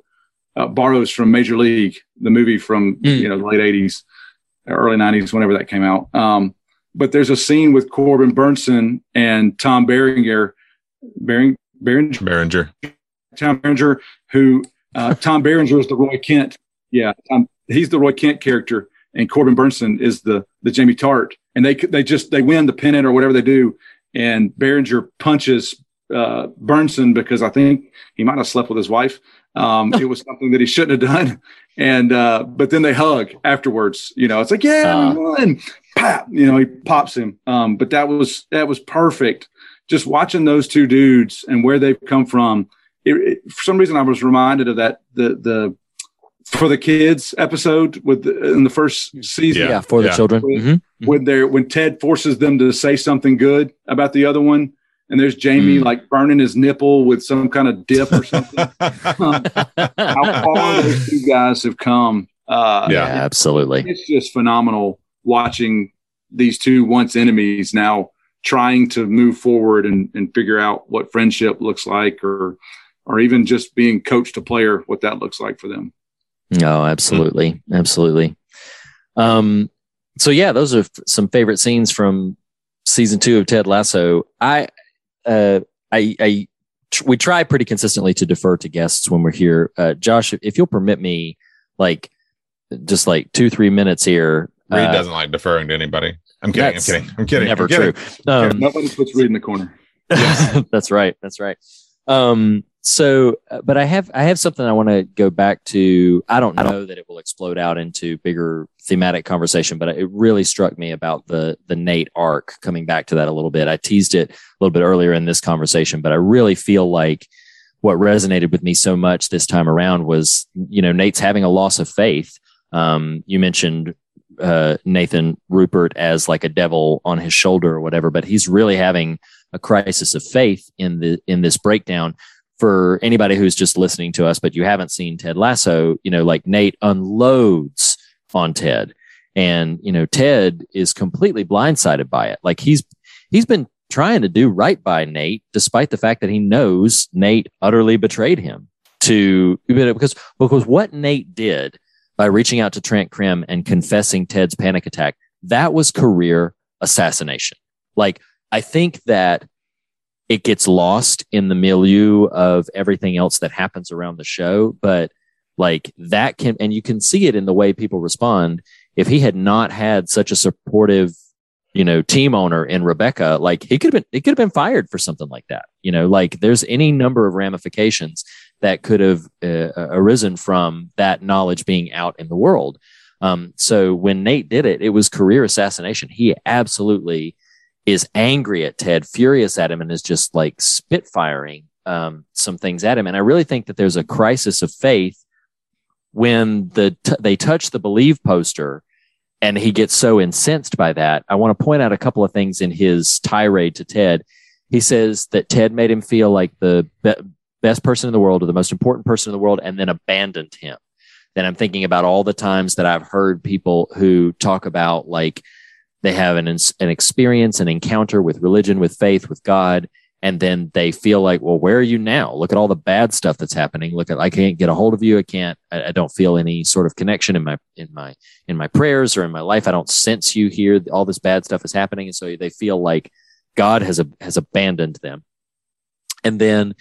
Speaker 19: uh, borrows from Major League, the movie from
Speaker 8: Mm.
Speaker 19: you know the late '80s, early '90s, whenever that came out. Um, but there's a scene with Corbin Bernsen and Tom Berenger, Bering, Berenger,
Speaker 9: Behringer.
Speaker 19: Tom Berenger, who uh, Tom Berenger is the Roy Kent. Yeah, Tom, he's the Roy Kent character, and Corbin Bernsen is the the Jamie Tartt. And they they just they win the pennant or whatever they do, and Berenger punches uh, Bernsen because I think he might have slept with his wife. Um, it was something that he shouldn't have done, and uh, but then they hug afterwards. You know, it's like yeah, we won. Pop, you know, he pops him. Um, but that was that was perfect. Just watching those two dudes and where they've come from. It, it, for some reason, I was reminded of that the the for the kids episode with the, in the first season.
Speaker 8: yeah, for the
Speaker 9: Yeah.
Speaker 8: children
Speaker 19: When,
Speaker 8: Mhm.
Speaker 19: when they're when Ted forces them to say something good about the other one, and there's Jamie
Speaker 8: Hmm.
Speaker 19: like burning his nipple with some kind of dip or something. Um, how far those two guys have come. Uh,
Speaker 8: Yeah, absolutely.
Speaker 19: It's just phenomenal watching these two once enemies now trying to move forward and, and figure out what friendship looks like or or even just being coach to player, what that looks like for them.
Speaker 8: No, absolutely, absolutely. Um, so yeah, those are f- some favorite scenes from season two of Ted Lasso. I, uh, I, I, tr- we try pretty consistently to defer to guests when we're here. Uh, Josh, if you'll permit me, like, just like two, three minutes here.
Speaker 9: Reed
Speaker 8: uh,
Speaker 9: doesn't like deferring to anybody. I'm kidding. I'm kidding. I'm kidding.
Speaker 8: never
Speaker 9: I'm kidding.
Speaker 8: true. Um,
Speaker 19: Nobody puts Reed in the corner.
Speaker 8: that's right. That's right. Um, so, uh, but I have, I have something I want to go back to. I don't know that it will explode out into bigger thematic conversation, but it really struck me about the, the Nate arc coming back to that a little bit. I teased it a little bit earlier in this conversation, but I really feel like what resonated with me so much this time around was, you know, Nate's having a loss of faith. Um, you mentioned uh, Nathan Rupert as like a devil on his shoulder or whatever, but he's really having a crisis of faith in the in this breakdown. For anybody who's just listening to us, but you haven't seen Ted Lasso, you know, like Nate unloads on Ted, and you know Ted is completely blindsided by it. Like he's he's been trying to do right by Nate, despite the fact that he knows Nate utterly betrayed him. To because because what Nate did by reaching out to Trent Crimm and confessing Ted's panic attack, that was career assassination. Like, I think that it gets lost in the milieu of everything else that happens around the show, but like that can, and you can see it in the way people respond. If he had not had such a supportive, you know, team owner in Rebecca, like he could have been, he could have been fired for something like that. You know, like there's any number of ramifications that could have uh, arisen from that knowledge being out in the world. Um, so when Nate did it, it was career assassination. He absolutely is angry at Ted, furious at him, and is just like spitfiring um, some things at him. And I really think that there's a crisis of faith when the t- they touch the believe poster and he gets so incensed by that. I want to point out a couple of things in his tirade to Ted. He says that Ted made him feel like the be- best person in the world or the most important person in the world and then abandoned him. Then I'm thinking about all the times that I've heard people who talk about like they have an, an experience, an encounter with religion, with faith, with God, and then they feel like, well, where are you now? Look at all the bad stuff that's happening. Look at, I can't get a hold of you. I can't, I, I don't feel any sort of connection in my, in my, in my prayers or in my life. I don't sense you here. All this bad stuff is happening. And so they feel like God has, a, has abandoned them. And then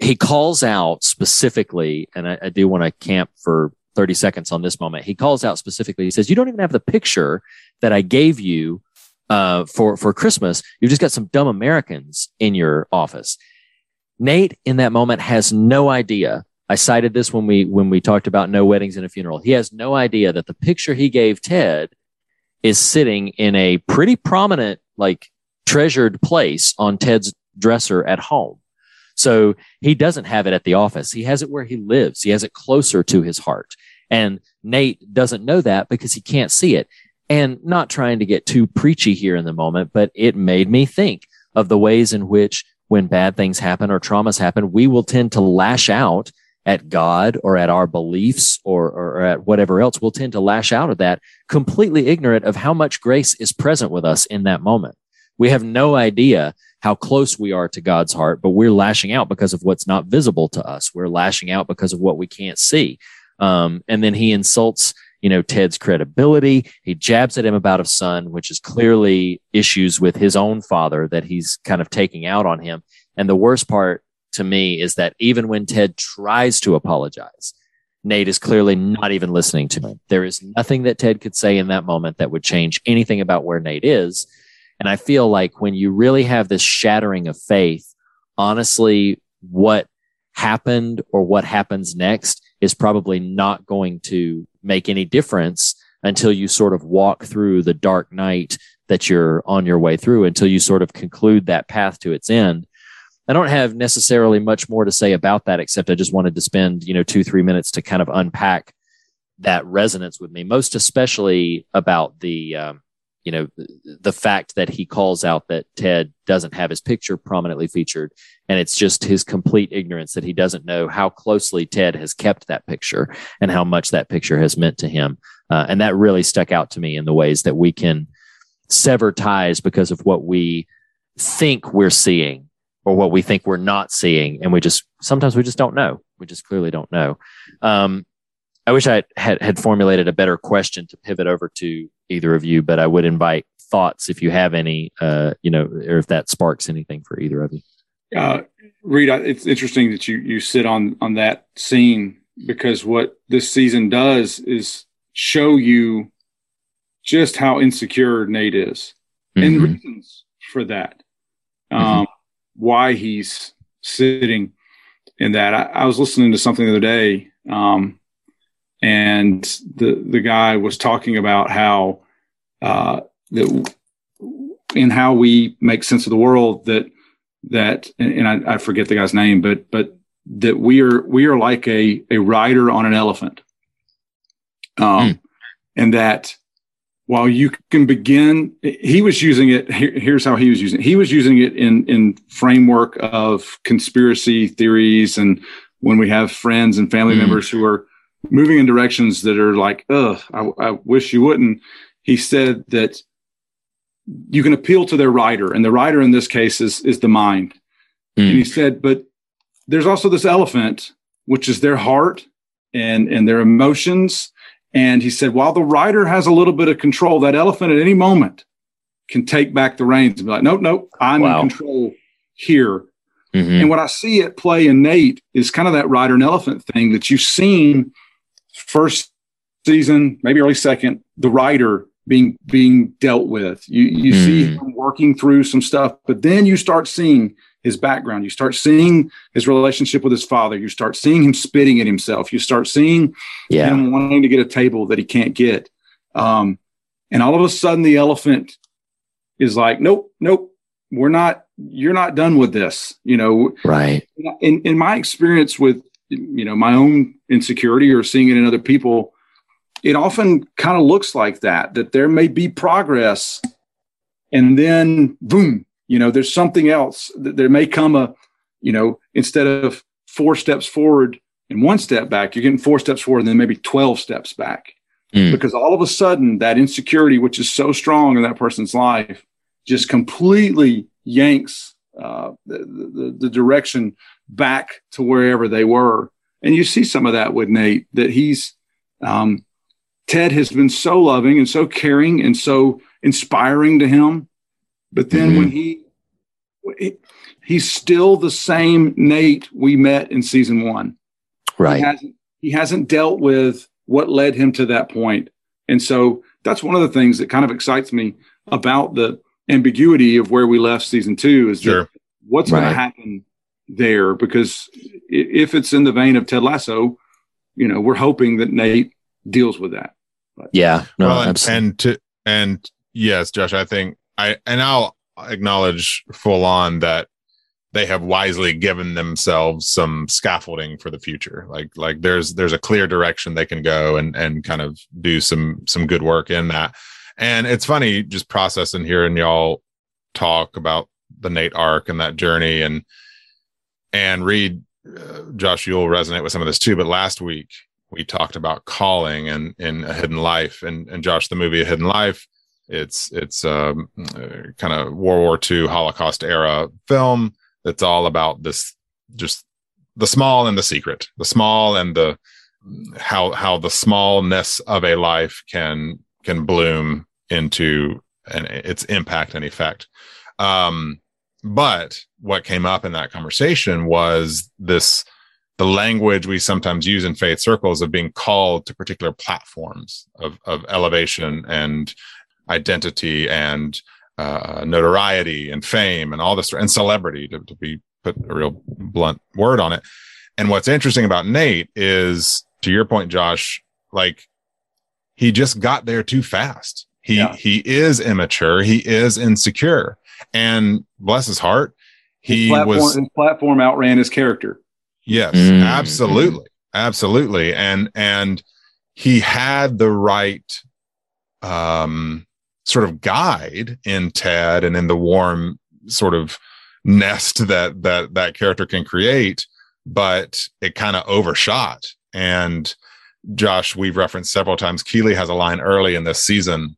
Speaker 8: he calls out specifically, and I, I do want to camp for 30 seconds on this moment. He calls out specifically. He says, "You don't even have the picture that I gave you uh, for for Christmas. You've just got some dumb Americans in your office." Nate, in that moment, has no idea. I cited this when we when we talked about no weddings and a funeral. He has no idea that the picture he gave Ted is sitting in a pretty prominent, like treasured place on Ted's dresser at home. So he doesn't have it at the office. He has it where he lives. He has it closer to his heart. And Nate doesn't know that because he can't see it. And not trying to get too preachy here in the moment, but it made me think of the ways in which when bad things happen or traumas happen, we will tend to lash out at God or at our beliefs or, or, at whatever else. We'll tend to lash out at that completely ignorant of how much grace is present with us in that moment. We have no idea how close we are to God's heart, but we're lashing out because of what's not visible to us. We're lashing out because of what we can't see. Um, and then he insults, you know, Ted's credibility. He jabs at him about his son, which is clearly issues with his own father that he's kind of taking out on him. And the worst part to me is that even when Ted tries to apologize, Nate is clearly not even listening to him. There is nothing that Ted could say in that moment that would change anything about where Nate is. And I feel like when you really have this shattering of faith, honestly, what happened or what happens next is probably not going to make any difference until you sort of walk through the dark night that you're on your way through until you sort of conclude that path to its end. I don't have necessarily much more to say about that, except I just wanted to spend, you know, two, three minutes to kind of unpack that resonance with me, most especially about the, um, you know, the, fact that he calls out that Ted doesn't have his picture prominently featured, and it's just his complete ignorance that he doesn't know how closely Ted has kept that picture and how much that picture has meant to him. Uh, and that really stuck out to me in the ways that we can sever ties because of what we think we're seeing or what we think we're not seeing. And we just, sometimes we just don't know. We just clearly don't know. Um, I wish I had, had formulated a better question to pivot over to either of you, but I would invite thoughts if you have any, uh, you know, or if that sparks anything for either of you.
Speaker 19: Uh, Reed, it's interesting that you you sit on on that scene because what this season does is show you just how insecure Nate is and
Speaker 8: Mhm.
Speaker 19: reasons for that. Um, Why he's sitting in that. I, I was listening to something the other day, um, and the the guy was talking about how uh, that in how we make sense of the world that that and, I, I forget the guy's name, but but that we are we are like a a rider on an elephant, um, and that while you can begin, he was using it. Here, here's how he was using it. He was using it in in framework of conspiracy theories, and when we have friends and family
Speaker 8: Mm.
Speaker 19: members who are moving in directions that are like, ugh, I, I wish you wouldn't. He said that you can appeal to their rider, and the rider in this case is is the mind. And he said, but there's also this elephant, which is their heart and and their emotions. And he said, while the rider has a little bit of control, that elephant at any moment can take back the reins and be like, nope, nope, I'm
Speaker 8: Wow.
Speaker 19: in control here.
Speaker 8: Mhm.
Speaker 19: And what I see at play in Nate is kind of that rider and elephant thing that you've seen first season, maybe early second, the rider being being dealt with. You you see
Speaker 8: Mm.
Speaker 19: him working through some stuff, but then you start seeing his background. You start seeing his relationship with his father. You start seeing him spitting at himself. You start seeing
Speaker 8: Yeah.
Speaker 19: him wanting to get a table that he can't get. Um, and all of a sudden, the elephant is like, nope, nope, we're not. You're not done with this. You know,
Speaker 8: Right.
Speaker 19: in in my experience with you know my own insecurity or seeing it in other people it often kind of looks like that that there may be progress and then boom you know there's something else Th- there may come a you know instead of four steps forward and one step back you're getting four steps forward and then maybe 12 steps back
Speaker 8: Mm.
Speaker 19: because all of a sudden that insecurity which is so strong in that person's life just completely yanks uh, the, the, the direction back to wherever they were. And you see some of that with Nate that he's, um, Ted has been so loving and so caring and so inspiring to him. But then mm-hmm. when he, he- he's still the same Nate we met in season one.
Speaker 8: Right.
Speaker 19: He hasn't, he hasn't dealt with what led him to that point. And so that's one of the things that kind of excites me about the ambiguity of where we left season two is
Speaker 9: Sure.
Speaker 19: what's going to happen there? Because if it's in the vein of Ted Lasso, you know, we're hoping that Nate deals with that.
Speaker 8: Yeah. No,
Speaker 9: well, and, and to and yes, Josh, I think I and I'll acknowledge full on that they have wisely given themselves some scaffolding for the future. Like like there's there's a clear direction they can go and and kind of do some some good work in that. And it's funny just processing hearing y'all talk about the Nate arc and that journey and and Reed uh, Josh, you'll resonate with some of this too. But last week we talked about calling and in a hidden life, and and Josh, the movie A Hidden Life, it's it's um, uh, kind of World War II Holocaust era film that's all about this just the small and the secret, the small and the how how the smallness of a life can can bloom into and its impact and effect. Um, but what came up in that conversation was this the language we sometimes use in faith circles of being called to particular platforms of, of elevation and identity and uh, notoriety and fame and all this and celebrity to, to be put a real blunt word on it. And what's interesting about Nate is to your point, Josh, like he just got there too fast. He he is immature. He is insecure. And bless his heart, he
Speaker 19: his platform,
Speaker 9: was
Speaker 19: his platform outran his character.
Speaker 9: Yes,
Speaker 8: Mm,
Speaker 9: absolutely. Absolutely. And and he had the right um sort of guide in Ted and in the warm sort of nest that that that character can create, but it kind of overshot. And Josh, we've referenced several times. Keeley has a line early in this season.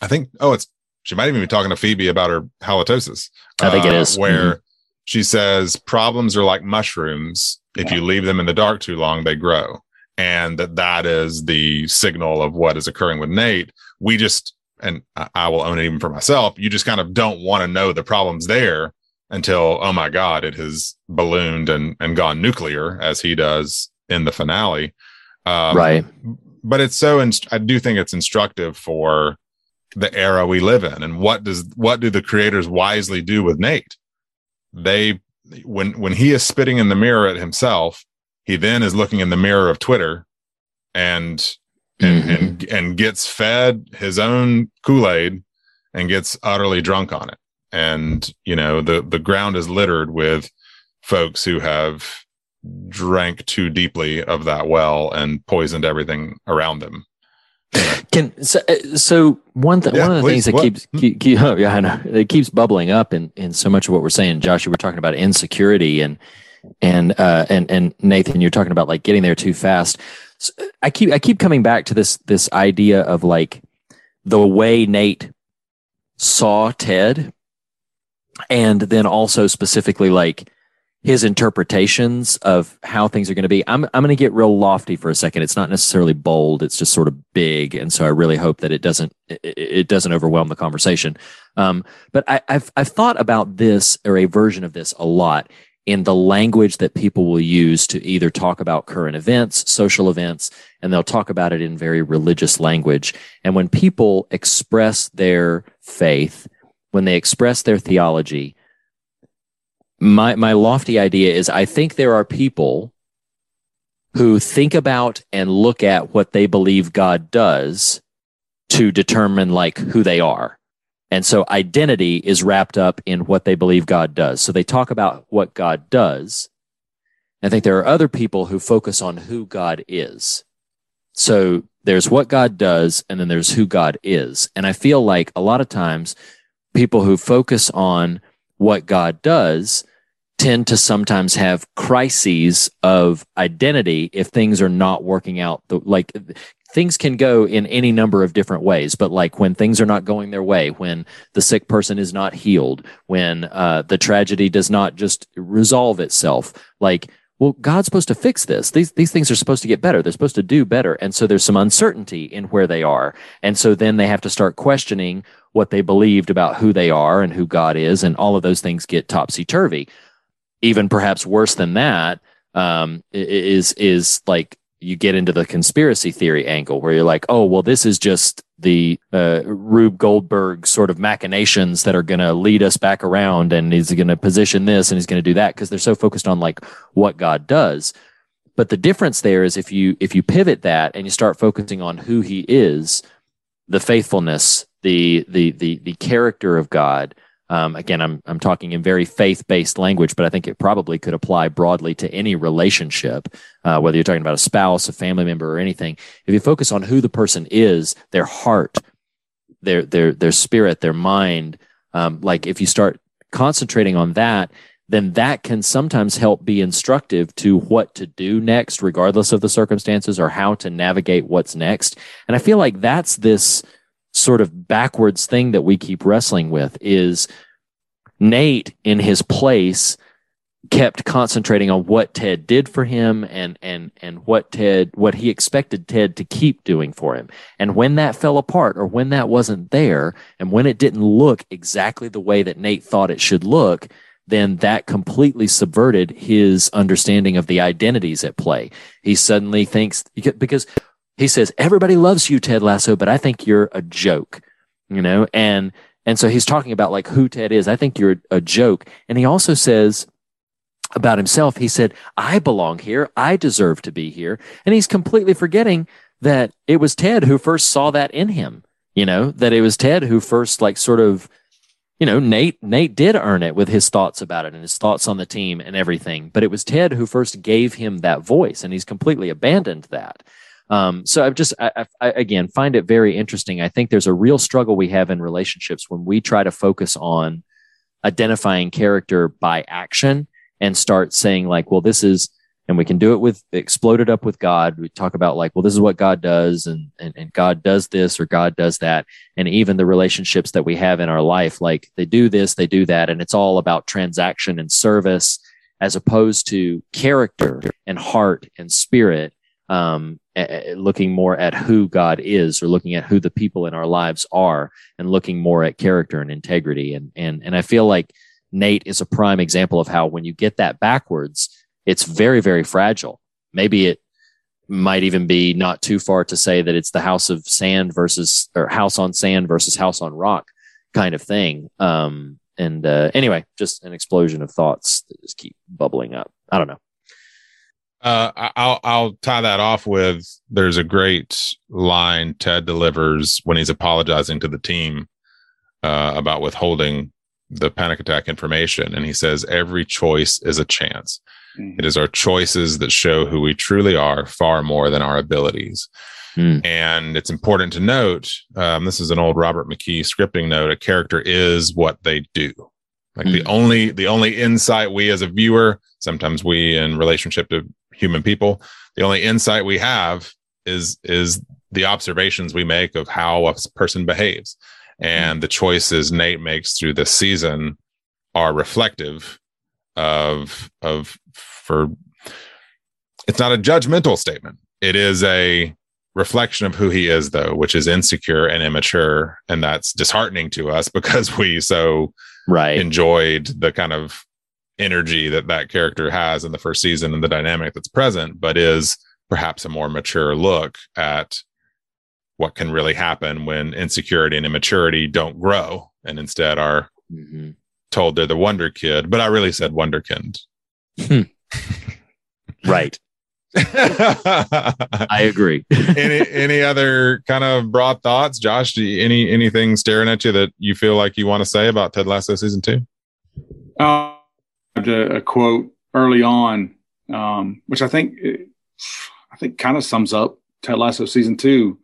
Speaker 9: I think, oh, it's she might even be talking to Phoebe about her halitosis.
Speaker 8: I think it
Speaker 9: uh,
Speaker 8: is.
Speaker 9: where
Speaker 8: Mhm.
Speaker 9: She says problems are like mushrooms. If you leave them in the dark too long, they grow, and that that is the signal of what is occurring with Nate. We just, and I, I will own it even for myself. You just kind of don't want to know the problems there until oh my god, it has ballooned and and gone nuclear as he does in the finale. Um,
Speaker 8: Right.
Speaker 9: But it's so, inst- I do think it's instructive for the era we live in and what does what do the creators wisely do with Nate? They when when he is spitting in the mirror at himself, he then is looking in the mirror of Twitter and and mm-hmm. and, and gets fed his own Kool-Aid and gets utterly drunk on it. And you know, the the ground is littered with folks who have drank too deeply of that well and poisoned everything around them.
Speaker 8: Can so, uh, so one th-
Speaker 9: Yeah,
Speaker 8: one of the
Speaker 9: please,
Speaker 8: things that
Speaker 9: what?
Speaker 8: keeps keep, keep, oh, yeah I know it keeps bubbling up in in so much of what we're saying. Josh, you were talking about insecurity and and uh and and Nathan, you're talking about like getting there too fast. So I keep I keep coming back to this this idea of like the way Nate saw Ted, and then also specifically like his interpretations of how things are going to be. I'm I'm going to get real lofty for a second. It's not necessarily bold. It's just sort of big, and so I really hope that it doesn't it, it doesn't overwhelm the conversation. Um, but I, I've I've thought about this or a version of this a lot in the language that people will use to either talk about current events, social events, and they'll talk about it in very religious language. And when people express their faith, when they express their theology, my my lofty idea is I think there are people who think about and look at what they believe God does to determine like who they are. And so identity is wrapped up in what they believe God does. So they talk about what God does. I think there are other people who focus on who God is. So there's what God does and then there's who God is. And I feel like a lot of times people who focus on what God does tend to sometimes have crises of identity if things are not working out the, like things can go in any number of different ways but like when things are not going their way when the sick person is not healed when uh, the tragedy does not just resolve itself like well god's supposed to fix this. These these things are supposed to get better. They're supposed to do better. And so there's some uncertainty in where they are. And so then they have to start questioning what they believed about who they are and who god is and all of those things get topsy turvy even perhaps worse than that um, is is like you get into the conspiracy theory angle where you're like, oh well, this is just the uh, Rube Goldberg sort of machinations that are going to lead us back around, and he's going to position this and he's going to do that because they're so focused on like what God does. But the difference there is if you if you pivot that and you start focusing on who He is, the faithfulness, the the the the character of God. Um, again, I'm I'm talking in very faith based language, but I think it probably could apply broadly to any relationship, uh, whether you're talking about a spouse, a family member, or anything. If you focus on who the person is, their heart, their their their spirit, their mind, um, like if you start concentrating on that, then that can sometimes help be instructive to what to do next, regardless of the circumstances, or how to navigate what's next. And I feel like that's this sort of backwards thing that we keep wrestling with is Nate in his place kept concentrating on what Ted did for him and and and what Ted what he expected Ted to keep doing for him. And when that fell apart or when that wasn't there and when it didn't look exactly the way that Nate thought it should look, then that completely subverted his understanding of the identities at play. He suddenly thinks because he says everybody loves you Ted Lasso, but I think you're a joke, you know? And and so he's talking about like who Ted is. I think you're a joke. And he also says about himself, he said, I belong here. I deserve to be here. And he's completely forgetting that it was Ted who first saw that in him, you know, that it was Ted who first like sort of, you know, Nate, Nate did earn it with his thoughts about it and his thoughts on the team and everything. But it was Ted who first gave him that voice and he's completely abandoned that. Um, so I've just, I, I, again, find it very interesting. I think there's a real struggle we have in relationships when we try to focus on identifying character by action and start saying like, well, this is, and we can do it with exploded up with God. We talk about like, well, this is what God does and, and, and God does this or God does that. And even the relationships that we have in our life, like they do this, they do that. And it's all about transaction and service as opposed to character and heart and spirit. Um, looking more at who God is or looking at who the people in our lives are and looking more at character and integrity. And, and, and I feel like Nate is a prime example of how when you get that backwards, it's very, very fragile. Maybe it might even be not too far to say that it's the house of sand versus or house on sand versus house on rock kind of thing. Um, and uh, anyway, just an explosion of thoughts that just keep bubbling up. I don't know.
Speaker 9: Uh, I'll I'll tie that off with there's a great line Ted delivers when he's apologizing to the team uh, about withholding the panic attack information, and he says every choice is a chance. Mm-hmm. It is our choices that show who we truly are far more than our abilities. Mm. And it's important to note um, this is an old Robert McKee scripting note a character is what they do. Like mm. the only the only insight we as a viewer, sometimes we in relationship to human people, the only insight we have is is the observations we make of how a person behaves. And the choices Nate makes through this season are reflective of of for it's not a judgmental statement. It is a reflection of who he is though, which is insecure and immature and that's disheartening to us because we so
Speaker 8: right
Speaker 9: enjoyed the kind of energy that that character has in the first season and the dynamic that's present but is perhaps a more mature look at what can really happen when insecurity and immaturity don't grow and instead are mm-hmm. told they're the wonder kid but i really said wonderkind
Speaker 8: hmm. right. I agree.
Speaker 9: any any other kind of broad thoughts, Josh? You, any anything staring at you that you feel like you want to say about Ted Lasso season two?
Speaker 19: Uh, a, a quote early on, um, which I think I think kind of sums up Ted Lasso season two,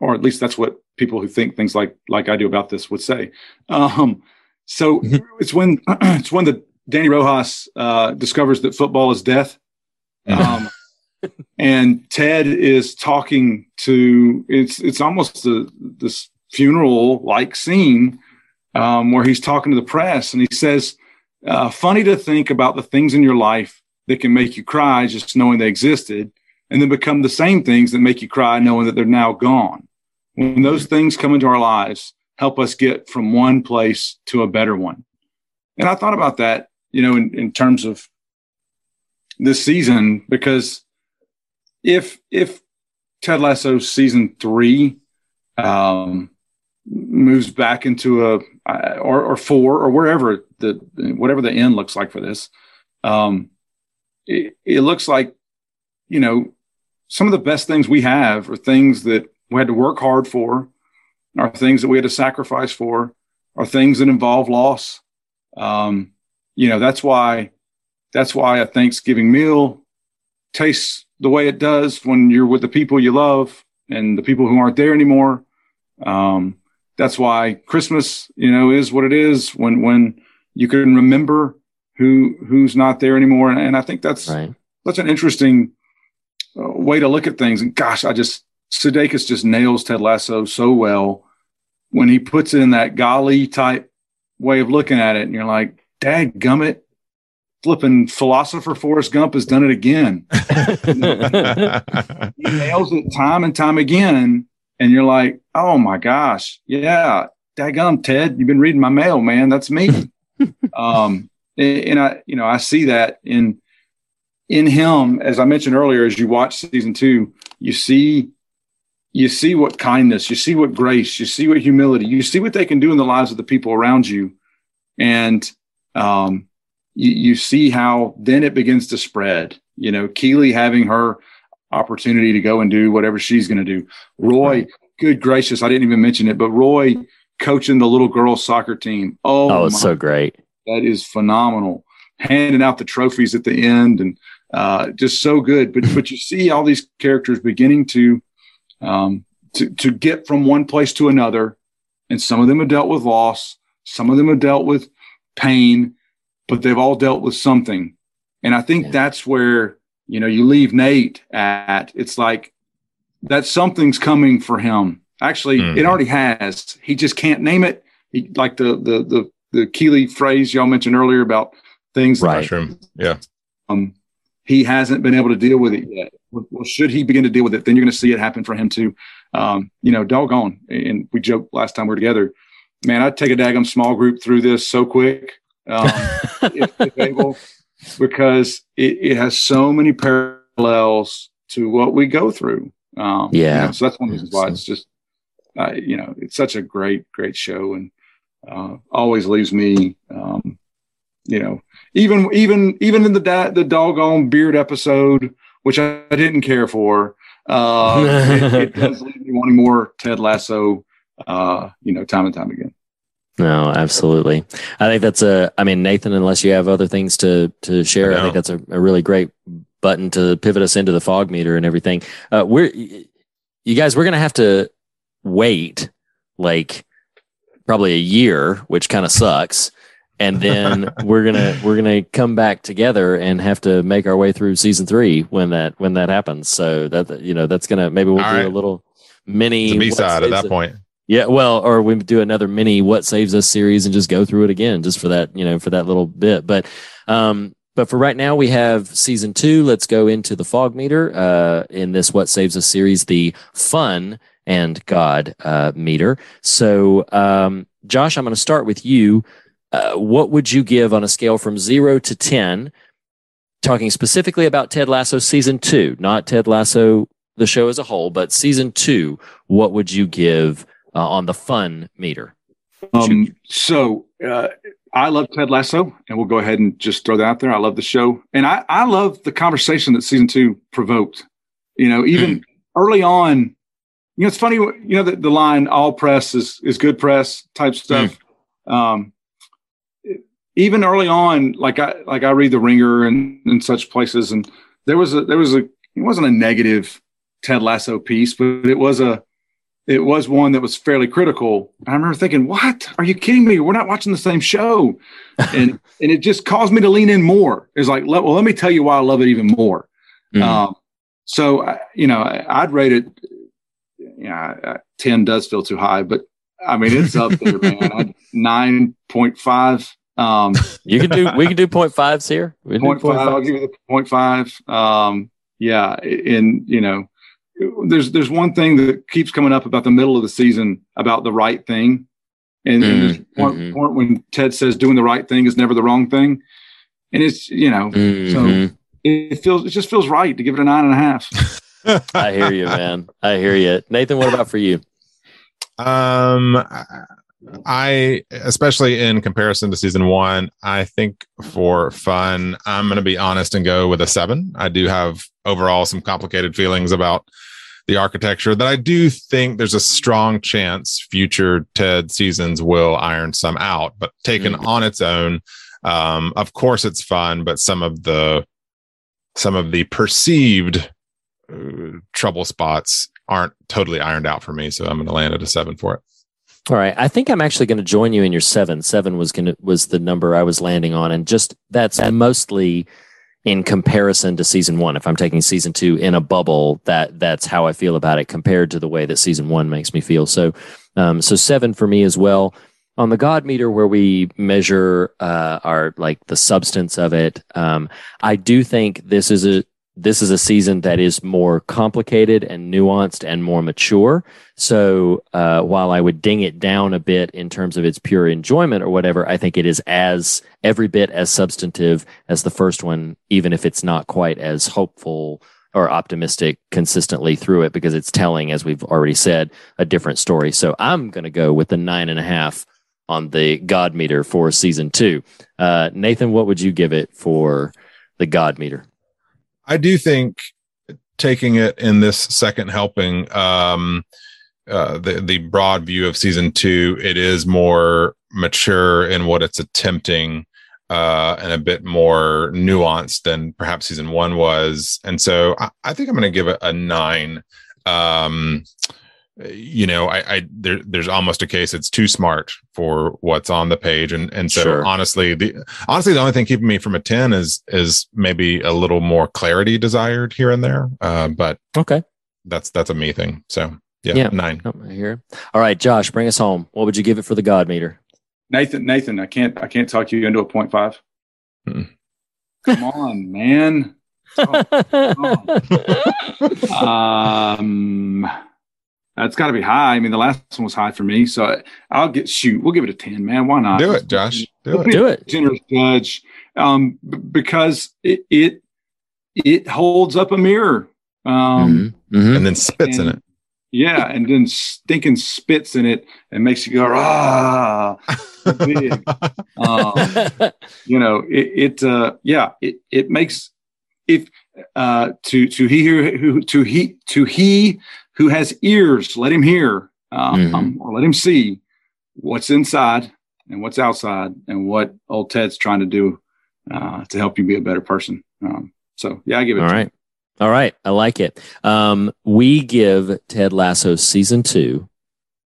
Speaker 19: or at least that's what people who think things like like I do about this would say. Um, so mm-hmm. it's when it's when the Dani Rojas uh, discovers that football is death. Um, and Ted is talking to it's it's almost a, this funeral like scene um, where he's talking to the press and he says, uh, "Funny to think about the things in your life that can make you cry just knowing they existed, and then become the same things that make you cry knowing that they're now gone. When those things come into our lives, help us get from one place to a better one." And I thought about that you know, in, in terms of this season, because if if Ted Lasso season three um, moves back into a or, or four or wherever the whatever the end looks like for this, um, it, it looks like you know some of the best things we have are things that we had to work hard for, are things that we had to sacrifice for, are things that involve loss. Um, you know that's why that's why a Thanksgiving meal tastes the way it does when you're with the people you love and the people who aren't there anymore. Um, that's why Christmas, you know, is what it is when when you can remember who who's not there anymore. And, and I think that's right. such an interesting uh, way to look at things. And gosh, I just Sudeikis just nails Ted Lasso so well when he puts it in that golly type way of looking at it. And you're like, Dad gummit, flipping philosopher Forrest Gump has done it again. he nails it time and time again. And you're like, oh my gosh, yeah, daggum, Ted, you've been reading my mail, man. That's me. um, and I, you know, I see that in in him, as I mentioned earlier, as you watch season two, you see you see what kindness, you see what grace, you see what humility, you see what they can do in the lives of the people around you. And um, you, you see how then it begins to spread. You know, Keeley having her opportunity to go and do whatever she's going to do. Roy, good gracious, I didn't even mention it, but Roy coaching the little girls soccer team. Oh,
Speaker 8: oh it's so great.
Speaker 19: That is phenomenal. Handing out the trophies at the end and uh, just so good. But but you see all these characters beginning to um, to to get from one place to another, and some of them have dealt with loss, some of them have dealt with pain, but they've all dealt with something. And I think that's where you know you leave Nate at. It's like that something's coming for him. Actually, it
Speaker 9: Mhm.
Speaker 19: already has. He just can't name it. He, like the the the the Keeley phrase y'all mentioned earlier about things
Speaker 9: Mushroom. Yeah.
Speaker 19: um, he hasn't been able to deal with it yet. Well, well, should he begin to deal with it, then you're going to see it happen for him too. Um, you know, doggone. And we joked last time we were together, man, I'd take a daggum small group through this so quick, um, if, if able, because it, it has so many parallels to what we go through. Um, you
Speaker 8: Yeah.
Speaker 19: know, so that's one reasons why it's just, uh, you know, it's such a great, great show and uh, always leaves me, um, you know, even even even in the da- the doggone beard episode, which I, I didn't care for, uh, it, it does leave me wanting more Ted Lasso, uh, you know, time and time again.
Speaker 8: No, absolutely. I think that's a. I mean, Nathan, unless you have other things to to share, I, think that's a, a really great button to pivot us into the fog meter and everything. Uh, we're you guys, we're gonna have to wait like probably a year, which kind of sucks. And then we're gonna we're gonna come back together and have to make our way through season three when that when that happens. So that you know that's gonna maybe we'll
Speaker 9: All
Speaker 8: do
Speaker 9: right.
Speaker 8: a little mini
Speaker 9: a B side at that
Speaker 8: it-
Speaker 9: point.
Speaker 8: Yeah, well, or we do another mini "What Saves Us" series and just go through it again, just for that, you know, for that little bit. But, um, but for right now, we have season two. Let's go into the fog meter uh, in this "What Saves Us" series, the fun and God uh, meter. So, um, Josh, I'm going to start with you. Uh, what would you give on a scale from zero to ten? Talking specifically about Ted Lasso season two, not Ted Lasso the show as a whole, but season two. What would you give? Uh, on the fun meter.
Speaker 19: Um, so uh, I love Ted Lasso, and we'll go ahead and just throw that out there. I love the show, and I, I love the conversation that season two provoked. You know, even early on, you know, it's funny. You know, the, the line "all press is is good press" type stuff. Um, even early on, like I like I read the Ringer and and such places, and there was a there was a it wasn't a negative Ted Lasso piece, but it was a it was one that was fairly critical. I remember thinking, "What? Are you kidding me? We're not watching the same show," and and it just caused me to lean in more. It's like, let, well, let me tell you why I love it even more. Um, so I- you know, I'd rate it. You know, ten does feel too high, but I mean, it's up there, man. Nine point five. Um,
Speaker 8: You can do we can do point fives here. We can
Speaker 19: point five. I'll give you the point five. Um, yeah, and you know, there's there's one thing that keeps coming up about the middle of the season about the right thing, and, and there's one point when Ted says doing the right thing is never the wrong thing, and it's you know,
Speaker 8: Mhm.
Speaker 19: so it feels it just feels right to give it a nine and a half.
Speaker 8: I hear you, man. I hear you, Nathan. What about for you?
Speaker 9: Um, I especially in comparison to season one, I think for fun, I'm going to be honest and go with a seven. I do have overall some complicated feelings about the architecture that I do think there's a strong chance future TED seasons will iron some out, but taken on its own, um, of course it's fun, but some of the some of the perceived uh, trouble spots aren't totally ironed out for me. So I'm going to land at a seven for it.
Speaker 8: All right, I think I'm actually going to join you in your seven. Seven was going to was the number I was landing on, and just that's mostly in comparison to season one. If I'm taking season two in a bubble, that that's how I feel about it compared to the way that season one makes me feel. So, um, so seven for me as well. On the God meter, where we measure uh, our like the substance of it, um, I do think this is a this is a season that is more complicated and nuanced and more mature. So uh, while I would ding it down a bit in terms of its pure enjoyment or whatever, I think it is as every bit as substantive as the first one, even if it's not quite as hopeful or optimistic consistently through it because it's telling, as we've already said, a different story. So I'm going to go with the nine and a half on the God meter for season two. Uh, Nathan, what would you give it for the God meter?
Speaker 9: I do think taking it in this second helping, um, uh, the the broad view of season two, it is more mature in what it's attempting. uh, and a bit more nuanced than perhaps season one was. And so I, I think I'm going to give it a nine. Um, you know, I, I there, there's almost a case it's too smart for what's on the page, and and so
Speaker 8: Sure.
Speaker 9: honestly, the honestly the only thing keeping me from a ten is is maybe a little more clarity desired here and there. Uh, but
Speaker 8: okay,
Speaker 9: that's that's a me thing. So yeah,
Speaker 8: Yeah.
Speaker 9: nine.
Speaker 8: Oh, I hear. All right, Josh, bring us home. What would you give it for the God meter?
Speaker 19: Nathan, Nathan, I can't, I can't talk you into a point five. Come on, man. Um, that's got to be high. I mean, the last one was high for me, so I'll get shoot. We'll give it a ten, man. Why not?
Speaker 9: Do it, Josh. Do
Speaker 19: Let's
Speaker 9: it.
Speaker 8: Do it.
Speaker 19: Generous judge, um, b- because it it it holds up a mirror. Um,
Speaker 8: Mhm.
Speaker 9: and then spits in it.
Speaker 19: Yeah, and then stinking spits in it and makes you go ah. big. um, you know, it, it uh, yeah, it, it makes if uh, to to he who who- to he to he who has ears, let him hear, um,
Speaker 8: Mhm.
Speaker 19: or let him see what's inside and what's outside, and what old Ted's trying to do uh, to help you be a better person. Um, so yeah, I give it.
Speaker 8: All right. All right. I like it. Um, we give Ted Lasso season two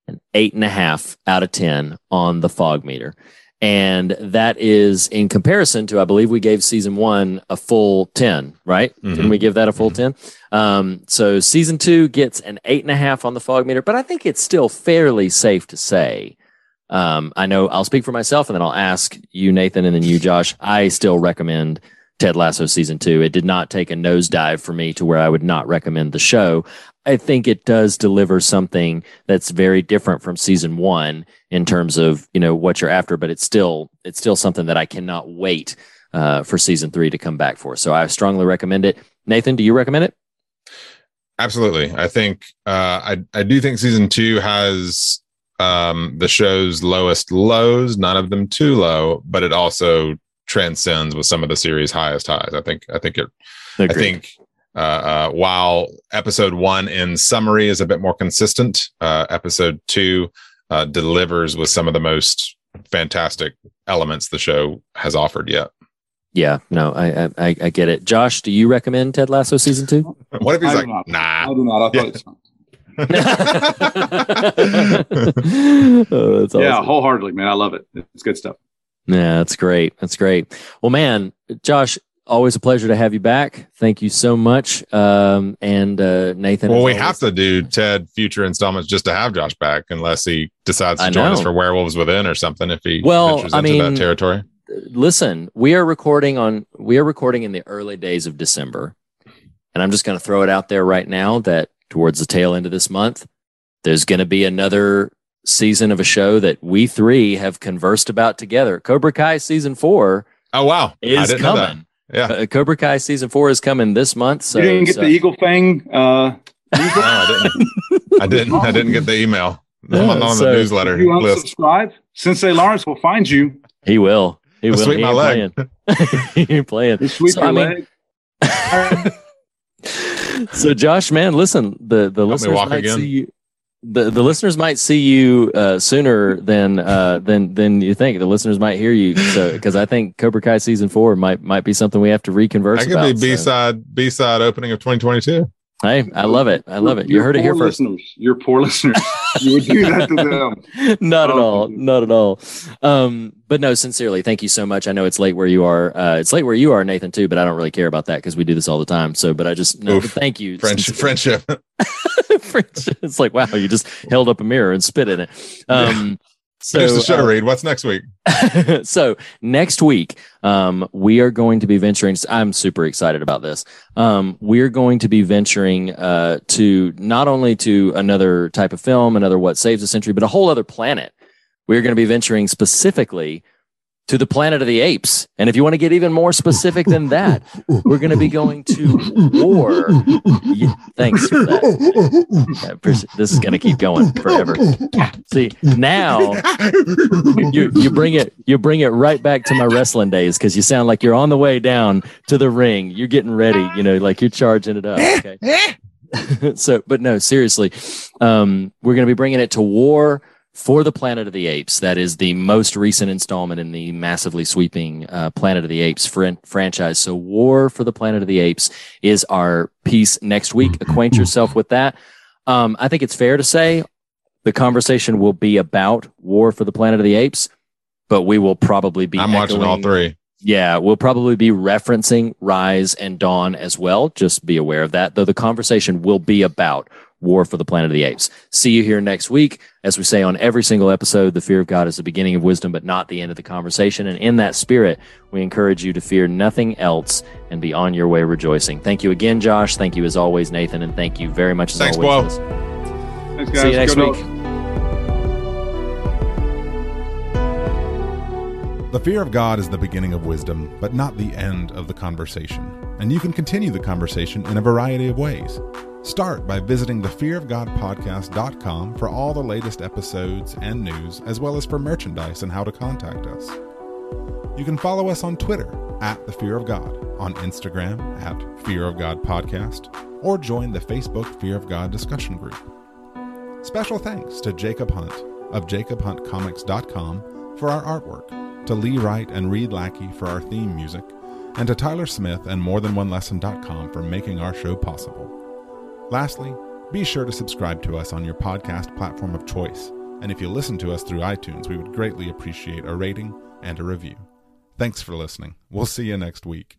Speaker 8: an eight and a half out of 10 on the fog meter. And that is in comparison to, I believe we gave season one a full 10, right? Didn't we give that a full 10? Um, so season two gets an eight and a half on the fog meter, but I think it's still fairly safe to say. Um, I know I'll speak for myself and then I'll ask you, Nathan, and then you, Josh. I still recommend Ted Lasso season two. It did not take a nosedive for me to where I would not recommend the show. I think it does deliver something that's very different from season one in terms of you know what you're after, but it's still it's still something that I cannot wait uh, for season three to come back for. So I strongly recommend it. Nathan, do you recommend it?
Speaker 9: Absolutely. I think uh, I I do think season two has um, the show's lowest lows, none of them too low, but it also transcends with some of the series' highest highs. I think I think it I think uh, uh, while episode one in summary is a bit more consistent, uh, episode two uh, delivers with some of the most fantastic elements the show has offered yet.
Speaker 8: Yeah, no, I I, I I get it. Josh, do you recommend Ted Lasso season two?
Speaker 9: What if he's
Speaker 19: I
Speaker 9: like,
Speaker 19: not.
Speaker 9: nah?
Speaker 19: I do not. I thought it's
Speaker 8: oh, that's
Speaker 19: yeah, wholeheartedly, man. I love it. It's good stuff.
Speaker 8: Yeah, that's great. That's great. Well, man, Josh, always a pleasure to have you back. Thank you so much. Um, and uh, Nathan.
Speaker 9: Well, we
Speaker 8: always-
Speaker 9: have to do Ted future installments just to have Josh back, unless he decides to
Speaker 8: I
Speaker 9: join us for Werewolves Within or something. If he
Speaker 8: Well,
Speaker 9: ventures
Speaker 8: I
Speaker 9: into
Speaker 8: mean-
Speaker 9: that territory,
Speaker 8: listen, we are recording on we are recording in the early days of December. And I'm just going to throw it out there right now that towards the tail end of this month, there's going to be another season of a show that we three have conversed about together. Cobra Kai season 4
Speaker 9: oh wow, I
Speaker 8: is
Speaker 9: didn't know that.
Speaker 8: coming.
Speaker 9: Yeah,
Speaker 8: Uh, Cobra Kai season 4 is coming this month, so
Speaker 19: you didn't get
Speaker 8: so-
Speaker 19: the Eagle Fang. Uh,
Speaker 9: no, I didn't. I didn't. I didn't get the email. I'm
Speaker 8: Yeah,
Speaker 9: not on
Speaker 8: so-
Speaker 9: the newsletter
Speaker 19: if you
Speaker 9: list.
Speaker 19: unsubscribe, Sensei Lawrence will find you.
Speaker 8: he will. He will.
Speaker 9: Sweep
Speaker 8: He
Speaker 9: my leg.
Speaker 8: playing. he ain't playing.
Speaker 19: You sweep
Speaker 8: So,
Speaker 19: your
Speaker 8: I mean,
Speaker 19: leg.
Speaker 8: so Josh, man, listen, the the
Speaker 9: me
Speaker 8: listeners
Speaker 9: walk
Speaker 8: might
Speaker 9: again.
Speaker 8: see you. The, the listeners might see you uh, sooner than uh, than than you think. The listeners might hear you, so because I think Cobra Kai season four might might be something we have to reconverse
Speaker 9: That could
Speaker 8: about.
Speaker 9: be B
Speaker 8: so-
Speaker 9: side B side opening of 2022.
Speaker 8: Hey, I love it. I love it. You
Speaker 19: Your
Speaker 8: heard it here
Speaker 19: poor
Speaker 8: first.
Speaker 19: Listeners, your poor listeners. You would do that to them.
Speaker 8: not at
Speaker 19: Oh,
Speaker 8: all not at all um but no sincerely thank you so much i know it's late where you are uh it's late where you are nathan too but i don't really care about that because we do this all the time so but i just no,
Speaker 9: Oof.
Speaker 8: thank you
Speaker 9: Friendship. Friendship.
Speaker 8: Friendship. it's like wow you just held up a mirror and spit in it um so
Speaker 9: Finish the show,
Speaker 8: uh,
Speaker 9: Reed. What's next week?
Speaker 8: so next week um, we are going to be venturing i'm super excited about this um, we're going to be venturing uh, to not only to another type of film another what saves a century but a whole other planet we're going to be venturing specifically to the planet of the apes and if you want to get even more specific than that we're going to be going to war Yeah, thanks for that Yeah, this is going to keep going forever see now you you bring it you bring it right back to my wrestling days because you sound like you're on the way down to the ring. You're getting ready, you know, like you're charging it up. Okay. so, but no, seriously, um, we're going to be bringing it to war for the Planet of the Apes. That is the most recent installment in the massively sweeping uh, Planet of the Apes fran- franchise. So, War for the Planet of the Apes is our piece next week. Acquaint yourself with that. Um, I think it's fair to say the conversation will be about War for the Planet of the Apes, but we will probably be.
Speaker 21: I'm watching all three.
Speaker 8: yeah, we'll probably be referencing Rise and Dawn as well. Just be aware of that, though the conversation will be about War for the Planet of the Apes. See you here next week. As we say on every single episode, the fear of God is the beginning of wisdom, but not the end of the conversation. And in that spirit, we encourage you to fear nothing else and be on your way rejoicing. Thank you again, Josh. Thank you as always, Nathan. And thank you very much as
Speaker 21: Thanks,
Speaker 8: always.
Speaker 21: Bo.
Speaker 19: Thanks, guys.
Speaker 8: See you next
Speaker 19: Go
Speaker 8: week.
Speaker 19: Dogs.
Speaker 21: The fear of God is the beginning of wisdom, but not the end of the conversation. And you can continue the conversation in a variety of ways. Start by visiting thefearofgodpodcast.com for all the latest episodes and news, as well as for merchandise and how to contact us. You can follow us on Twitter at The Fear of God, on Instagram at Fear of God Podcast, or join the Facebook Fear of God discussion group. Special thanks to Jacob Hunt of jacobhuntcomics.com for our artwork, to Lee Wright and Reed Lackey for our theme music, and to Tyler Smith and morethanonelesson.com for making our show possible. Lastly, be sure to subscribe to us on your podcast platform of choice, and if you listen to us through iTunes, we would greatly appreciate a rating and a review. Thanks for listening. We'll see you next week.